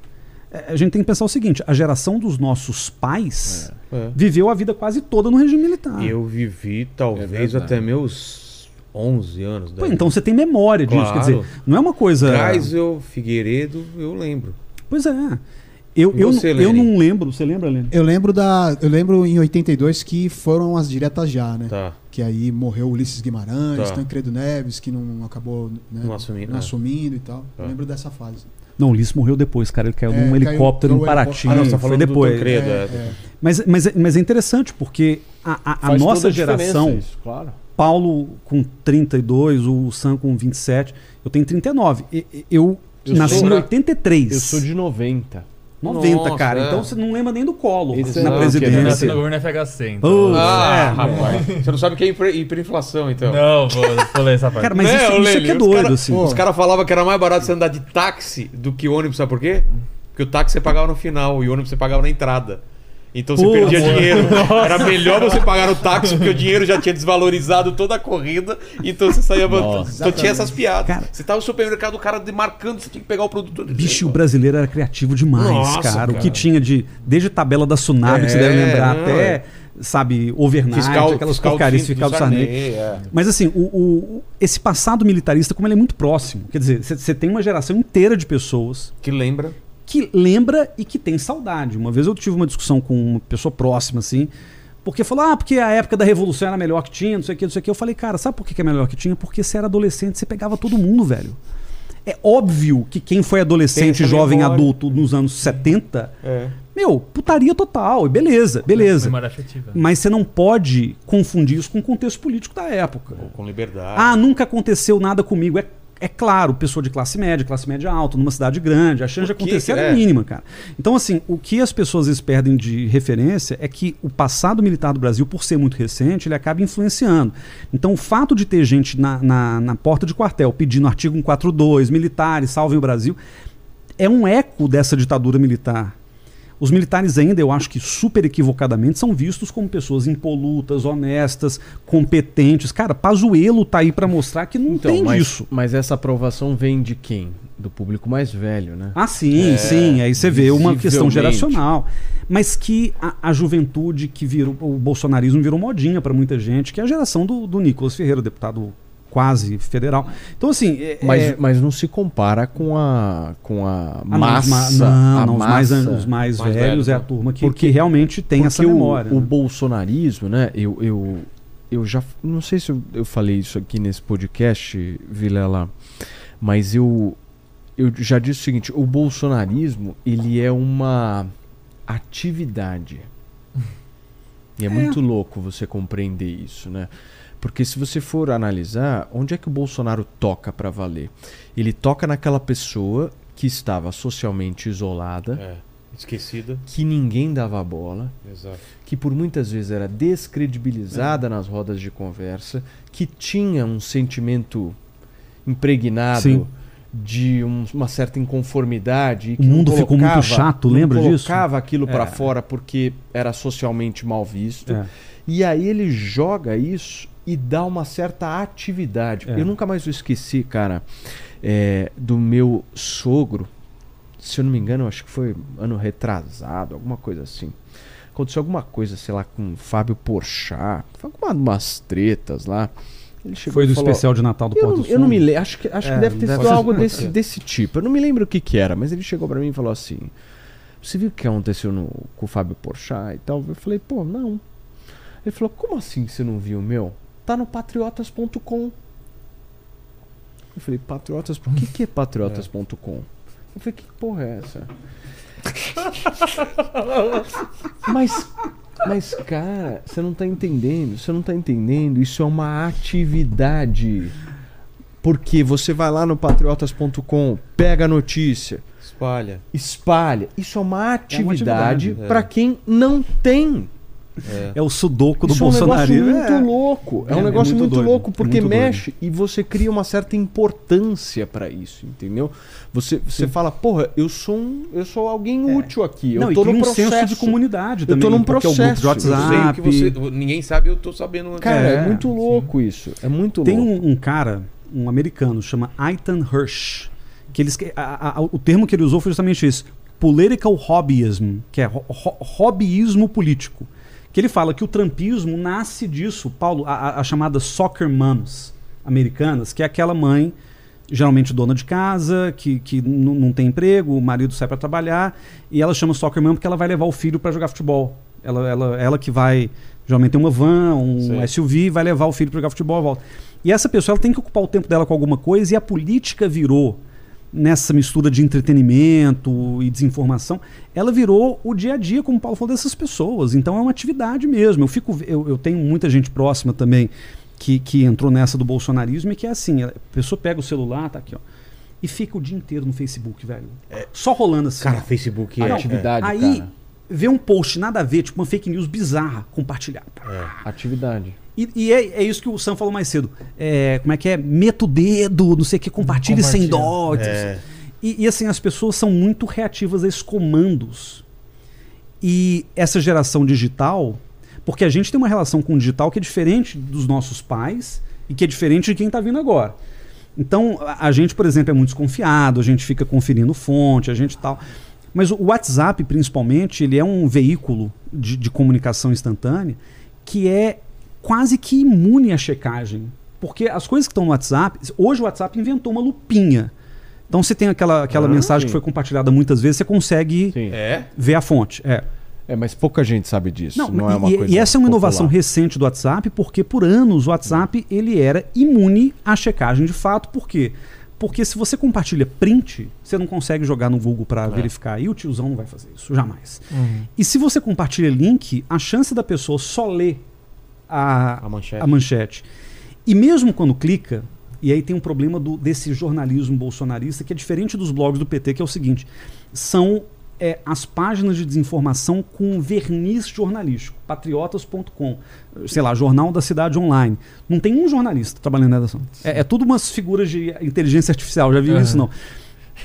eh, a gente tem que pensar o seguinte: a geração dos nossos pais É. viveu a vida quase toda no regime militar. Eu vivi É talvez verdade. até meus 11 anos. Pô, então você tem memória disso. Claro. Quer dizer, não é uma coisa. Geisel, Figueiredo, eu lembro. Pois é. Eu, eu, você, eu não lembro. Você lembra, Lene? Eu lembro da. Eu lembro em 82 que foram as diretas já, né? Tá. Que aí morreu Ulisses Guimarães, Tá. Tancredo Neves, que não acabou né, Não assumindo, não é. assumindo e tal. Tá. Eu lembro dessa fase. Não, o Ulisses morreu depois, cara. Ele caiu É, num caiu helicóptero no em Paraty. Ah, não, você tá foi depois. Tancredo. É, é. é. Mas, mas, é- mas é interessante porque a, a- a nossa geração. Isso, claro. Paulo com 32, o Sam com 27. Eu tenho 39. E- e- Eu, Eu nasci sou- em 83. Eu sou de 90. 90, Nossa, cara. é. Então você não lembra nem do colo Esse na não, nasci presidência. no governo FHC, então. Ah, É, rapaz. Você não sabe o que é hiper- hiperinflação, então. Não, vou, vou ler essa parte. Cara, mas Né, isso, isso aqui é os doido, cara- assim. Os caras falavam que era mais barato você andar de táxi do que ônibus, sabe por quê? Porque o táxi você pagava no final e o ônibus você pagava na entrada. Então você Pô, perdia amor. dinheiro. Era melhor você pagar no táxi porque o dinheiro já tinha desvalorizado toda a corrida. Então você saía. Nossa. Então tinha essas piadas. Cara. você tava no supermercado, o cara demarcando, você tinha que pegar o produto. Bicho, o brasileiro era criativo demais, Nossa, cara. O cara. que tinha de. Desde tabela da Sunab, que você É, deve lembrar, não, até, é. sabe, overnight, fiscal, aquelas fiscal porcarias, do fiscal do Sarney. é. Mas assim, o, o- esse passado militarista, como ele é muito próximo. Quer dizer, você tem uma geração inteira de pessoas Que lembra. Que lembra e que tem saudade. Uma vez eu tive uma discussão com uma pessoa próxima, assim, porque falou, ah, porque a época da Revolução era melhor que tinha, não sei o que, não sei o que. Eu falei, cara, sabe por que é melhor que tinha? Porque você era adolescente, você pegava todo mundo, velho. É óbvio que quem foi adolescente, jovem, memória. adulto nos anos 70, É. meu, putaria total, e beleza, beleza. Mas você não pode confundir isso com o contexto político da época. Ou com liberdade. Ah, nunca aconteceu nada comigo. É, é claro, pessoa de classe média, classe média alta, numa cidade grande, a chance de acontecer era é? mínima, cara. Então, assim, o que as pessoas vezes perdem de referência é que o passado militar do Brasil, por ser muito recente, ele acaba influenciando. Então, o fato de ter gente na, na, na porta de quartel pedindo artigo 142, militares, salvem o Brasil, é um eco dessa ditadura militar. Os militares ainda, eu acho que super equivocadamente, são vistos como pessoas impolutas, honestas, competentes. Cara, Pazuello tá aí para mostrar que não Então, tem mas, disso. mas essa aprovação vem de quem? Do público mais velho, né? Ah, sim, É, sim. Aí você vê uma questão geracional. Mas que a, a juventude que virou. O bolsonarismo virou modinha para muita gente, que é a geração do, do Nicolas Ferreira, deputado quase federal. Então, assim. é- Mas, é- mas não se compara com a, com a Ah, massa. ma- não, a não, os mais, massa. os mais, Mais velhos velhos, é a né? turma que, Porque- que realmente tem essa o- memória. O, né? bolsonarismo, né? Eu, eu, eu já. Não sei se eu, eu falei isso aqui nesse podcast, Vilela, mas eu, eu já disse o seguinte: o bolsonarismo ele é uma atividade. E é, muito louco você compreender isso, né? Porque se você for analisar, onde é que o Bolsonaro toca pra valer? Ele toca naquela pessoa que estava socialmente isolada, É. Esquecida. que ninguém dava bola, Exato. que por muitas vezes era descredibilizada nas rodas de conversa, que tinha um sentimento impregnado Sim. de um- uma certa inconformidade. e O mundo ficou muito colocava- chato, lembra disso? colocava aquilo É. fora porque era socialmente mal visto. É. E aí ele joga isso e dá uma certa atividade. É. Eu nunca mais esqueci, cara, é, do meu sogro. Se eu não me engano, eu acho que foi ano retrasado, alguma coisa assim. Aconteceu alguma coisa, sei lá, com o Fábio Porchat. Foi alguma umas tretas lá. Ele chegou Foi do falou, especial de Natal do Porto do eu não me lembro, acho que, acho É, que deve ter sido algo desse, desse tipo. Eu não me lembro o que que era, mas ele chegou pra mim e falou assim: Você viu o que aconteceu no, com o Fábio Porchat e tal? Eu falei: Pô, não. Ele falou: Como assim você não viu, meu? Tá no patriotas.com. Eu falei: Patriotas? O que, que é patriotas.com? Eu falei: Que porra é essa? mas, mas, cara, você não tá entendendo. Você não tá entendendo. Isso é uma atividade. Porque você vai lá no patriotas.com, pega a notícia, Espalha. espalha. Isso é uma atividade, atividade, é. pra quem não tem. É o sudoku do Isso é um negócio bolsonarismo. muito É. louco. É, É, um é negócio muito muito, louco é porque muito doido. mexe e você cria uma certa importância pra isso, entendeu? Você, você fala, porra, eu sou um, eu sou alguém útil aqui. Eu Não, e tô cria num um processo. senso de comunidade Eu também. tô num porque é de processo. Eu WhatsApp. sei que você. Ninguém sabe, eu tô sabendo. Cara, é, É, muito louco isso. É muito Tem louco. um, um cara, um americano, chama Aitan Hirsch, que eles, a- a- a- o termo que ele usou foi justamente isso, political hobbyism, que é ho- ho- hobbyismo político. Que ele fala que o trumpismo nasce disso, Paulo, a, a- chamada soccer moms americanas, que é aquela mãe, geralmente dona de casa, que, que não tem emprego, o marido sai para trabalhar, e ela chama soccer mom porque ela vai levar o filho para jogar futebol. Ela, ela, ela que vai, geralmente tem uma van, um Sim. SUV, vai levar o filho para jogar futebol, volta. E essa pessoa ela tem que ocupar o tempo dela com alguma coisa, e a política virou nessa mistura de entretenimento e desinformação, ela virou o dia a dia, como o Paulo falou, dessas pessoas. Então é uma atividade mesmo. Eu, fico, eu, eu tenho muita gente próxima também que, que entrou nessa do bolsonarismo e que é assim: a pessoa pega o celular, tá aqui, ó, e fica o dia inteiro no Facebook, velho. Só rolando assim. Cara, ó. Facebook Ah, é. não, atividade, Aí cara. vê um post nada a ver, tipo uma fake news bizarra, compartilhar. Atividade. E, e é, é isso que o Sam falou mais cedo. É, como é que é? Meta o dedo, não sei o que, compartilhe sem dó. É. E, e, assim, as pessoas são muito reativas a esses comandos. E essa geração digital, porque a gente tem uma relação com o digital que é diferente dos nossos pais e que é diferente de quem está vindo agora. Então, a, a gente, por exemplo, é muito desconfiado, a gente fica conferindo fonte, a gente tal. Mas o WhatsApp, principalmente, ele é um veículo de, de comunicação instantânea que é quase que imune à checagem. Porque as coisas que estão no WhatsApp, hoje o WhatsApp inventou uma lupinha. Então você tem aquela, aquela Ah, mensagem sim. que foi compartilhada muitas vezes, você consegue. É? ver a fonte. É. É, mas pouca gente sabe disso. Não, Não, é uma e, coisa e essa é uma inovação popular. recente do WhatsApp, porque por anos o WhatsApp ele era imune à checagem de fato. Por quê? Porque se você compartilha print, você não consegue jogar no Google para verificar. E o tiozão não vai fazer isso, jamais. E se você compartilha link, a chance da pessoa só ler a, A manchete. a manchete. E mesmo quando clica, e aí tem um problema do, desse jornalismo bolsonarista que é diferente dos blogs do PT, que é o seguinte: são é, as páginas de desinformação com verniz jornalístico, patriotas.com, sei lá, Jornal da Cidade Online. Não tem um jornalista trabalhando na redação. É, é tudo umas figuras de inteligência artificial, já viu Aham. isso não?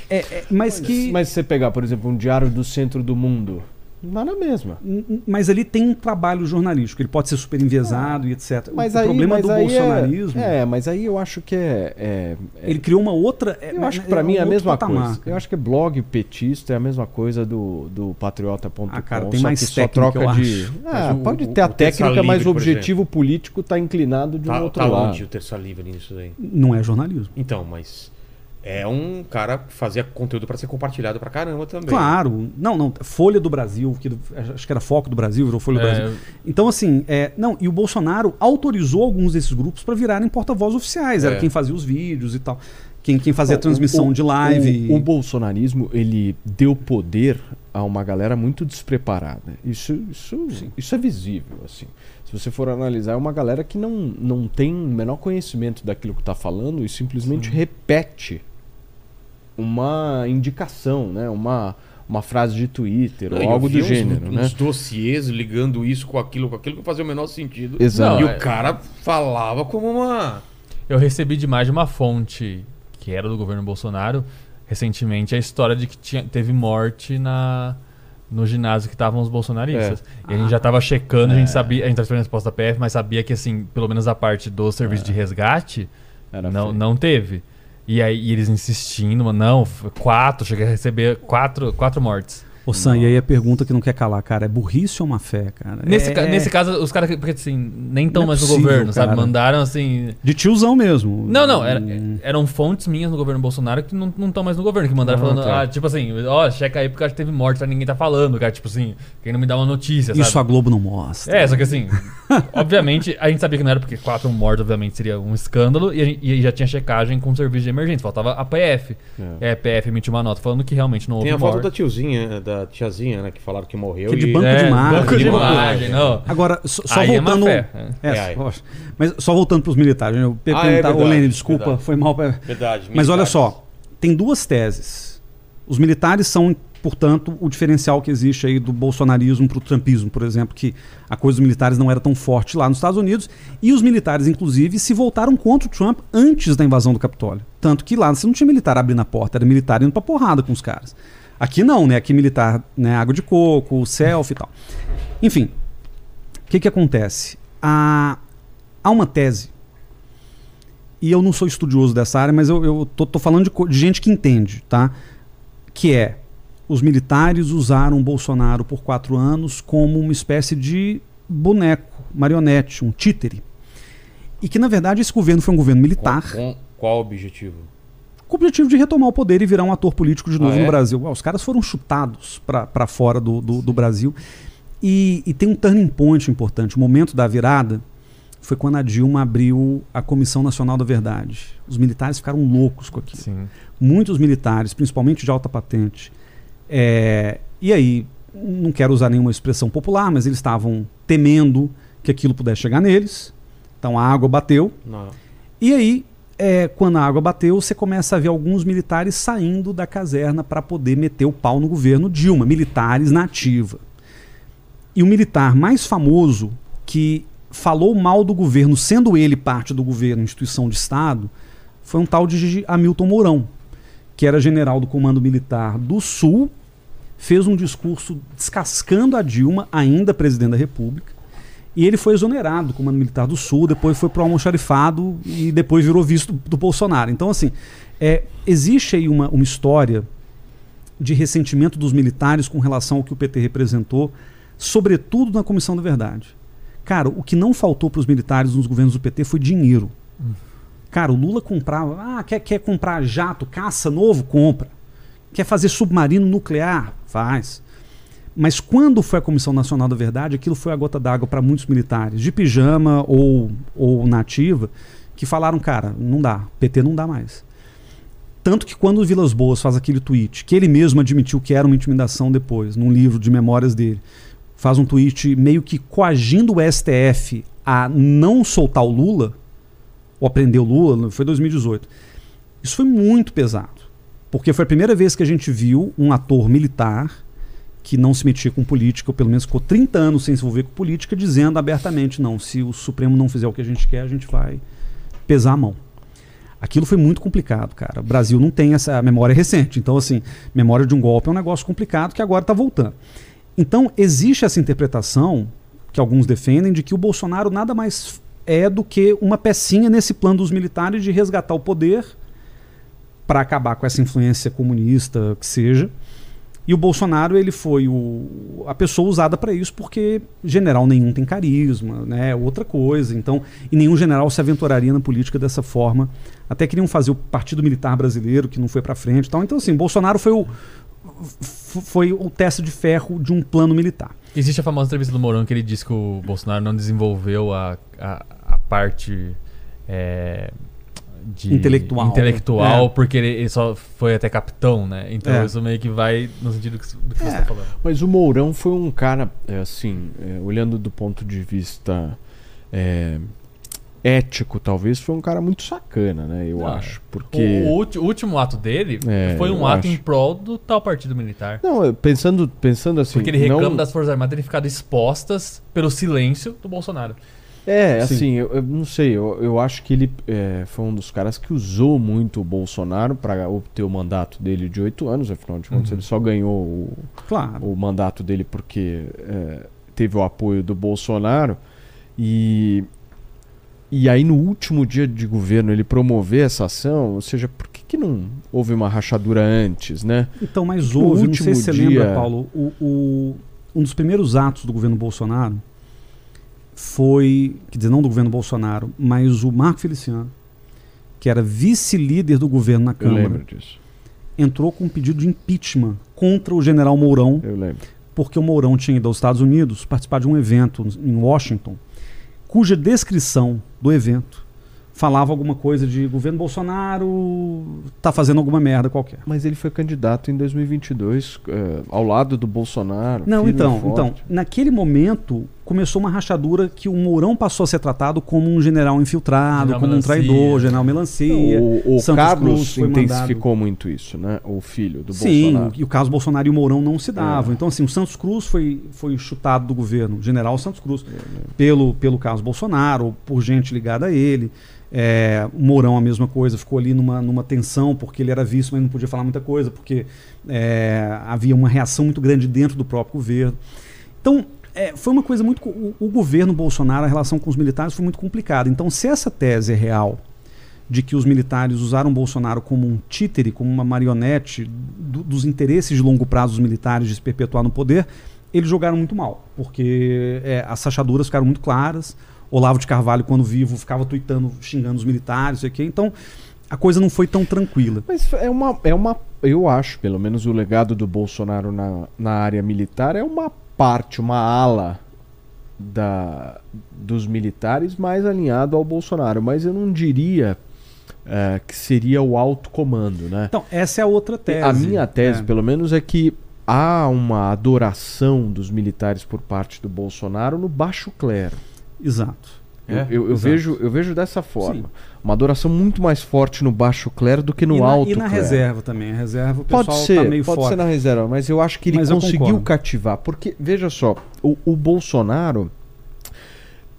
É, é, mas que. Mas se você pegar, por exemplo, um diário do centro do mundo, Dá na mesma. Mas ali tem um trabalho jornalístico, ele pode ser super enviesado e etc. Mas o aí, problema mas do aí bolsonarismo. É, é, mas aí eu acho que é. é- é- Ele criou uma outra. é- eu acho que é pra mim é a mesma patamar, coisa. Eu acho que blog petista é a mesma coisa do, do patriota.com. Ah, cara, tem só mais que só técnica, troca eu de. acho. Ah, Mas o- pode o- ter a o Terça técnica, mas Livre, o por objetivo político tá inclinado de um Tá, outro tá lado. onde o Terça Livre nisso daí? Não é jornalismo. Então, mas é um cara que fazia conteúdo pra ser compartilhado pra caramba também. Claro, não, não. Folha do Brasil, que acho que era Foco do Brasil, virou Folha do É. Brasil. Então, assim, é, não, e o Bolsonaro autorizou alguns desses grupos para virarem porta-voz oficiais. Era É. quem fazia os vídeos e tal. Quem, quem fazia a transmissão o- de live. O, o bolsonarismo, ele deu poder a uma galera muito despreparada. Isso, isso, isso é visível, assim. Se você for analisar, é uma galera que não, não tem o menor conhecimento daquilo que está falando e simplesmente repete uma indicação, né? Uma, uma frase de Twitter Não, ou algo do uns- gênero, uns, né? dossiês ligando isso com aquilo, com aquilo que fazia o menor sentido. Exato. E Não, é- o cara falava como uma. Eu recebi de mais de uma fonte que era do governo Bolsonaro recentemente a história de que tinha, teve morte na no ginásio que estavam os bolsonaristas. E a gente já tava checando, a gente sabia, a gente tava esperando a resposta da PF, mas sabia que assim, pelo menos a parte do serviço de resgate Era não, feio. não teve. E aí e eles insistindo, mas não, quatro, cheguei a receber quatro, quatro mortes. Ô, Sam, e aí a pergunta que não quer calar, cara, é burrice ou má fé, cara? Nesse, é, ca- nesse caso, os caras, porque assim, nem estão é mais no governo, sabe? cara. Mandaram assim. De tiozão mesmo. Não, não, era- Hum, eram fontes minhas no governo Bolsonaro que não estão mais no governo, que mandaram Ah, falando, tá. ah, tipo assim, ó, checa aí porque acho que teve morte, tá, ninguém tá falando, cara, tipo assim, quem não me dá uma notícia, Isso a sabe? Globo não mostra. É, só que assim, obviamente, a gente sabia que não era porque quatro mortos, obviamente, seria um escândalo, e, gente, e já tinha checagem com o serviço de emergência, faltava a PF. É. É, a PF emitiu uma nota falando que realmente não houve Tem a foto morte. da tiozinha, da tiazinha, né? Que falaram que morreu. Que de e- banco é, de imagem. banco de De imagem, não. Agora, só, é voltando. É, É. Mas só voltando para os militares. né? Eu per- Ah, é perguntar, verdade, Lênin, desculpa, verdade. foi mal. pra- Verdade. Mas olha militares. só, tem duas teses. Os militares são, portanto, o diferencial que existe aí do bolsonarismo para o trumpismo, por exemplo, que a coisa dos militares não era tão forte lá nos Estados Unidos. E os militares, inclusive, se voltaram contra o Trump antes da invasão do Capitólio. Tanto que lá você não tinha militar abrindo a porta, era militar indo pra porrada com os caras. Aqui não, né? Aqui militar, né? Água de coco, selfie e tal. Enfim, o que que acontece? Há, há uma tese e eu não sou estudioso dessa área, mas eu, eu tô, tô falando de, de gente que entende, tá? Que é os militares usaram Bolsonaro por quatro anos como uma espécie de boneco, marionete, um títere. E que, na verdade, esse governo foi um governo Qual, militar com- qual o objetivo? Com o objetivo de retomar o poder e virar um ator político de novo Ah, é? no Brasil. Ué, os caras foram chutados para fora do, do, do Brasil. E, e tem um turning point importante. O momento da virada foi quando a Dilma abriu a Comissão Nacional da Verdade. Os militares ficaram loucos com aquilo. Sim. Muitos militares, principalmente de alta patente. é, e aí, não quero usar nenhuma expressão popular, mas eles estavam temendo que aquilo pudesse chegar neles. Então a água bateu. Não. E aí, é, quando a água bateu, você começa a ver alguns militares saindo da caserna para poder meter o pau no governo Dilma, militares na ativa. E o militar mais famoso que falou mal do governo, sendo ele parte do governo, instituição de Estado, foi um tal de Hamilton Mourão, que era general do Comando Militar do Sul, fez um discurso descascando a Dilma, ainda presidente da República, e ele foi exonerado do Comando Militar do Sul, depois foi para o almoxarifado e depois virou visto do Bolsonaro. Então, assim, é, existe aí uma, uma história de ressentimento dos militares com relação ao que o PT representou, sobretudo na Comissão da Verdade. Cara, o que não faltou para os militares nos governos do PT foi dinheiro. Cara, o Lula comprava. Ah, quer, quer comprar jato, caça novo? Compra. Quer fazer submarino nuclear? Faz. Mas quando foi a Comissão Nacional da Verdade, aquilo foi a gota d'água para muitos militares, de pijama ou, ou nativa, que falaram, cara, não dá, PT não dá mais. Tanto que quando o Vilas Boas faz aquele tweet, que ele mesmo admitiu que era uma intimidação depois, num livro de memórias dele, faz um tweet meio que coagindo o STF a não soltar o Lula, ou prender o Lula, foi 2018. Isso foi muito pesado. Porque foi a primeira vez que a gente viu um ator militar que não se metia com política, ou pelo menos ficou 30 anos sem se envolver com política, dizendo abertamente: não, se o Supremo não fizer o que a gente quer, a gente vai pesar a mão. Aquilo foi muito complicado, cara. O Brasil não tem essa memória recente. Então, assim, memória de um golpe é um negócio complicado que agora está voltando. Então, existe essa interpretação que alguns defendem de que o Bolsonaro nada mais é do que uma pecinha nesse plano dos militares de resgatar o poder para acabar com essa influência comunista que seja. E o Bolsonaro ele foi o, a pessoa usada para isso porque general nenhum tem carisma, né? Outra coisa. Então, e nenhum general se aventuraria na política dessa forma. Até queriam fazer o Partido Militar Brasileiro que não foi para frente, tal. Então, assim, Bolsonaro foi o foi o teste de ferro de um plano militar. Existe a famosa entrevista do Mourão que ele diz que o Bolsonaro não desenvolveu a, a, a parte é, de intelectual, intelectual é. porque ele, ele, só foi até capitão, né? Então é. isso meio que vai no sentido do que, do que você está falando. Mas o Mourão foi um cara, é, assim, é, olhando do ponto de vista é, ético, talvez, foi um cara muito sacana, né? Eu ah, acho. Porque. O, o, último ato dele é, foi um ato acho. em prol do tal partido militar. Não, pensando, pensando assim. Porque ele reclama não... das Forças Armadas terem ficado expostas pelo silêncio do Bolsonaro. É, Sim. assim, eu, eu, não sei, eu, eu acho que ele é, foi um dos caras que usou muito o Bolsonaro para obter o mandato dele de oito anos, afinal de contas, uhum. ele só ganhou o, claro. o mandato dele porque é, teve o apoio do Bolsonaro. E e aí, no último dia de governo, ele promover essa ação, ou seja, por que, que não houve uma rachadura antes, né? Então, mas houve, não sei se você dia... lembra, Paulo, o, o, um dos primeiros atos do governo Bolsonaro foi, quer dizer, não do governo Bolsonaro, mas o Marco Feliciano, que era vice-líder do governo na Câmara. Eu lembro disso. Entrou com um pedido de impeachment contra o general Mourão. Eu lembro. Porque o Mourão tinha ido aos Estados Unidos participar de um evento em Washington cuja descrição do evento falava alguma coisa de governo Bolsonaro tá fazendo alguma merda qualquer. Mas ele foi candidato em 2022 é, ao lado do Bolsonaro. Não, então, então, naquele momento começou uma rachadura que o Mourão passou a ser tratado como um general infiltrado, general como melancia. um traidor, general melancia. O, o Carlos intensificou mandado. muito isso, né? O filho do Sim, Bolsonaro. Sim, e o caso Bolsonaro e o Mourão não se davam. É. Então, assim, o Santos Cruz foi, foi chutado do governo, general Santos Cruz, é, pelo, pelo caso Bolsonaro, por gente ligada a ele. É, o Mourão a mesma coisa, ficou ali numa, numa tensão, porque ele era visto, mas não podia falar muita coisa, porque é, havia uma reação muito grande dentro do próprio governo. Então, é, foi uma coisa muito. O, o, governo Bolsonaro, a relação com os militares foi muito complicada. Então, se essa tese é real, de que os militares usaram Bolsonaro como um títere, como uma marionete do, dos interesses de longo prazo dos militares de se perpetuar no poder, eles jogaram muito mal, porque é, as sachaduras ficaram muito claras Olavo de Carvalho, quando vivo, ficava tuitando, xingando os militares, sei que. Então, a coisa não foi tão tranquila. Mas é uma, é uma. Eu acho, pelo menos, o legado do Bolsonaro na, na área militar é uma parte, uma ala da, dos militares mais alinhado ao Bolsonaro. Mas eu não diria. É, que seria o alto comando, né? Então, essa é a outra tese. A minha tese, é. pelo menos, é que há uma adoração dos militares por parte do Bolsonaro no baixo clero. Exato. Eu, é, eu, eu vejo, eu vejo dessa forma. Sim. Uma adoração muito mais forte no baixo clero do que no e na, alto E na clero. reserva também. A reserva o pode pessoal ser, tá meio pode forte. ser na reserva, mas eu acho que ele mas conseguiu cativar. Porque, veja só, o, o Bolsonaro,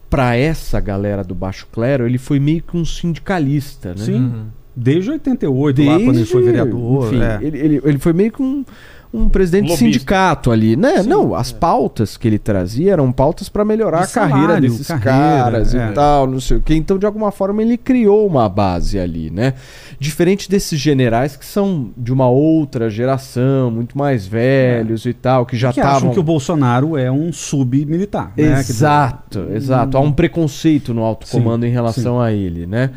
para essa galera do baixo clero, ele foi meio que um sindicalista, né? Sim. Uhum. Desde 88, Desde, lá quando ele foi vereador. Enfim, é. ele, ele, ele foi meio que um um presidente de sindicato ali, né? Sim, não, as é. pautas que ele trazia eram pautas para melhorar a salário, carreira desses carreira, caras é. e tal, não sei o quê. Então, de alguma forma, ele criou uma base ali, né? Diferente desses generais que são de uma outra geração, muito mais velhos é. e tal, que já estavam. acham que o Bolsonaro é um sub-militar. Né? Exato, exato. Há um preconceito no alto comando sim, em relação sim. a ele, né?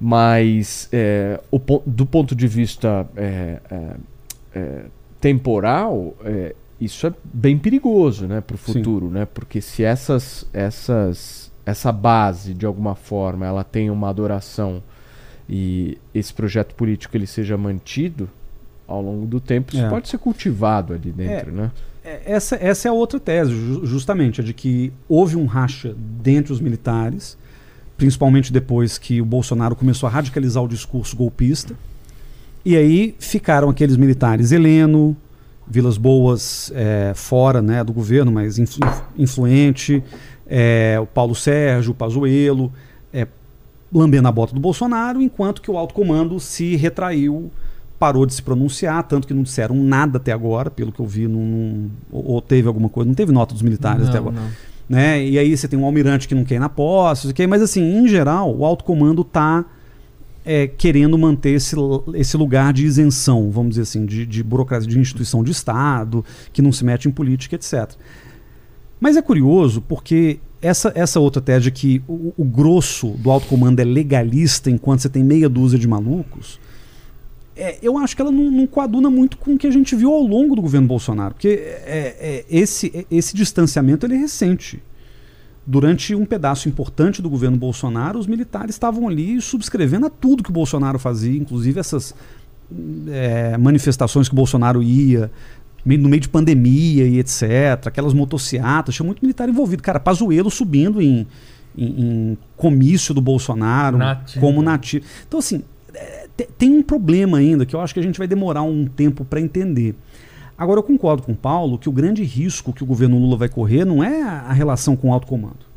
Mas é, o, do ponto de vista é, é, temporal, é, isso é bem perigoso né, para o futuro, né? Porque se essas, essas, essa base, de alguma forma, ela tem uma adoração e esse projeto político ele seja mantido ao longo do tempo, isso é. pode ser cultivado ali dentro, é, né? É, essa, essa é a outra tese, justamente, a de que houve um racha dentre os militares, principalmente depois que o Bolsonaro começou a radicalizar o discurso golpista. E aí ficaram aqueles militares Heleno, Vilas Boas é, fora né, do governo, mas influ influente, é, o Paulo Sérgio, o Pazuello, é, lambendo a bota do Bolsonaro, enquanto que o alto comando se retraiu parou de se pronunciar, tanto que não disseram nada até agora, pelo que eu vi, não, não- ou teve alguma coisa, não teve nota dos militares até Não, agora. não. Né? E aí você tem um almirante que não quer ir na posse, mas assim, em geral, o alto comando está querendo manter esse, esse lugar de isenção, vamos dizer assim, de, de burocracia, de instituição de Estado, que não se mete em política, etc. Mas é curioso porque essa, essa outra tese de que o, o grosso do alto comando é legalista enquanto você tem meia dúzia de malucos, é, eu acho que ela não, não coaduna muito com o que a gente viu ao longo do governo Bolsonaro. Porque é, é, esse, esse distanciamento ele é recente. Durante um pedaço importante do governo Bolsonaro, os militares estavam ali subscrevendo a tudo que o Bolsonaro fazia, inclusive essas é, manifestações que o Bolsonaro ia, no meio de pandemia e etc., aquelas motocicletas, tinha muito militar envolvido. Cara, Pazuello subindo em, em, em comício do Bolsonaro, como nativo. Então, assim, te- tem um problema ainda que eu acho que a gente vai demorar um tempo para entender. Agora, eu concordo com o Paulo que o grande risco que o governo Lula vai correr não é a relação com o alto comando.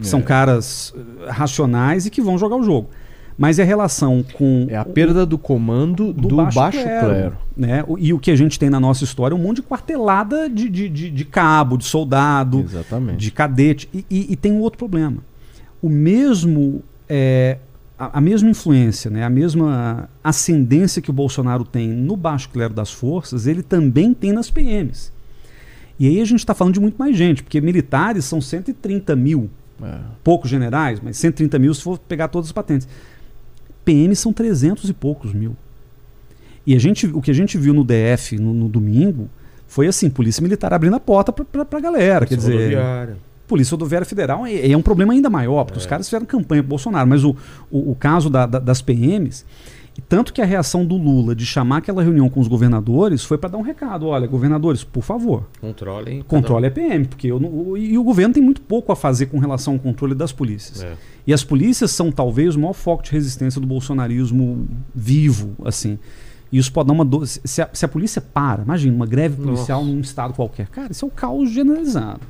São É. caras eh, racionais e que vão jogar o jogo. Mas é a relação com É a perda do comando do, baixo, clero. né? O- E o que a gente tem na nossa história é um monte de quartelada de, de, de, de cabo, de soldado, Exatamente. de cadete. E, e- e tem um outro problema. O mesmo. é, a, a mesma influência, né? a mesma ascendência que o Bolsonaro tem no baixo clero das forças, ele também tem nas PMs. E aí a gente está falando de muito mais gente, porque militares são 130 mil É. poucos generais, mas 130 mil se for pegar todas as patentes. PM são 300 e poucos mil. E a gente, o que a gente viu no DF no, no domingo foi assim, polícia militar abrindo a porta para a galera. Quer dizer, Rodoviária. Polícia Rodoviária Federal é, é um problema ainda maior, porque os caras fizeram campanha pro Bolsonaro. Mas o, o, o caso da- da- das PMs, e tanto que a reação do Lula de chamar aquela reunião com os governadores foi para dar um recado: olha, governadores, por favor, Controlem. controle a PM, porque eu não- o- e o governo tem muito pouco a fazer com relação ao controle das polícias. É. E as polícias são talvez o maior foco de resistência do bolsonarismo vivo, assim. E isso pode dar uma. Se a, se a polícia para, imagina, uma greve policial Nossa. num estado qualquer. Cara, isso é o caos generalizado.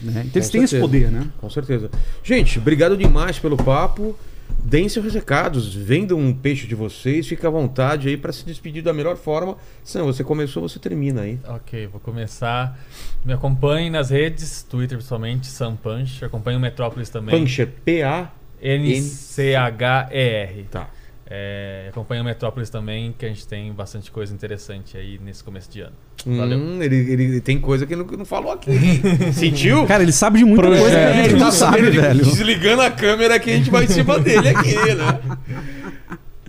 Né? Então eles Com têm esse certeza. poder, né? Com certeza. Gente, obrigado demais pelo papo. Deem seus recados, vendam um peixe de vocês, fica à vontade aí para se despedir da melhor forma. Sam, você começou, você termina aí. Ok, vou começar. Me acompanhem nas redes, Twitter principalmente, Sam Punch. Acompanhe o Metrópolis também. Puncher, P-A. N-C-H-E-R. Tá. É, acompanhe o Metrópolis também, que a gente tem bastante coisa interessante aí nesse começo de ano. Valeu. Hum, ele, ele tem coisa que não, não falou aqui. Sentiu? Cara, ele sabe de muita Projeto. coisa É, ele tá sabe, sabendo, velho. desligando a câmera que a gente vai em cima dele aqui, né?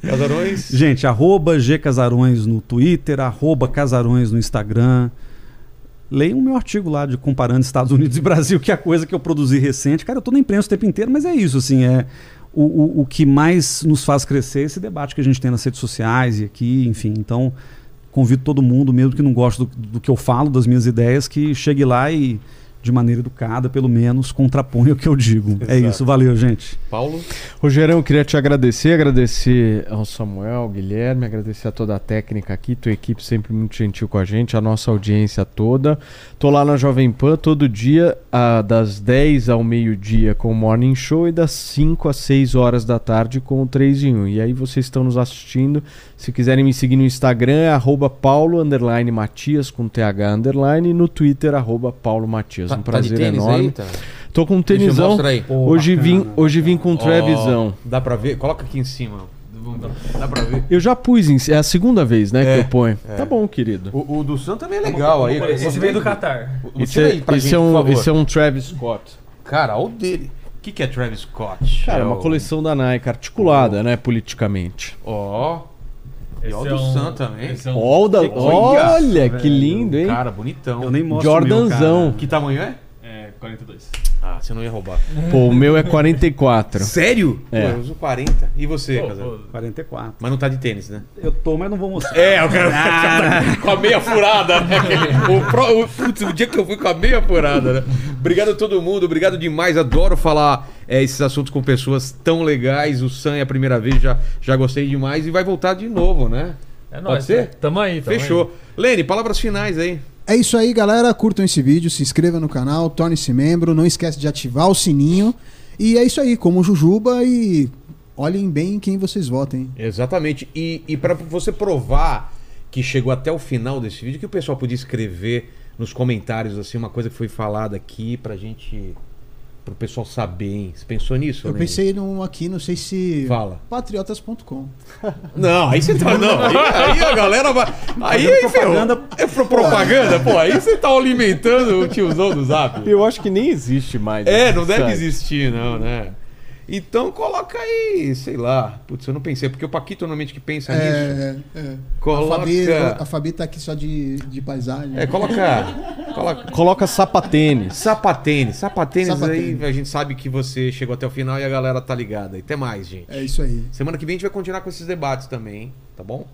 Casarões. Gente, arroba G Casarões no Twitter, arroba Casarões no Instagram. Leiam o meu artigo lá de comparando Estados Unidos e Brasil, que é a coisa que eu produzi recente. Cara, eu tô na imprensa o tempo inteiro, mas é isso, assim, é o, o, o que mais nos faz crescer é esse debate que a gente tem nas redes sociais e aqui, enfim. Então, convido todo mundo, mesmo que não goste do, do que eu falo, das minhas ideias, que chegue lá e, de maneira educada, pelo menos, contraponha o que eu digo. É Exato. isso, valeu, gente. Paulo. Rogerão, eu queria te agradecer, agradecer ao Samuel, ao Guilherme, agradecer a toda a técnica aqui, tua equipe sempre muito gentil com a gente, a nossa audiência toda. Tô lá na Jovem Pan todo dia, ah, das 10 ao meio-dia com o Morning Show e das 5 às 6 horas da tarde com o 3 em 1. E aí vocês estão nos assistindo, se quiserem me seguir no Instagram é arroba paulo underline matias com TH underline e no Twitter arroba paulo matias. um prazer enorme. Aí, tá? Tô com um tenisão. Pô, Hoje vim, hoje vim com um Trevisão. Ó, dá pra ver? Coloca aqui em cima. Dá pra ver? Eu já pus, em, é a segunda vez, né, É, que eu ponho. é. Tá bom, querido. O, o do Sam também é legal aí. Esse veio do Qatar. Esse, é, esse é um, esse é um Travis Scott. Cara, olha o dele. O que, que é Travis Scott? Cara, é uma o- coleção da Nike, articulada, né, politicamente. Ó. E Esse ó o é do um- Sam também. é um- olha, olha, que lindo, hein? Cara, bonitão. Eu nem mostro meu, Jordanzão. cara. Que tamanho é? É, 42. Ah, você não ia roubar. Pô, o meu é 44. Sério? É. Pô, eu uso 40. E você, Pô, Casal? pô, 44. Mas não tá de tênis, né? Eu tô, mas não vou mostrar. É, eu quero com a meia furada, né? O, pro, o, putz, o dia que eu fui com a meia furada, né? Obrigado a todo mundo, obrigado demais. Adoro falar é, esses assuntos com pessoas tão legais. O Sam é a primeira vez, já, já gostei demais e vai voltar de novo, né? É nóis. ser? né? Tamo aí, tamo Fechou. Lene, palavras finais aí. É isso aí, galera. Curtam esse vídeo, se inscreva no canal, torne-se membro, não esquece de ativar o sininho. E é isso aí, como Jujuba e olhem bem quem vocês votem. Exatamente. E, e para você provar que chegou até o final desse vídeo, que o pessoal podia escrever nos comentários assim uma coisa que foi falada aqui pra gente pro pessoal saber, hein? Você pensou nisso? Eu Lenny? pensei num aqui, não sei se. Fala. Patriotas.com. Não, aí você tá. Não, aí, aí a galera vai. Aí, aí propaganda. ferrou. É pro propaganda? Pô, aí você tá alimentando o tiozão do zap. Eu acho que nem existe mais. É, esse não deve site. existir, não, né? Então coloca aí, sei lá. Putz, eu não pensei, porque o Paquito normalmente que pensa nisso. É, é. Coloca. A, Fabi, a Fabi tá aqui só de, de paisagem. É, coloca. Coloca. Coloca sapatênis. Sapatênis. Sapatênis aí, Sapatênis. a gente sabe que você chegou até o final e a galera tá ligada. E até mais, gente. É isso aí. Semana que vem a gente vai continuar com esses debates também, hein? Tá bom?